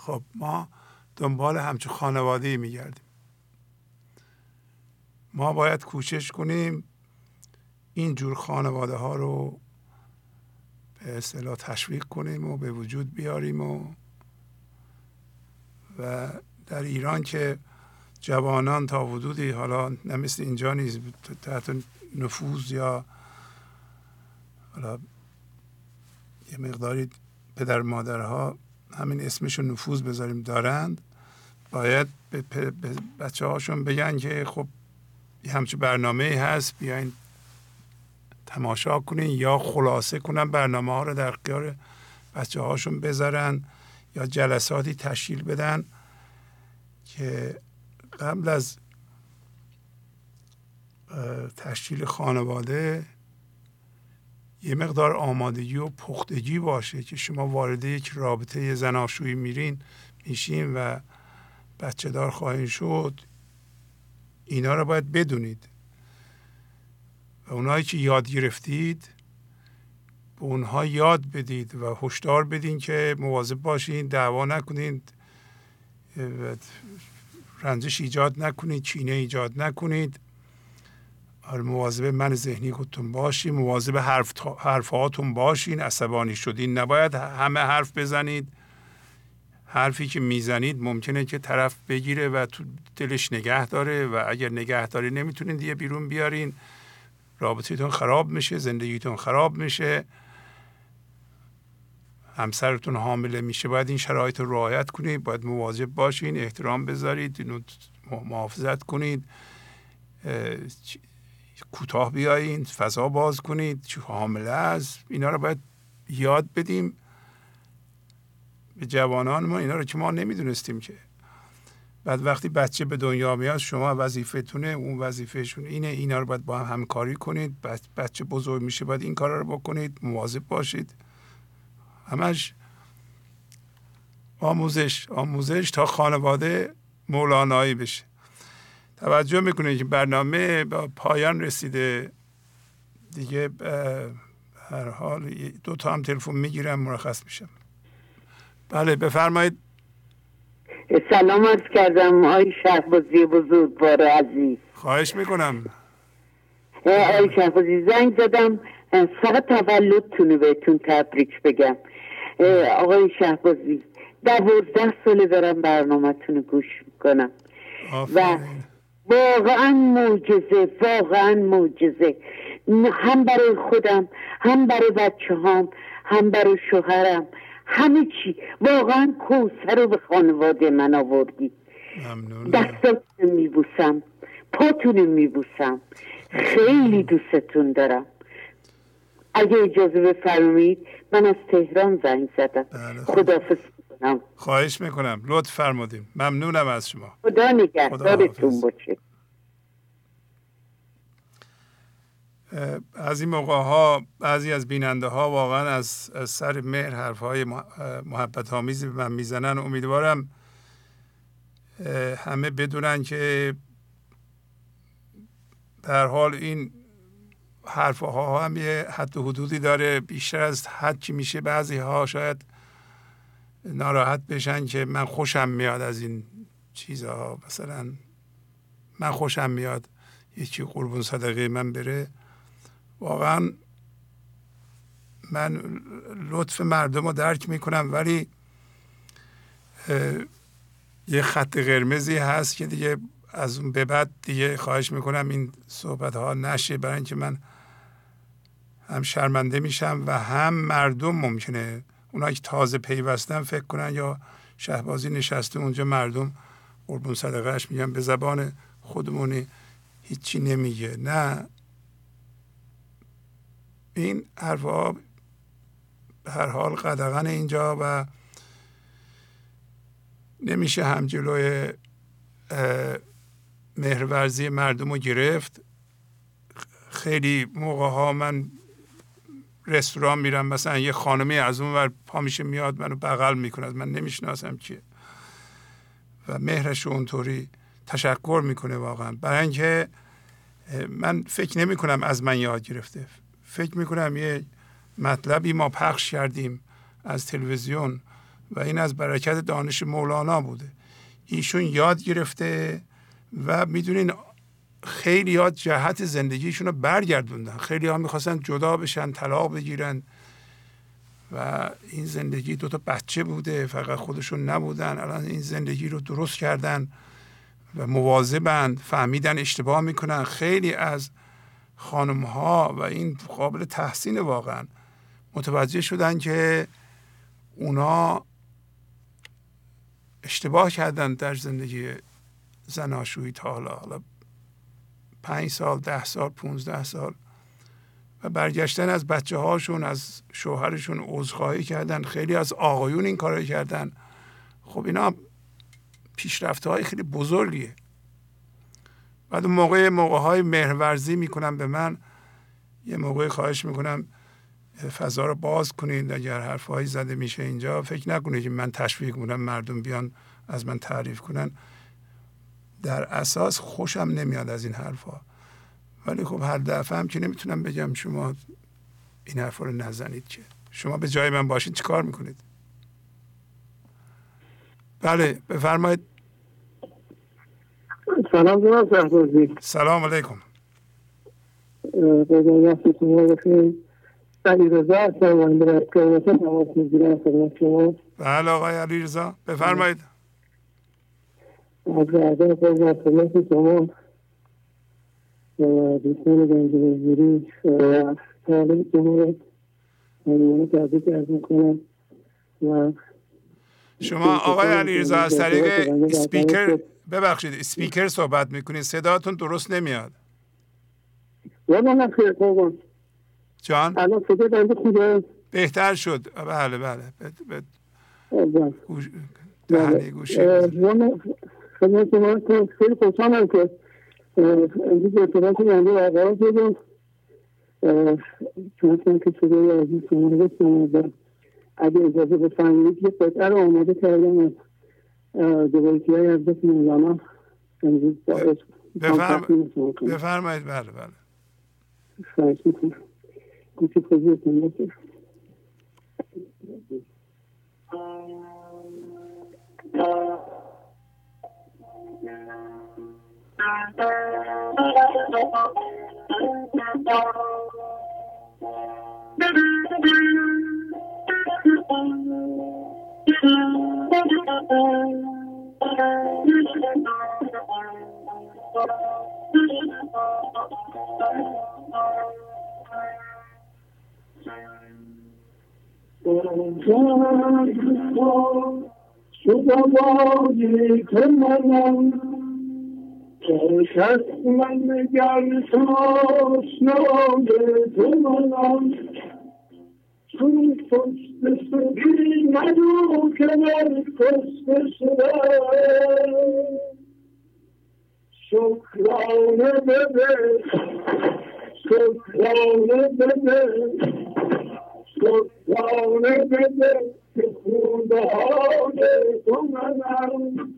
Speaker 3: خب ما دنبال همچون خانواده میگردیم. ما باید کوشش کنیم این جور خانواده ها رو به اصطلاح تشویق کنیم و به وجود بیاریم و و در ایران که جوانان تا حدودی حالا مثل اینجا نیست تحت نفوذ یا حالا یه مقداری پدر مادرها همین اسمشون نفوذ بذاریم دارند. باید به, بچه هاشون بگن که خب همچون برنامه هست بیاین تماشا کنین یا خلاصه کنن برنامه ها رو در اختیار بچه هاشون بذارن یا جلساتی تشکیل بدن که قبل از تشکیل خانواده یه مقدار آمادگی و پختگی باشه که شما وارد یک رابطه زناشویی میرین میشین و بچه دار خواهید شد. اینا رو باید بدونید. و اونایی که یاد گرفتید به اونها یاد بدید و هشدار بدین که مواظب باشین دعوا نکنید رنجش ایجاد نکنید چینه ایجاد نکنید مواظب من ذهنی خودتون باشین مواظب حرف حرفهاتون باشین عصبانی شدین. نباید همه حرف بزنید. حرفی که می‌زنید ممکنه که طرف بگیره و تو دلش نگه داره و اگر نگه داره نمی‌تونین دیگه بیرون بیارین. رابطتون خراب میشه زندگیتون خراب میشه. همسرتون حامله میشه. باید این شرایط رو رعایت کنید. باید مواظب باشین احترام بذارید اینو محافظت کنید. کوتاه بیایین فضا باز کنید چه حامله است. اینا رو باید یاد بدیم. به جوانان ما اینا رو که ما نمی‌دونستیم که. بعد وقتی بچه به دنیا میاد شما وظیفتونه اون وظیفهشون اینه اینا رو باید با هم همکاری کنید. بچه بزرگ میشه باید این کارا رو بکنید. مواظب باشید. همش آموزش آموزش تا خانواده مولانایی بشه. توجه می‌کنید که برنامه با پایان رسیده. دیگه هر حال دو تا هم تلفن می‌گیرم مرخص میشم. بله بفرمایید.
Speaker 28: سلام عرض کردم آی شهبازی بزرگوار عزیز.
Speaker 3: خواهش می‌کنم.
Speaker 28: آی شهبازی زنگ زدم. فقط تولدتونو بهتون تبریک بگم. آقای شهبازی دوازده ساله دارم برنامهتون گوش می‌کنم. و واقعا معجزه واقعا معجزه. هم برای خودم هم برای بچه هم هم برای شوهرم. همه چی. واقعا کوسه رو به خانواده من آوردی. دستاتون میبوسم. پاتون میبوسم. خیلی دوستتون دارم. اگه اجازه بفرمایید من از تهران زنگ زدم. بله خدافز کنم
Speaker 3: خواهش می‌کنم. لطف فرمودیم ممنونم از شما.
Speaker 28: خدا نگهدارتون باشه.
Speaker 3: از این موقع ها بعضی از بیننده ها واقعا از, سر مهر حرف های محبت آمیزی به من می‌زنن امیدوارم همه بدونن که در حال این حرف ها هم یه حد و حدودی داره. بیشتر از حد که میشه بعضی ها شاید ناراحت بشن که من خوشم میاد از این چیزها مثلا من خوشم میاد یکی قربون صدقه من بره. واقعا من لطف مردم رو درک می‌کنم ولی یه خط قرمزی هست که دیگه از اون به بعد دیگه خواهش می‌کنم این صحبت ها نشه برای اینکه من هم شرمنده میشم و هم مردم ممکنه اونایی که تازه پیوستن فکر کنن یا شهبازی نشسته اونجا مردم قربون صدقهش میگن به زبان خودمونی هیچی نمیگه. نه. این حرفها به هر حال قدغن اینجا و نمیشه هم جلوی مهرورزی مردم رو گرفت. خیلی موقع ها من رستوران میرم مثلا یه خانمی از اون ور پا میشه میاد منو بغل می‌کنه من نمی‌شناسم که و مهرش اونطوری تشکر می‌کنه واقعا. برای اینکه من فکر نمی کنم از من یاد گرفته. فکر می‌کنم یه مطلبی ما پخش کردیم از تلویزیون و این از برکت دانش مولانا بوده. ایشون یاد گرفته و می‌دونین خیلی ها جهت زندگیشون رو برگردوندن. خیلی ها می‌خواستن جدا بشن طلاق بگیرن و این زندگی دو تا بچه بوده فقط خودشون نبودن. الان این زندگی رو درست کردن و مواظبند فهمیدن اشتباه می‌کنن. خیلی از خانم ها و این قابل تحسین واقعا متوجه شدن که اونا اشتباه کردن در زندگی زناشویی تا حالا پنج سال ده سال پونزده سال و برگشتن از بچه هاشون از شوهرشون عذرخواهی کردن خیلی از آقایون این کار کردن. خب اینا پیشرفته های خیلی بزرگیه. بعد موقع موقع های مهرورزی می‌کنم به من یه موقع خواهش می‌کنم فضا رو باز کنید اگر حرفهایی زده میشه اینجا فکر نکنید که من تشویق کنم مردم بیان از من تعریف کنن. در اساس خوشم نمیاد از این حرفها ولی خب هر دفعه هم که نمی‌تونم بگم شما این حرف رو نزنید که. شما به جای من باشید چی کار می‌کنید؟ بله بفرمایید.
Speaker 29: سلام جناب
Speaker 3: سلام علیکم. بله آقای علی رضا بفرمایید.
Speaker 29: از ادب خدمت شما دوستان گنج وزیری طالب جمهورت مهمانه تبریک ارز می‌کنم و
Speaker 3: شما آقای علیرضا از طریق اسپیکر ببخشید اسپیکر صحبت می‌کنید صداتون درست نمیاد جان؟
Speaker 29: الان صدا بنده خوبه؟
Speaker 3: بهتر شد. بله بله. گوش
Speaker 29: دهنه گوشی خدمت شما خیلی خوشحالم که امروز ارتباط بنده برقرار شدم چون که صدای عزیز شما رو بشنم اگه اجازه بفرمایید یه قطعه رو آماده کردم از دوبایتی های از دست مولانا امروز
Speaker 3: بفرمایید بله بله.
Speaker 29: خواهش می‌کنم. گوشی خوزیتون باشه 在什么时候，说到底怎么样？منم کس من نگر تاشنای تو منم. چون پشت سبی ندو که من کشته شده شکرانه بده شکرانه بده. شکرانه بده که خونده های تو منم.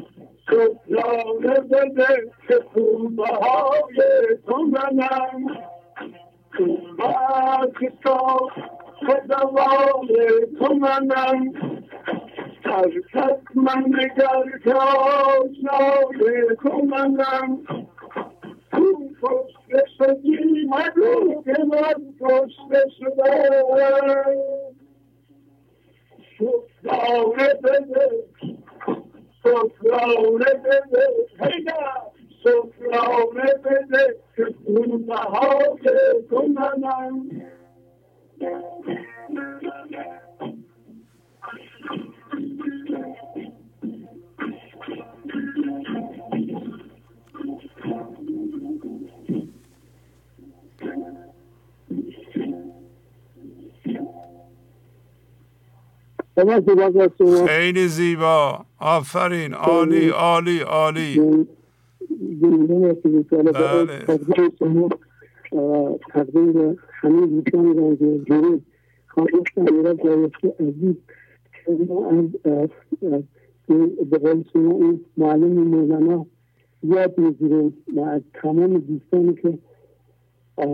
Speaker 29: شکرانه بده که خوبه های تو منم خوبه تا خدوای تو منم هر کس من نگر تاشنای تو منم تو کشته شدی مگو که من کشته شده شکرانه بده سفرانه بده سفرانه بده که خونه های تو
Speaker 3: خیلی زیبا. آفرین. عالی عالی عالی.
Speaker 29: بله. تقدیم همه دوستان رنگ جنوب خواهش امیرا جایسته عزیز ما از به قول شما اون معلم مولانا یاد می‌گیریم و از تمام دوستانی که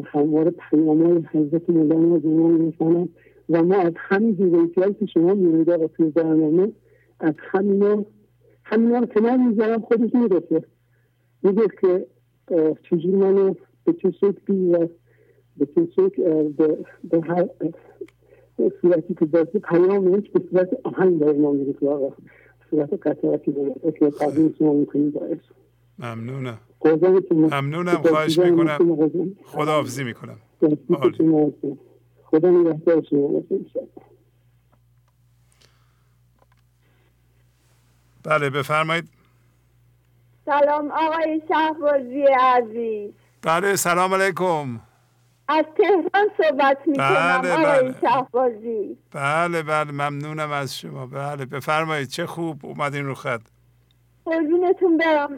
Speaker 29: هموار پیام های حضرت مولانا زمان می‌کنم و ما از همین دیویتی که شما میرید آقا توی برنامه از همینا همینا رو کنار می‌ذارم خودش می‌رسه. میگه که چجور منو به چه شکلی و به چه شکل به هر صورتی که داشته پیامش به صورت آهنگ داره ما می‌رسه آقا صورت قطعاتی داره که قبول شما می‌کنید باعث
Speaker 3: ممنونم. ممنونم. خواهش می‌کنم. خدا حافظی می‌کنم
Speaker 29: خدا نگهدار شما
Speaker 3: بله بفرمایید.
Speaker 30: سلام آقای شهبازی عزیز.
Speaker 3: بله سلام علیکم.
Speaker 30: از تهران صحبت می کنم
Speaker 3: بله
Speaker 30: آقای
Speaker 3: بله.
Speaker 30: شهبازی.
Speaker 3: بله بله ممنونم از شما. بله بفرمایید چه خوب اومدین رو خط.
Speaker 30: قربونتون برم.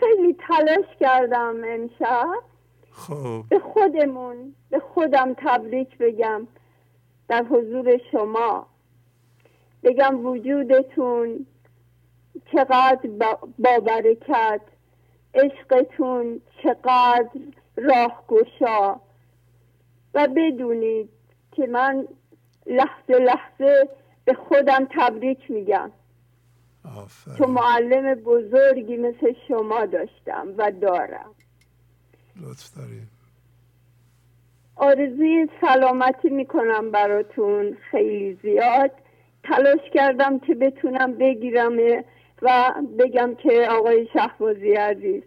Speaker 30: خیلی تلاش کردم امشب.
Speaker 3: خب.
Speaker 30: به خودمون به خودم تبریک بگم در حضور شما. بگم وجودتون چقدر با برکت عشقتون چقدر راهگشا. و بدونید که من لحظه لحظه به خودم تبریک میگم. تو معلم بزرگی مثل شما داشتم و دارم.
Speaker 3: لطف دارید.
Speaker 30: آرزوی سلامتی می‌کنم براتون. خیلی زیاد. تلاش کردم که بتونم بگیرم و بگم که آقای شهبازی عزیز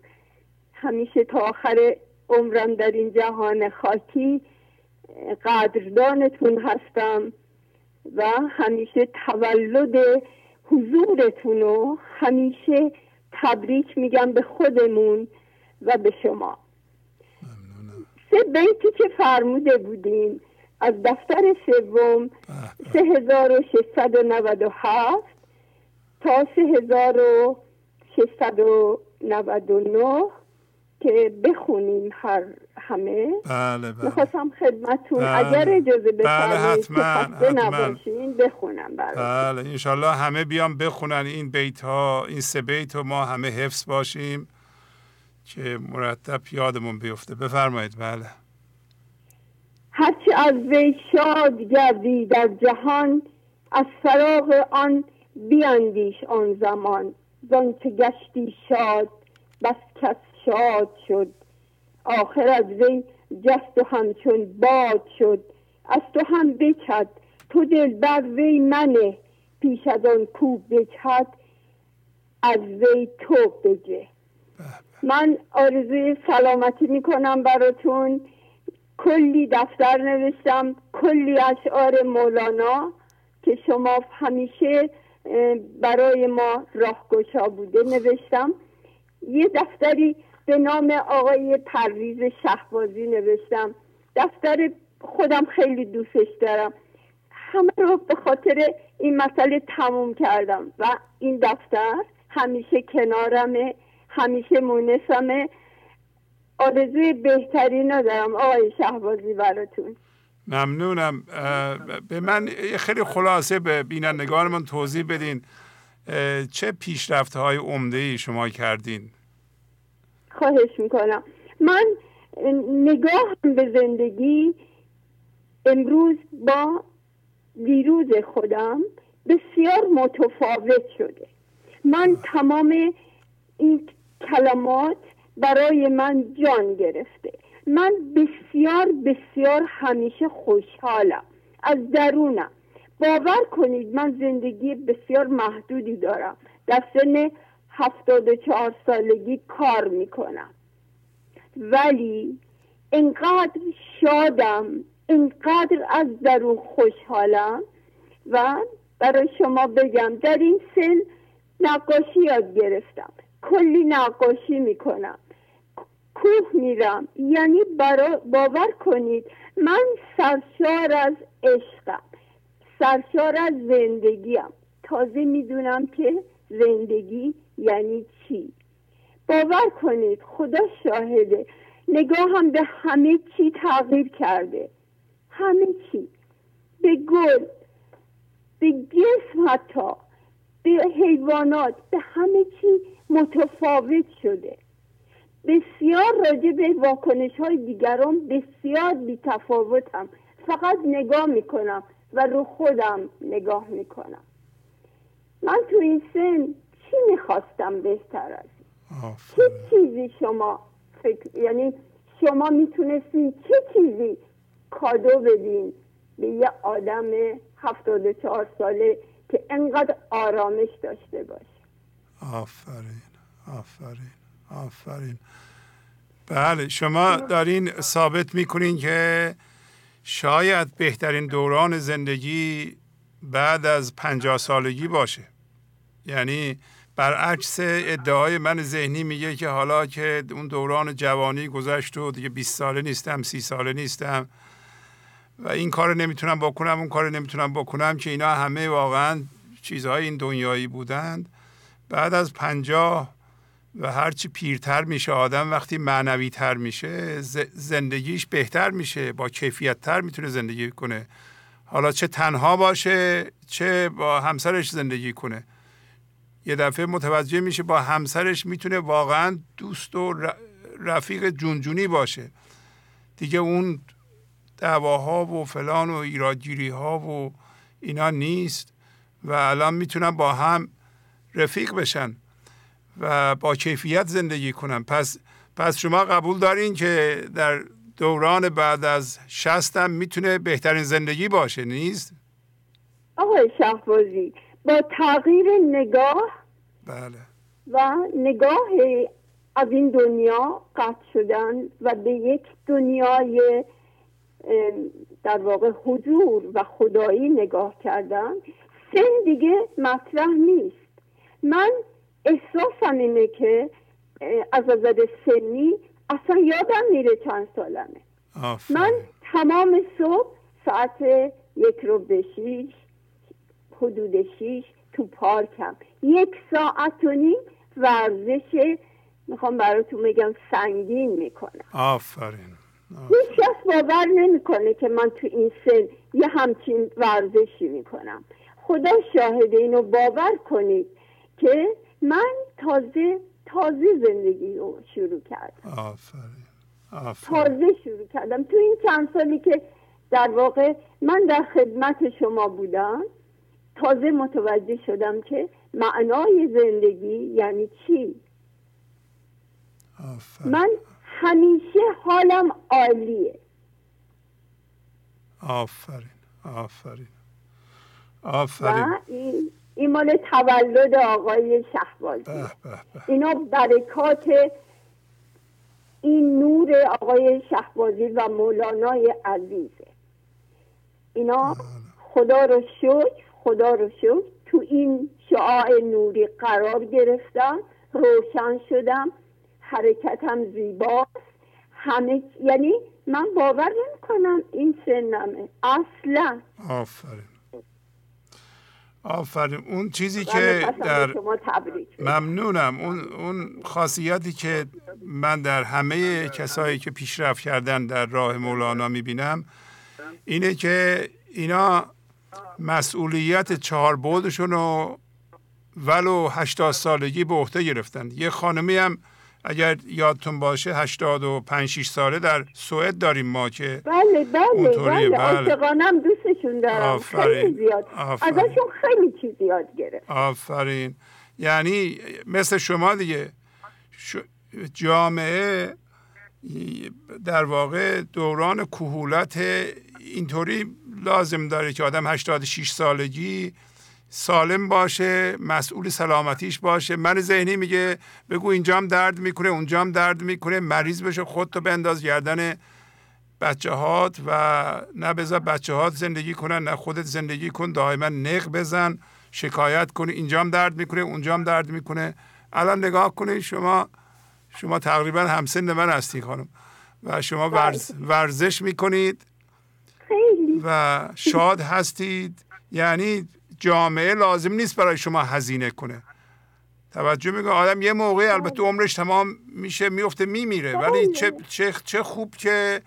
Speaker 30: همیشه تا آخر عمرم در این جهان خاکی قدردانتون هستم و همیشه تولد حضورتون رو همیشه تبریک میگم به خودمون و به شما. سه بیتی که فرموده بودیم. از دفتر سوم 3697 تا 3699 که بخونیم هر همه.
Speaker 3: بله بله.
Speaker 30: می‌خواستم خدمتون
Speaker 3: بله.
Speaker 30: اگر اجازه
Speaker 3: بله
Speaker 30: بفرمایید
Speaker 3: حتما
Speaker 30: که خسته
Speaker 3: حتما
Speaker 30: نباشین بخونم براتون.
Speaker 3: بله انشالله همه بیان بخونن این بیت ها این سه بیت و ما همه حفظ باشیم. که مرتب یادمون بیفته. بفرمایید بله.
Speaker 30: هرچه از وی شاد گردی در جهان از فراغ آن بیاندیش آن زمان. زان که گشتی شاد بس کس شاد شد. آخر از وی جست و همچون باد شد. از تو هم بکد تو دل بر وی منه. پیش از آن کو بکد از وی تو بجه. من آرزوی سلامتی می‌کنم براتون. کلی دفتر نوشتم. کلی اشعار مولانا که شما همیشه برای ما راهگشا بوده نوشتم. یه دفتری به نام آقای پرویز شهبازی نوشتم. دفتر خودم خیلی دوستش دارم. همه رو به خاطر این مسئله تموم کردم و این دفتر همیشه کنارمه. همیشه مونسمه آرزوی بهتری ندارم آقای شهبازی براتون.
Speaker 3: ممنونم. به من خیلی خلاصه به بینندگانمون توضیح بدین چه پیشرفت های عمده ای شما کردین؟
Speaker 30: خواهش می‌کنم. من نگاه به زندگی امروز با دیروز خودم بسیار متفاوت شده. من تمام این کلمات برای من جان گرفته. من بسیار بسیار همیشه خوشحالم. از درونم. باور کنید من زندگی بسیار محدودی دارم. در سن هفتاد و چهار سالگی کار می‌کنم. ولی انقدر شادم انقدر از درون خوشحالم و برای شما بگم در این سن نقاشی یاد گرفتم. کلی نقاشی می‌کنم. کوه میرم. یعنی برا باور کنید من سرشار از عشقم. سرشار از زندگیم. تازه می‌دونم که زندگی یعنی چی. باور کنید خدا شاهده. نگاهم به همه چی تغییر کرده. همه چی. به گل به جسم حتی. به حیوانات به همه چی متفاوت شده. بسیار راجع به واکنش های دیگران بسیار بی تفاوتم فقط نگاه می‌کنم و رو خودم نگاه می‌کنم. من تو این سن چی می‌خواستم بهتر از چه چیزی شما فکر یعنی شما می‌تونستین چه چیزی کادو بدین به یه آدم هفتاد چهار ساله که انقدر آرامش داشته باشه
Speaker 3: آفرین آفرین آفرین. بله شما دارین ثابت می‌کنین که شاید بهترین دوران زندگی بعد از پنجاه سالگی باشه. یعنی برعکس ادعای من ذهنی میگه که حالا که اون دوران جوانی گذشت و دیگه 20 ساله نیستم سی ساله نیستم و این کار نمی‌تونم بکنم اون کار نمی‌تونم بکنم که اینا همه واقعا چیزهای این دنیایی بودند. بعد از پنجاه و هرچی پیرتر میشه آدم وقتی معنوی تر میشه زندگیش بهتر میشه با کیفیت تر می‌تونه زندگی کنه. حالا چه تنها باشه چه با همسرش زندگی کنه. یه دفعه متوجه میشه با همسرش می‌تونه واقعا دوست و رفیق جونجونی باشه. دیگه اون دعواها و فلان و ایرادگیری ها و اینا نیست و الان می‌تونن با هم رفیق بشن و با کیفیت زندگی کنن پس پس شما قبول دارین که در دوران بعد از شستم می‌تونه بهترین زندگی باشه نیست؟
Speaker 30: آقای شهبازی با تغییر نگاه
Speaker 3: بله
Speaker 30: و نگاه از این دنیا قطع شدن و به یک دنیای در واقع حضور و خدایی نگاه کردن سن دیگه مطرح نیست. من احساسم اینه که از نظر سنی اصلا یادم میره چند سالمه. من تمام صبح ساعت یک رو به شیش حدود شیش تو پارکم. یک ساعت و نیم ورزش می‌خوام براتون بگم سنگین می‌کنم.
Speaker 3: آفرین.
Speaker 30: هیچ کس باور نمی‌کنه که من تو این سن یه همچین ورزشی می‌کنم. خدا شاهد اینو باور کنید که من تازه تازه زندگی رو شروع کردم.
Speaker 3: آفرین.
Speaker 30: تازه شروع کردم. تو این چند سالی که در واقع من در خدمت شما بودم تازه متوجه شدم که معنای زندگی یعنی چی؟
Speaker 3: آفرین.
Speaker 30: من همیشه حالم عالیه.
Speaker 3: آفرین آفرین. آفرین.
Speaker 30: این, این مال تولد آقای شهبازی. اینا برکات این نور آقای شهبازی و مولانای عزیزه. اینا خدا رو شکر خدا رو شکر تو این شعاع نوری قرار گرفتم روشن شدم. حرکتم زیباست. همه یعنی من باور نمی کنم این سنمه. اصلا.
Speaker 3: آفرین. آفرین. اون چیزی که در ممنونم. اون اون خاصیتی که من در همه کسایی که پیشرفت کردن در راه مولانا می‌بینم اینه که اینا مسئولیت چهار بودشون رو ولو هشتاد سالگی به عهده گرفتن. یه خانمی هم اگر یادتون باشه هشتاد و پنج شیش ساله در سوئد داریم ما که
Speaker 30: بله بله بله, بله. دوستشون دارم
Speaker 3: آفرین.
Speaker 30: خیلی زیاد
Speaker 3: آفرین.
Speaker 30: ازشون خیلی چیز یاد گرفت
Speaker 3: آفرین یعنی مثل شما دیگه جامعه در واقع دوران کهولت اینطوری لازم داره که آدم 86 سالگی سالم باشه مسئول سلامتیش باشه. من ذهنی میگه بگو اینجام درد می‌کنه اونجام درد می‌کنه. مریض بشه خودتو بنداز گردن بچه هات و نه بذار بچه هات زندگی کنن نه خودت زندگی کن. دائما نق بزن شکایت کنی اینجام درد می‌کنه اونجام درد می‌کنه. الان نگاه کنید شما شما تقریبا همسن من هستی خانم. و شما ورز، ورزش می‌کنید و شاد هستید. یعنی جامعه لازم نیست برای شما هزینه کنه. توجه می‌کنه آدم یه موقع البته عمرش تمام میشه میفته میمیره. ولی چه, چه, چه خوب که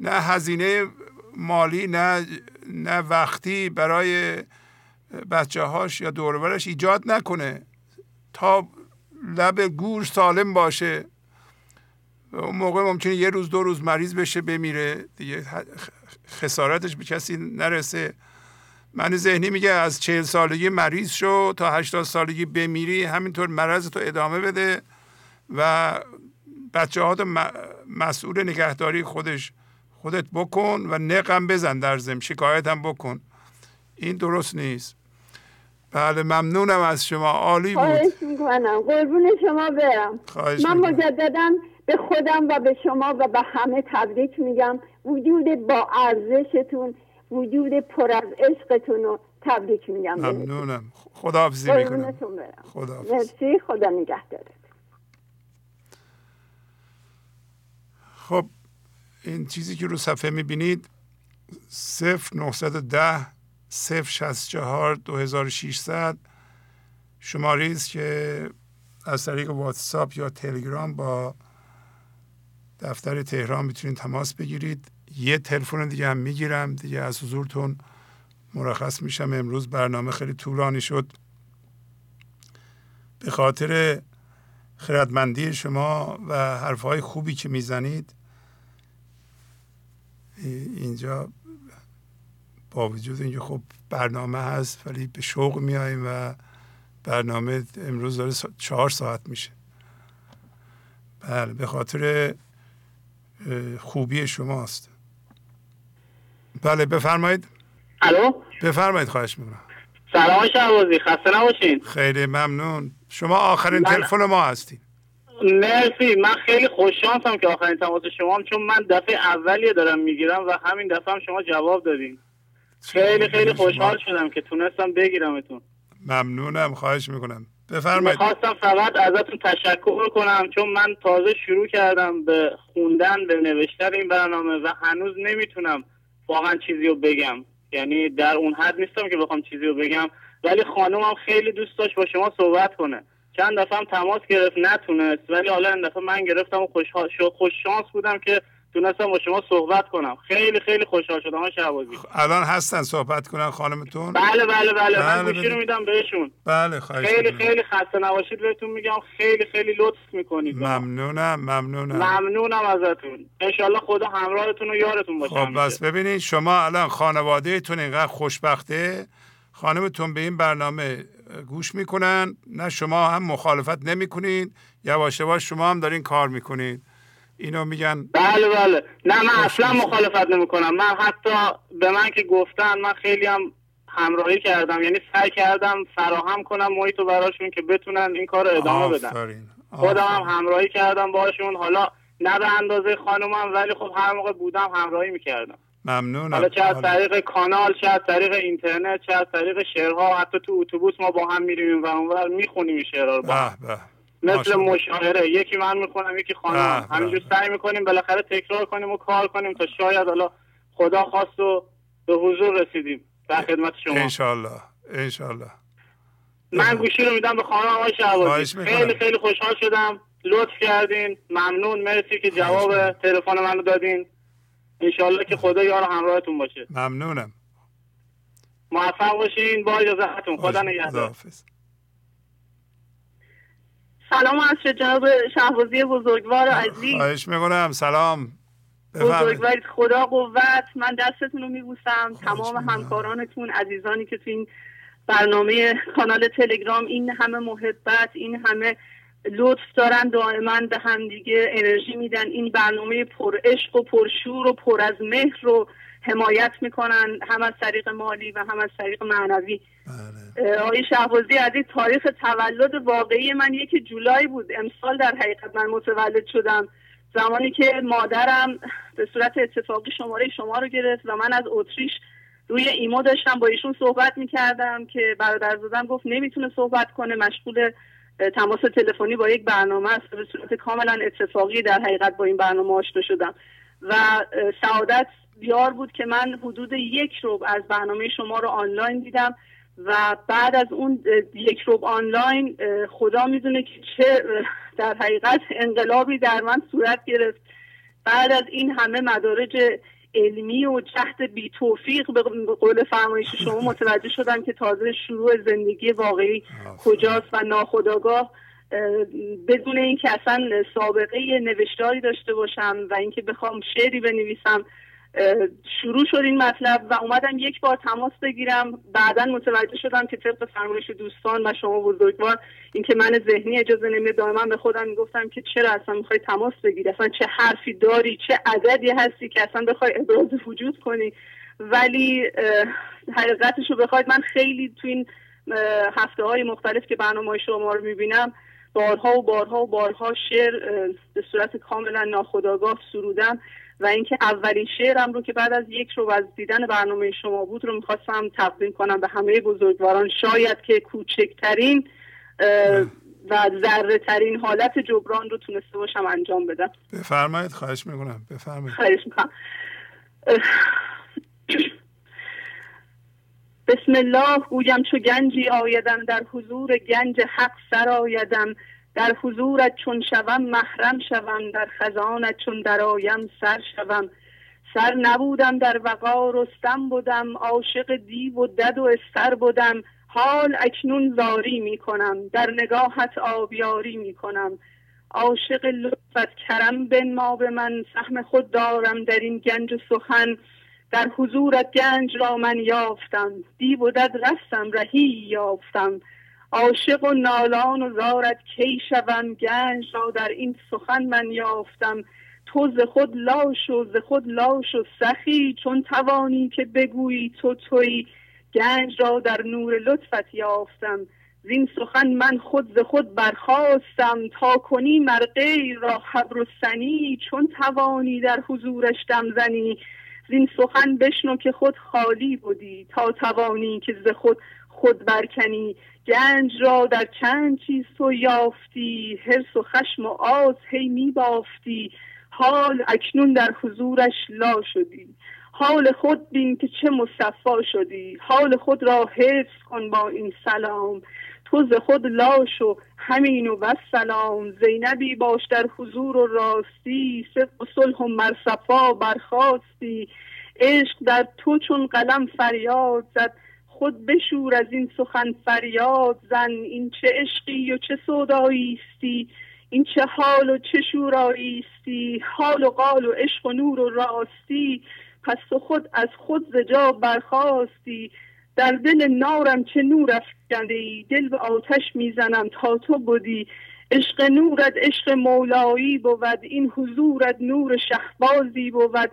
Speaker 3: نه هزینه مالی نه نه وقتی برای بچه هاش یا دورورش ایجاد نکنه. تا لب گور سالم باشه. اون موقع ممکنه یه روز دو روز مریض بشه بمیره. دیگه خسارتش به کسی نرسه. من ذهنی میگه از چهل سالگی مریض شو تا هشتاد سالگی بمیری همینطور مرض تو ادامه بده و بچه ها مسئول نگهداری خودش خودت بکن و نقم بزن در زم شکایت هم بکن. این درست نیست. بله ممنونم از شما. عالی بود.
Speaker 30: خواهش می‌کنم. قربون شما برم. من مجددا به خودم و به شما و به همه تبریک میگم. وجود با ارزشتون وجود پر از عشقتون رو تبریک میگم
Speaker 3: ممنونم. خداحافظی می‌کنم. خدا
Speaker 30: مرسی. خدا نگهدارت
Speaker 3: خب این چیزی که رو صفحه می‌بینید صفر 910 صفر 64 2600 شماره است که از طریق واتساپ یا تلگرام با دفتر تهران می‌تونید تماس بگیرید. یه تلفن دیگه هم می‌گیرم. دیگه از حضورتون مرخص میشم. امروز برنامه خیلی طولانی شد. به خاطر خردمندی شما و حرفهای خوبی که می‌زنید اینجا با وجود اینکه خب برنامه هست ولی به شوق میاییم و برنامه امروز داره چهار ساعت میشه. بله به خاطر خوبی شماست. بله بفرمایید.
Speaker 31: الو؟
Speaker 3: بفرمایید خواهش می‌کنم.
Speaker 31: سلام شهبازی خسته نباشین.
Speaker 3: خیلی ممنون. شما آخرین تلفن ما هستین.
Speaker 31: مرسی من خیلی خوششانسم که آخرین تماس شما هم چون من دفعه اولیه دارم می‌گیرم و همین دفعه هم شما جواب دادین. خیلی خیلی خوشحال شدم که تونستم بگیرمتون.
Speaker 3: ممنونم خواهش می‌کنم. بفرمایید.
Speaker 31: می‌خواستم فقط ازتون تشکر کنم چون من تازه شروع کردم به خوندن به نوشتن این برنامه و هنوز نمی‌تونم واقعا چیزی رو بگم. یعنی در اون حد نیستم که بخوام چیزی رو بگم. ولی خانومم خیلی دوست داشت با شما صحبت کنه. چند دفعه هم تماس گرفت نتونست. ولی حالا این دفعه من گرفتم و خوشحال خوش شانس بودم که تونستم با شما صحبت کنم. خیلی خیلی خوشحال شدم شعبازی
Speaker 3: الان هستن صحبت کنن خانمتون؟
Speaker 31: بله بله بله, بله. من گوشی رو میدم بهشون.
Speaker 3: بله خواهش
Speaker 31: خیلی خیلی خسته نباشید. بهتون میگم خیلی خیلی لطف می‌کنید.
Speaker 3: ممنونم ممنونم.
Speaker 31: ممنونم ازتون. انشالله خدا همراهتون و یارتون باشه
Speaker 3: خب بس ببینید شما الان خانوادهتون اینقدر خوشبخته. خانمتون به این برنامه گوش می‌کنن. نه شما هم مخالفت نمی‌کنید یواش یواش شما هم دارین کار می‌کنید اینو میگن
Speaker 31: بله بله. نه من اصلا مخالفت نمی‌کنم. من حتی به من که گفتن من خیلی هم همراهی کردم. یعنی سعی کردم فراهم کنم محیط رو براشون که بتونن این کار رو ادامه بدن. خودم هم همراهی کردم باشون حالا نه به اندازه خانومم ولی خب هر موقع بودم همراهی می‌کردم.
Speaker 3: ممنونم.
Speaker 31: حالا چه از طریق کانال چه از طریق اینترنت چه از طریق شعرها حتی تو اتوبوس ما با هم میریم و اونور می‌خونیم این شعرها رو با هم. مثل مشاهره یکی من می‌خونم یکی خانم. همینجور سعی می‌کنیم بالاخره تکرار کنیم و کار کنیم تا شاید حالا خدا خواست و به حضور رسیدیم در خدمت شما.
Speaker 3: انشالله انشالله
Speaker 31: من گوشی رو میدم به خانم آقای شعبازی خیلی خیلی خوشحال شدم. لطف کردین. ممنون. مرسی که جواب تلفن منو دادین. انشالله که خدا یار همراهتون باشه.
Speaker 3: ممنونم.
Speaker 31: موفق باشین. با اجازهتون. خدا نگهدار. سلام از جناب شهبازی بزرگوار عزیز.
Speaker 3: خواهش می‌کنم. سلام.
Speaker 31: بزرگوارید خدا قوت. من دستتون رو میبوسم. تمام همکارانتون عزیزانی که تو این برنامه کانال تلگرام این همه محبت این همه لطف دارن دائما به همدیگه انرژی میدن. این برنامه پر عشق و پرشور و پر از مهر رو حمایت می‌کنن. هم از طریق مالی و هم از طریق معنوی. بله. آقای شهبازی عزیز تاریخ تولد واقعی من یک جولای بود. امسال در حقیقت من متولد شدم. زمانی که مادرم به صورت اتفاقی شماره شما رو گرفت و من از اتریش روی ایمو داشتم. با ایشون صحبت می‌کردم که برادرزادم گفت نمی‌تونه صحبت کنه مشغول تماس تلفنی با یک برنامه است به صورت کاملا اتفاقی در حقیقت با این برنامه آشنا شدم. و سعادت بیار بود که من حدود یک روب از برنامه شما رو آنلاین دیدم. و بعد از اون یک روب آنلاین خدا می‌دونه که چه در حقیقت انقلابی در من صورت گرفت. بعد از این همه مدارج علمی و جهد بی توفیق به قول فرمایش شما <laughs> متوجه شدم که تازه شروع زندگی واقعی کجاست و ناخداگاه بدون اینکه اصلا سابقه نوشتاری داشته باشم و اینکه بخوام شعری بنویسم. شروع شد این مطلب و اومدم یک بار تماس بگیرم. بعدا متوجه شدم که طبق فرمایش دوستان و شما بزرگوار اینکه من ذهنی اجازه نمیده دائما به خودم می‌گفتم که چرا اصلا می‌خوای تماس بگیری؟ اصلا چه حرفی داری؟ چه عددی هستی که اصلا بخوای ابراز وجود کنی؟ ولی حقیقتش رو بخواید من خیلی تو این هفته های مختلف که برنامه شما رو می‌بینم بارها و بارها و بارها شعر به صورت کاملا ناخودآگاه سرودم. و اینکه اولین شعرم رو که بعد از یک رو از دیدن برنامه شما بود رو می‌خواستم تقدیم کنم به همه بزرگواران. شاید که کوچکترین و ذره ترین حالت جبران رو تونسته باشم انجام بدم.
Speaker 3: بفرمایید خواهش می‌کنم. بفرمایید.
Speaker 31: خواهش می‌کنم. بسم الله گویم چو گنجی آیدم در حضور گنج حق سر آیدم. در حضورت چون شوم محرم شوم در خزانت چون درآیم سر شوم. سر نبودم در وقا رستم بودم عاشق دیو و دد و استر بودم حال اکنون زاری می کنم در نگاهت آبیاری می کنم. عاشق لطفت کرم بن ما به من سهم خود دارم در این گنج سخن. در حضورت گنج را من یافتم دیو و دد رستم رهی یافتم. عاشق و نالان و زارت کی شوم؟ گنج را در این سخن من یافتم. تو ز خود لاش و ز خود لاش و سخی چون توانی که بگویی تو توی گنج را در نور لطفت یافتم. زین سخن من خود ز خود برخواستم تا کنی مرقی را حبر و سنی چون توانی در حضورش دم زنی. زین سخن بشنو که خود خالی بودی. تا توانی که ز خود خود برکنی گنج را در چند چیز تو یافتی. حرس و خشم و آز هی می بافتی. حال اکنون در حضورش لا شدی. حال خود بین که چه مصفا شدی. حال خود را حفظ کن با این سلام. تو ز خود لاش و همین و سلام زینبی باش در حضور و راستی. صدق و صلح و مرصفا برخواستی عشق در تو چون قلم فریاد زد. خود بشور از این سخن فریاد زن این چه عشقی و چه سوداییستی؟ این چه حال و چه شوراییستی؟ حال و قال و عشق و نور و راستی؟ پس تو خود از خود زجا برخواستی در دل نارم چه نور افکنده ای دل به آتش می‌زنم تا تو بودی عشق نورت عشق مولایی بود این حضورت نور شهبازی بود.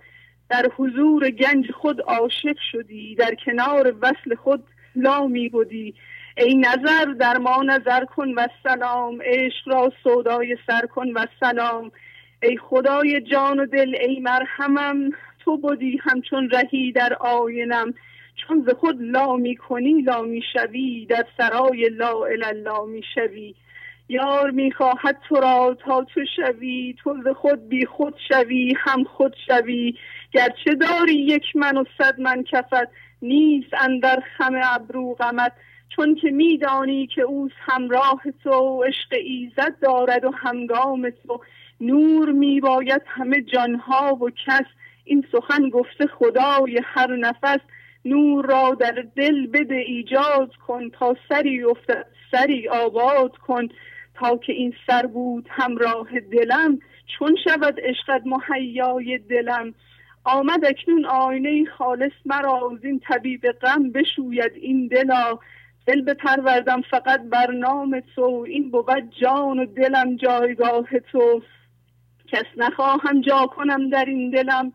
Speaker 31: در حضور گنج خود عاشق شدی در کنار وصل خود لامی بودی ای نظر در ما نظر کن و سلام عشق را سودای سر کن و سلام. ای خدای جان و دل ای مرحمم تو بودی همچون رهی در آینم. چون ز خود لا می کنی لا می شوی در سرای لا الا می شوی. یار می‌خواهد تو را تا تو شوی تو ز خود بی خود شوی هم خود شوی. گرچه داری یک من و صد من کفت نیست اندر خم ابرو غمت. چون که میدانی که اوس همراه تو عشق ایزد دارد و همگام تو. نور میباید همه جانها و کس. این سخن گفته خدای هر نفس. نور را در دل بده ایجاد کن تا سری افتد سری آباد کن. که این سر بود همراه دلم چون شود عشقت مهیای دلم. آمد اکنون آینه خالص مرا این طبیب غم بشوید این دلا. دل بپروردم فقط بر نام تو این بود جان و دلم جایگاه تو. کس نخواهم جا کنم در این دلم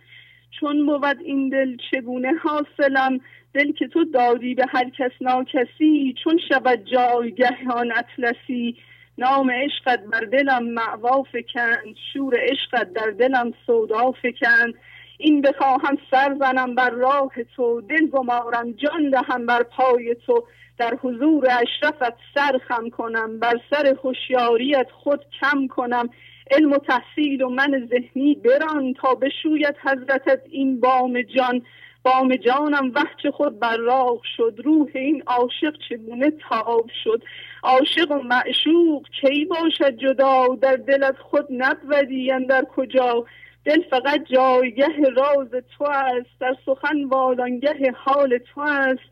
Speaker 31: چون بود این دل چگونه حاصلم؟ دل که تو دادی به هر کس ناکسی چون شود جایگه آن اطلسی. نام عشقت بر دلم معوا فکند شور عشقت در دلم سودا فکند. این بخواهم سر زنم بر راه تو دل گمارم جان دهم بر پای تو. در حضور اشرفت سر خم کنم بر سر خوشیاریت خود کم کنم. علم و تحصیل و من ذهنی بران تا بشوید حضرتت این بام جان. بام جانم وحچ خود براق شد روح این عاشق چگونه تاب شد؟ عاشق و معشوق کی باشد جدا؟ در دلت خود نبودی در کجا؟ دل فقط جایگه راز تو است در سخن والانگه حال تو است.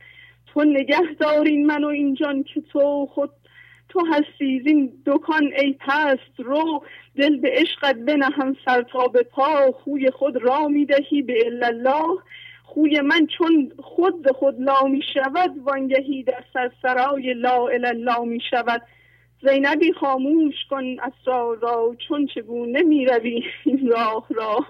Speaker 31: تو نگه دارین من و این جان که تو خود تو هستی این دکان ای پست رو. دل به عشقت بنهم سر تا به پا خوی خود را می‌دهی به الله. خوی من چون خود به خود لا می شود وانگهی در سرسرای لا الله می شود. زینبی خاموش کن اسرار را چون چگونه می روی این راه را؟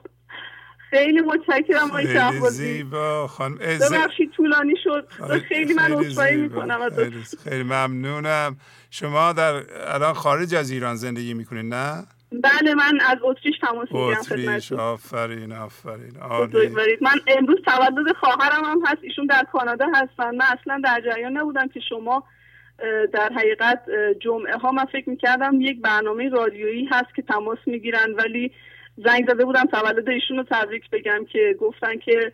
Speaker 31: خیلی متشکرم آقای
Speaker 3: خیلی زیبا خانم.
Speaker 31: ببخشید طولانی شد. خیلی من عذرخواهی می‌کنم
Speaker 3: خیلی, خیلی ممنونم. شما در الان خارج از ایران زندگی می‌کنید نه؟
Speaker 31: بله من از اتریش تماس می‌گیرم
Speaker 3: اتریش آفرین آفرین.
Speaker 31: من امروز تولد خواهرم هم هست. ایشون در کانادا هستن. من اصلا در جریان نبودم که شما در حقیقت جمعه ها من فکر می‌کردم یک برنامه رادیویی هست که تماس می‌گیرن. ولی زنگ زده بودم تولد ایشون رو تبریک بگم که گفتن که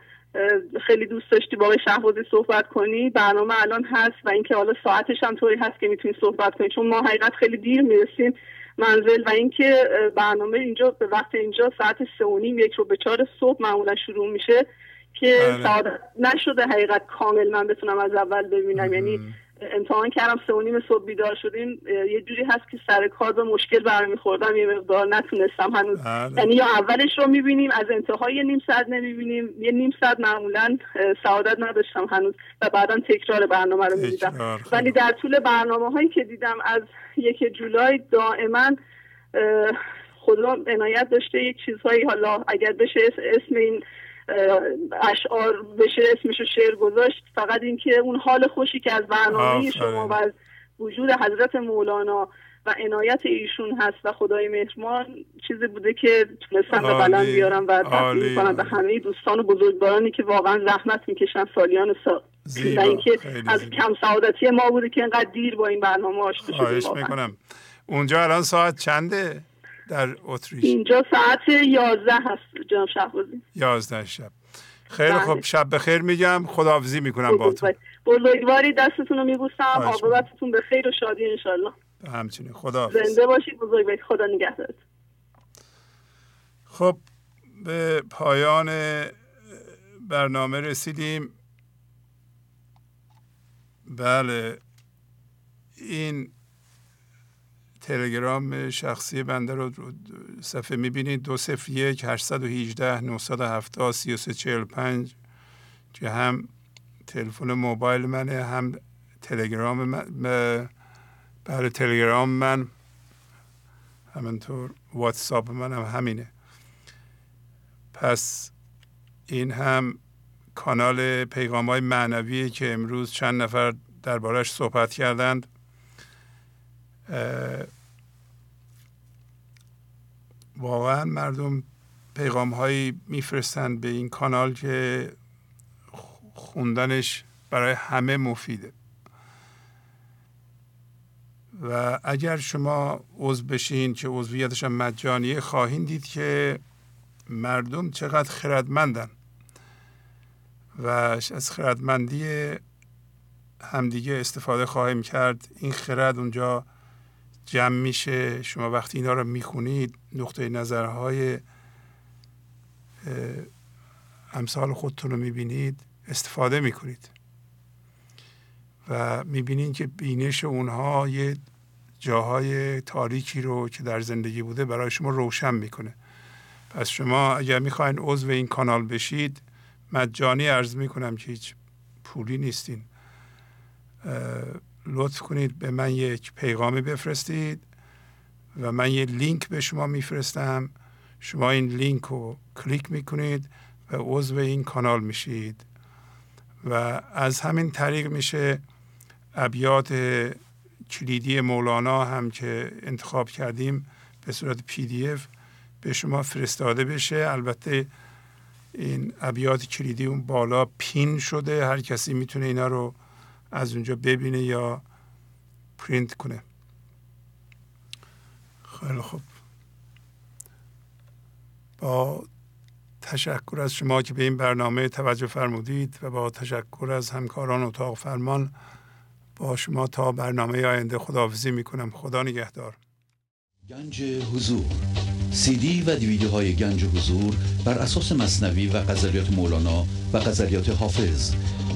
Speaker 31: خیلی دوست داشتی با آقای شهبازی صحبت کنی. برنامه الان هست و اینکه حالا ساعتش هم طوری هست که می‌تونی صحبت کنی. چون ما حقیقت خیلی دیر می‌رسیم. منزل و اینکه برنامه اینجا به وقت اینجا ساعت سه و نیم یک رو به چهار صبح معمولا شروع میشه که بله. سعادت نشده حقیقت کامل من بتونم از اول ببینم یعنی امتحان کردم سه و نیم صبح بیدار شدیم. یه جوری هست که سر کار به مشکل برمی خوردم یه مقدار نتونستم هنوز. بله. یعنی یا اولش رو می‌بینیم از انتهای یه نیم ساعت نمی‌بینیم. یه نیم ساعت معمولا سعادت نداشتم هنوز و بعدا تکرار برنامه رو می‌دیدم. ولی در طول برنامه هایی که دیدم از یک جولای دائما خدا عنایت داشته. یک چیزهایی حالا اگر بشه اسم این اشعار بشه اسمشو شعر گذاشت. فقط اینکه اون حال خوشی که از برنامه شما و از وجود حضرت مولانا و عنایت ایشون هست و خدای مهرمان چیزی بوده که تونستم به بلند بیارم و تقدیم کنم به همه دوستان و بزرگوارانی که واقعا زحمت می‌کشن سالیان سال و اینکه از کم سعادتی ما بوده که اینقدر دیر با این برنامه آشنا شدیم.
Speaker 3: می‌کنم. اونجا الان ساعت چنده؟ در اتریش.
Speaker 31: اینجا ساعت 11 هست جناب شهبازی.
Speaker 3: 11 شب. خیلی بله. خوب شب بخیر میگم. خداحافظی می‌کنم با تو
Speaker 31: بزرگواری دستتون رو میبوسم. عاقبتتون به خیر و شادی انشالله
Speaker 3: همچنین. خدا
Speaker 31: زنده باشید بزرگواری. خدا نگهدارت
Speaker 3: خب به پایان برنامه رسیدیم. بله. این تلگرام شخصی بنده رو صفحه می‌بینید. دو صفر یک هشتصد و هیجده نهصد هفتاد سی و سه چهل پنج. که هم تلفن موبایل منه هم تلگرام من برای تلگرام من. همینطور واتساپ من هم همینه. پس این هم کانال پیغام های معنویه که امروز چند نفر دربارش صحبت کردند. واقعا مردم پیغام هایی میفرستند به این کانال که خوندنش برای همه مفیده. و اگر شما عضو بشین که عضویتش هم مجانیه خواهید دید که مردم چقدر خردمندن و از خردمندی همدیگه استفاده خواهیم کرد. این خرد اونجا جمع میشه. شما وقتی اینا رو می‌خونید نقطه نظرهای امثال خودتون رو می‌بینید استفاده می‌کنید. و می‌بینید که بینش اونها یه جاهای تاریکی رو که در زندگی بوده برای شما روشن می‌کنه. پس شما اگر می‌خواین عضو این کانال بشید مجانی عرض می‌کنم که هیچ پولی نیستین. لطف کنید به من یک پیغامی بفرستید و من یه لینک به شما میفرستم. شما این لینک رو کلیک می‌کنید و عضو این کانال میشید. و از همین طریق میشه ابیات کلیدی مولانا هم که انتخاب کردیم به صورت PDF به شما فرستاده بشه. البته این ابیات کلیدی اون بالا pin شده. هر کسی می‌تونه اینا رو از اونجا ببینه یا پرینت کنه. خیلی خوب. با تشکر از شما که به این برنامه توجه فرمودید و با تشکر از همکاران اتاق فرمان با شما تا برنامه آینده خداحافظی می‌کنم. خدا نگهدار.
Speaker 10: گنج حضور. سی دی و دیویدیو های گنج حضور بر اساس مصنوی و غزلیات مولانا و غزلیات حافظ